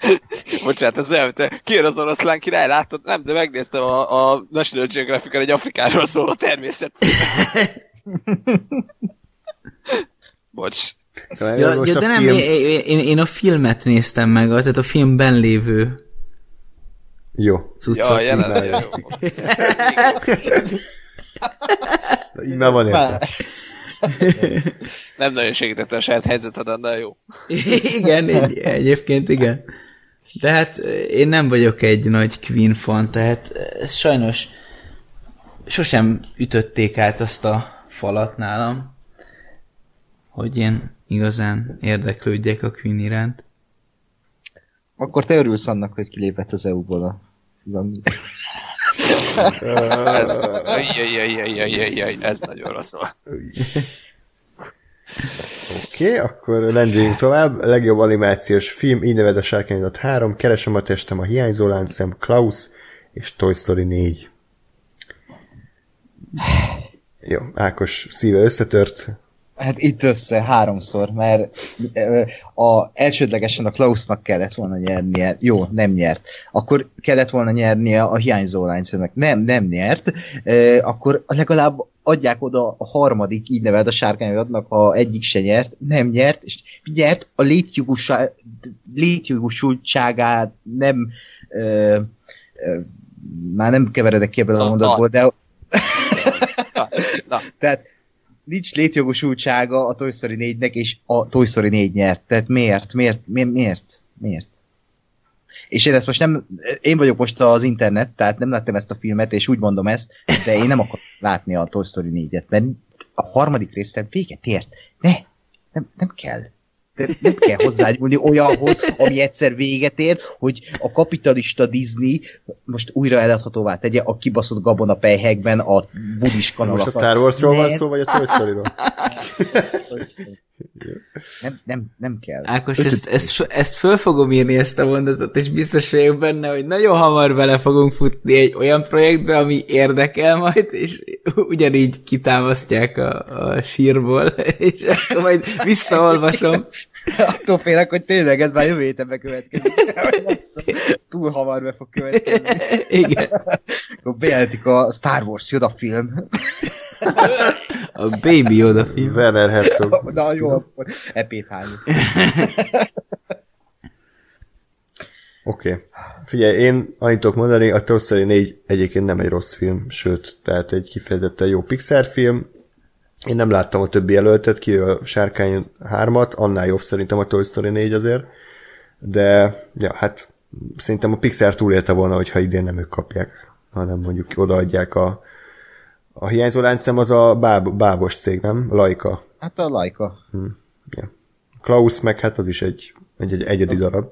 *laughs* Bocsánat, ez olyan, te kijön az oroszlán király, láttad? Nem, de megnéztem a, a National geographic egy Afrikáról szóló természet. *laughs* Bocs. Ja, ja, de nem, film... én, én, én a filmet néztem meg, tehát a filmben lévő Jó. cuccot. Ja, jelen nagyon jó. *laughs* Így már van érte. Nem nagyon segítette a saját helyzeted, de jó. igen, egy, egyébként igen. De hát én nem vagyok egy nagy Queen fan, tehát eh, sajnos sosem ütötték át azt a falat nálam, hogy én igazán érdeklődjek a Queen iránt. Akkor te örülsz annak, hogy kilépett az EU-ból a angol. Ez, ajjajajajajajaj, ez nagyon rossz. Oké, okay, akkor lendüljünk tovább. Legjobb animációs film, így neved a Sárkányodat 3, Keresem a testem, a hiányzó láncszem, Klaus és Toy Story 4. Jó, Ákos szíve összetört. Hát itt össze háromszor, mert a, elsődlegesen a Klausnak kellett volna nyernie, jó, nem nyert. Akkor kellett volna nyernie a hiányzó lányszernek, nem, nem nyert. Akkor legalább adják oda a harmadik, így neved a sárkányodnak, ha egyik se nyert, nem nyert, és nyert a létjogosultságát nem ö, ö, már nem keveredek ki ebből a mondatból, de Na, na, *laughs* tehát nincs létjogosultsága a Toy Story 4-nek, és a Toy Story 4 nyert. Tehát miért? Miért? Miért? Miért? miért? És én ezt most nem, én vagyok most az internet, tehát nem láttam ezt a filmet, és úgy mondom ezt, de én nem akarom látni a Toy Story 4-et, mert a harmadik részben véget ért. Ne, nem, nem kell. De nem kell hozzányúlni olyanhoz, ami egyszer véget ér, hogy a kapitalista Disney most újra eladhatóvá tegye a kibaszott gabonapelyhekben a Woodis kanalakat. Most a Star Warsról van szó, vagy a Toy Story-ról? *laughs* Nem, nem, nem kell. Ákos, ezt, ezt, ezt föl fogom írni, ezt a mondatot, és biztos vagyok benne, hogy nagyon hamar bele fogunk futni egy olyan projektbe, ami érdekel majd, és ugyanígy kitámasztják a, a sírból, *laughs* és akkor majd visszaolvasom. Attól félek, hogy tényleg ez már jövő héten bekövetkezik. Túl hamar be fog következni. Igen. Akkor bejelentik a Star Wars Yoda film. A Baby Yoda film. Werner Herzog. *laughs* Na jó, akkor epét. *laughs* Oké. Okay. Figyelj, én annyit tudok mondani, a Toy Story 4 egyébként nem egy rossz film, sőt, tehát egy kifejezetten jó Pixar film. Én nem láttam a többi jelöltet, ki a Sárkány 3-at, annál jobb szerintem a Toy Story 4 azért, de ja, hát szerintem a Pixar túlélte volna, hogyha idén nem ők kapják, hanem mondjuk odaadják a a hiányzó láncszem az a báb, bábos cég, nem? Laika. Hát a Laika. Ja. Klaus meg hát az is egy, egy, egy egyedi darab.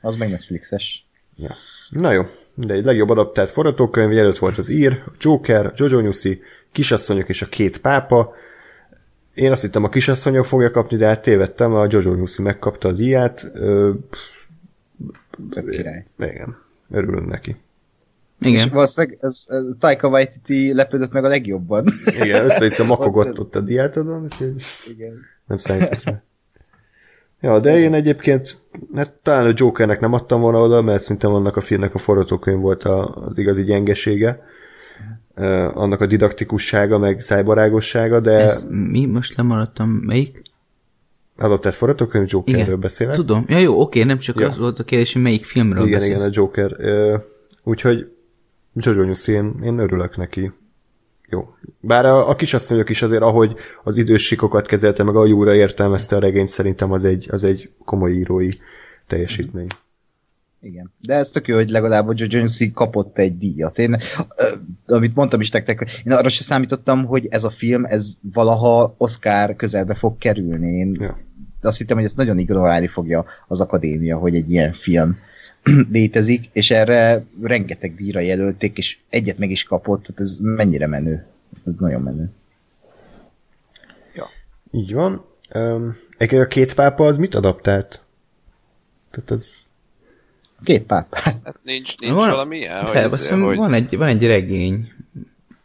Az meg Netflixes. Ja. Na jó, de egy legjobb adaptált forgatókönyv, jelölt volt az ír, a Joker, Jojo Nyuszi, Kisasszonyok és a két pápa. Én azt hittem a kisasszonyok fogja kapni, de hát tévedtem, a Jojo Nyuszi megkapta a díját. Ö, király. igen, örülünk neki. És Igen. valószínűleg ez, ez Taika Waititi lepődött meg a legjobban. Igen, össze-vissza *laughs* makogott ott a diátodon, úgyhogy Igen. nem számított rá. Ja, de én egyébként, hát talán a Jokernek nem adtam volna oda, mert szerintem annak a filmnek a forgatókönyv volt a, az igazi gyengesége. Uh, annak a didaktikussága, meg szájbarágossága, de Ez mi? Most lemaradtam. Melyik? adaptált forgatókönyv Jokerről Igen. beszélek. Tudom. Ja jó, oké, nem csak Ja. az volt a kérdés, hogy melyik filmről igen, beszélsz. igen, a Joker. Uh, úgyhogy Newsy, én, én örülök neki. Jó. Bár a, a kisasszonyok is azért, ahogy az idős sikokat kezelte, meg ahogy újra értelmezte a regényt, szerintem az egy, az egy komoly írói teljesítmény. Igen. De ez tök jó, hogy legalább a Jojo kapott egy díjat. Én, amit mondtam is nektek, én arra sem számítottam, hogy ez a film, ez valaha Oscar közelbe fog kerülni. Én Ja. azt hittem, hogy ezt nagyon ignorálni fogja az akadémia, hogy egy ilyen film *clears throat* létezik, és erre rengeteg díjra jelölték, és egyet meg is kapott, tehát ez mennyire menő. Ez nagyon menő. Így van. Um, a két pápa az mit adaptált? Tehát ez... Két pápát. hát nincs, nincs Van- valami ilyen, hogy, hiszem, hogy van, egy, van egy regény,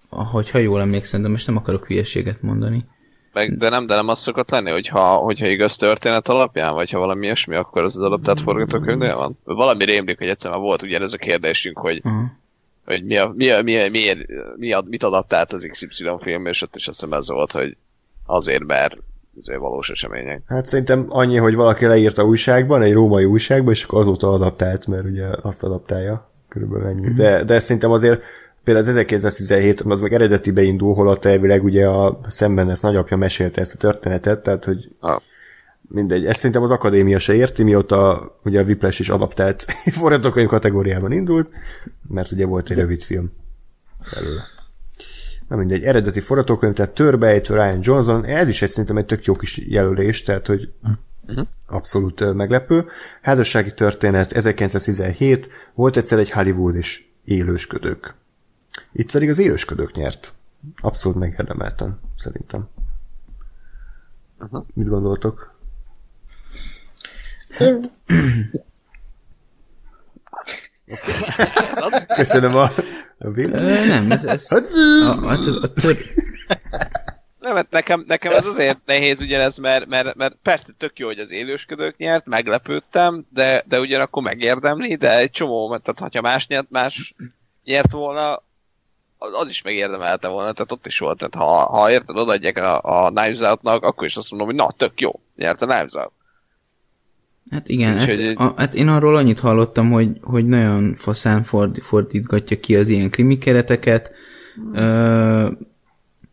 hogyha jól emlékszem, de most nem akarok hülyeséget mondani. Meg, de nem, de nem az szokott lenni, hogyha, hogyha igaz történet alapján, vagy ha valami ilyesmi, akkor az az adaptált forgatókönyvnél van. Valami rémlik, hogy egyszer már volt ugyanez a kérdésünk, hogy, Aha. hogy mi a, mi a, mi a, miért, mi a, mit adaptált az XY film, és ott is azt hiszem ez volt, hogy azért, mert azért valós események. Hát szerintem annyi, hogy valaki leírta újságban, egy római újságban, és akkor azóta adaptált, mert ugye azt adaptálja. Körülbelül ennyi. Mhm. De, de szerintem azért például az 1917 az meg eredetibe indul, holott elvileg ugye a szemben ezt nagyapja mesélte ezt a történetet, tehát hogy Ah. mindegy. Ezt szerintem az akadémia se érti, mióta ugye a Whiplash is adaptált *laughs* forgatókönyv kategóriában indult, mert ugye volt egy rövid film belőle. Na mindegy, eredeti forgatókönyv, tehát Törbejt, Ryan Johnson, ez is egy szerintem egy tök jó kis jelölés, tehát hogy abszolút ö, meglepő. Házassági történet 1917, volt egyszer egy Hollywood és élősködők. Itt pedig az élősködők nyert. Abszolút megérdemelten, szerintem. Mit gondoltok? Köszönöm a, a véleményt. Nem, ez, ez a, a, a, a tör, Nem, hát nekem, nekem ez azért nehéz ugyanez, mert, mert, mert persze tök jó, hogy az élősködők nyert, meglepődtem, de, de ugyanakkor megérdemli, de egy csomó, mert tehát ha más nyert, más nyert volna, az, is megérdemelte volna, tehát ott is volt. Tehát ha, ha érted, odaadják a, a Knives Out-nak, akkor is azt mondom, hogy na, tök jó, nyert a Knives Out. Hát igen, hát, Úgyhogy- a, hát én arról annyit hallottam, hogy, hogy nagyon faszán ford, fordítgatja ki az ilyen krimi kereteket, ö,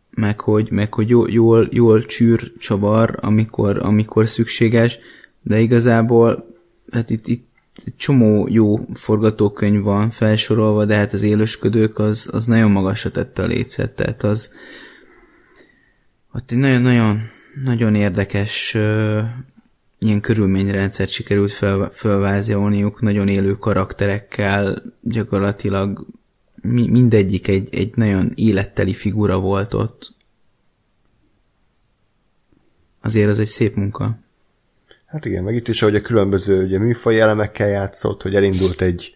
meg hogy, meg hogy jól, jól, jól csűr csavar, amikor, amikor szükséges, de igazából hát itt, itt egy csomó jó forgatókönyv van felsorolva, de hát az élősködők az, az nagyon magasra tette a létszet, tehát az ott egy nagyon-nagyon nagyon érdekes ö, ilyen körülményrendszert sikerült fel, felvázolniuk, nagyon élő karakterekkel, gyakorlatilag mi, mindegyik egy, egy nagyon életteli figura volt ott. Azért az egy szép munka. Hát igen, meg itt is, hogy a különböző ugye, műfaj elemekkel játszott, hogy elindult egy,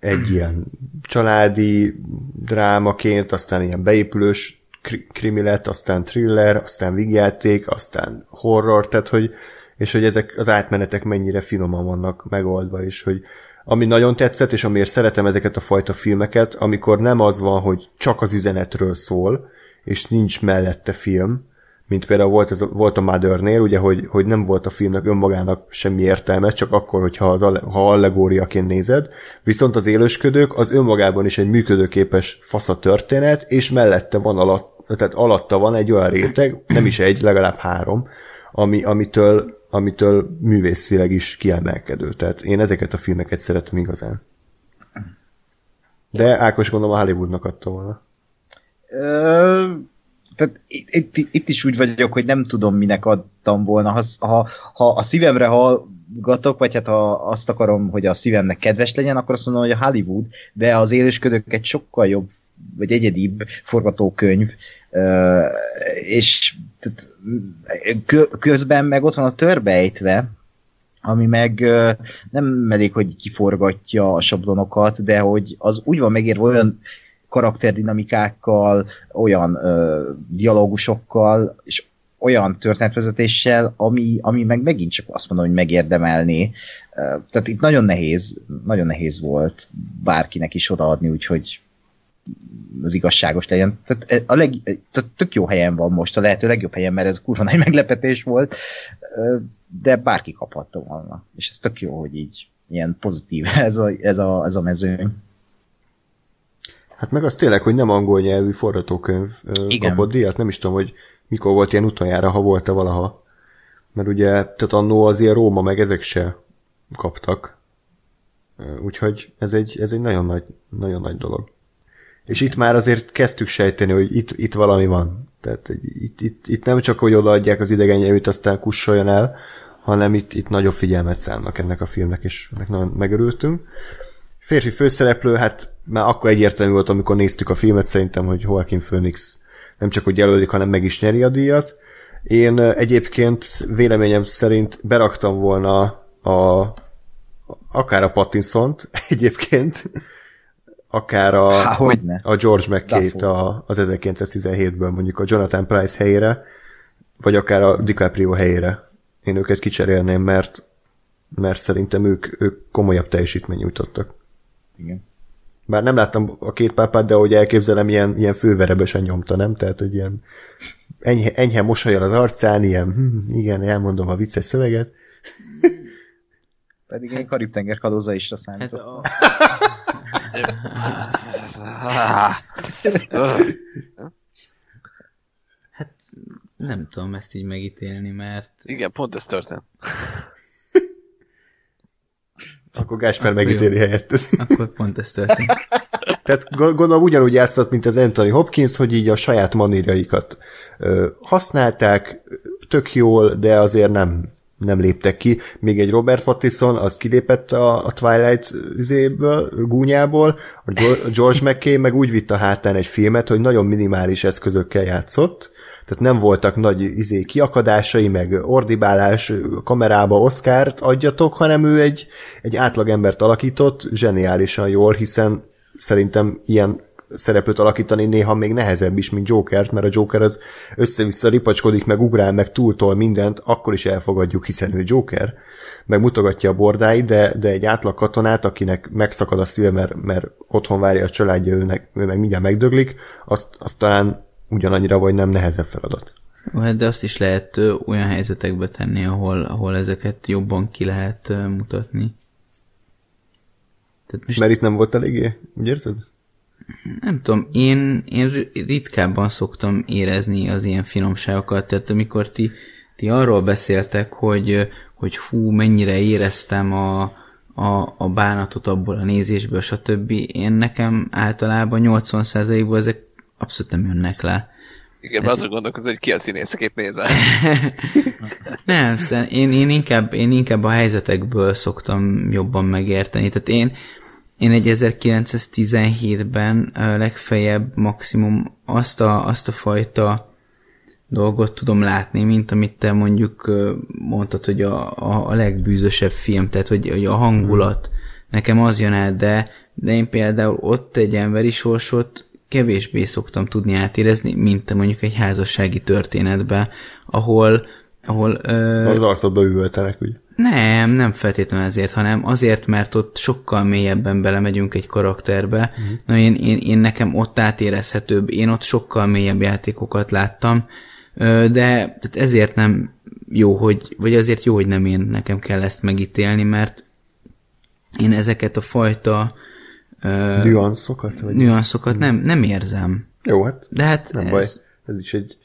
egy *clears throat* ilyen családi drámaként, aztán ilyen beépülős kri- krimi lett, aztán thriller, aztán vígjáték, aztán horror, tehát hogy, és hogy ezek az átmenetek mennyire finoman vannak megoldva, és hogy ami nagyon tetszett, és amiért szeretem ezeket a fajta filmeket, amikor nem az van, hogy csak az üzenetről szól, és nincs mellette film, mint például volt, ez, volt a Mothernél, ugye, hogy, hogy nem volt a filmnek önmagának semmi értelme, csak akkor, hogyha az, ha allegóriaként nézed, viszont az élősködők az önmagában is egy működőképes fasza történet, és mellette van alatt, tehát alatta van egy olyan réteg, nem is egy, legalább három, ami, amitől, amitől művészileg is kiemelkedő. Tehát én ezeket a filmeket szeretem igazán. De Ákos gondolom a Hollywoodnak adta volna. Ö, tehát itt, itt, itt is úgy vagyok, hogy nem tudom, minek adtam volna. Ha, ha, ha a szívemre hallgatok, vagy hát ha azt akarom, hogy a szívemnek kedves legyen, akkor azt mondom, hogy a Hollywood, de az élősködők egy sokkal jobb, vagy egyedibb forgatókönyv, és tehát, kö- közben meg ott van a törbejtve, ami meg nem elég, hogy kiforgatja a sablonokat, de hogy az úgy van megérve olyan karakterdinamikákkal, olyan ö, dialógusokkal, és olyan történetvezetéssel, ami, ami meg megint csak azt mondom, hogy megérdemelné. Ö, Tehát itt nagyon nehéz, nagyon nehéz volt bárkinek is odaadni, úgyhogy az igazságos legyen. Tehát a leg, tehát tök jó helyen van most, a lehető legjobb helyen, mert ez kurva nagy meglepetés volt, de bárki kaphatta volna. És ez tök jó, hogy így ilyen pozitív *laughs* ez a, ez a, ez a mezőny. Hát meg az tényleg, hogy nem angol nyelvű forgatókönyv Igen. kapott díjat. Nem is tudom, hogy mikor volt ilyen utoljára, ha volt-e valaha. Mert ugye, tehát annó az ilyen Róma, meg ezek se kaptak. Úgyhogy ez egy, ez egy nagyon nagy, nagyon nagy dolog. És itt már azért kezdtük sejteni, hogy itt, itt valami van. Tehát itt, itt, itt nem csak, hogy odaadják az idegen nyelvűt, aztán kussoljon el, hanem itt, itt nagyobb figyelmet szánnak ennek a filmnek, és ennek nagyon megörültünk. Férfi főszereplő, hát már akkor egyértelmű volt, amikor néztük a filmet, szerintem, hogy Joaquin Phoenix nem csak, hogy jelölik, hanem meg is nyeri a díjat. Én egyébként véleményem szerint beraktam volna a akár a Pattinson-t *laughs* egyébként, akár a, Há, a George McKay-t a, az 1917-ből, mondjuk a Jonathan Price helyére, vagy akár a DiCaprio helyére. Én őket kicserélném, mert, mert szerintem ők, ők komolyabb teljesítmény nyújtottak. Igen. Bár nem láttam a két pápát, de ahogy elképzelem, ilyen, ilyen főverebesen nyomta, nem? Tehát, hogy ilyen enyhe, enyhe mosolyal az arcán, ilyen, hm, igen, elmondom a vicces szöveget. Pedig én Karib-tenger kalóza isra Hát számítottam. a, hát nem tudom ezt így megítélni, mert Igen, pont ez történt. Akkor Gásper megítéli jó. helyettet. akkor pont ez történt. Tehát gond- gondolom ugyanúgy játszott, mint az Anthony Hopkins, hogy így a saját manírjaikat ö, használták, tök jól, de azért nem, nem léptek ki. Még egy Robert Pattinson, az kilépett a, a Twilight üzéből, gúnyából, a George McKay meg úgy vitt a hátán egy filmet, hogy nagyon minimális eszközökkel játszott, tehát nem voltak nagy izé, kiakadásai, meg ordibálás, kamerába Oszkárt adjatok, hanem ő egy, egy átlag embert alakított zseniálisan jól, hiszen szerintem ilyen szereplőt alakítani néha még nehezebb is, mint Jokert, mert a Joker az össze-vissza ripacskodik, meg ugrál, meg túltol mindent, akkor is elfogadjuk, hiszen ő Joker, meg mutogatja a bordáit, de, de egy átlag katonát, akinek megszakad a szíve, mert, mert otthon várja a családja, őnek, ő meg mindjárt megdöglik, azt, azt talán ugyanannyira vagy nem nehezebb feladat. Hát de azt is lehet olyan helyzetekbe tenni, ahol, ahol ezeket jobban ki lehet mutatni. Tehát most Mert itt nem volt eléggé, úgy érzed? nem tudom, én, én ri- ritkábban szoktam érezni az ilyen finomságokat, tehát amikor ti, ti arról beszéltek, hogy, hogy hú, mennyire éreztem a, a, a bánatot abból a nézésből, stb. Én nekem általában 80%-ból ezek abszolút nem jönnek le. Igen, mert azon gondolkozom, hogy ki a színész, akit nézel. *laughs* Nem, én, én, inkább, én inkább a helyzetekből szoktam jobban megérteni. Tehát én, én egy 1917-ben ö, legfeljebb maximum azt a, azt a fajta dolgot tudom látni, mint amit te mondjuk mondtad, hogy a, a, a legbűzösebb film, tehát hogy, hogy a hangulat, nekem az jön át, de, de én például ott egy emberi sorsot kevésbé szoktam tudni átérezni, mint te mondjuk egy házassági történetbe, ahol, ahol ö, Az arcodba üvöltenek, ugye? nem, nem feltétlenül ezért, hanem azért, mert ott sokkal mélyebben belemegyünk egy karakterbe. Uh-huh. Na én, én, én nekem ott átérezhetőbb, én ott sokkal mélyebb játékokat láttam, de tehát ezért nem jó, hogy, vagy azért jó, hogy nem én nekem kell ezt megítélni, mert én ezeket a fajta ö, Nüanszokat? Vagy? nüanszokat nem, nem érzem. Jó, hát De hát nem ez, baj. Ez is egy,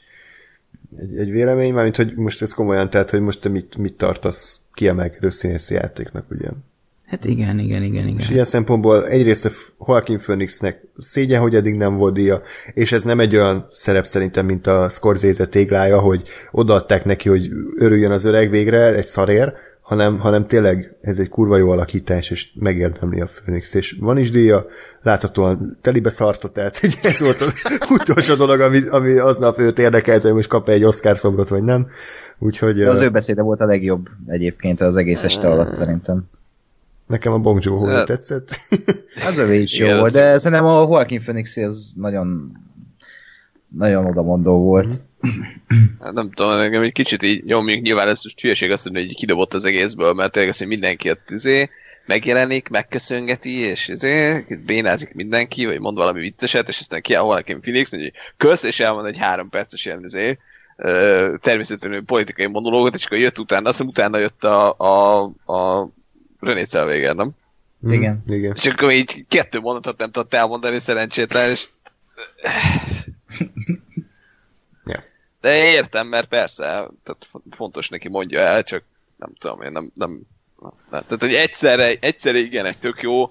egy, egy vélemény, mármint, hogy most ez komolyan, tehát, hogy most te mit, mit tartasz kiemelkedő színészi játéknak, ugye? Hát igen, igen, igen, igen. És ilyen szempontból egyrészt a Joaquin Phoenixnek szégyen, hogy eddig nem volt díja, és ez nem egy olyan szerep szerintem, mint a Scorsese téglája, hogy odaadták neki, hogy örüljön az öreg végre, egy szarér, hanem, hanem tényleg ez egy kurva jó alakítás, és megérdemli a Phoenix, és van is díja, láthatóan telibe szarta, tehát hogy ez volt az *laughs* utolsó dolog, ami, ami aznap őt érdekelte, hogy most kap egy Oscar szobrot, vagy nem. Úgyhogy De az ő beszéde volt a legjobb egyébként az egész este alatt szerintem. nekem a Bong Joon-ho Hát- tetszett. Az övé is jó Igen, volt, de szerintem a Joaquin Phoenix az nagyon nagyon odamondó volt. Hát nem tudom, nekem egy kicsit így nyomjuk, nyilván ez most hülyeség azt mondani, hogy így kidobott az egészből, mert tényleg azt, hogy mindenki ott izé, megjelenik, megköszöngeti, és izé, bénázik mindenki, vagy mond valami vicceset, és aztán kiáll valaki Phoenix, hogy kösz, és elmond egy három perces ilyen izé, természetesen politikai monológot, és akkor jött utána, azt hiszem utána jött a, a, a René Zellweger, nem? Igen. Mm, igen. És akkor így kettő mondatot nem tudott elmondani, szerencsétlen, és... De értem, mert persze, tehát fontos neki mondja el, csak nem tudom, én nem, nem, nem tehát hogy egyszerre, egyszerre igen, egy tök jó,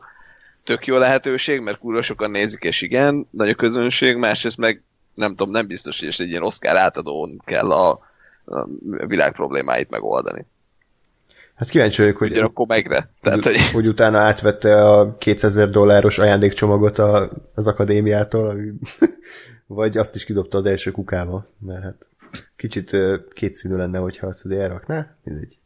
tök jó lehetőség, mert kurva sokan nézik, és igen, nagy a közönség, másrészt meg nem tudom, nem biztos, hogy egy ilyen Oscar átadón kell a, a világ problémáit megoldani. Hát kíváncsi vagyok, hogy, Ugyanakkor meg de. Tehát, hogy hogy utána átvette a 200 ezer dolláros ajándékcsomagot a, az akadémiától, ami, vagy azt is kidobta az első kukába, mert hát kicsit kétszínű lenne, hogyha azt azért elrakná, mindegy.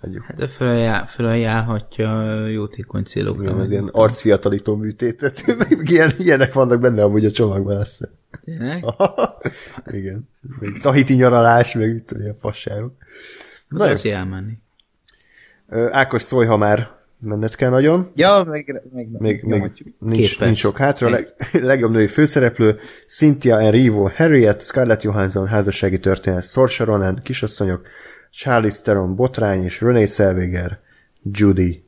Hagyjuk. Hát felajánl, felajánlhatja jótékony célokra. Igen, meg ilyen arcfiatalító műtétet, meg *laughs* ilyen, ilyenek vannak benne amúgy a csomagban, azt hiszem. Tényleg? *laughs* Igen. Meg tahiti nyaralás, meg mit tudom, ilyen fasságok. Na jó. Elmenni. Ákos, szólj, ha már menned kell nagyon. Ja, meg, meg, Még, még nincs, nincs sok hátra. Leg, legjobb női főszereplő, Cynthia Erivo, Harriet, Scarlett Johansson, házassági történet, Saoirse Ronan, kisasszonyok, Charlize Theron, Botrány és Renée Zellweger, Judy.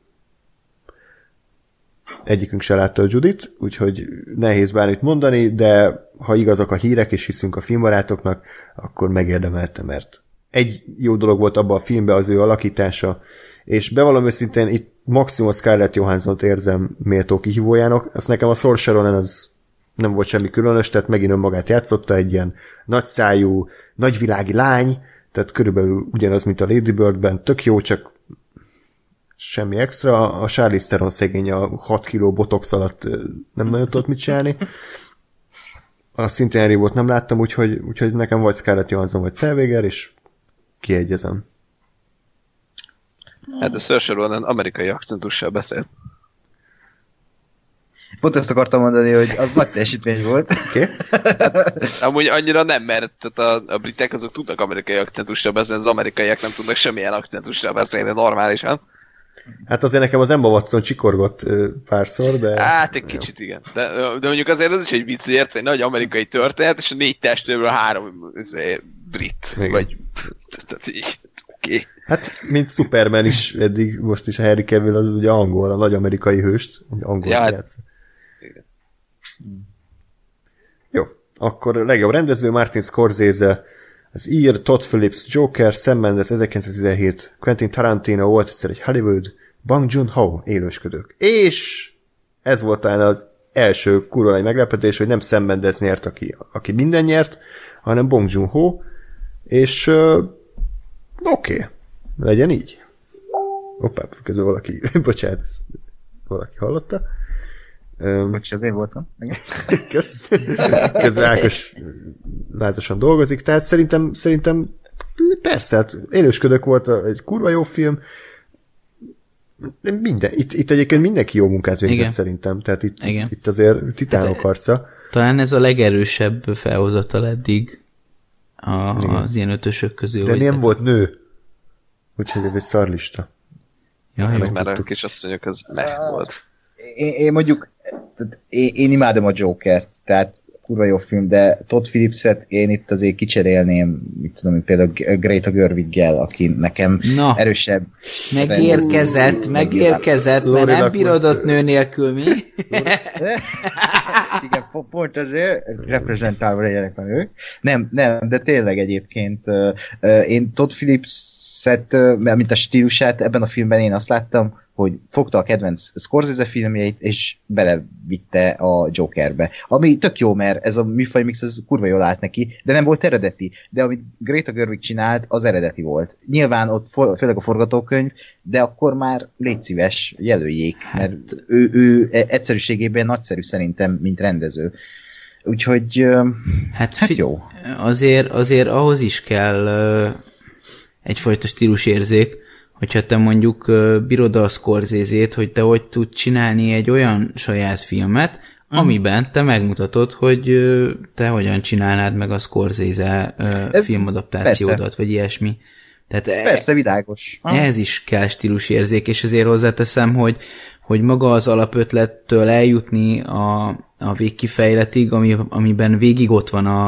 Egyikünk se látta a Judit, úgyhogy nehéz bármit mondani, de ha igazak a hírek és hiszünk a filmbarátoknak, akkor megérdemelte, mert egy jó dolog volt abban a filmben az ő alakítása, és bevallom őszintén, itt maximum a Scarlett Johansson-t érzem méltó kihívójának, azt nekem a Ronan az nem volt semmi különös, tehát megint önmagát játszotta, egy ilyen nagyszájú, nagyvilági lány, tehát körülbelül ugyanaz, mint a Lady Birdben, tök jó, csak semmi extra. A Charlize Theron szegény a 6 kiló botox alatt nem nagyon tudott mit csinálni. A szintén volt nem láttam, úgyhogy, úgyhogy nekem vagy Scarlett Johansson, vagy Zellweger, és kiegyezem. Hát a Saoirse Ronan amerikai akcentussal beszél. Pont ezt akartam mondani, hogy az nagy teljesítmény volt. Okay. Amúgy annyira nem, mert tehát a, a britek azok tudnak amerikai akcentussal beszélni, az amerikaiak nem tudnak semmilyen akcentussal beszélni normálisan. Hát azért nekem az Emma Watson csikorgott ö, párszor, de... Hát egy kicsit igen. De, de mondjuk azért az is egy vicc, hogy érted, egy nagy amerikai történet, és a négy testőből három izé, brit. Igen. Vagy, tehát így, oké. Okay. Hát, mint Superman is eddig, most is Harry Cavill az ugye angol, a nagy amerikai hőst, ugye angol Ja, játsz. Jó, akkor a legjobb rendező Martin Scorsese, az ír Todd Phillips Joker, Sam Mendes 1917, Quentin Tarantino volt egyszer egy Hollywood, Bang Joon-ho élősködők. És ez volt talán az első kurva nagy meglepetés, hogy nem Sam Mendes nyert, aki, aki minden nyert, hanem Bong Joon-ho, és uh, oké, okay, legyen így. Hoppá, közben valaki, *laughs* bocsánat, ezt valaki hallotta. Um, Bocs, az én voltam. Igen. *laughs* Kösz. Közben Ákos lázasan dolgozik, tehát szerintem, szerintem persze, hát élősködök volt egy kurva jó film, minden, itt, itt egyébként mindenki jó munkát végzett Igen. szerintem, tehát itt, Igen. itt azért titánok harca. Talán ez a legerősebb felhozatal eddig a, az ilyen ötösök közül. De nem volt nő. Úgyhogy ez egy szarlista. Ja, Meg már a kis asszonyok az meh volt. Én, én mondjuk, én, én imádom a Jokert, tehát kurva jó film, de Todd Phillipset én itt azért kicserélném, mit tudom például Greta Gerwiggel, aki nekem Na. erősebb. Megérkezett, megérkezett, mert nem bírod most- ott nő nélkül, mi? *laughs* Igen, po- pont azért reprezentálva legyenek már ők. Nem, nem, de tényleg egyébként én Todd Phillips-et, mint a stílusát ebben a filmben én azt láttam, hogy fogta a kedvenc Scorsese filmjeit, és belevitte a Jokerbe. Ami tök jó, mert ez a műfaj mix ez kurva jól állt neki, de nem volt eredeti. De amit Greta Gerwig csinált, az eredeti volt. Nyilván ott főleg a forgatókönyv, de akkor már légy szíves, jelöljék, mert ő, ő e- egyszerűségében nagyszerű szerintem, mint rendező. Úgyhogy Hát, Hát jó. Azért, azért ahhoz is kell egyfajta stílusérzék, hogyha te mondjuk bírod a Scorsese-t, hogy te hogy tud csinálni egy olyan saját filmet, Mhm. amiben te megmutatod, hogy te hogyan csinálnád meg a Scorsese filmadaptációdat, persze. vagy ilyesmi. Tehát e- persze világos. Ehhez is kell stílusérzék, és azért hozzáteszem, hogy, hogy maga az alapötlettől eljutni a, a végkifejletig, ami, amiben végig ott van a,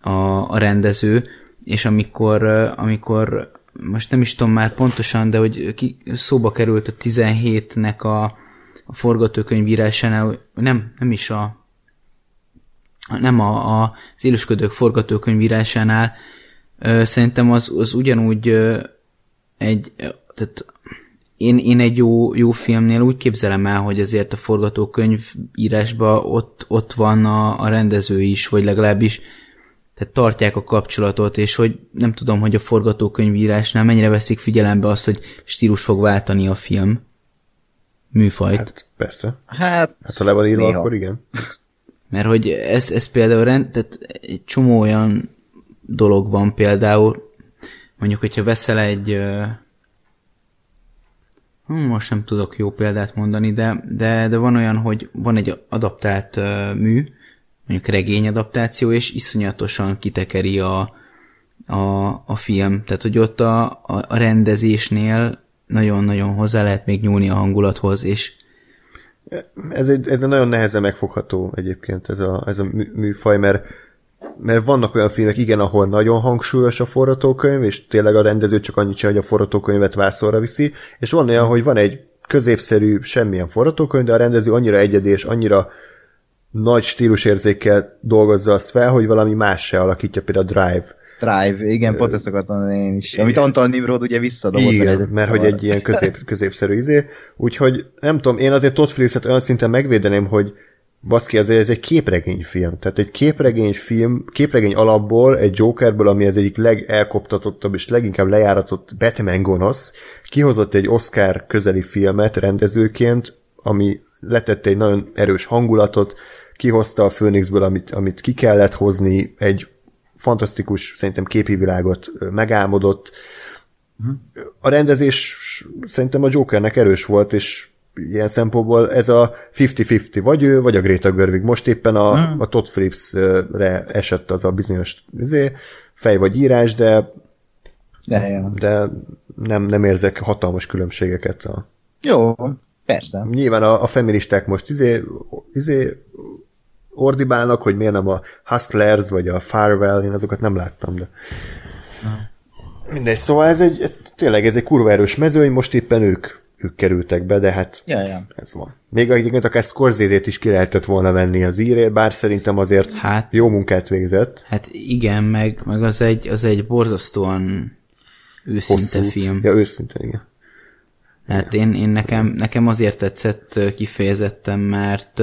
a, a rendező, és amikor, amikor most nem is tudom már pontosan, de hogy ki, szóba került a 17-nek a, a forgatókönyvírásánál, nem, nem is a nem a, a, az élősködők forgatókönyvírásánál, ö, szerintem az, az ugyanúgy ö, egy, tehát én, én egy jó, jó filmnél úgy képzelem el, hogy azért a forgatókönyv írásban ott, ott van a, a rendező is, vagy legalábbis tehát tartják a kapcsolatot, és hogy nem tudom, hogy a forgatókönyvírásnál mennyire veszik figyelembe azt, hogy stílus fog váltani a film műfajt. Hát, persze. Hát, Hát ha le van írva, Néha. akkor igen. Mert hogy ez, ez például rend, tehát egy csomó olyan dolog van például, mondjuk, hogyha veszel egy hm, most nem tudok jó példát mondani, de, de, de van olyan, hogy van egy adaptált mű, mondjuk regényadaptáció, és iszonyatosan kitekeri a, a, a film. Tehát, hogy ott a, a, a rendezésnél nagyon-nagyon hozzá lehet még nyúlni a hangulathoz, és Ez egy, ez egy nagyon nehezen megfogható egyébként ez a, ez a mű- műfaj, mert, mert vannak olyan filmek, igen, ahol nagyon hangsúlyos a forgatókönyv, és tényleg a rendező csak annyit csinál, hogy a forgatókönyvet vászorra viszi, és van olyan, hogy van egy középszerű, semmilyen forgatókönyv, de a rendező annyira egyedi és annyira nagy stílusérzékkel dolgozza azt fel, hogy valami más se alakítja, például a Drive. Drive, igen, pont ezt akartam én is. Amit Antal Nimrod ugye visszadobott. Igen, eredeti mert hogy egy ilyen közép, *laughs* középszerű izé. Úgyhogy nem tudom, én azért Todd Phillips-et olyan szinten megvédeném, hogy baszki, azért ez egy képregényfilm. Tehát egy képregényfilm, képregény alapból, egy Jokerből, ami az egyik legelkoptatottabb és leginkább lejáratott Batman gonosz, kihozott egy Oscar közeli filmet rendezőként, ami letette egy nagyon erős hangulatot, kihozta a Phoenixből, amit, amit ki kellett hozni, egy fantasztikus, szerintem képi világot megálmodott, a rendezés szerintem a Jokernek erős volt, és ilyen szempontból ez a 50-50, vagy ő, vagy a Greta Görvig. Most éppen a, hmm. a Todd Phillips-re esett az a bizonyos izé, fej vagy írás, de De, de nem, nem érzek hatalmas különbségeket. A, jó, persze. nyilván a, a feministák most izé, izé ordibálnak, hogy miért nem a Hustlers, vagy a Farewell, én azokat nem láttam, de mindegy, szóval ez egy, ez, tényleg ez egy kurva erős mezőny, most éppen ők, ők kerültek be, de hát Ja, ja. ez van. Még egyébként akár Scorsese-t is ki lehetett volna venni az írért, bár szerintem azért Hát- jó munkát végzett. Hát igen, meg, meg az, egy, az egy borzasztóan őszinte Hosszú. film. Ja, őszintén, igen. Hát én, én nekem, nekem azért tetszett kifejezetten, mert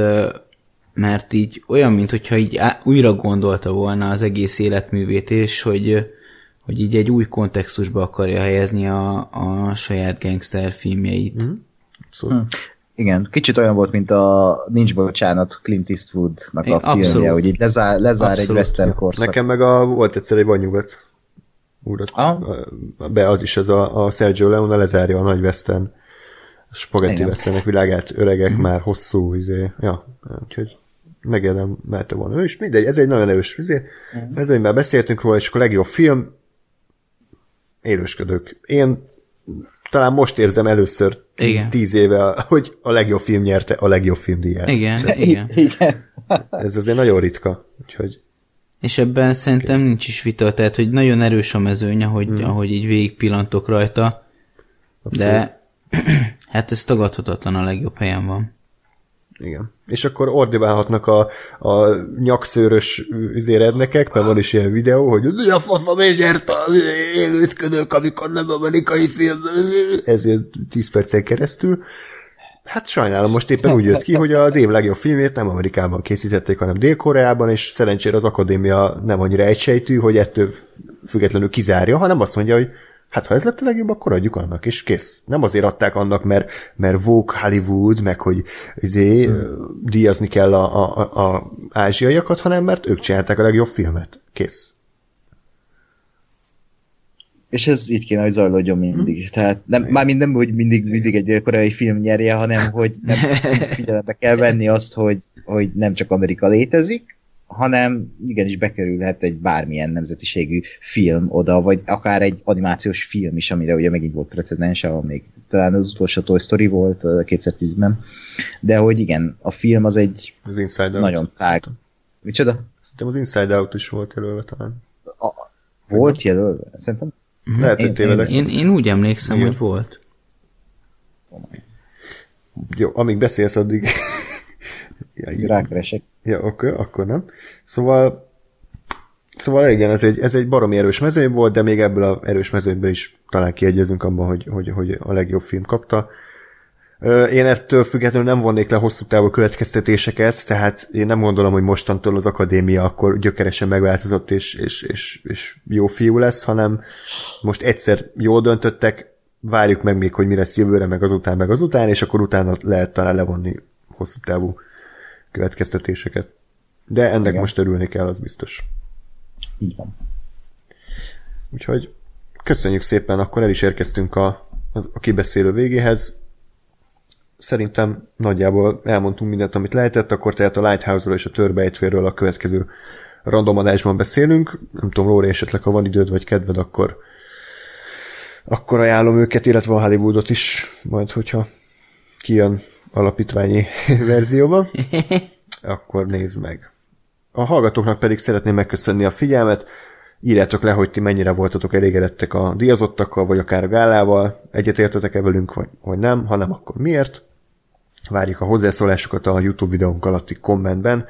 mert így olyan, mint hogyha így újra gondolta volna az egész életművét, és hogy, hogy így egy új kontextusba akarja helyezni a, a saját gangster filmjeit. Mm. Szóval, Igen, kicsit olyan volt, mint a Nincs Bocsánat Clint Eastwoodnak a Igen, filmje, abszolút. hogy így lezár, lezár egy Abszolút. western korszak. Nekem meg a, volt egyszer egy vanyugat urat. Ah. Be az is, ez a, a Sergio Leone lezárja a nagy western spagetti westernek világát, öregek mm. már hosszú, izé, ja, úgyhogy megérdemelte volna ő is, mindegy, ez egy nagyon erős, izé, mm. ez, hogy már beszéltünk róla, és akkor a legjobb film, élősködők. Én talán most érzem először Igen. tíz éve, hogy a legjobb film nyerte a legjobb filmdíját. Igen, igen. *laughs* Igen. Ez azért nagyon ritka, úgyhogy És ebben szerintem nincs is vita, tehát hogy nagyon erős a mezőny, ahogy, mm. ahogy így végig pillantok rajta, de *clears throat* hát ez tagadhatatlan a legjobb helyen van. Igen. És akkor ordibálhatnak a, a nyakszőrös üzérednekek, mert van is ilyen videó, hogy mi a faszom, és nyert az élőszködők, amikor nem amerikai film, ezért 10 percen keresztül. Hát sajnálom, most éppen úgy jött ki, hogy az év legjobb filmét nem Amerikában készítették, hanem Dél-Koreában, és szerencsére az akadémia nem annyira egysejtű, hogy ettől függetlenül kizárja, hanem azt mondja, hogy hát ha ez lett a legjobb, akkor adjuk annak, és kész. Nem azért adták annak, mert, mert Vogue Hollywood, meg hogy izé, hmm. díjazni kell a, a, a, a ázsiaiakat, hanem mert ők csinálták a legjobb filmet. Kész. És ez így kéne, hogy zajlódjon mindig. Tehát nem, mármint nem, hogy mindig, mindig egy dél-koreai film nyerje, hanem hogy nem, *laughs* figyelembe kell venni azt, hogy, hogy nem csak Amerika létezik, hanem igenis bekerülhet egy bármilyen nemzetiségű film oda, vagy akár egy animációs film is, amire ugye megint volt precedens, még talán az utolsó Toy Story volt ö, 2010-ben, de hogy igen, a film az egy Az Inside Out. nagyon tág. Micsoda? Szerintem az Inside Out is volt jelölve talán. Volt jelölve? Szerintem Lehet, hogy Én- tévedek. Én, én úgy emlékszem, Igen. hogy volt. Jó, amíg beszélsz, addig... *laughs* ja, rákeresek. Ja, oké, akkor nem. Szóval, szóval igen, ez egy, ez egy baromi erős mezőny volt, de még ebből az erős mezőnyből is talán kiegyezünk abban, hogy, hogy, hogy a legjobb film kapta. Én ettől függetlenül nem vonnék le hosszú távú következtetéseket, tehát én nem gondolom, hogy mostantól az akadémia akkor gyökeresen megváltozott és, és, és, és jó fiú lesz, hanem most egyszer jól döntöttek, várjuk meg még, hogy mi lesz jövőre, meg azután, meg azután, és akkor utána lehet talán levonni hosszú távú következtetéseket. De ennek Igen. Igen. most örülni kell, az biztos. Így van. Úgyhogy köszönjük szépen, akkor el is érkeztünk a, a kibeszélő végéhez. Szerintem nagyjából elmondtunk mindent, amit lehetett, akkor tehát a Lighthouse-ról és a Törbejtvéről a következő random adásban beszélünk. Nem tudom, Lóri, esetleg ha van időd vagy kedved, akkor akkor ajánlom őket, illetve a Hollywoodot is, majd hogyha kijön alapítványi *laughs* verzióban, akkor nézd meg. A hallgatóknak pedig szeretném megköszönni a figyelmet, írjátok le, hogy ti mennyire voltatok elégedettek a díjazottakkal, vagy akár a gálával, egyetértetek-e velünk, vagy, vagy nem, ha nem, akkor miért. Várjuk a hozzászólásokat a YouTube videónk alatti kommentben,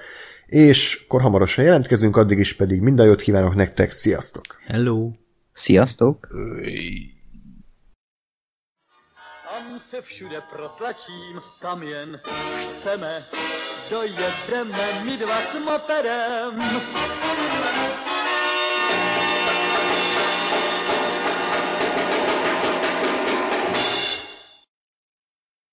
és akkor hamarosan jelentkezünk, addig is pedig minden jót kívánok nektek, sziasztok! Hello! Sziasztok! Tam se všude protlačím, kam jen chceme. Dojedeme my dva s moperem.